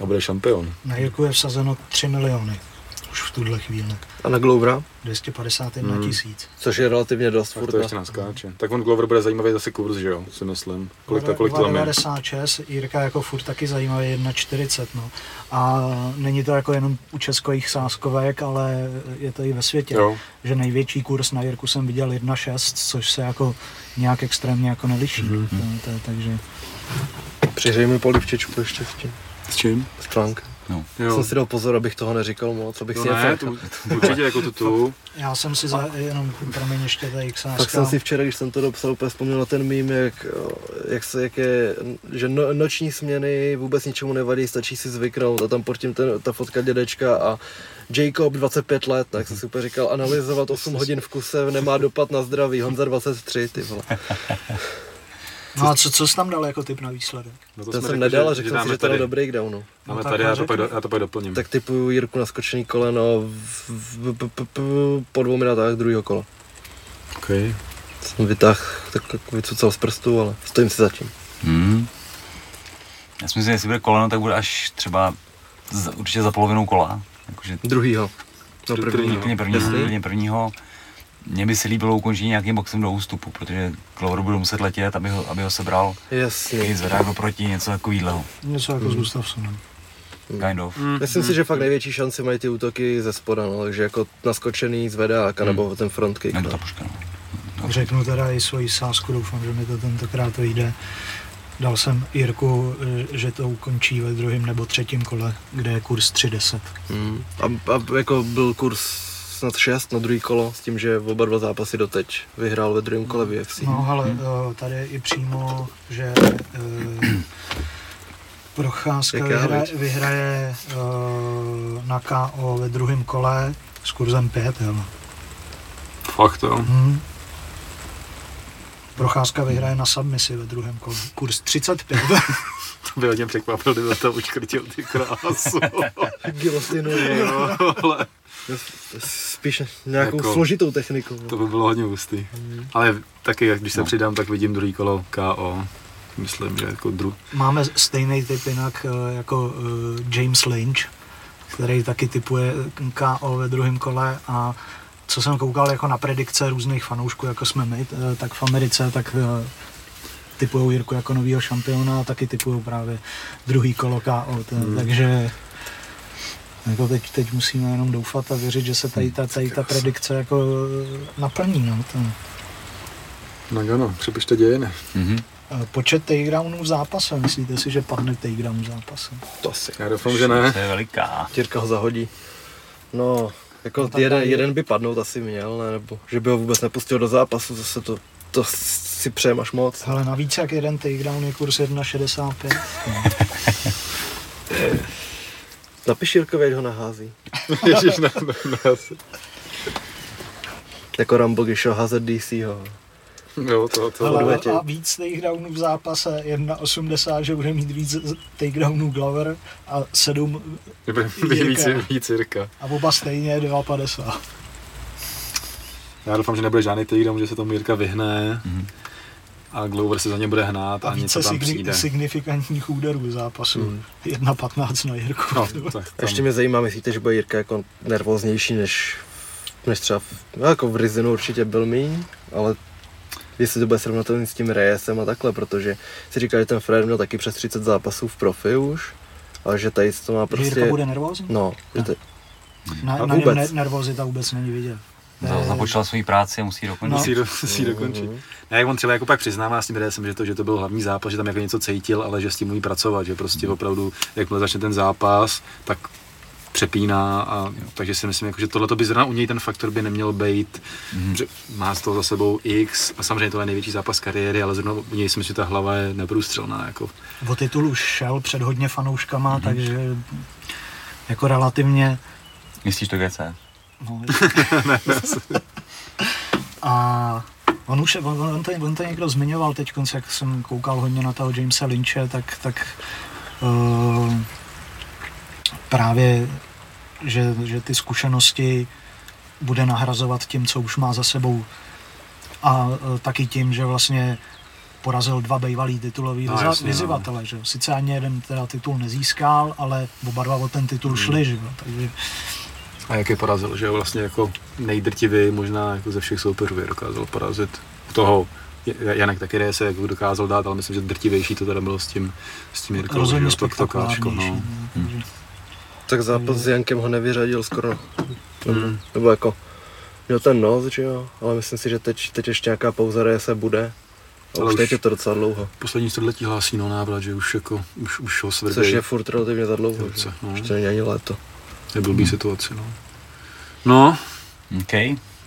Speaker 3: a bude šampion.
Speaker 4: Na Jirku je vsazeno 3 miliony. Už v tuhle chvíli.
Speaker 2: A na Glovera,
Speaker 4: 251
Speaker 3: Hmm.
Speaker 4: tisíc.
Speaker 2: což je relativně dost
Speaker 3: Tak
Speaker 2: furt.
Speaker 3: to
Speaker 2: na-
Speaker 3: ještě naskáče. Tak on Glover bude zajímavý zase kurz, že jo, si myslím. Kolik to, kolik to tam je?
Speaker 4: 96, Jirka jako furt taky zajímavý 1,40 no. A není to jako jenom u českých sáskovek, ale je to i ve světě.
Speaker 3: Jo.
Speaker 4: Že největší kurz na Jirku jsem viděl 1,6, což se jako nějak extrémně jako neliší.
Speaker 3: Mhm.
Speaker 4: Mm-hmm. To, to, takže
Speaker 2: Přihřej mi polivčičku ještě s tím.
Speaker 3: S čím?
Speaker 2: S
Speaker 3: Jo.
Speaker 2: Jsem si dal pozor, abych toho neříkal moc, abych
Speaker 3: No
Speaker 2: si
Speaker 3: ne,
Speaker 2: nefakt-
Speaker 3: tu, určitě jako tu tu.
Speaker 4: já jsem si za, jenom, promiň ještě tady
Speaker 2: Fakt
Speaker 4: sáska.
Speaker 2: jsem si včera, když jsem to dopsal, úplně vzpomněl na ten mím, jak, jak, se, jak je, že no, noční směny vůbec ničemu nevadí, stačí si zvyknout a tam pod tím ten, ta fotka dědečka a Jacob 25 let, tak jsem si úplně říkal, analyzovat 8 hodin v kuse nemá dopad na zdraví, Honza 23, ty vole.
Speaker 4: No a co, co jsi tam dal jako typ na výsledek?
Speaker 3: No
Speaker 2: To
Speaker 3: jsme
Speaker 2: jsem
Speaker 3: řekli,
Speaker 2: nedal a řekl jsem si, že to je
Speaker 3: tady.
Speaker 2: do breakdownu.
Speaker 3: Máme
Speaker 4: No tak
Speaker 3: tady, já to, pak, do- já to pak doplním.
Speaker 2: Tak typuju Jirku na skočený koleno v, v, v, v, po dvou minutách druhého kola.
Speaker 3: Okay.
Speaker 2: Jsem vytáh, tak jako vycucal z prstu, ale stojím si za tím.
Speaker 1: Hmm. Já si myslím, že jestli bude koleno, tak bude až třeba za, určitě za polovinou kola. Jakože
Speaker 2: Druhýho. No
Speaker 3: Prvního.
Speaker 2: prvního.
Speaker 1: úplně první,
Speaker 2: Jasný.
Speaker 1: úplně prvního. Mně by se líbilo ukončit nějakým boxem do ústupu, protože Glover bude muset letět, aby ho, aby ho sebral.
Speaker 2: Jasně.
Speaker 1: Který zvedá go proti, něco takového.
Speaker 4: Něco jako s Gustafsonem.
Speaker 1: Kind of.
Speaker 2: Myslím si, že fakt největší šanci mají ty útoky ze spoda, no, takže jako naskočený zvedák,
Speaker 3: Hmm.
Speaker 2: nebo ten front kick.
Speaker 1: Nebo
Speaker 2: No.
Speaker 1: ta puška, no.
Speaker 4: Řeknu teda i svoji sázku, doufám, že mi to tentokrát vyjde. Dal jsem Jirku, eh, že to ukončí ve druhém nebo třetím kole, kde je kurz 3.10.
Speaker 2: Mm. A, a, jako byl kurz snad 6 na druhý kolo, s tím, že oba dva zápasy doteď vyhrál ve druhém kole v UFC.
Speaker 4: No ale eh, tady je i přímo, že eh, Procházka
Speaker 2: já,
Speaker 4: vyhraje, eh, na KO ve druhém kole s kurzem 5. Jo.
Speaker 3: Fakt to.
Speaker 4: Hmm. Procházka vyhraje na submisi ve druhém kole. Kurz 35.
Speaker 3: To by hodně překvapil, kdyby to uškrtil ty krásu.
Speaker 2: Gilotinu,
Speaker 3: jo, ale
Speaker 2: spíš nějakou
Speaker 3: Jako-
Speaker 2: složitou technikou.
Speaker 3: to by bylo hodně hustý. Ale taky, jak když se
Speaker 1: No.
Speaker 3: přidám, tak vidím druhý kolo KO. Myslím, že jako dru...
Speaker 4: Máme stejný typ jinak eh, jako eh, James Lynch, který taky typuje KO ve druhém kole a co jsem koukal jako na predikce různých fanoušků, jako jsme my, eh, tak v Americe, tak typujou Jirku jako novýho šampiona a taky typujou právě druhý kolo KO.
Speaker 3: Hmm.
Speaker 4: Takže jako teď, teď musíme jenom doufat a věřit, že se tady ta, tady ta predikce jako naplní. No, to.
Speaker 3: No ano, připište dějiny.
Speaker 1: Mhm.
Speaker 4: Eh, Počet takedownů v zápase, myslíte si, že padne takedown v zápase?
Speaker 2: To asi.
Speaker 3: Já doufám, že ne.
Speaker 1: To je veliká.
Speaker 2: Těrka ho zahodí. No, jako
Speaker 4: No
Speaker 2: jeden,
Speaker 4: tady-
Speaker 2: jeden by padnout asi měl, ne? nebo že by ho vůbec nepustil do zápasu, zase to to si přejem až moc.
Speaker 4: Ale navíc jak jeden takedown je kurz 1,65.
Speaker 2: Napiš Jirkovi, ať ho nahází.
Speaker 3: Ježiš, na, na, na,
Speaker 2: Jako Rambo, když šel házet DCho.
Speaker 3: jo, to, to,
Speaker 4: Ale a víc takedownů v zápase 1,80, že bude mít víc takedownů Glover a 7
Speaker 3: bude
Speaker 4: Jirka.
Speaker 3: víc, víc Jirka.
Speaker 4: a oba stejně 2,50.
Speaker 3: Já doufám, že nebude žádný takedown, že se tomu Jirka vyhne
Speaker 1: Mhm.
Speaker 3: A Glover se za ně bude hnát a,
Speaker 4: A
Speaker 3: něco tam
Speaker 4: signi-
Speaker 3: přijde.
Speaker 4: signifikantních úderů v zápasu.
Speaker 2: Hmm.
Speaker 4: 1,15 na Jirku.
Speaker 3: No, tak tam,
Speaker 2: Ještě mě zajímá, myslíte, že bude Jirka jako nervóznější než, než třeba v, no jako v Rizinu určitě byl míň, ale jestli to bude srovnatelný s tím Reyesem a takhle, protože si říká, že ten Fred měl taky přes 30 zápasů v profi už, ale že tady to má
Speaker 4: Že Jirka
Speaker 2: prostě,
Speaker 4: bude nervózní?
Speaker 2: no, že to,
Speaker 4: Na,
Speaker 2: A
Speaker 4: na
Speaker 2: vůbec.
Speaker 4: ne, nervozita vůbec není vidět.
Speaker 1: Za- Započal svoji práci a musí dokončit.
Speaker 4: No.
Speaker 3: musí, do, musí dokončit.
Speaker 2: Mhm.
Speaker 3: Ne, jak on třeba jako pak přiznává s tím Redesem, že to, že to byl hlavní zápas, že tam jako něco cítil, ale že s tím umí pracovat, že prostě opravdu, jakmile začne ten zápas, tak přepíná a takže si myslím, jako, že tohle by zrovna u něj ten faktor by neměl být,
Speaker 1: Mhm.
Speaker 3: že má z toho za sebou X a samozřejmě to je největší zápas kariéry, ale zrovna u něj si myslím, že ta hlava je neprůstřelná. Jako.
Speaker 4: O titul už šel před hodně fanouškama, takže jako relativně
Speaker 1: Myslíš to GC?
Speaker 4: No, a on už, on, on, to, on to někdo zmiňoval teď, jak jsem koukal hodně na toho Jamesa Lynche, tak, tak uh, právě, že, že ty zkušenosti bude nahrazovat tím, co už má za sebou a uh, taky tím, že vlastně porazil dva bývalý titulový
Speaker 3: No,
Speaker 4: no,
Speaker 3: no.
Speaker 4: vyzývatele, že. Sice ani jeden teda titul nezískal, ale oba dva o ten titul šli, že jo. Takže
Speaker 3: A jak je porazil, že vlastně jako nejdrtivý možná jako ze všech soupeřů je dokázal porazit toho Janek taky se jako dokázal dát, ale myslím, že drtivější to teda bylo s tím, s tím Jirkou,
Speaker 4: rozhodně
Speaker 3: to, to
Speaker 4: spektakulárnější.
Speaker 3: no.
Speaker 4: no, takže-
Speaker 2: tak zápas s Jankem ho nevyřadil skoro,
Speaker 3: Mm.
Speaker 2: nebo jako, měl ten nos, že jo, ale myslím si, že teď, teď ještě nějaká pauza Reyese bude. A
Speaker 3: Ale
Speaker 2: už
Speaker 3: už-
Speaker 2: teď je to docela dlouho,
Speaker 3: Poslední století hlásí no návrat, že už jako, už, už ho svrdí.
Speaker 2: což je furt relativně za dlouho,
Speaker 3: Ruce,
Speaker 2: že?
Speaker 3: no.
Speaker 2: už to není ani léto.
Speaker 3: je blbý situaci, no. No,
Speaker 1: OK,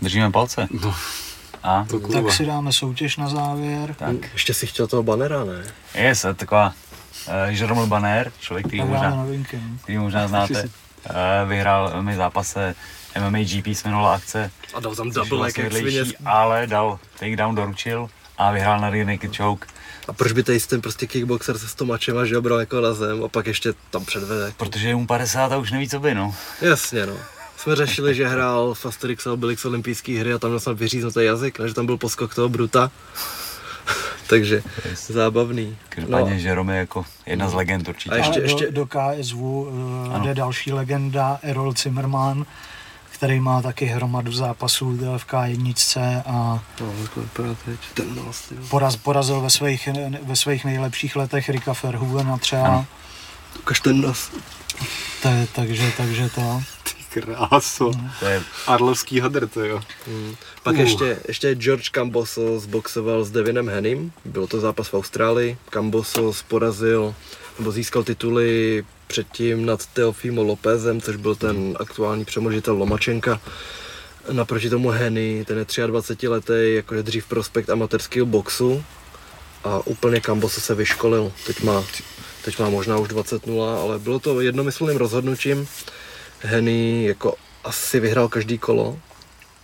Speaker 1: držíme palce.
Speaker 3: no
Speaker 1: A
Speaker 3: to.
Speaker 4: Tak si dáme soutěž na závěr.
Speaker 1: tak.
Speaker 2: Ještě si chtěl toho banera, ne?
Speaker 1: Je se taková uh, Jerome Banner, člověk, který možná,
Speaker 4: novinky. no.
Speaker 1: který možná znáte. Uh, vyhrál mi zápase MMA GP se jmenovala akce,
Speaker 2: A dal tam
Speaker 1: byl vlastně vedlejší, ale dal takedown, doručil a vyhrál na rear naked choke,
Speaker 2: A proč by tady ten prostě kickboxer se stomačem že ho bral jako na zem a pak ještě tam předvede?
Speaker 1: protože je mu 50 a už neví, co by, no.
Speaker 2: Jasně no. Jsme řešili, že hrál v Asterix a Obelix olympijské hry a tam měl snad vyříznutý jazyk, že tam byl poskok toho Bruta. Takže zábavný.
Speaker 1: Každopádně
Speaker 2: No,
Speaker 1: Jerome je jako jedna z legend určitě.
Speaker 2: A ještě- ještě-
Speaker 4: do, do KSV uh, jde další legenda Errol Zimmerman, který má taky hromadu zápasů v K1 a
Speaker 2: no,
Speaker 4: poraz, porazil ve svých, ve svých nejlepších letech Rika Verhoevena třeba.
Speaker 1: Ano.
Speaker 2: Ukaž ten nos.
Speaker 4: To je, takže, takže to.
Speaker 3: Kráso.
Speaker 1: To je
Speaker 3: Arlovský hadr, to jo.
Speaker 2: Hmm. Pak
Speaker 3: Uh.
Speaker 2: ještě, ještě George Cambosos zboxoval s Devinem Henim. Byl to zápas v Austrálii. Cambosos porazil, nebo získal tituly předtím nad Teofimo Lopezem, což byl ten aktuální přemožitel Lomačenka. Naproti tomu Henny, ten je 23 letý, jakože dřív prospekt amatérského boxu a úplně Camboso se vyškolil. Teď má, teď má možná už 20-0, ale bylo to jednomyslným rozhodnutím. Henny jako asi vyhrál každý kolo,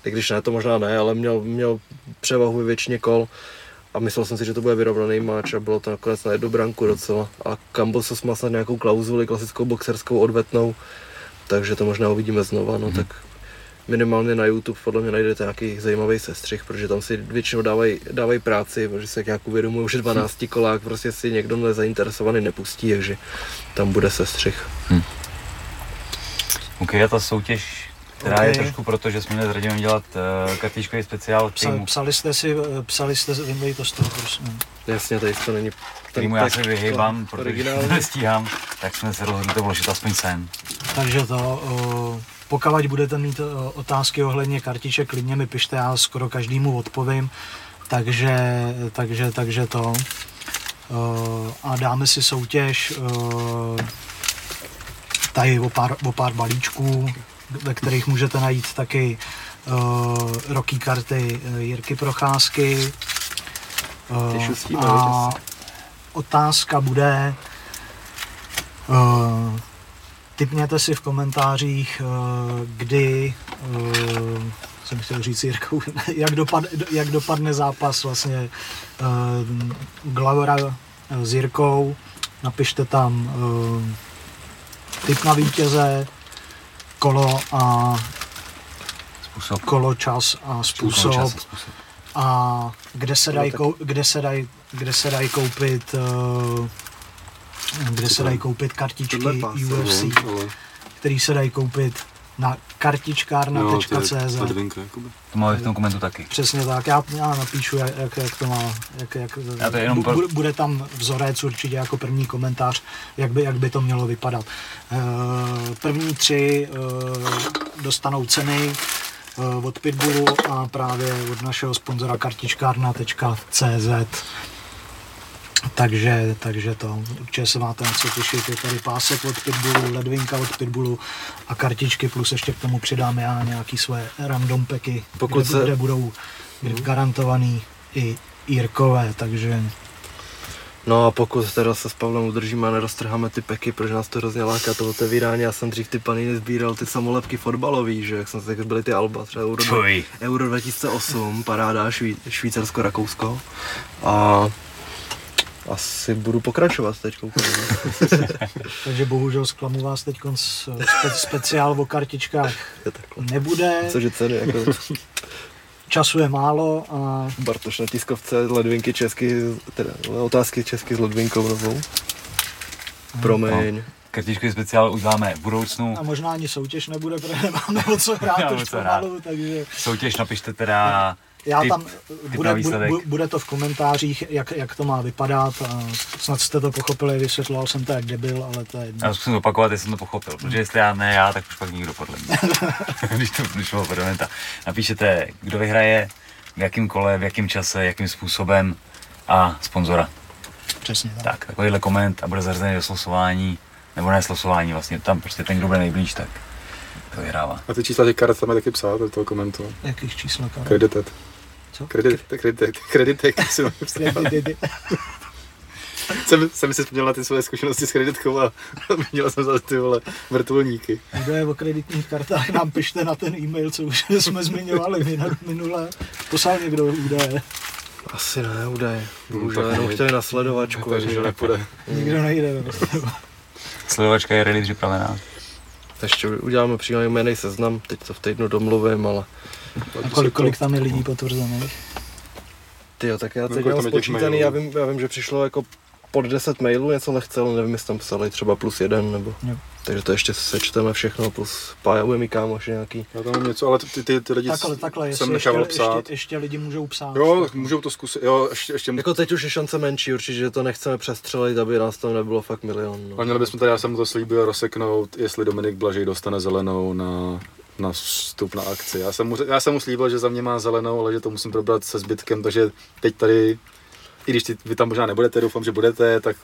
Speaker 2: i když ne, to možná ne, ale měl, měl převahu ve většině kol. A myslel jsem si, že to bude vyrovnaný máč a bylo to nakonec na jednu branku docela. A Cambosos má snad nějakou klauzuli klasickou boxerskou odvetnou, takže to možná uvidíme znova, no tak minimálně na YouTube podle mě najdete nějaký zajímavý sestřih, protože tam si většinou dávají dávaj práci, protože se nějak uvědomují, že 12 kolák prostě si někdo nezainteresovaný nepustí, takže tam bude sestřih.
Speaker 1: OK, a ta soutěž, která je
Speaker 4: OK.
Speaker 1: trošku proto, že jsme měli s Radimem dělat uh, kartičkový speciál,
Speaker 4: Psa,
Speaker 1: kterýmu,
Speaker 4: psali jste si, eh, psali jste, si- vyndej to z toho, prosím.
Speaker 2: Jasně, tady to není
Speaker 1: kterýmu já se vyhýbám,
Speaker 2: to
Speaker 1: protože nestíhám, tak jsme se rozhodli to vložit aspoň sem.
Speaker 4: Takže to, o, pokud budete mít o, otázky ohledně kartiček, klidně mi pište, já skoro každému odpovím. Takže, takže, takže to. O, a dáme si soutěž o, tady o pár, o pár balíčků, ve kterých můžete najít taky o, roky karty eh, Jirky Procházky, Uh,
Speaker 2: šustíme,
Speaker 4: a otázka bude, uh, typněte si v komentářích, uh, kdy, uh, jsem chtěl říct Jirkou, jak, dopad, jak dopadne zápas vlastně uh, Glavera s Jirkou. Napište tam uh, typ na vítěze, kolo a
Speaker 1: Způsob.
Speaker 4: kolo, čas a způsob
Speaker 1: Čas, způsob.
Speaker 4: a kde se dají, kou, kde se dají, kde se dají koupit uh, kde se dají koupit kartičky
Speaker 2: pás,
Speaker 4: UFC,
Speaker 3: Ale,
Speaker 4: který se dají koupit na kartičkárna.cz
Speaker 3: jakoby.
Speaker 1: To máme v tom komentu taky.
Speaker 4: Přesně tak, já, já napíšu, jak, jak, to má, jak, jak,
Speaker 1: Já to jenom pro-
Speaker 4: bude, bude tam vzorec určitě jako první komentář, jak by, jak by to mělo vypadat. Eh, První tři eh, dostanou ceny eh, od Pitbullu a právě od našeho sponzora kartičkárna.cz takže, takže to, určitě se máte na co těšit, je tady pásek od Pitbullu, ledvinka od Pitbullu a kartičky, plus ještě k tomu přidám já nějaký své random packy,
Speaker 2: Pokud
Speaker 4: kde,
Speaker 2: se-
Speaker 4: kde budou garantovaný i Jirkové, takže
Speaker 2: No a pokud teda se s Pavlem udržíme a neroztrháme ty peky, protože nás to hrozně láká to otevírání, já jsem dřív ty paniny sbíral ty samolepky fotbalový, že jak jsem si jak byly ty Alba, třeba Euro. Euro 2008, paráda, Švý, Švýcarsko, Rakousko. A asi budu pokračovat teď. no.
Speaker 4: Takže bohužel zklamu vás teď spe, speciál o kartičkách nebude,
Speaker 2: Cože ceny, jako
Speaker 4: času je málo a
Speaker 2: Bartoš na tiskovce ledvinky česky, teda otázky česky s ledvinkou novou. Promiň.
Speaker 1: Kartičkový speciál uděláme v budoucnu.
Speaker 4: A možná ani soutěž nebude, protože nemáme o co hrát už
Speaker 1: co hrát.
Speaker 4: pomalu, takže
Speaker 1: Soutěž napište teda
Speaker 4: já
Speaker 1: Typ-
Speaker 4: tam,
Speaker 1: typ
Speaker 4: bude, bude, bude, to v komentářích, jak, jak to má vypadat a snad jste to pochopili, vysvětloval jsem to jak debil, ale to je jedno.
Speaker 1: Já zkusím opakovat, jestli jsem to pochopil, protože jestli já ne já, tak už pak nikdo podle mě. Když to vyšlo parlamenta. Napíšete, kdo vyhraje, v jakém kole, v jakém čase, jakým způsobem a sponzora.
Speaker 4: Přesně tak.
Speaker 1: Tak, takovýhle koment a bude zařazený do slosování, nebo ne slosování vlastně, tam prostě ten, kdo bude nejblíž, tak to vyhrává.
Speaker 3: A ty čísla těch karet tam je taky psát do toho komentu.
Speaker 4: Jakých číslo karet?
Speaker 3: Credited.
Speaker 4: Co?
Speaker 3: Kredit, kreditek, kreditek,
Speaker 4: Kredity.
Speaker 3: jsem, jsem si vzpomněl na ty své zkušenosti s kreditkou a měl jsem zase ty vole vrtulníky.
Speaker 4: Údaje o kreditních kartách nám pište na ten e-mail, co už jsme zmiňovali minu- minule. Poslal někdo údaje.
Speaker 2: Asi ne, údaje.
Speaker 3: Hmm,
Speaker 2: Bohužel
Speaker 3: tak
Speaker 2: jenom chtěli na sledovačku.
Speaker 3: Takže nepůjde.
Speaker 4: Nikdo nejde.
Speaker 1: Sledovačka je ready připravená.
Speaker 2: Ještě uděláme příjemný seznam, teď to v týdnu domluvím, ale
Speaker 4: A kolik, kolik tam je lidí potvrzených?
Speaker 2: ty jo, tak já teď mám spočítaný, já vím, já vím, že přišlo jako pod 10 mailů něco lehce, ale nevím, jestli tam psali třeba plus jeden, nebo...
Speaker 4: Jo.
Speaker 2: Takže to ještě sečteme všechno, plus mi kámoš nějaký.
Speaker 3: Já tam mám něco, ale ty, ty, ty lidi
Speaker 4: Takhle, takhle,
Speaker 3: jsem
Speaker 4: ještě,
Speaker 3: nechával psát.
Speaker 4: ještě, ještě lidi můžou psát.
Speaker 3: Jo, tak můžou to zkusit. Jo, ještě, ještě
Speaker 2: Jako teď už je šance menší, určitě, že to nechceme přestřelit, aby nás tam nebylo fakt milion. No.
Speaker 3: A měli bychom tady, já jsem mu to slíbil, rozseknout, jestli Dominik Blažej dostane zelenou na, na vstup na akci. Já jsem, mu, já jsem mu slíbil, že za mě má zelenou, ale že to musím probrat se zbytkem, takže teď tady, i když ty, vy tam možná nebudete, doufám, že budete, tak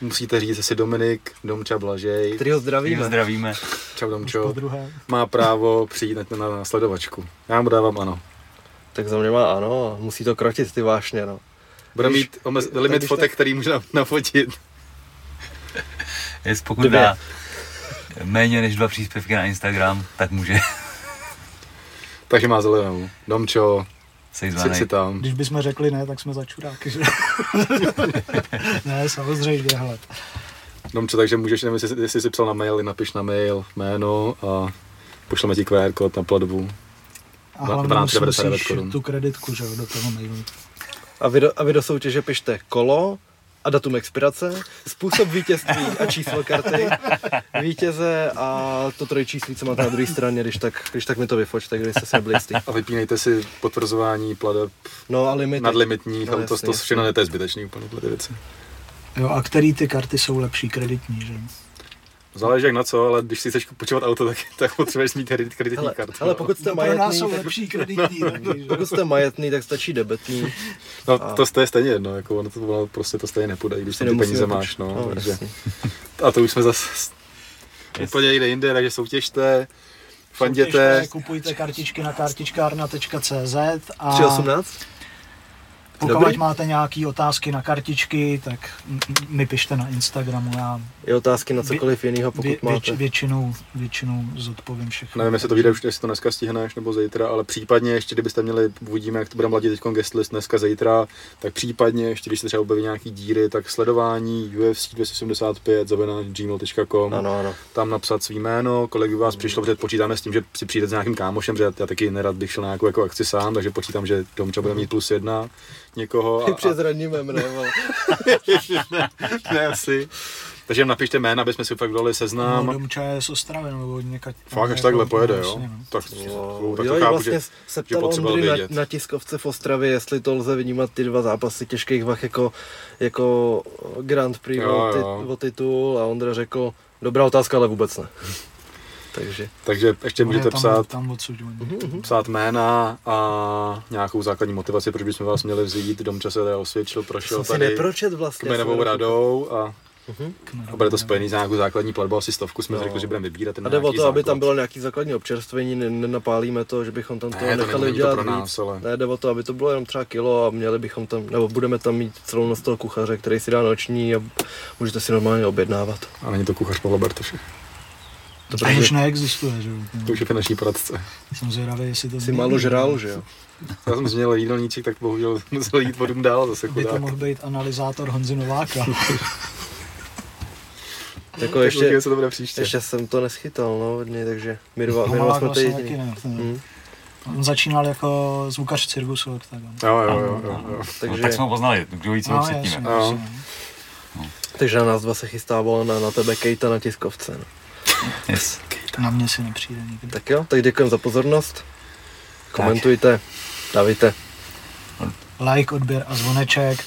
Speaker 3: musíte říct, jestli Dominik, Domča Blažej,
Speaker 2: Kterýho
Speaker 1: Víme.
Speaker 2: zdravíme.
Speaker 1: Zdravíme.
Speaker 3: čau Domčo, má právo přijít na, na, na sledovačku. Já mu dávám ano.
Speaker 2: Tak za mě má ano, a musí to krotit ty vášně, no.
Speaker 3: Bude
Speaker 2: Když-
Speaker 3: mít omez,
Speaker 2: tak
Speaker 3: limit fotek, který může na- nafotit.
Speaker 1: Jest pokud dá méně než dva příspěvky na Instagram, tak může
Speaker 3: Takže má zelenou. Domčo,
Speaker 1: se jí
Speaker 3: si, tam.
Speaker 4: Když bychom řekli ne, tak jsme začuráky, že? ne, samozřejmě, hele.
Speaker 3: Domčo, takže můžeš, nevím, jestli, jestli jsi psal na mail, napiš na mail jméno a pošleme ti QR kód na platbu.
Speaker 4: A hlavně
Speaker 3: 12,
Speaker 4: musí-
Speaker 3: 99
Speaker 4: musíš tu kreditku, že jo, do toho mailu.
Speaker 2: A vy do, a vy do soutěže pište kolo a datum expirace, způsob vítězství a číslo karty, vítěze a to trojčíslí, co máte na druhé straně, když tak, když tak mi to vyfočte, když jste se nebyli jistý.
Speaker 3: A vypínejte si potvrzování plateb
Speaker 2: No a limity.
Speaker 3: nadlimitních,
Speaker 2: No,
Speaker 3: ale to,
Speaker 2: jasně,
Speaker 3: to
Speaker 2: jasně.
Speaker 3: všechno to je zbytečný úplně tyhle ty věci.
Speaker 4: Jo, a který ty karty jsou lepší kreditní, že?
Speaker 3: Záleží jak na co, ale když si chceš počívat auto, tak, tak potřebuješ mít kredit, kreditní
Speaker 2: Hele,
Speaker 3: kartu.
Speaker 2: hele, pokud jste
Speaker 4: No, pro nás
Speaker 2: majetný,
Speaker 4: jsou
Speaker 2: tak,
Speaker 4: lepší kreditní taky, že?
Speaker 2: pokud jste majetný, tak stačí debetní.
Speaker 3: no,
Speaker 2: a-
Speaker 3: to, to je stejně jedno, jako ono to, ono prostě to stejně nepůjde, i když ty peníze
Speaker 2: poč-
Speaker 3: máš, no,
Speaker 2: no
Speaker 3: takže, a to už jsme zase úplně jde jinde, takže soutěžte, fanděte,
Speaker 4: Soutěžte, kupujte kartičky na kartičkárna.cz a
Speaker 2: 318?
Speaker 4: Pokud
Speaker 2: Dobrý.
Speaker 4: máte nějaké otázky na kartičky, tak mi pište na Instagramu, já
Speaker 2: Je otázky na cokoliv jiného,
Speaker 4: vě,
Speaker 2: pokud
Speaker 4: věč,
Speaker 2: máte.
Speaker 4: většinou, většinou zodpovím všechno.
Speaker 3: Nevím, jestli to vyjde už, jestli to dneska stihneš nebo zítra, ale případně ještě, kdybyste měli, uvidíme, jak to bude mladit teď guest list dneska, zítra, tak případně ještě, když se třeba objeví nějaký díry, tak sledování UFC 275 zavená gmail.com,
Speaker 2: Ano, ano.
Speaker 3: tam napsat svý jméno, kolik by vás přišlo, protože počítáme s tím, že si přijde s nějakým kámošem, že já taky nerad bych šel na nějakou jako akci sám, takže počítám, že Domča bude mít plus jedna někoho.
Speaker 2: Ty přes ranní memre, vole.
Speaker 3: ne, asi. Takže napište jména, aby jsme si fakt dali seznam.
Speaker 4: No, domča je z Ostravy, nebo někať...
Speaker 3: Fakt až takhle pojede, jo?
Speaker 4: Vlastně, no.
Speaker 3: Tak,
Speaker 2: Jo,
Speaker 3: tak
Speaker 2: jo,
Speaker 3: to
Speaker 2: i
Speaker 3: chápu,
Speaker 2: vlastně
Speaker 3: že,
Speaker 2: se
Speaker 3: že
Speaker 2: ptal Ondry na, na, tiskovce v Ostravě, jestli to lze vnímat ty dva zápasy těžkých vah jako, jako Grand Prix
Speaker 3: Jo,
Speaker 2: o,
Speaker 3: jo.
Speaker 2: tit, o titul a Ondra řekl, dobrá otázka, ale vůbec ne. Takže
Speaker 3: takže ještě můžete
Speaker 4: tam,
Speaker 3: psát,
Speaker 4: Tam odsud, oni.
Speaker 3: psát jména a nějakou základní motivaci, proč bychom vás měli vzít. Domča se teda osvědčil, prošel
Speaker 2: jsem
Speaker 3: tady
Speaker 2: nepročet vlastně.
Speaker 3: kmenovou radou a,
Speaker 4: Kmerovou
Speaker 3: a bude to spojený s nějakou základní platbou, asi stovku jsme
Speaker 2: No.
Speaker 3: řekli, že budeme vybírat. ten
Speaker 2: A jde o to, aby
Speaker 3: základ.
Speaker 2: tam bylo nějaký základní občerstvení, ne- nenapálíme to, že bychom tam
Speaker 3: Ne,
Speaker 2: toho
Speaker 3: to
Speaker 2: nechali
Speaker 3: to
Speaker 2: udělat
Speaker 3: pro
Speaker 2: víc.
Speaker 3: nás, ale-
Speaker 2: Ne, jde o to, aby to bylo jenom třeba kilo a měli bychom tam, nebo budeme tam mít celou noc toho kuchaře, který si dá noční a můžete si normálně objednávat.
Speaker 3: A není to kuchař Pavla Bartoše.
Speaker 2: To
Speaker 4: To už
Speaker 2: protože
Speaker 4: neexistuje, že jo.
Speaker 3: To už je finanční poradce.
Speaker 4: Jsem zvědavý, jestli to
Speaker 2: si
Speaker 4: změní.
Speaker 2: málo žral, že jo?
Speaker 3: Já jsem změnil jídelníček, tak bohužel musel jít vodům dál zase
Speaker 4: By to
Speaker 3: chudák.
Speaker 4: mohl být analyzátor Honzy Nováka.
Speaker 2: Jako
Speaker 3: Tak
Speaker 2: ještě,
Speaker 3: co to bude příště.
Speaker 2: ještě jsem to neschytal, no, něj, takže my dva, my dva jsme ty
Speaker 4: taky
Speaker 2: jediný.
Speaker 4: ne.
Speaker 2: Hmm.
Speaker 4: On začínal jako zvukař cirkusu, tak on.
Speaker 3: Jo, jo, jo, jo, jo.
Speaker 1: No,
Speaker 2: Takže,
Speaker 1: tak jsme ho poznali, kdo ví, co no, předtím.
Speaker 2: takže na nás dva se chystá na, na tebe Kejta na tiskovce. No.
Speaker 1: Yes.
Speaker 4: Na mě si nepřijde nikdy.
Speaker 2: Tak jo, tak děkujeme za pozornost. Komentujte, dávajte.
Speaker 4: Like, odběr a zvoneček.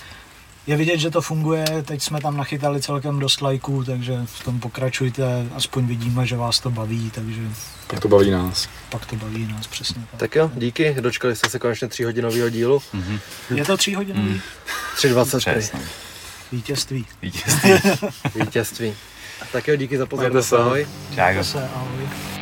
Speaker 4: Je vidět, že to funguje, teď jsme tam nachytali celkem dost lajků, takže v tom pokračujte, aspoň vidíme, že vás to baví, takže
Speaker 3: Tak to baví nás.
Speaker 4: pak to baví nás přesně tak.
Speaker 2: Tak jo, díky, dočkali jste se konečně tříhodinového dílu.
Speaker 1: Mhm.
Speaker 4: Je to tříhodinový
Speaker 2: 3.20 prý.
Speaker 1: Přesně.
Speaker 4: vítězství.
Speaker 1: Vítězství.
Speaker 2: vítězství. Tak jo, díky za pozornost,
Speaker 3: se.
Speaker 2: ahoj.
Speaker 1: Čau.
Speaker 4: Zase ahoj.